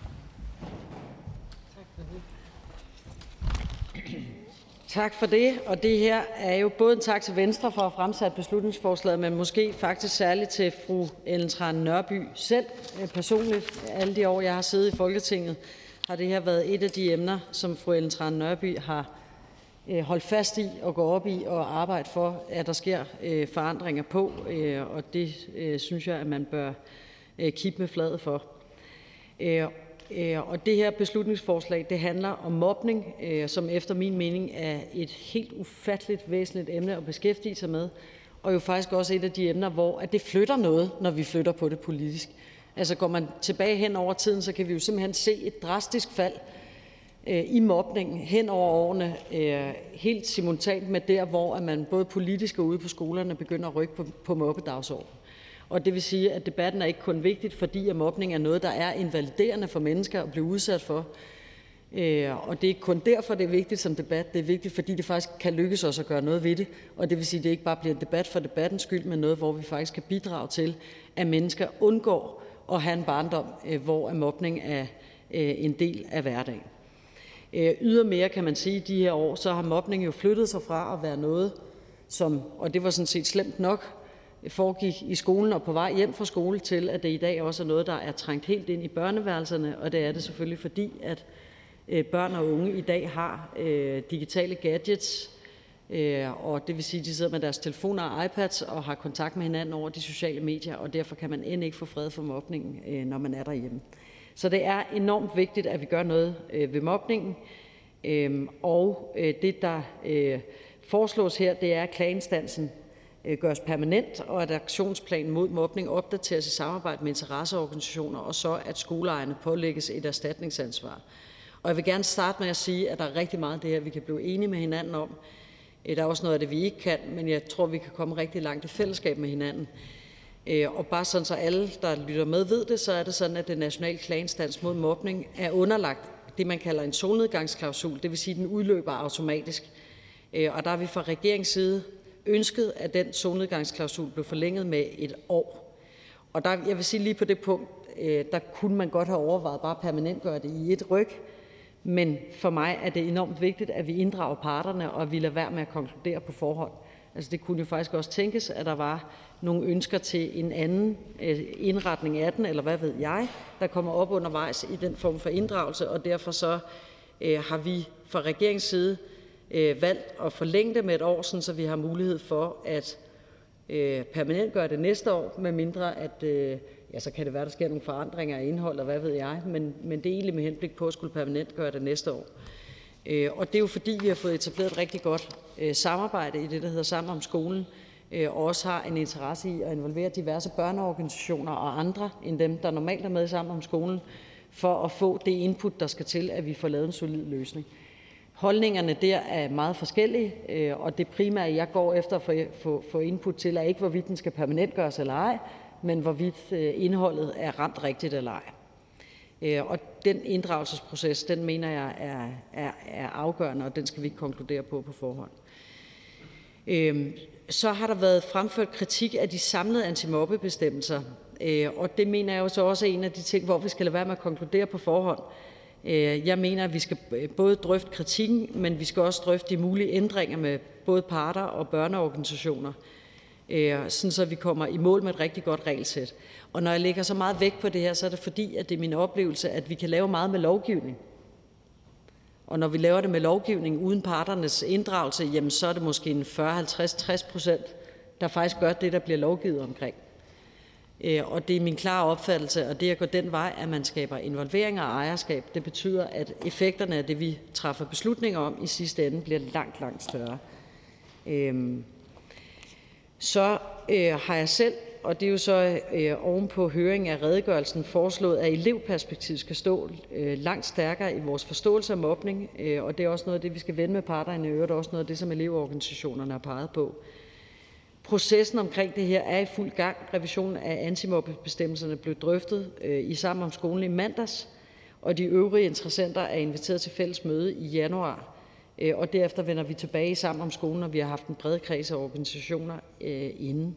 Tak for det. Og det her er jo både en tak til Venstre for at fremsætte beslutningsforslaget, men måske faktisk særligt til fru Ellen Trane Nørby selv øh, personligt. Alle de år, jeg har siddet i Folketinget, har det her været et af de emner, som fru Ellen Trane Nørby har øh, holdt fast i og gå op i og arbejde for, at der sker øh, forandringer på, og det synes jeg, at man bør kigge med fladet for. Øh, og det her beslutningsforslag det handler om mobning, øh, som efter min mening er et helt ufatteligt væsentligt emne at beskæftige sig med, og jo faktisk også et af de emner, hvor det flytter noget, når vi flytter på det politisk. Altså går man tilbage hen over tiden, så kan vi jo simpelthen se et drastisk fald øh, i mobningen hen over årene, helt simultant med der, hvor man både politisk og ude på skolerne begynder at rykke på, på mobbedagsordenen. Og det vil sige, at debatten er ikke kun vigtigt, fordi at mobning er noget, der er invaliderende for mennesker at blive udsat for. Øh, og det er ikke kun derfor, det er vigtigt som debat. Det er vigtigt, fordi det faktisk kan lykkes os at gøre noget ved det. Og det vil sige, at det ikke bare bliver en debat for debattens skyld, men noget, hvor vi faktisk kan bidrage til, at mennesker undgår at have en barndom, øh, hvor mobning er øh, en del af hverdagen. Ydermere kan man sige, at de her år så har mobning jo flyttet sig fra at være noget, som, og det var sådan set slemt nok, foregik i skolen og på vej hjem fra skole, til at det i dag også er noget, der er trængt helt ind i børneværelserne, og det er det selvfølgelig, fordi at øh, børn og unge i dag har øh, digitale gadgets, Øh, og det vil sige, at de sidder med deres telefoner og iPads og har kontakt med hinanden over de sociale medier, og derfor kan man end ikke få fred for mobningen, øh, når man er derhjemme. Så det er enormt vigtigt, at vi gør noget øh, ved mobningen, øhm, og øh, det, der foreslås her, det er, at klageinstansen. Øh, gøres permanent, og at aktionsplanen mod mobning opdateres i samarbejde med interesseorganisationer, og så at skoleejerne pålægges et erstatningsansvar. Og jeg vil gerne starte med at sige, at der er rigtig meget af det her, vi kan blive enige med hinanden om, øh, der er også noget af det, vi ikke kan, men jeg tror, vi kan komme rigtig langt i fællesskab med hinanden. Øh, og bare sådan, så alle, der lytter med, ved det, så er det sådan, at det nationale klageinstans mod mobning er underlagt det, man kalder en solnedgangsklausul, det vil sige, at den udløber automatisk. Og der er vi fra regeringens side ønsket, at den solnedgangsklausul blev forlænget med et år. Og der, jeg vil sige lige på det punkt, øh, der kunne man godt have overvejet bare permanent gøre det i et ryg, men for mig er det enormt vigtigt, at vi inddrager parterne, og at vi lader være med at konkludere på forhånd. Altså det kunne jo faktisk også tænkes, at der var nogle ønsker til en anden øh, indretning af den, eller hvad ved jeg, der kommer op undervejs i den form for inddragelse, og derfor så øh, har vi fra regeringens side Øh, valgt at forlænge det med et år, sådan så vi har mulighed for at øh, permanent gøre det næste år, med mindre at, øh, ja, så kan det være, der sker nogle forandringer af indhold, og hvad ved jeg, men, men det er egentlig med henblik på at skulle permanent gøre det næste år. Øh, og det er jo fordi, vi har fået etableret et rigtig godt øh, samarbejde i det, der hedder Sammen om skolen, øh, og også har en interesse i at involvere diverse børneorganisationer og andre end dem, der normalt er med i Sammen om skolen, for at få det input, der skal til, at vi får lavet en solid løsning. Holdningerne der er meget forskellige, øh, og det primære, jeg går efter at få input til, er ikke, hvorvidt den skal permanent gøres eller ej, men hvorvidt øh, indholdet er ramt rigtigt eller ej. Øh, og den inddragelsesproces den mener jeg er er, er afgørende, og den skal vi ikke konkludere på på forhånd. Øhm, så har der været fremført kritik af de samlede antimobbebestemmelser, øh, og det mener jeg jo så også er en af de ting, hvor vi skal lade være med at konkludere på forhånd. Øh, jeg mener, at vi skal øh, både drøfte kritikken, men vi skal også drøfte de mulige ændringer med både parter og børneorganisationer, øh, sådan så vi kommer i mål med et rigtig godt regelsæt. Og når jeg lægger så meget vægt på det her, så er det fordi, at det er min oplevelse, at vi kan lave meget med lovgivning. Og når vi laver det med lovgivning uden parternes inddragelse, jamen så er det måske en 40, 50, 60 procent, der faktisk gør det, der bliver lovgivet omkring. Øh, og det er min klare opfattelse, og det at gå den vej, at man skaber involvering og ejerskab, det betyder, at effekterne af det, vi træffer beslutninger om, i sidste ende bliver langt, langt større. Øh, så øh, har jeg selv og det er jo så øh, oven på høring af redegørelsen foreslået, at elevperspektivet skal stå langt stærkere i vores forståelse af mobning, og det er også noget af det, vi skal vende med parterne, i øvrigt også noget af det, som elevorganisationerne har peget på. Processen omkring det her er i fuld gang. Revisionen af antimobbebestemmelserne blev drøftet øh, i Sammen om skolen i mandags, og de øvrige interessenter er inviteret til fælles møde i januar. Øh, og derefter vender vi tilbage i Sammen om skolen, når vi har haft en bred kreds af organisationer øh, inden.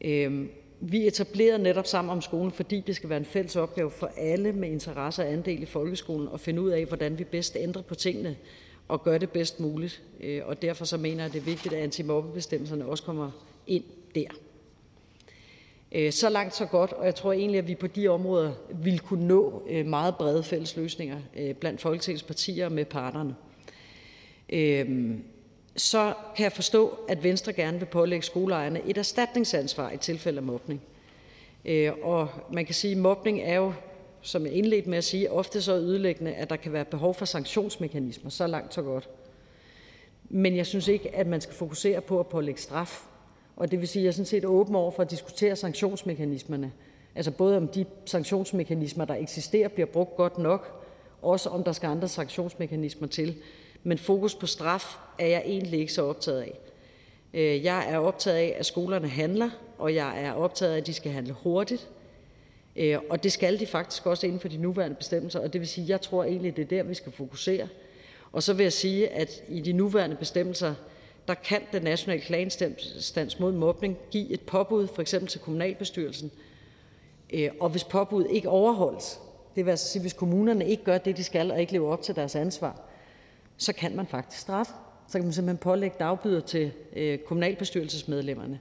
Øhm, vi etablerede netop Sammen om skolen, fordi det skal være en fælles opgave for alle med interesse og andel i folkeskolen at finde ud af, hvordan vi bedst ændrer på tingene og gøre det bedst muligt. Øh, og derfor så mener jeg, det er vigtigt, at antimobbebestemmelserne også kommer ind der. Øh, så langt, så godt, og jeg tror egentlig, at vi på de områder vil kunne nå øh, meget brede fælles løsninger blandt Folketingets partier med parterne. Så kan jeg forstå, at Venstre gerne vil pålægge skoleejerne et erstatningsansvar i tilfælde af mobning. Og man kan sige, at mobning er jo, som jeg indledte med at sige, ofte så ødelæggende, at der kan være behov for sanktionsmekanismer. Så langt, så godt. Men jeg synes ikke, at man skal fokusere på at pålægge straf. Og det vil sige, at jeg er sådan set åben over for at diskutere sanktionsmekanismerne. Altså både om de sanktionsmekanismer, der eksisterer, bliver brugt godt nok, også om der skal andre sanktionsmekanismer til men fokus på straf er jeg egentlig ikke så optaget af. Øh, jeg er optaget af, at skolerne handler, og jeg er optaget af, at de skal handle hurtigt, Øh, og det skal de faktisk også inden for de nuværende bestemmelser, og det vil sige, at jeg tror egentlig, det er der, vi skal fokusere. Og så vil jeg sige, at i de nuværende bestemmelser, der kan den nationale klageinstans mod mobning give et påbud, for eksempel til kommunalbestyrelsen, øh, og hvis påbuddet ikke overholdes, det vil altså sige, hvis kommunerne ikke gør det, de skal, og ikke lever op til deres ansvar, så kan man faktisk straffe. Så kan man simpelthen pålægge dagbyder til øh, kommunalbestyrelsesmedlemmerne.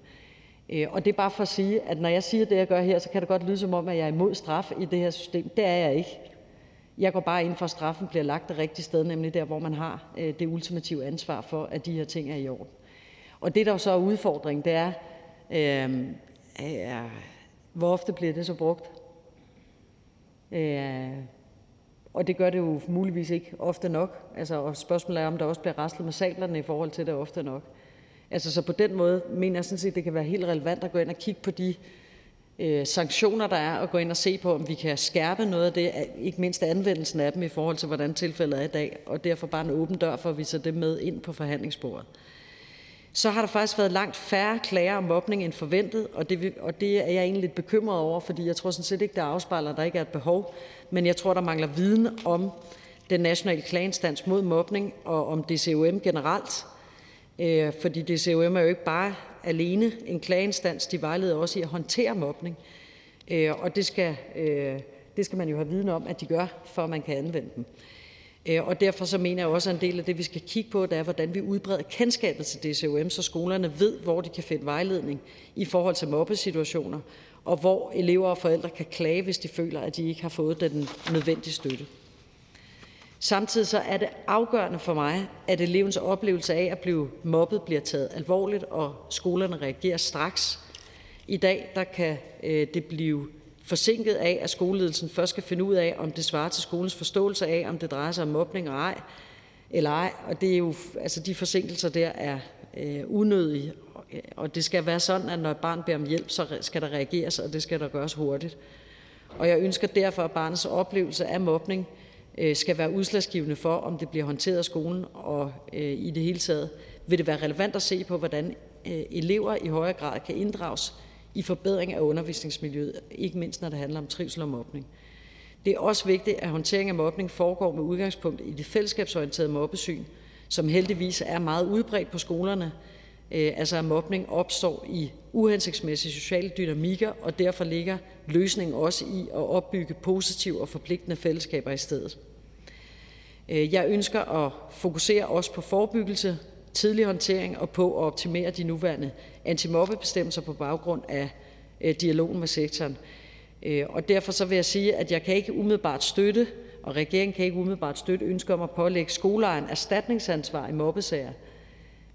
Øh, og det er bare for at sige, at når jeg siger det, jeg gør her, så kan det godt lyde som om, at jeg er imod straf i det her system. Det er jeg ikke. Jeg går bare ind for, at straffen bliver lagt det rigtige sted, nemlig der, hvor man har øh, det ultimative ansvar for, at de her ting er i orden. Og det, der jo så er udfordringen, det er, øh, øh, hvor ofte bliver det så brugt? Øh, og det gør det jo muligvis ikke ofte nok. Altså, og spørgsmålet er, om der også bliver raslet med sablerne i forhold til det ofte nok. Altså, så på den måde mener jeg sådan set, det kan være helt relevant at gå ind og kigge på de øh, sanktioner, der er, og gå ind og se på, om vi kan skærpe noget af det, øh, ikke mindst anvendelsen af dem i forhold til, hvordan tilfældet er i dag, og derfor bare en åben dør for, at vi tager det med ind på forhandlingsbordet. Så har der faktisk været langt færre klager om mobning end forventet, og det, og det er jeg egentlig lidt bekymret over, fordi jeg tror sådan set ikke, der afspejler, at der ikke er et behov men jeg tror, der mangler viden om den nationale klageinstans mod mobning og om DCOM generelt. Øh, fordi DCOM er jo ikke bare alene en klageinstans, de vejleder også i at håndtere mobning. Øh, og det skal, øh, det skal man jo have viden om, at de gør, for at man kan anvende dem. Øh, og derfor så mener jeg også, at en del af det, vi skal kigge på, det er, hvordan vi udbreder kendskabet til DCOM, så skolerne ved, hvor de kan finde vejledning i forhold til mobbesituationer, og hvor elever og forældre kan klage, hvis de føler, at de ikke har fået den nødvendige støtte. Samtidig så er det afgørende for mig, at elevens oplevelse af at blive mobbet bliver taget alvorligt, og skolerne reagerer straks. I dag der kan øh, det blive forsinket af, at skoleledelsen først skal finde ud af, om det svarer til skolens forståelse af, om det drejer sig om mobning ej, eller ej. Og det er jo, altså de forsinkelser der er øh, unødige, og det skal være sådan, at når et barn beder om hjælp, så skal der reageres, og det skal der gøres hurtigt. Og jeg ønsker derfor, at barnets oplevelse af mobning Øh, skal være udslagsgivende for, om det bliver håndteret af skolen, og øh, i det hele taget vil det være relevant at se på, hvordan øh, elever i højere grad kan inddrages i forbedring af undervisningsmiljøet, ikke mindst når det handler om trivsel og mobning. Det er også vigtigt, at håndtering af mobning foregår med udgangspunkt i det fællesskabsorienterede mobbesyn, som heldigvis er meget udbredt på skolerne, altså at mobning opstår i uhensigtsmæssige sociale dynamikker, og derfor ligger løsningen også i at opbygge positive og forpligtende fællesskaber i stedet. Øh, jeg ønsker at fokusere også på forebyggelse, tidlig håndtering og på at optimere de nuværende antimobbebestemmelser på baggrund af øh, dialogen med sektoren. Øh, og derfor så vil jeg sige, at jeg kan ikke umiddelbart støtte, og regeringen kan ikke umiddelbart støtte ønsker om at pålægge skoleejeren erstatningsansvar i mobbesager,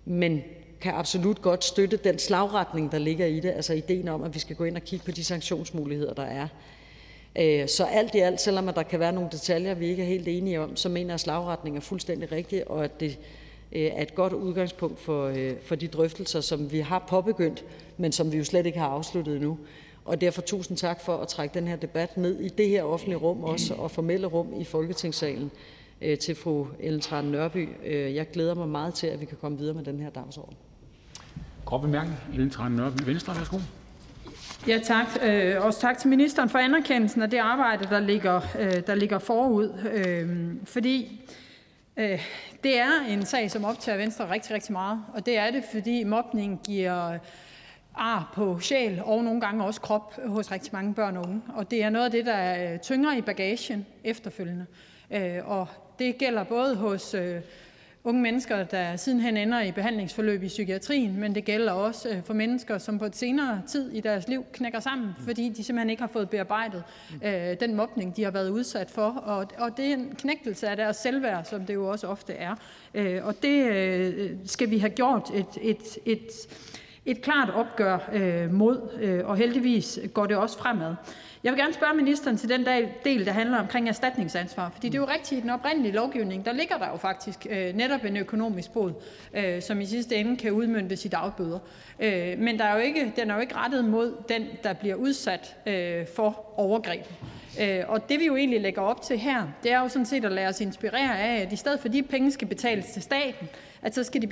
men kan absolut godt støtte den slagretning, der ligger i det, altså ideen om, at vi skal gå ind og kigge på de sanktionsmuligheder, der er. Øh, så alt i alt, selvom der kan være nogle detaljer, vi ikke er helt enige om, så mener jeg, at slagretningen er fuldstændig rigtig, og at det øh, er et godt udgangspunkt for, øh, for de drøftelser, som vi har påbegyndt, men som vi jo slet ikke har afsluttet endnu. Og derfor tusind tak for at trække den her debat ned i det her offentlige rum også, og formelle rum i Folketingssalen til fru Ellen Trane Nørby. Jeg glæder mig meget til, at vi kan komme videre med den her dagsorden. Kort bemærkning. Ellen Trane Nørby, Venstre. Værsgo. Ja, tak. Øh, også tak til ministeren for anerkendelsen af det arbejde, der ligger, øh, der ligger forud. Øh, fordi øh, det er en sag, som optager Venstre rigtig, rigtig meget. Og det er det, fordi mobning giver ar på sjæl og nogle gange også krop hos rigtig mange børn og unge. Og det er noget af det, der tynger i bagagen efterfølgende. Øh, og det gælder både hos øh, unge mennesker, der sidenhen ender i behandlingsforløb i psykiatrien, men det gælder også øh, for mennesker, som på et senere tid i deres liv knækker sammen, fordi de simpelthen ikke har fået bearbejdet øh, den mobning, de har været udsat for. Og, og det er en knægtelse af deres selvværd, som det jo også ofte er. Øh, og det øh, skal vi have gjort et, et, et, et klart opgør øh, mod, øh, og heldigvis går det også fremad. Jeg vil gerne spørge ministeren til den del, der handler omkring erstatningsansvar. Fordi det er jo rigtigt, i den oprindelige lovgivning, der ligger der jo faktisk øh, netop en økonomisk bod, øh, som i sidste ende kan udmynde sit dagbøder. Øh, men der er jo ikke, den er jo ikke rettet mod den, der bliver udsat øh, for overgreb. Øh, og det vi jo egentlig lægger op til her, det er jo sådan set at lade os inspirere af, at i stedet for de penge skal betales til staten, at så skal de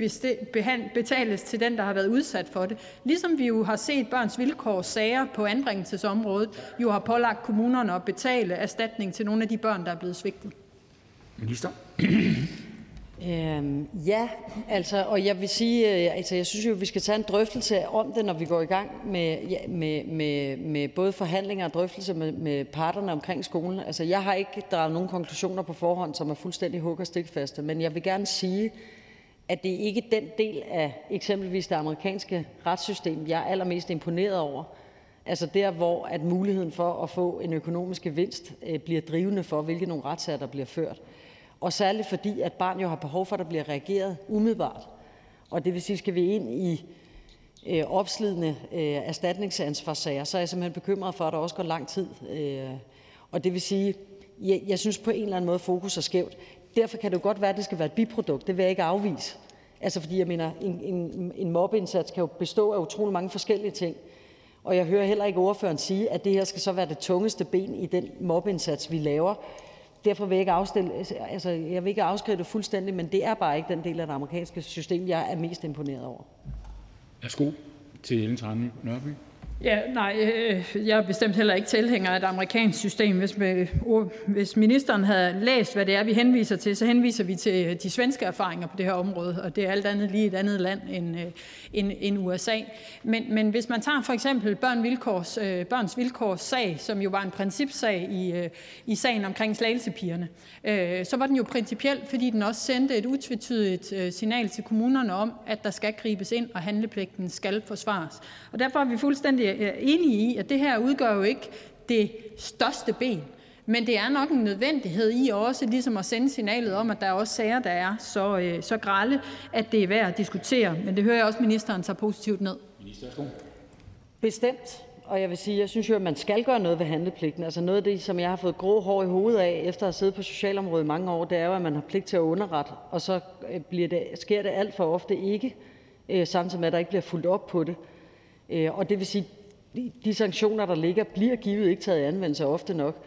betales til den, der har været udsat for det. Ligesom vi jo har set Børns Vilkår sager på anbringelsesområdet jo har pålagt kommunerne at betale erstatning til nogle af de børn, der er blevet svigtet. Minister. Øhm, ja, altså, og jeg vil sige, øh, altså, jeg synes jo, vi skal tage en drøftelse om det, når vi går i gang med, ja, med, med, med både forhandlinger og drøftelser med, med parterne omkring skolen. Altså, jeg har ikke draget nogen konklusioner på forhånd, som er fuldstændig hug og stikfaste, men jeg vil gerne sige, at det ikke er den del af eksempelvis det amerikanske retssystem, jeg er allermest imponeret over. Altså der, hvor at muligheden for at få en økonomisk gevinst øh, bliver drivende for, hvilke nogle retssager der bliver ført. Og særligt fordi, at barn jo har behov for, at der bliver reageret umiddelbart. Og det vil sige, skal vi ind i øh, opslidende øh, erstatningsansvarssager, så er jeg simpelthen bekymret for, at der også går lang tid. Øh, og det vil sige, jeg, jeg synes på en eller anden måde, fokus er skævt. Derfor kan det jo godt være, at det skal være et biprodukt. Det vil jeg ikke afvise. Altså fordi jeg mener, en, en, en mobbeindsats kan jo bestå af utrolig mange forskellige ting. Og jeg hører heller ikke ordføreren sige, at det her skal så være det tungeste ben i den mobbeindsats, vi laver. Derfor vil jeg ikke, afstille, altså, jeg vil ikke afskrive det fuldstændig, men det er bare ikke den del af det amerikanske system, jeg er mest imponeret over. Værsgo til Ellen Trane Nørby. Ja, nej, øh, jeg er bestemt heller ikke tilhænger af et amerikansk system. Hvis, hvis ministeren havde læst, hvad det er, vi henviser til, så henviser vi til øh, de svenske erfaringer på det her område, og det er alt andet lige et andet land end, øh, end, end USA. Men, men hvis man tager for eksempel børn vilkårs, øh, Børns Vilkårs sag, som jo var en principsag i, øh, i sagen omkring slagelsepigerne, øh, så var den jo principiel, fordi den også sendte et utvetydigt signal til kommunerne om, at der skal gribes ind, og handlepligten skal forsvares. Og derfor er vi fuldstændig er enig i, at det her udgør jo ikke det største ben, men det er nok en nødvendighed i også ligesom at sende signalet om, at der er også sager, der er så, øh, så grælde, at det er værd at diskutere. Men det hører jeg også ministeren tager positivt ned. Bestemt. Og jeg vil sige, jeg synes jo, at man skal gøre noget ved handlepligten. Altså noget af det, som jeg har fået grå hår i hovedet af, efter at have siddet på socialområdet i mange år, det er jo, at man har pligt til at underrette, og så øh, bliver det, sker det alt for ofte ikke, øh, samtidig med, at der ikke bliver fuldt op på det. Og det vil sige, de sanktioner, der ligger, bliver givet ikke taget i anvendelse ofte nok.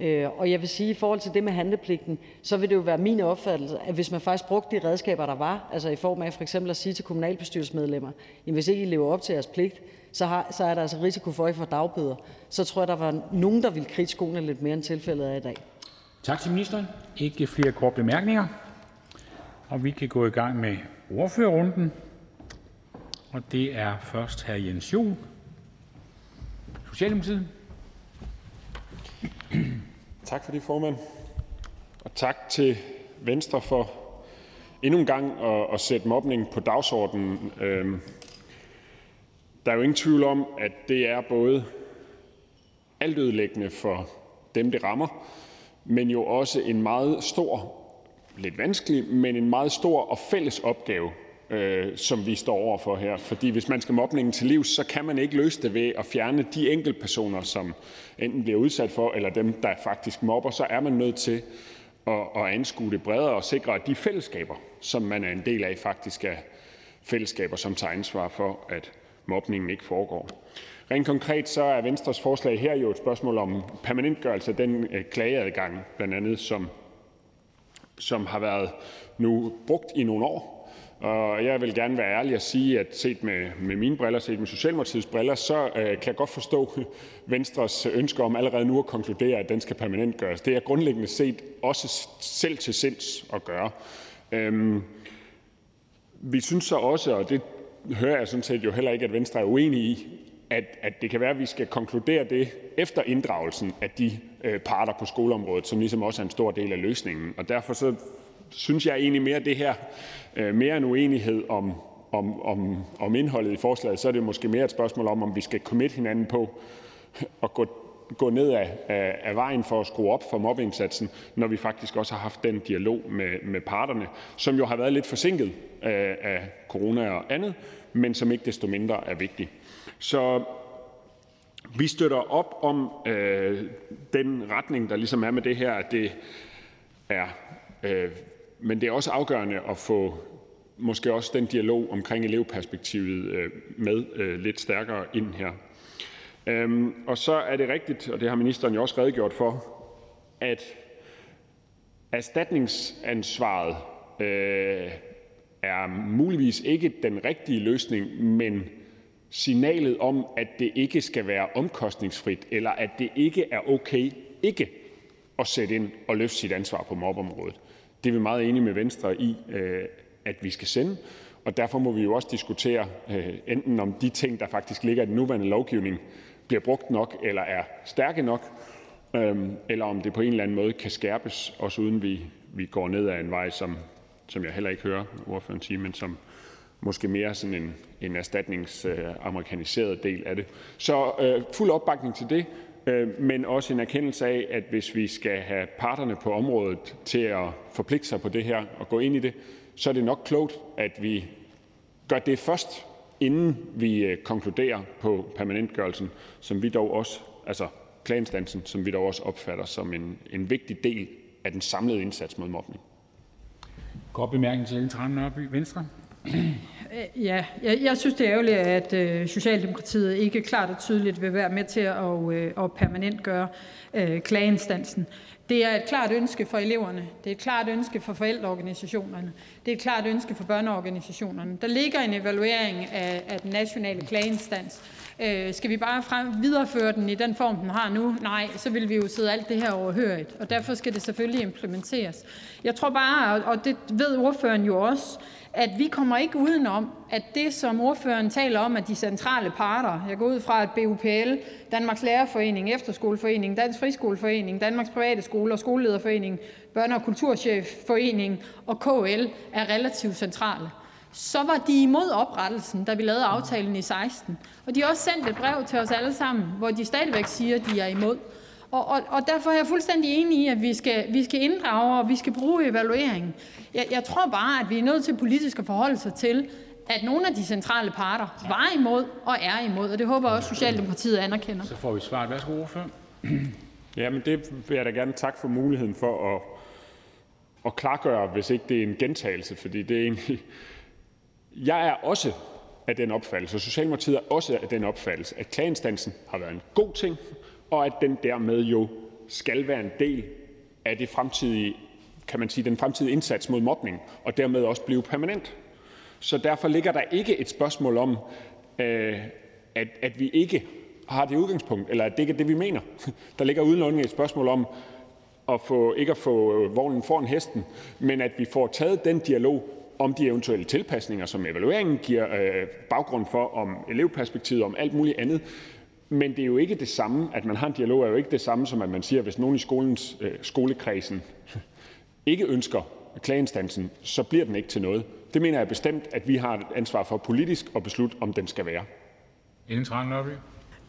Øh, og jeg vil sige, i forhold til det med handlepligten, så vil det jo være min opfattelse, at hvis man faktisk brugte de redskaber, der var, altså i form af for eksempel at sige til kommunalbestyrelsesmedlemmer, at hvis ikke I lever op til jeres pligt, så, har, så er der altså risiko for, at I får dagbøder, så tror jeg, der var nogen, der ville kridte skoene lidt mere, end tilfældet er i dag. Tak til ministeren. Ikke flere korte bemærkninger. Og vi kan gå i gang med ordførerrunden. Og det er først hr. Jens Juhl, Socialdemokratiet. Tak for det, formand, og tak til Venstre for endnu en gang at sætte mobning på dagsordenen. Øhm, der er jo ingen tvivl om, at det er både altødelæggende for dem, det rammer, men jo også en meget stor, lidt vanskelig, men en meget stor og fælles opgave øh, som vi står over for her. Fordi hvis man skal mobningen til livs, så kan man ikke løse det ved at fjerne de enkeltpersoner, som enten bliver udsat for, eller dem, der faktisk mobber. Så er man nødt til at, at anskue det bredere og sikre, at de fællesskaber, som man er en del af, faktisk er fællesskaber, som tager ansvar for, at mobningen ikke foregår. Rent konkret så er Venstres forslag her jo et spørgsmål om permanentgørelse af den øh, klageadgang, blandt andet, som, som har været nu brugt i nogle år, og jeg vil gerne være ærlig og sige, at set med med mine briller, set med Socialdemokratiets briller, så øh, kan jeg godt forstå [LAUGHS] Venstres ønske om allerede nu at konkludere, at den skal permanentgøres. Det er grundlæggende set også selv til sinds at gøre. Øhm, vi synes så også, og det hører jeg sådan set jo heller ikke, at Venstre er uenig i, at, at det kan være, at vi skal konkludere det efter inddragelsen af de øh, parter på skoleområdet, som ligesom også er en stor del af løsningen. Og derfor så synes jeg egentlig mere, at det her Øh, mere en uenighed om om, om, om indholdet i forslaget, så er det måske mere et spørgsmål om, om vi skal committe hinanden på [LAUGHS] at gå, gå ned af, af, af vejen for at skrue op for mobbeindsatsen, når vi faktisk også har haft den dialog med, med parterne, som jo har været lidt forsinket af, af corona og andet, men som ikke desto mindre er vigtig. Så vi støtter op om øh, den retning, der ligesom er med det her, at det er øh, men det er også afgørende at få måske også den dialog omkring elevperspektivet øh, med øh, lidt stærkere ind her. Øhm, og så er det rigtigt, og det har ministeren jo også redegjort for, at erstatningsansvaret øh, er muligvis ikke den rigtige løsning, men signalet om, at det ikke skal være omkostningsfrit, eller at det ikke er okay ikke at sætte ind og løfte sit ansvar på mobområdet. Det er vi meget enige med Venstre i øh, at vi skal sende, og derfor må vi jo også diskutere, øh, enten om de ting, der faktisk ligger i den nuværende lovgivning, bliver brugt nok eller er stærke nok, øhm, eller om det på en eller anden måde kan skærpes, også uden vi vi går ned ad en vej, som som jeg heller ikke hører ordføreren sige, men som måske mere sådan en en erstatningsamerikaniseret del af det. Så øh, fuld opbakning til det. Øh, men også en erkendelse af, at hvis vi skal have parterne på området til at forpligte sig på det her og gå ind i det, så er det nok klogt, at vi gør det først, inden vi øh, konkluderer på permanentgørelsen, som vi dog også, altså klageinstansen, som vi dog også opfatter som en, en vigtig del af den samlede indsats mod mobning. Ja, jeg, jeg synes, det er ærgerligt, at øh, Socialdemokratiet ikke klart og tydeligt vil være med til at, øh, at permanentgøre øh, klageinstansen. Det er et klart ønske for eleverne. Det er et klart ønske for forældreorganisationerne. Det er et klart ønske for børneorganisationerne. Der ligger en evaluering af, af den nationale klageinstans, Øh, skal vi bare frem, videreføre den i den form, den har nu? Nej, så vil vi jo sidde alt det her overhørigt, og derfor skal det selvfølgelig implementeres. Jeg tror bare, og det ved ordføreren jo også, at vi kommer ikke udenom, at det, som ordføreren taler om, at de centrale parter, jeg går ud fra, at BUPL, Danmarks Lærerforening, Efterskoleforening, Dansk Friskoleforening, Danmarks Private Skole og Skolelederforening, Børne- og Kulturchefforening og KL er relativt centrale. Så var de imod oprettelsen, da vi lavede aftalen i 16. Og de har også sendt et brev til os alle sammen, hvor de stadigvæk siger, at de er imod. Og, og, og derfor er jeg fuldstændig enig i, at vi skal, vi skal inddrage, og vi skal bruge evalueringen. Jeg, jeg tror bare, at vi er nødt til politisk at forholde sig til, at nogle af de centrale parter var imod og er imod, og det håber jeg også Socialdemokratiet anerkender. Så får vi svaret. Værsgo, ordfører. [CLEARS THROAT] men det vil jeg da gerne takke for muligheden for at, at klargøre, hvis ikke det er en gentagelse, fordi det er egentlig... Jeg er også af den opfattelse, og Socialdemokratiet er også af den opfattelse, at klageinstansen har været en god ting, og at den dermed jo skal være en del af det fremtidige, kan man sige, den fremtidige indsats mod mobning, og dermed også blive permanent. Så derfor ligger der ikke et spørgsmål om, øh, at, at vi ikke har det udgangspunkt, eller at det ikke er det, vi mener. [LAUGHS] Der ligger udelukkende et spørgsmål om at få, ikke at få øh, vognen foran hesten, men at vi får taget den dialog om de eventuelle tilpasninger, som evalueringen giver øh, baggrund for, om elevperspektivet, om alt muligt andet. Men det er jo ikke det samme, at man har en dialog, er jo ikke det samme som, at man siger, at hvis nogen i skolens, øh, skolekredsen [LAUGHS] ikke ønsker klageinstansen, så bliver den ikke til noget. Det mener jeg bestemt, at vi har et ansvar for politisk at beslutte, om den skal være. Ellen Trane Nørby.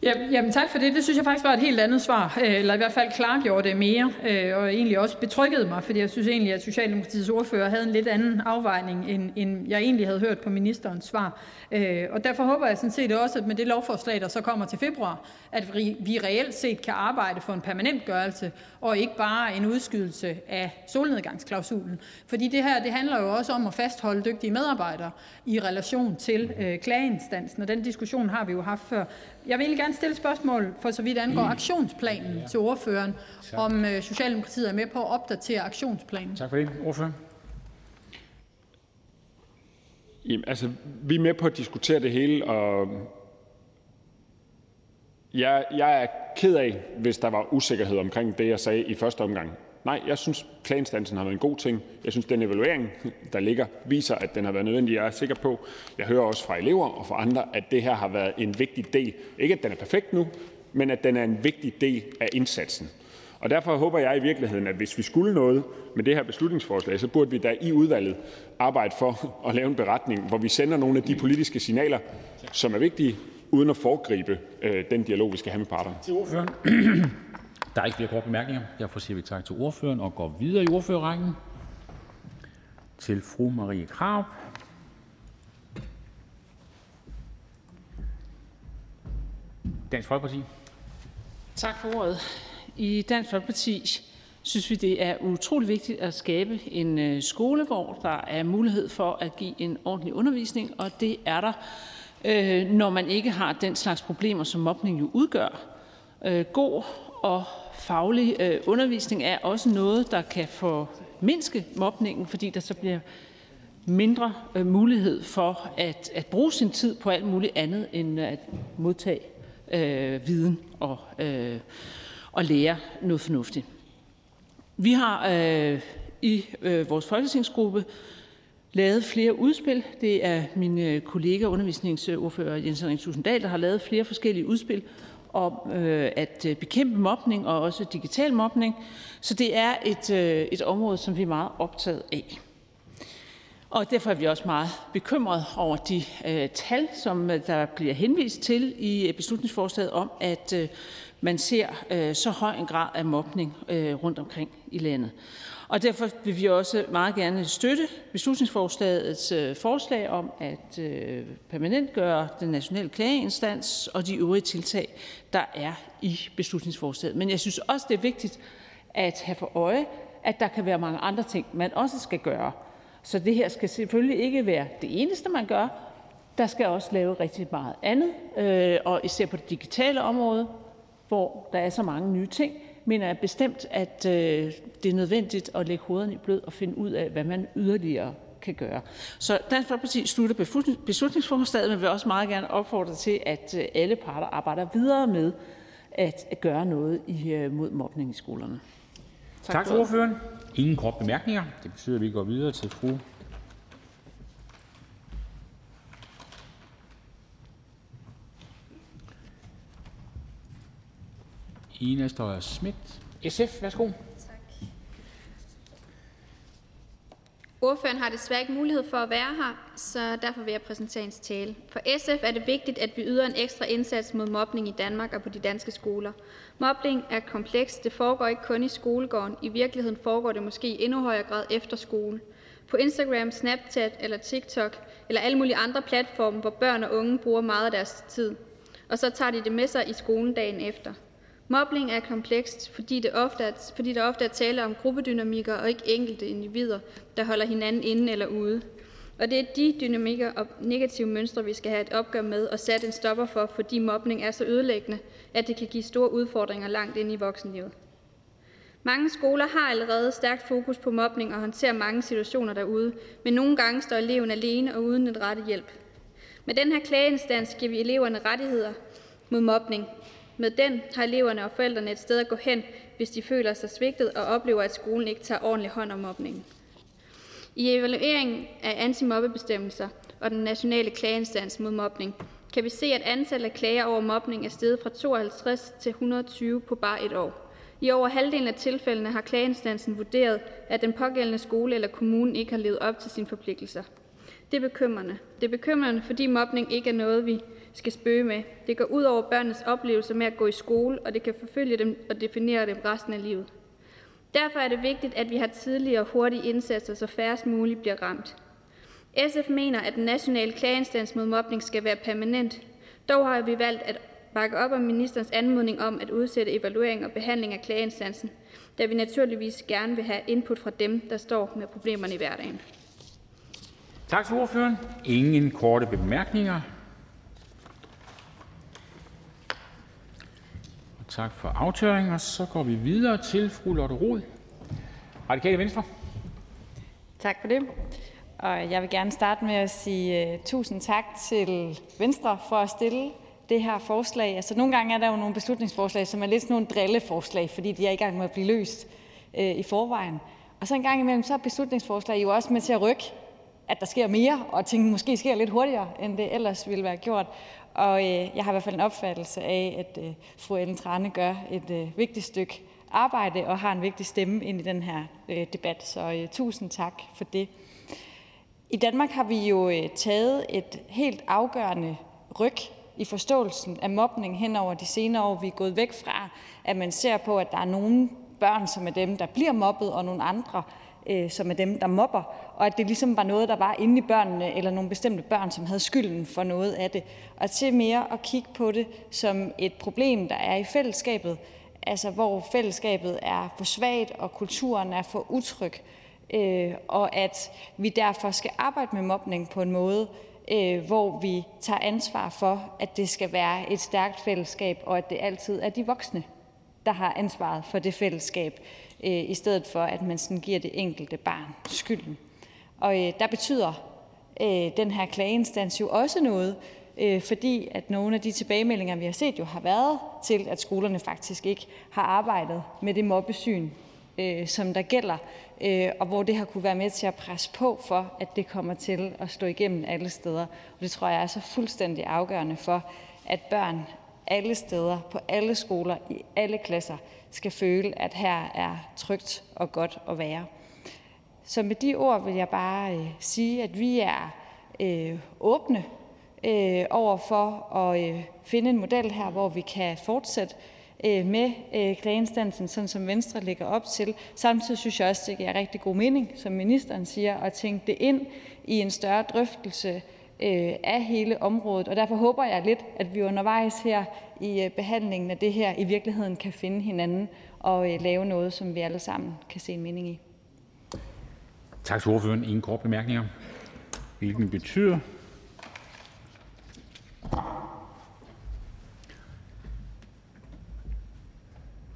Jamen tak for det. Det synes jeg faktisk var et helt andet svar, øh, eller i hvert fald klargjorde det mere, øh, og egentlig også betryggede mig, fordi jeg synes egentlig, at Socialdemokratiets ordfører havde en lidt anden afvejning, end, end jeg egentlig havde hørt på ministerens svar. Øh, og derfor håber jeg sådan set også, at med det lovforslag, der så kommer til februar, at vi reelt set kan arbejde for en permanent gørelse, og ikke bare en udskydelse af solnedgangsklausulen. Fordi det her det handler jo også om at fastholde dygtige medarbejdere i relation til klageinstansen, og den diskussion har vi jo haft før. Jeg vil gerne stille spørgsmål, for så vidt angår aktionsplanen til ordføreren, om øh, Socialdemokratiet er med på at opdatere aktionsplanen. Tak for det. Ordfører. Jamen, altså, vi er med på at diskutere det hele, og jeg, jeg er ked af, hvis der var usikkerhed omkring det, jeg sagde i første omgang. Nej, jeg synes, klageinstansen har været en god ting. Jeg synes, den evaluering, der ligger, viser, at den har været nødvendig. Jeg er sikker på, jeg hører også fra elever og fra andre, at det her har været en vigtig del. Ikke at den er perfekt nu, men at den er en vigtig del af indsatsen. Og derfor håber jeg i virkeligheden, at hvis vi skulle noget med det her beslutningsforslag, så burde vi da i udvalget arbejde for [LAUGHS] at lave en beretning, hvor vi sender nogle af de politiske signaler, som er vigtige, uden at foregribe øh, den dialog, vi skal have med parterne. Der er ikke flere korte bemærkninger. Derfor siger vi tak til ordføreren og går videre i ordførerrækken til fru Marie Krav. Dansk Folkeparti. Tak for ordet. I Dansk Folkeparti synes vi, det er utrolig vigtigt at skabe en øh, skole, hvor der er mulighed for at give en ordentlig undervisning, og det er der, øh, når man ikke har den slags problemer, som mobning jo udgør. Øh, god og faglig øh, undervisning er også noget, der kan formindske mobningen, fordi der så bliver mindre øh, mulighed for at, at bruge sin tid på alt muligt andet end at modtage øh, viden og, øh, og lære noget fornuftigt. Vi har øh, i øh, vores folketingsgruppe lavet flere udspil. Det er min øh, kollega, undervisningsordfører Jens Henrik Tusinddal, der har lavet flere forskellige udspil om øh, at øh, bekæmpe mobning og også digital mobning. Så det er et, øh, et område, som vi er meget optaget af. Og derfor er vi også meget bekymret over de øh, tal, som øh, der bliver henvist til i øh, beslutningsforslaget om, at øh, man ser øh, så høj en grad af mobning øh, rundt omkring i landet. Og derfor vil vi også meget gerne støtte beslutningsforslagets øh, forslag om at øh, permanentgøre den nationale klageinstans og de øvrige tiltag, der er i beslutningsforslaget. Men jeg synes også, det er vigtigt at have for øje, at der kan være mange andre ting, man også skal gøre. Så det her skal selvfølgelig ikke være det eneste, man gør. Der skal også lave rigtig meget andet, øh, og især på det digitale område, hvor der er så mange nye ting, mener jeg bestemt, at øh, det er nødvendigt at lægge hovederne i blød og finde ud af, hvad man yderligere kan gøre. Så Dansk Folkeparti slutter beslutningsforslaget, men vil også meget gerne opfordre til, at øh, alle parter arbejder videre med at gøre noget mod mobning i skolerne. Tak, tak til ordføreren. Ingen kort bemærkninger. Det betyder, at vi går videre til fru Ina Strøjer-Schmidt, SF. Værsgo. Tak. Ordføreren har desværre ikke mulighed for at være her, så derfor vil jeg præsentere hendes tale. For SF er det vigtigt, at vi yder en ekstra indsats mod mobning i Danmark og på de danske skoler. Mobning er komplekst. Det foregår ikke kun i skolegården. I virkeligheden foregår det måske i endnu højere grad efter skole. På Instagram, Snapchat eller TikTok eller alle mulige andre platforme, hvor børn og unge bruger meget af deres tid. Og så tager de det med sig i skolen dagen efter. Mobning er komplekst, fordi, det ofte er, fordi der ofte er tale om gruppedynamikker og ikke enkelte individer, der holder hinanden inde eller ude. Og det er de dynamikker og negative mønstre, vi skal have et opgør med og sætte en stopper for, fordi mobning er så ødelæggende, at det kan give store udfordringer langt ind i voksenlivet. Mange skoler har allerede stærkt fokus på mobning og håndterer mange situationer derude, men nogle gange står eleven alene og uden den rette hjælp. Med den her klageinstans giver vi eleverne rettigheder mod mobning, med den har eleverne og forældrene et sted at gå hen, hvis de føler sig svigtet og oplever, at skolen ikke tager ordentlig hånd om mobbningen. I evalueringen af antimobbebestemmelser og den nationale klageinstans mod mobning kan vi se, at antallet af klager over mobning er steget fra 52 til 120 på bare et år. I over halvdelen af tilfældene har klageinstansen vurderet, at den pågældende skole eller kommune ikke har levet op til sine forpligtelser. Det er bekymrende. Det er bekymrende, fordi mobning ikke er noget, vi skal spøge med. Det går ud over børnenes oplevelser med at gå i skole, og det kan forfølge dem og definere dem resten af livet. Derfor er det vigtigt, at vi har tidlige og hurtige indsatser, så færrest muligt bliver ramt. SF mener, at den nationale klageinstans mod mobning skal være permanent. Dog har vi valgt at bakke op om ministerens anmodning om at udsætte evaluering og behandling af klageinstansen, da vi naturligvis gerne vil have input fra dem, der står med problemerne i hverdagen. Tak til ordføreren. Ingen korte bemærkninger. Tak for aftøringen. Så går vi videre til fru Lotte Rod, Radikale Venstre. Tak for det. Og jeg vil gerne starte med at sige uh, tusind tak til Venstre for at stille det her forslag. Altså nogle gange er der jo nogle beslutningsforslag, som er lidt sådan nogle drilleforslag, fordi de er i gang med at blive løst uh, i forvejen. Og så en gang imellem, så er beslutningsforslag jo også med til at rykke, at der sker mere, og tingene måske sker lidt hurtigere, end det ellers ville være gjort. Og øh, jeg har i hvert fald en opfattelse af, at øh, fru Ellen Trane gør et øh, vigtigt stykke arbejde og har en vigtig stemme ind i den her øh, debat. Så øh, tusind tak for det. I Danmark har vi jo øh, taget et helt afgørende ryg i forståelsen af mobning hen over de senere år. Vi er gået væk fra, at man ser på, at der er nogle børn, som er dem, der bliver mobbet, og nogle andre, øh, som er dem, der mobber, og at det ligesom var noget, der var inde i børnene, eller nogle bestemte børn, som havde skylden for noget af det. Og til mere at kigge på det som et problem, der er i fællesskabet, altså hvor fællesskabet er for svagt, og kulturen er for utryg, øh, og at vi derfor skal arbejde med mobning på en måde, øh, hvor vi tager ansvar for, at det skal være et stærkt fællesskab, og at det altid er de voksne, der har ansvaret for det fællesskab, øh, i stedet for at man sådan giver det enkelte barn skylden. Og øh, der betyder øh, den her klageinstans jo også noget, øh, fordi at nogle af de tilbagemeldinger, vi har set, jo har været til, at skolerne faktisk ikke har arbejdet med det mobbesyn, øh, som der gælder, øh, og hvor det har kunne være med til at presse på for, at det kommer til at stå igennem alle steder. Og det tror jeg er så fuldstændig afgørende for, at børn alle steder, på alle skoler, i alle klasser, skal føle, at her er trygt og godt at være. Så med de ord vil jeg bare øh, sige, at vi er øh, åbne øh, over for at øh, finde en model her, hvor vi kan fortsætte øh, med øh, klageinstansen, sådan som Venstre lægger op til. Samtidig synes jeg også, det giver rigtig god mening, som ministeren siger, at tænke det ind i en større drøftelse øh, af hele området. Og derfor håber jeg lidt, at vi undervejs her i øh, behandlingen af det her i virkeligheden kan finde hinanden og øh, lave noget, som vi alle sammen kan se en mening i. Tak til ordføreren. Ingen korte bemærkninger. Hvilken betyder,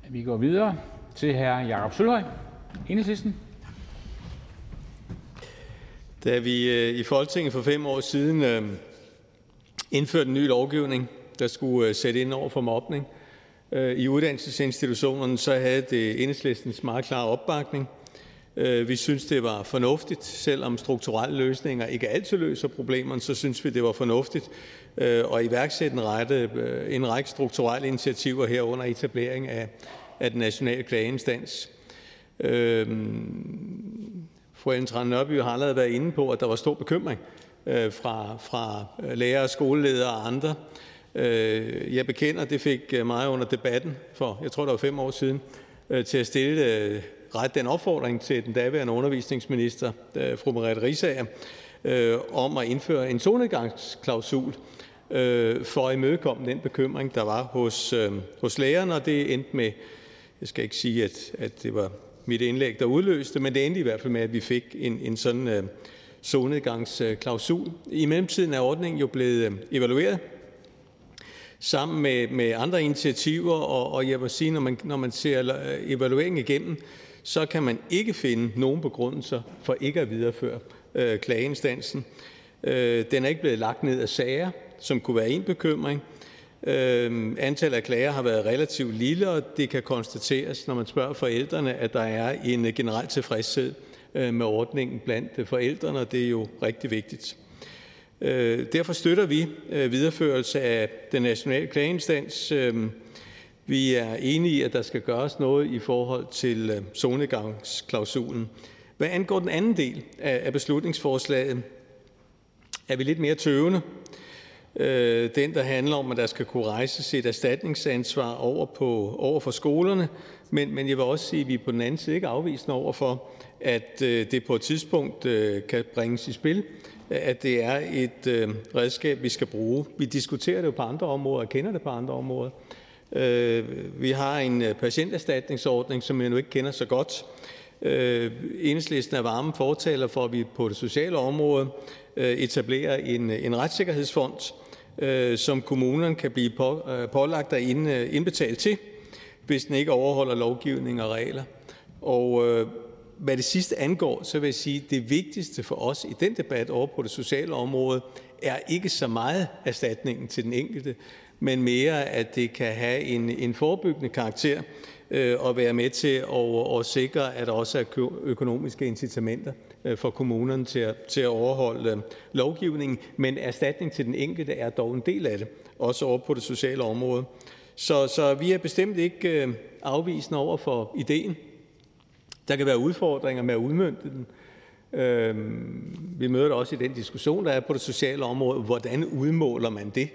at vi går videre til hr. Jakob Sølhøj, Enhedslisten. Da vi øh, i Folketinget for fem år siden øh, indførte en ny lovgivning, der skulle øh, sætte ind over for mobning i uddannelsesinstitutionerne, så havde det Enhedslistens meget klare opbakning. Øh, vi synes, det var fornuftigt. Selvom strukturelle løsninger ikke altid løser problemerne, så synes vi, det var fornuftigt øh, at iværksætte en, rette, øh, en række strukturelle initiativer herunder etablering af, af den nationale klageinstans. Fru Ellen Trane Nørby har allerede været inde på, at der var stor bekymring fra, fra lærere, skoleledere og andre. Øh, jeg bekender, det fik mig under debatten for, jeg tror det var fem år siden, til at stille rette den opfordring til den daværende undervisningsminister, øh, fru Merete Risager, øh, om at indføre en solnedgangsklausul øh, for at imødekomme den bekymring, der var hos, hos lærerne, og det endte med, jeg skal ikke sige, at, at det var mit indlæg, der udløste, men det endte i hvert fald med, at vi fik en, en sådan øh, solnedgangsklausul. I mellemtiden er ordningen jo blevet evalueret sammen med, med andre initiativer, og, og jeg vil sige, når man, når man ser evalueringen igennem, så kan man ikke finde nogen begrundelser for ikke at videreføre øh, klageinstansen. Øh, den er ikke blevet lagt ned af sager, som kunne være en bekymring. Øhm, antallet af klager har været relativt lille, og det kan konstateres, når man spørger forældrene, at der er en øh, generel tilfredshed øh, med ordningen blandt øh, forældrene, og det er jo rigtig vigtigt. Øh, derfor støtter vi øh, videreførelse af den nationale klageinstans. Øh, vi er enige i, at der skal gøres noget i forhold til øh, solnedgangsklausulen. Hvad angår den anden del af beslutningsforslaget, er vi lidt mere tøvende. Øh, den, der handler om, at der skal kunne rejses et erstatningsansvar over, på, over for skolerne, men, men jeg vil også sige, at vi på den anden side ikke afvisende over for, at øh, det på et tidspunkt kan bringes i spil, at det er et redskab, vi skal bruge. Vi diskuterer det jo på andre områder og kender det på andre områder. Øh, vi har en øh, patienterstatningsordning, som jeg nu ikke kender så godt. Øh, Enhedslisten er varme fortaler for, at vi på det sociale område øh, etablerer en, en retssikkerhedsfond, som kommunerne kan blive pålagt at indbetale til, hvis den ikke overholder lovgivning og regler. Og hvad det sidste angår, så vil jeg sige, at det vigtigste for os i den debat over på det sociale område er ikke så meget erstatningen til den enkelte, men mere, at det kan have en, en forebyggende karakter øh, og være med til at, at sikre, at der også er økonomiske incitamenter øh, for kommunerne til at, til at overholde øh, lovgivningen, men erstatning til den enkelte er dog en del af det, også over på det sociale område. Så, så vi er bestemt ikke afvisende over for ideen. Der kan være udfordringer med at udmønte den. vi møder det også i den diskussion, der er på det sociale område. Hvordan udmåler man det?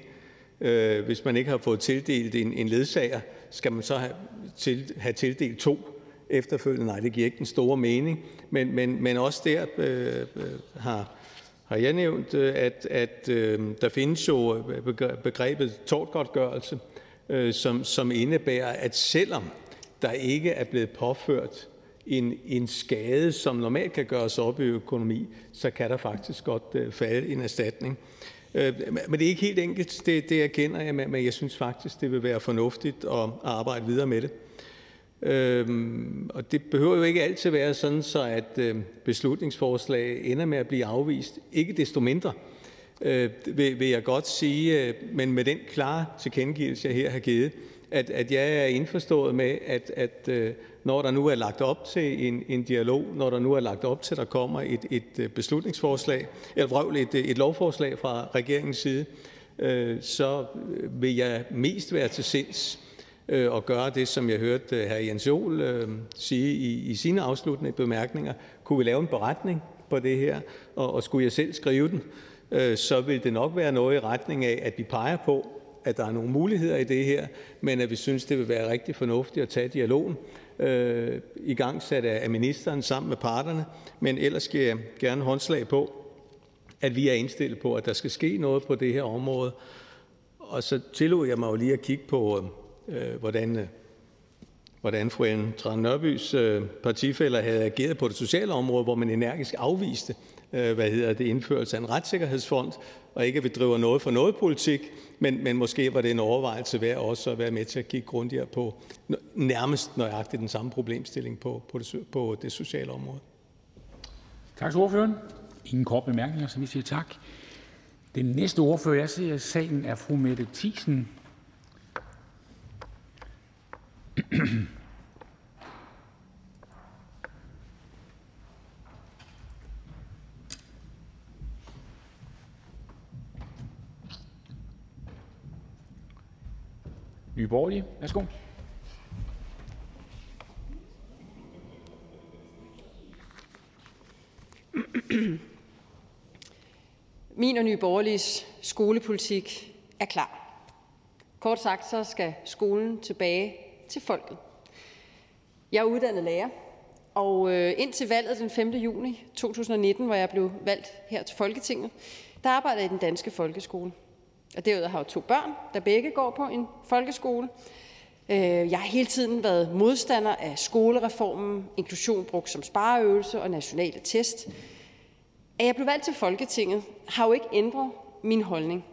Øh, hvis man ikke har fået tildelt en, en ledsager, skal man så have, til, have tildelt to efterfølgende. Nej, det giver ikke den store mening. Men, men, men også der øh, øh har, har jeg nævnt, øh, at, at øh, der findes jo øh, begrebet tortgodtgørelse, øh, som, som indebærer, at selvom der ikke er blevet påført en, en skade, som normalt kan gøres op i økonomi, så kan der faktisk godt øh, falde en erstatning. Øh, Øh, men det er ikke helt enkelt, det, det erkender jeg, men jeg synes faktisk, det vil være fornuftigt at arbejde videre med det. Øhm, og det behøver jo ikke altid være sådan, så at øh, beslutningsforslag ender med at blive afvist. Ikke desto mindre øh, vil, jeg godt sige, øh, men med den klare tilkendegivelse, jeg her har givet, at, at jeg er indforstået med, at, at øh, når der nu er lagt op til en, en dialog, når der nu er lagt op til, at der kommer et, et øh, beslutningsforslag, eller vrøvl, et, et lovforslag fra regeringens side, øh, så øh, vil jeg mest være til sinds Øh, at gøre det, som jeg hørte hr. Jens Joel øh, sige i sine afsluttende bemærkninger. Kunne vi lave en beretning på det her, og skulle jeg selv skrive den, så vil det nok være noget i retning af, at vi peger på, at der er nogle muligheder i det her, men at vi synes, det vil være rigtig fornuftigt at tage dialogen øh, i gang sat af ministeren sammen med parterne. Men ellers skal jeg gerne håndslag på, at vi er indstillet på, at der skal ske noget på det her område. Og så tillod jeg mig jo lige at kigge på Øh, hvordan øh, hvordan fru Ellen Trane Nørbys øh, partifæller havde ageret på det sociale område, hvor man energisk afviste øh, hvad hedder det, indførelse af en retssikkerhedsfond, og ikke at vi driver noget for noget politik, men, men måske var det en overvejelse værd også at være med til at kigge grundigere på nærmest nøjagtigt den samme problemstilling på, på, det, på det sociale område. Tak til ordføreren. Ingen kort bemærkninger, så vi siger tak. Den næste ordfører, jeg ser i salen, er fru Mette Thiesen. [CLEARS THROAT] Nye Borgerlige. Værsgo. Min og Nye Borgerliges skolepolitik er klar. Kort sagt så skal skolen tilbage til folket. Jeg er uddannet lærer, og øh, indtil valget den 5. juni 2019, hvor jeg blev valgt her til Folketinget, der arbejder jeg i den danske folkeskole. Og derudover har jeg to børn, der begge går på en folkeskole. Øh, jeg har hele tiden været modstander af skolereformen, inklusion brugt som spareøvelse og nationale test. At jeg blev valgt til Folketinget har jo ikke ændret min holdning.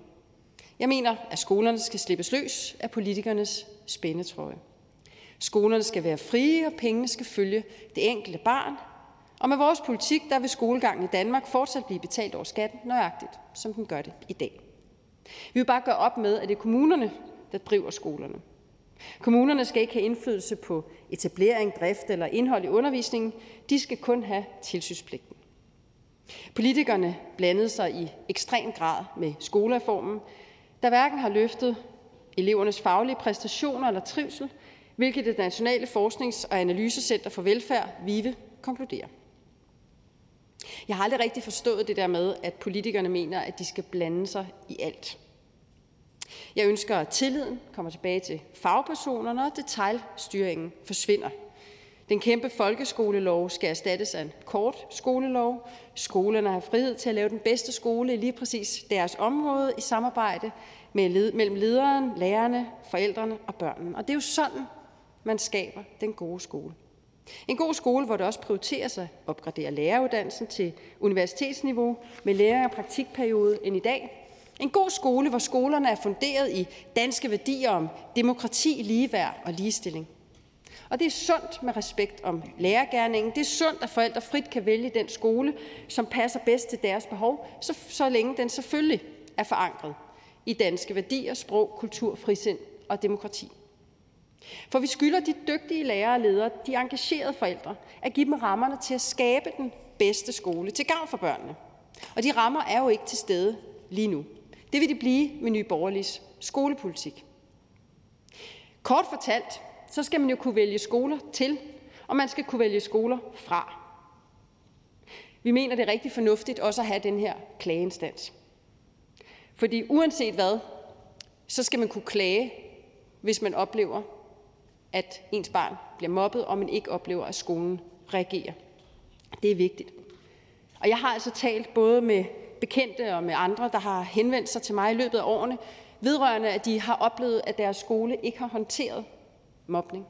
Jeg mener, at skolerne skal slippes løs af politikernes spændetrøje. Skolerne skal være frie, og pengene skal følge det enkelte barn. Og med vores politik, der vil skolegangen i Danmark fortsat blive betalt over skatten nøjagtigt, som den gør det i dag. Vi vil bare gøre op med, at det er kommunerne, der driver skolerne. Kommunerne skal ikke have indflydelse på etablering, drift eller indhold i undervisningen. De skal kun have tilsynspligten. Politikerne blandede sig i ekstrem grad med skolereformen, der hverken har løftet elevernes faglige præstationer eller trivsel, hvilket det Nationale Forsknings- og Analysecenter for Velfærd, VIVE, konkluderer. Jeg har aldrig rigtig forstået det der med, at politikerne mener, at de skal blande sig i alt. Jeg ønsker, at tilliden kommer tilbage til fagpersonerne, og detaljstyringen forsvinder. Den kæmpe folkeskolelov skal erstattes af en kort skolelov. Skolerne har frihed til at lave den bedste skole i lige præcis deres område i samarbejde mellem lederen, lærerne, forældrene og børnene. Og det er jo sådan, man skaber den gode skole. En god skole, hvor det også prioriteres at opgradere læreruddannelsen til universitetsniveau med lærer- og praktikperiode end i dag. En god skole, hvor skolerne er funderet i danske værdier om demokrati, ligeværd og ligestilling. Og det er sundt med respekt om lærergærningen. Det er sundt, at forældre frit kan vælge den skole, som passer bedst til deres behov, så, så længe den selvfølgelig er forankret i danske værdier, sprog, kultur, frisind og demokrati. For vi skylder de dygtige lærere og ledere, de engagerede forældre, at give dem rammerne til at skabe den bedste skole til gavn for børnene. Og de rammer er jo ikke til stede lige nu. Det vil de blive med Nye Borgerliges skolepolitik. Kort fortalt, så skal man jo kunne vælge skoler til, og man skal kunne vælge skoler fra. Vi mener, det er rigtig fornuftigt også at have den her klageinstans. Fordi uanset hvad, så skal man kunne klage, hvis man oplever, at ens barn bliver mobbet, og man ikke oplever, at skolen reagerer. Det er vigtigt. Og jeg har altså talt både med bekendte og med andre, der har henvendt sig til mig i løbet af årene, vedrørende, at de har oplevet, at deres skole ikke har håndteret mobning.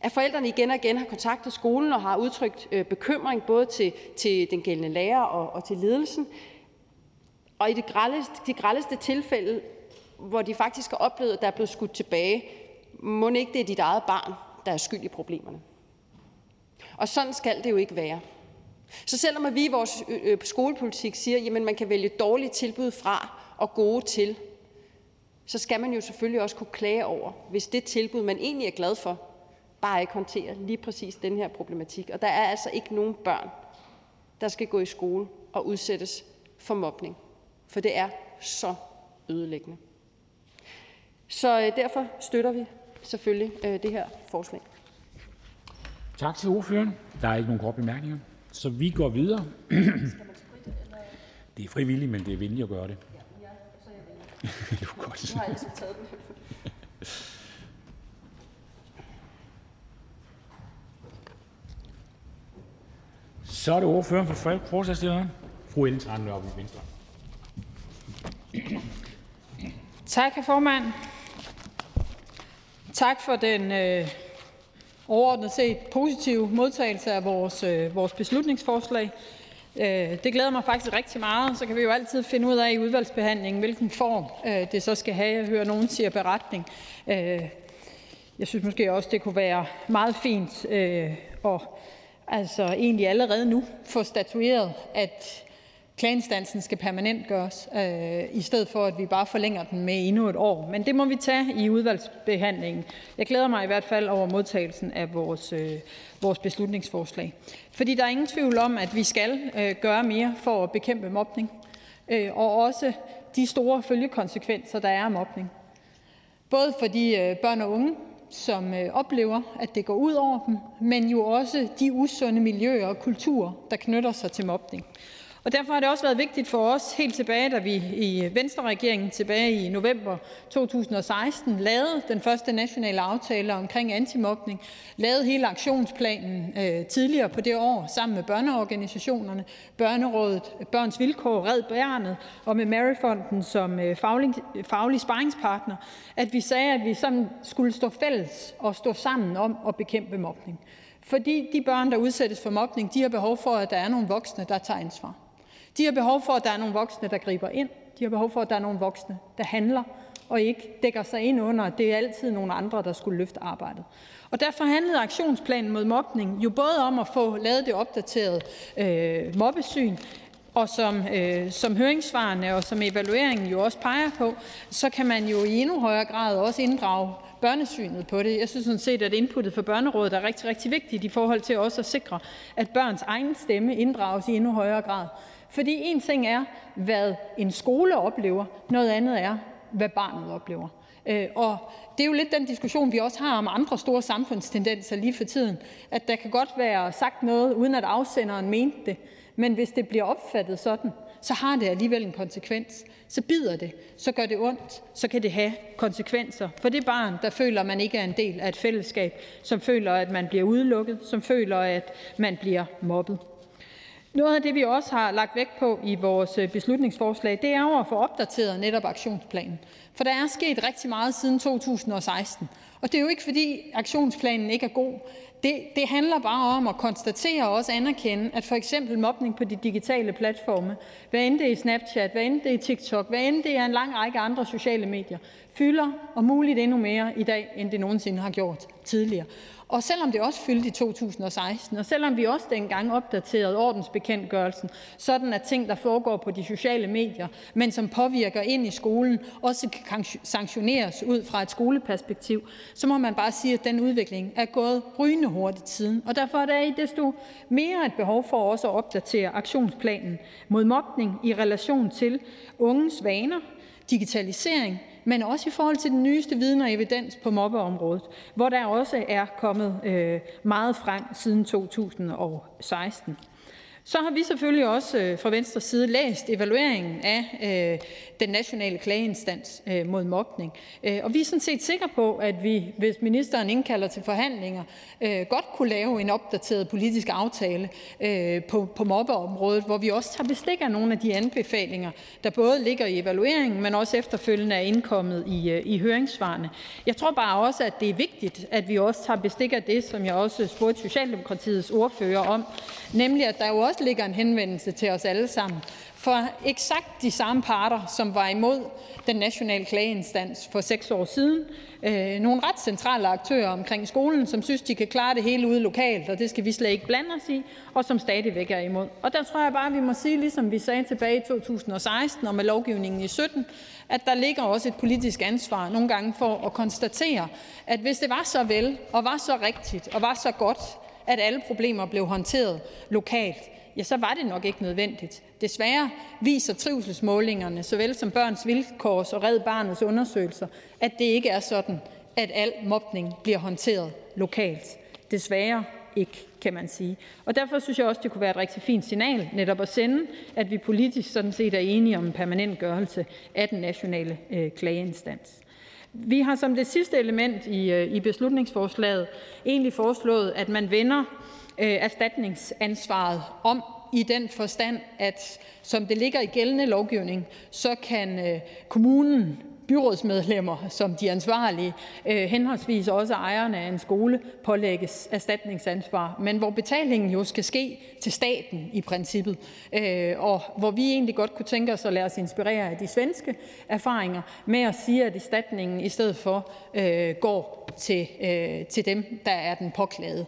At forældrene igen og igen har kontaktet skolen og har udtrykt øh, bekymring både til, til den gældende lærer og, og til ledelsen. Og i de grældeste, de grældeste tilfælde, hvor de faktisk har oplevet, at der er blevet skudt tilbage, må ikke det er dit eget barn, der er skyld i problemerne. Og sådan skal det jo ikke være. Så selvom vi i vores skolepolitik siger, at man kan vælge dårlige tilbud fra og gode til, så skal man jo selvfølgelig også kunne klage over, hvis det tilbud, man egentlig er glad for, bare ikke håndterer lige præcis den her problematik. Og der er altså ikke nogen børn, der skal gå i skole og udsættes for mobning. For det er så ødelæggende. Så derfor støtter vi selvfølgelig øh, det her forslag. Tak til ordføreren. Der er ikke nogen korte bemærkninger. Så vi går videre. Det er frivilligt, men det er venligt at gøre det. [LAUGHS] det er godt. Så er det ordføreren for forslagsstilleren, fru Ellen Trane Nørby, Venstre. Tak, hr. formand. Tak for den øh, overordnet set positive modtagelse af vores, øh, vores beslutningsforslag. Øh, det glæder mig faktisk rigtig meget. Så kan vi jo altid finde ud af i udvalgsbehandlingen, hvilken form øh, det så skal have. Jeg hører nogen siger beretning. Øh, jeg synes måske også, det kunne være meget fint øh, at altså egentlig allerede nu få statueret, at klageinstansen skal permanentgøres, øh, i stedet for at vi bare forlænger den med endnu et år. Men det må vi tage i udvalgsbehandlingen. Jeg glæder mig i hvert fald over modtagelsen af vores, øh, vores beslutningsforslag. Fordi der er ingen tvivl om, at vi skal øh, gøre mere for at bekæmpe mobning, øh, og også de store følgekonsekvenser, der er af mobning. Både for de øh, børn og unge, som øh, oplever, at det går ud over dem, men jo også de usunde miljøer og kulturer, der knytter sig til mobning. Og derfor har det også været vigtigt for os helt tilbage, da vi i Venstre-regeringen tilbage i november 2016 lavede den første nationale aftale omkring antimobning, lavede hele aktionsplanen øh, tidligere på det år sammen med børneorganisationerne, Børnerådet, Børns Vilkår, Red Barnet og med Maryfonden som øh, faglig, faglig sparringspartner, at vi sagde, at vi sammen skulle stå fælles og stå sammen om at bekæmpe mobning. Fordi de børn, der udsættes for mobning, de har behov for, at der er nogle voksne, der tager ansvar. De har behov for, at der er nogle voksne, der griber ind. De har behov for, at der er nogle voksne, der handler og ikke dækker sig ind under, at det er altid nogle andre, der skulle løfte arbejdet. Og derfor handlede aktionsplanen mod mobning jo både om at få lavet det opdaterede øh, mobbesyn, og som, øh, som høringssvarene og som evalueringen jo også peger på, så kan man jo i endnu højere grad også inddrage børnesynet på det. Jeg synes sådan set, at inputtet for Børnerådet er rigtig, rigtig vigtigt i forhold til også at sikre, at børns egen stemme inddrages i endnu højere grad. Fordi en ting er, hvad en skole oplever, noget andet er, hvad barnet oplever. Øh, og det er jo lidt den diskussion, vi også har om andre store samfundstendenser lige for tiden, at der kan godt være sagt noget, uden at afsenderen mente det, men hvis det bliver opfattet sådan, så har det alligevel en konsekvens. Så bider det, så gør det ondt, så kan det have konsekvenser for det barn, der føler, at man ikke er en del af et fællesskab, som føler, at man bliver udelukket, som føler, at man bliver mobbet. Noget af det, vi også har lagt vægt på i vores øh, beslutningsforslag, det er jo at få opdateret netop aktionsplanen. For der er sket rigtig meget siden 2016. Og det er jo ikke, fordi aktionsplanen ikke er god. Det, det handler bare om at konstatere og også anerkende, at for eksempel mobning på de digitale platforme, hvad end det er i Snapchat, hvad end det er i TikTok, hvad end det er en lang række andre sociale medier, fylder og muligt endnu mere i dag, end det nogensinde har gjort tidligere. Og selvom det også fyldte i 2016, og selvom vi også dengang opdaterede ordensbekendtgørelsen, sådan at ting, der foregår på de sociale medier, men som påvirker ind i skolen, også kan sanktioneres ud fra et skoleperspektiv, så må man bare sige, at den udvikling er gået rygende hurtigt siden. Og derfor er der i desto mere et behov for også at opdatere aktionsplanen mod mobning i relation til unges vaner, digitalisering, men også i forhold til den nyeste viden og evidens på mobbeområdet, hvor der også er kommet øh, meget frem siden 2016. Så har vi selvfølgelig også øh, fra Venstres side læst evalueringen af øh, den nationale klageinstans øh, mod mobning. Og vi er sådan set sikre på, at vi, hvis ministeren indkalder til forhandlinger, godt kunne lave en opdateret politisk aftale på, på mobbeområdet, hvor vi også tager bestik af nogle af de anbefalinger, der både ligger i evalueringen, men også efterfølgende er indkommet i, i høringssvarene. Jeg tror bare også, at det er vigtigt, at vi også tager bestik af det, som jeg også spurgte Socialdemokratiets ordfører om, nemlig at der jo også ligger en henvendelse til os alle sammen fra eksakt de samme parter, som var imod den nationale klageinstans for seks år siden. Øh, nogle ret centrale aktører omkring skolen, som synes, de kan klare det hele ude lokalt, og det skal vi slet ikke blande os i, og som stadigvæk er imod. Og der tror jeg bare, vi må sige, ligesom vi sagde tilbage i 2016 og med lovgivningen i 17, at der ligger også et politisk ansvar nogle gange for at konstatere, at hvis det var så vel og var så rigtigt og var så godt, at alle problemer blev håndteret lokalt, ja, så var det nok ikke nødvendigt. Desværre viser trivselsmålingerne, såvel som Børns Vilkårs og Red Barnets undersøgelser, at det ikke er sådan, at al mobning bliver håndteret lokalt. Desværre ikke, kan man sige. Og derfor synes jeg også, det kunne være et rigtig fint signal netop at sende, at vi politisk sådan set er enige om en permanent gørelse af den nationale øh, klageinstans. Vi har som det sidste element i, øh, i beslutningsforslaget egentlig foreslået, at man vender øh, erstatningsansvaret om i den forstand, at som det ligger i gældende lovgivning, så kan øh, kommunen byrådsmedlemmer som de ansvarlige, øh, henholdsvis også ejerne af en skole, pålægges erstatningsansvar, men hvor betalingen jo skal ske til staten i princippet, øh, og hvor vi egentlig godt kunne tænke os at lade os inspirere af de svenske erfaringer med at sige, at erstatningen i stedet for øh, går til, til dem, der er den påklagede.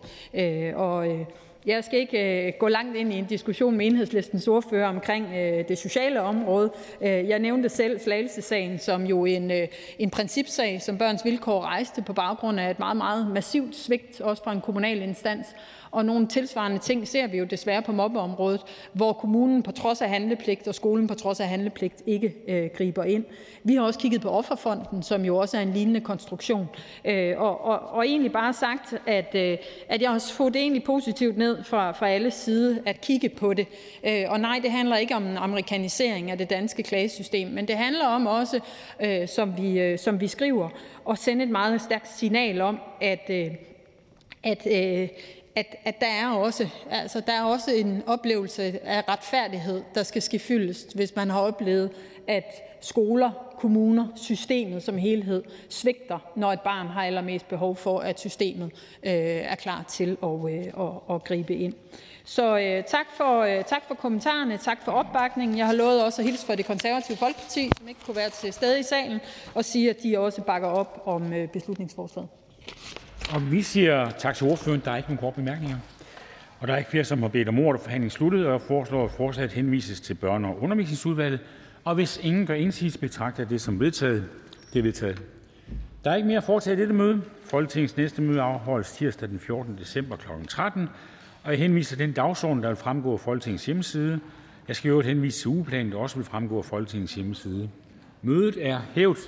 Jeg skal ikke øh, gå langt ind i en diskussion med Enhedslistens ordfører omkring øh, det sociale område. Øh, jeg nævnte selv Slagelsesagen som jo en, øh, en principsag, som Børns Vilkår rejste på baggrund af et meget, meget massivt svigt, også fra en kommunal instans. Og nogle tilsvarende ting ser vi jo desværre på mobbeområdet, hvor kommunen på trods af handlepligt og skolen på trods af handlepligt ikke øh, griber ind. Vi har også kigget på Offerfonden, som jo også er en lignende konstruktion, øh, og, og, og egentlig bare sagt, at, øh, at jeg har fået det egentlig positivt ned fra, fra alle sider at kigge på det. Øh, og nej, det handler ikke om en amerikanisering af det danske klagesystem, men det handler om også, øh, som, vi, øh, som vi skriver, at sende et meget stærkt signal om, at, øh, øh at, at, der, er også, altså, der er også en oplevelse af retfærdighed, der skal ske fyldest, hvis man har oplevet, at skoler, kommuner, systemet som helhed svigter, når et barn har allermest behov for, at systemet øh, er klar til at, øh, at, at gribe ind. Så øh, tak, for, øh, tak for kommentarerne, tak for opbakningen. Jeg har lovet også at hilse fra det konservative Folkeparti, som ikke kunne være til stede i salen, og sige, at de også bakker op om øh, beslutningsforslaget. Og vi siger tak til ordføreren. Der er ikke nogen korte bemærkninger. Og der er ikke flere, som har bedt om ordet. Forhandlingen sluttet, og jeg foreslår, at forslaget henvises til børne- og undervisningsudvalget. Og hvis ingen gør indsigelse, betragter jeg det som vedtaget. Det er vedtaget. Der er ikke mere at foretage i dette møde. Folketingets næste møde afholdes tirsdag den 14. december kl. 13. Og jeg henviser den dagsorden, der vil fremgå af Folketingets hjemmeside. Jeg skal i øvrigt henvise til ugeplanen, der også vil fremgå af Folketingets hjemmeside. Mødet er hævet.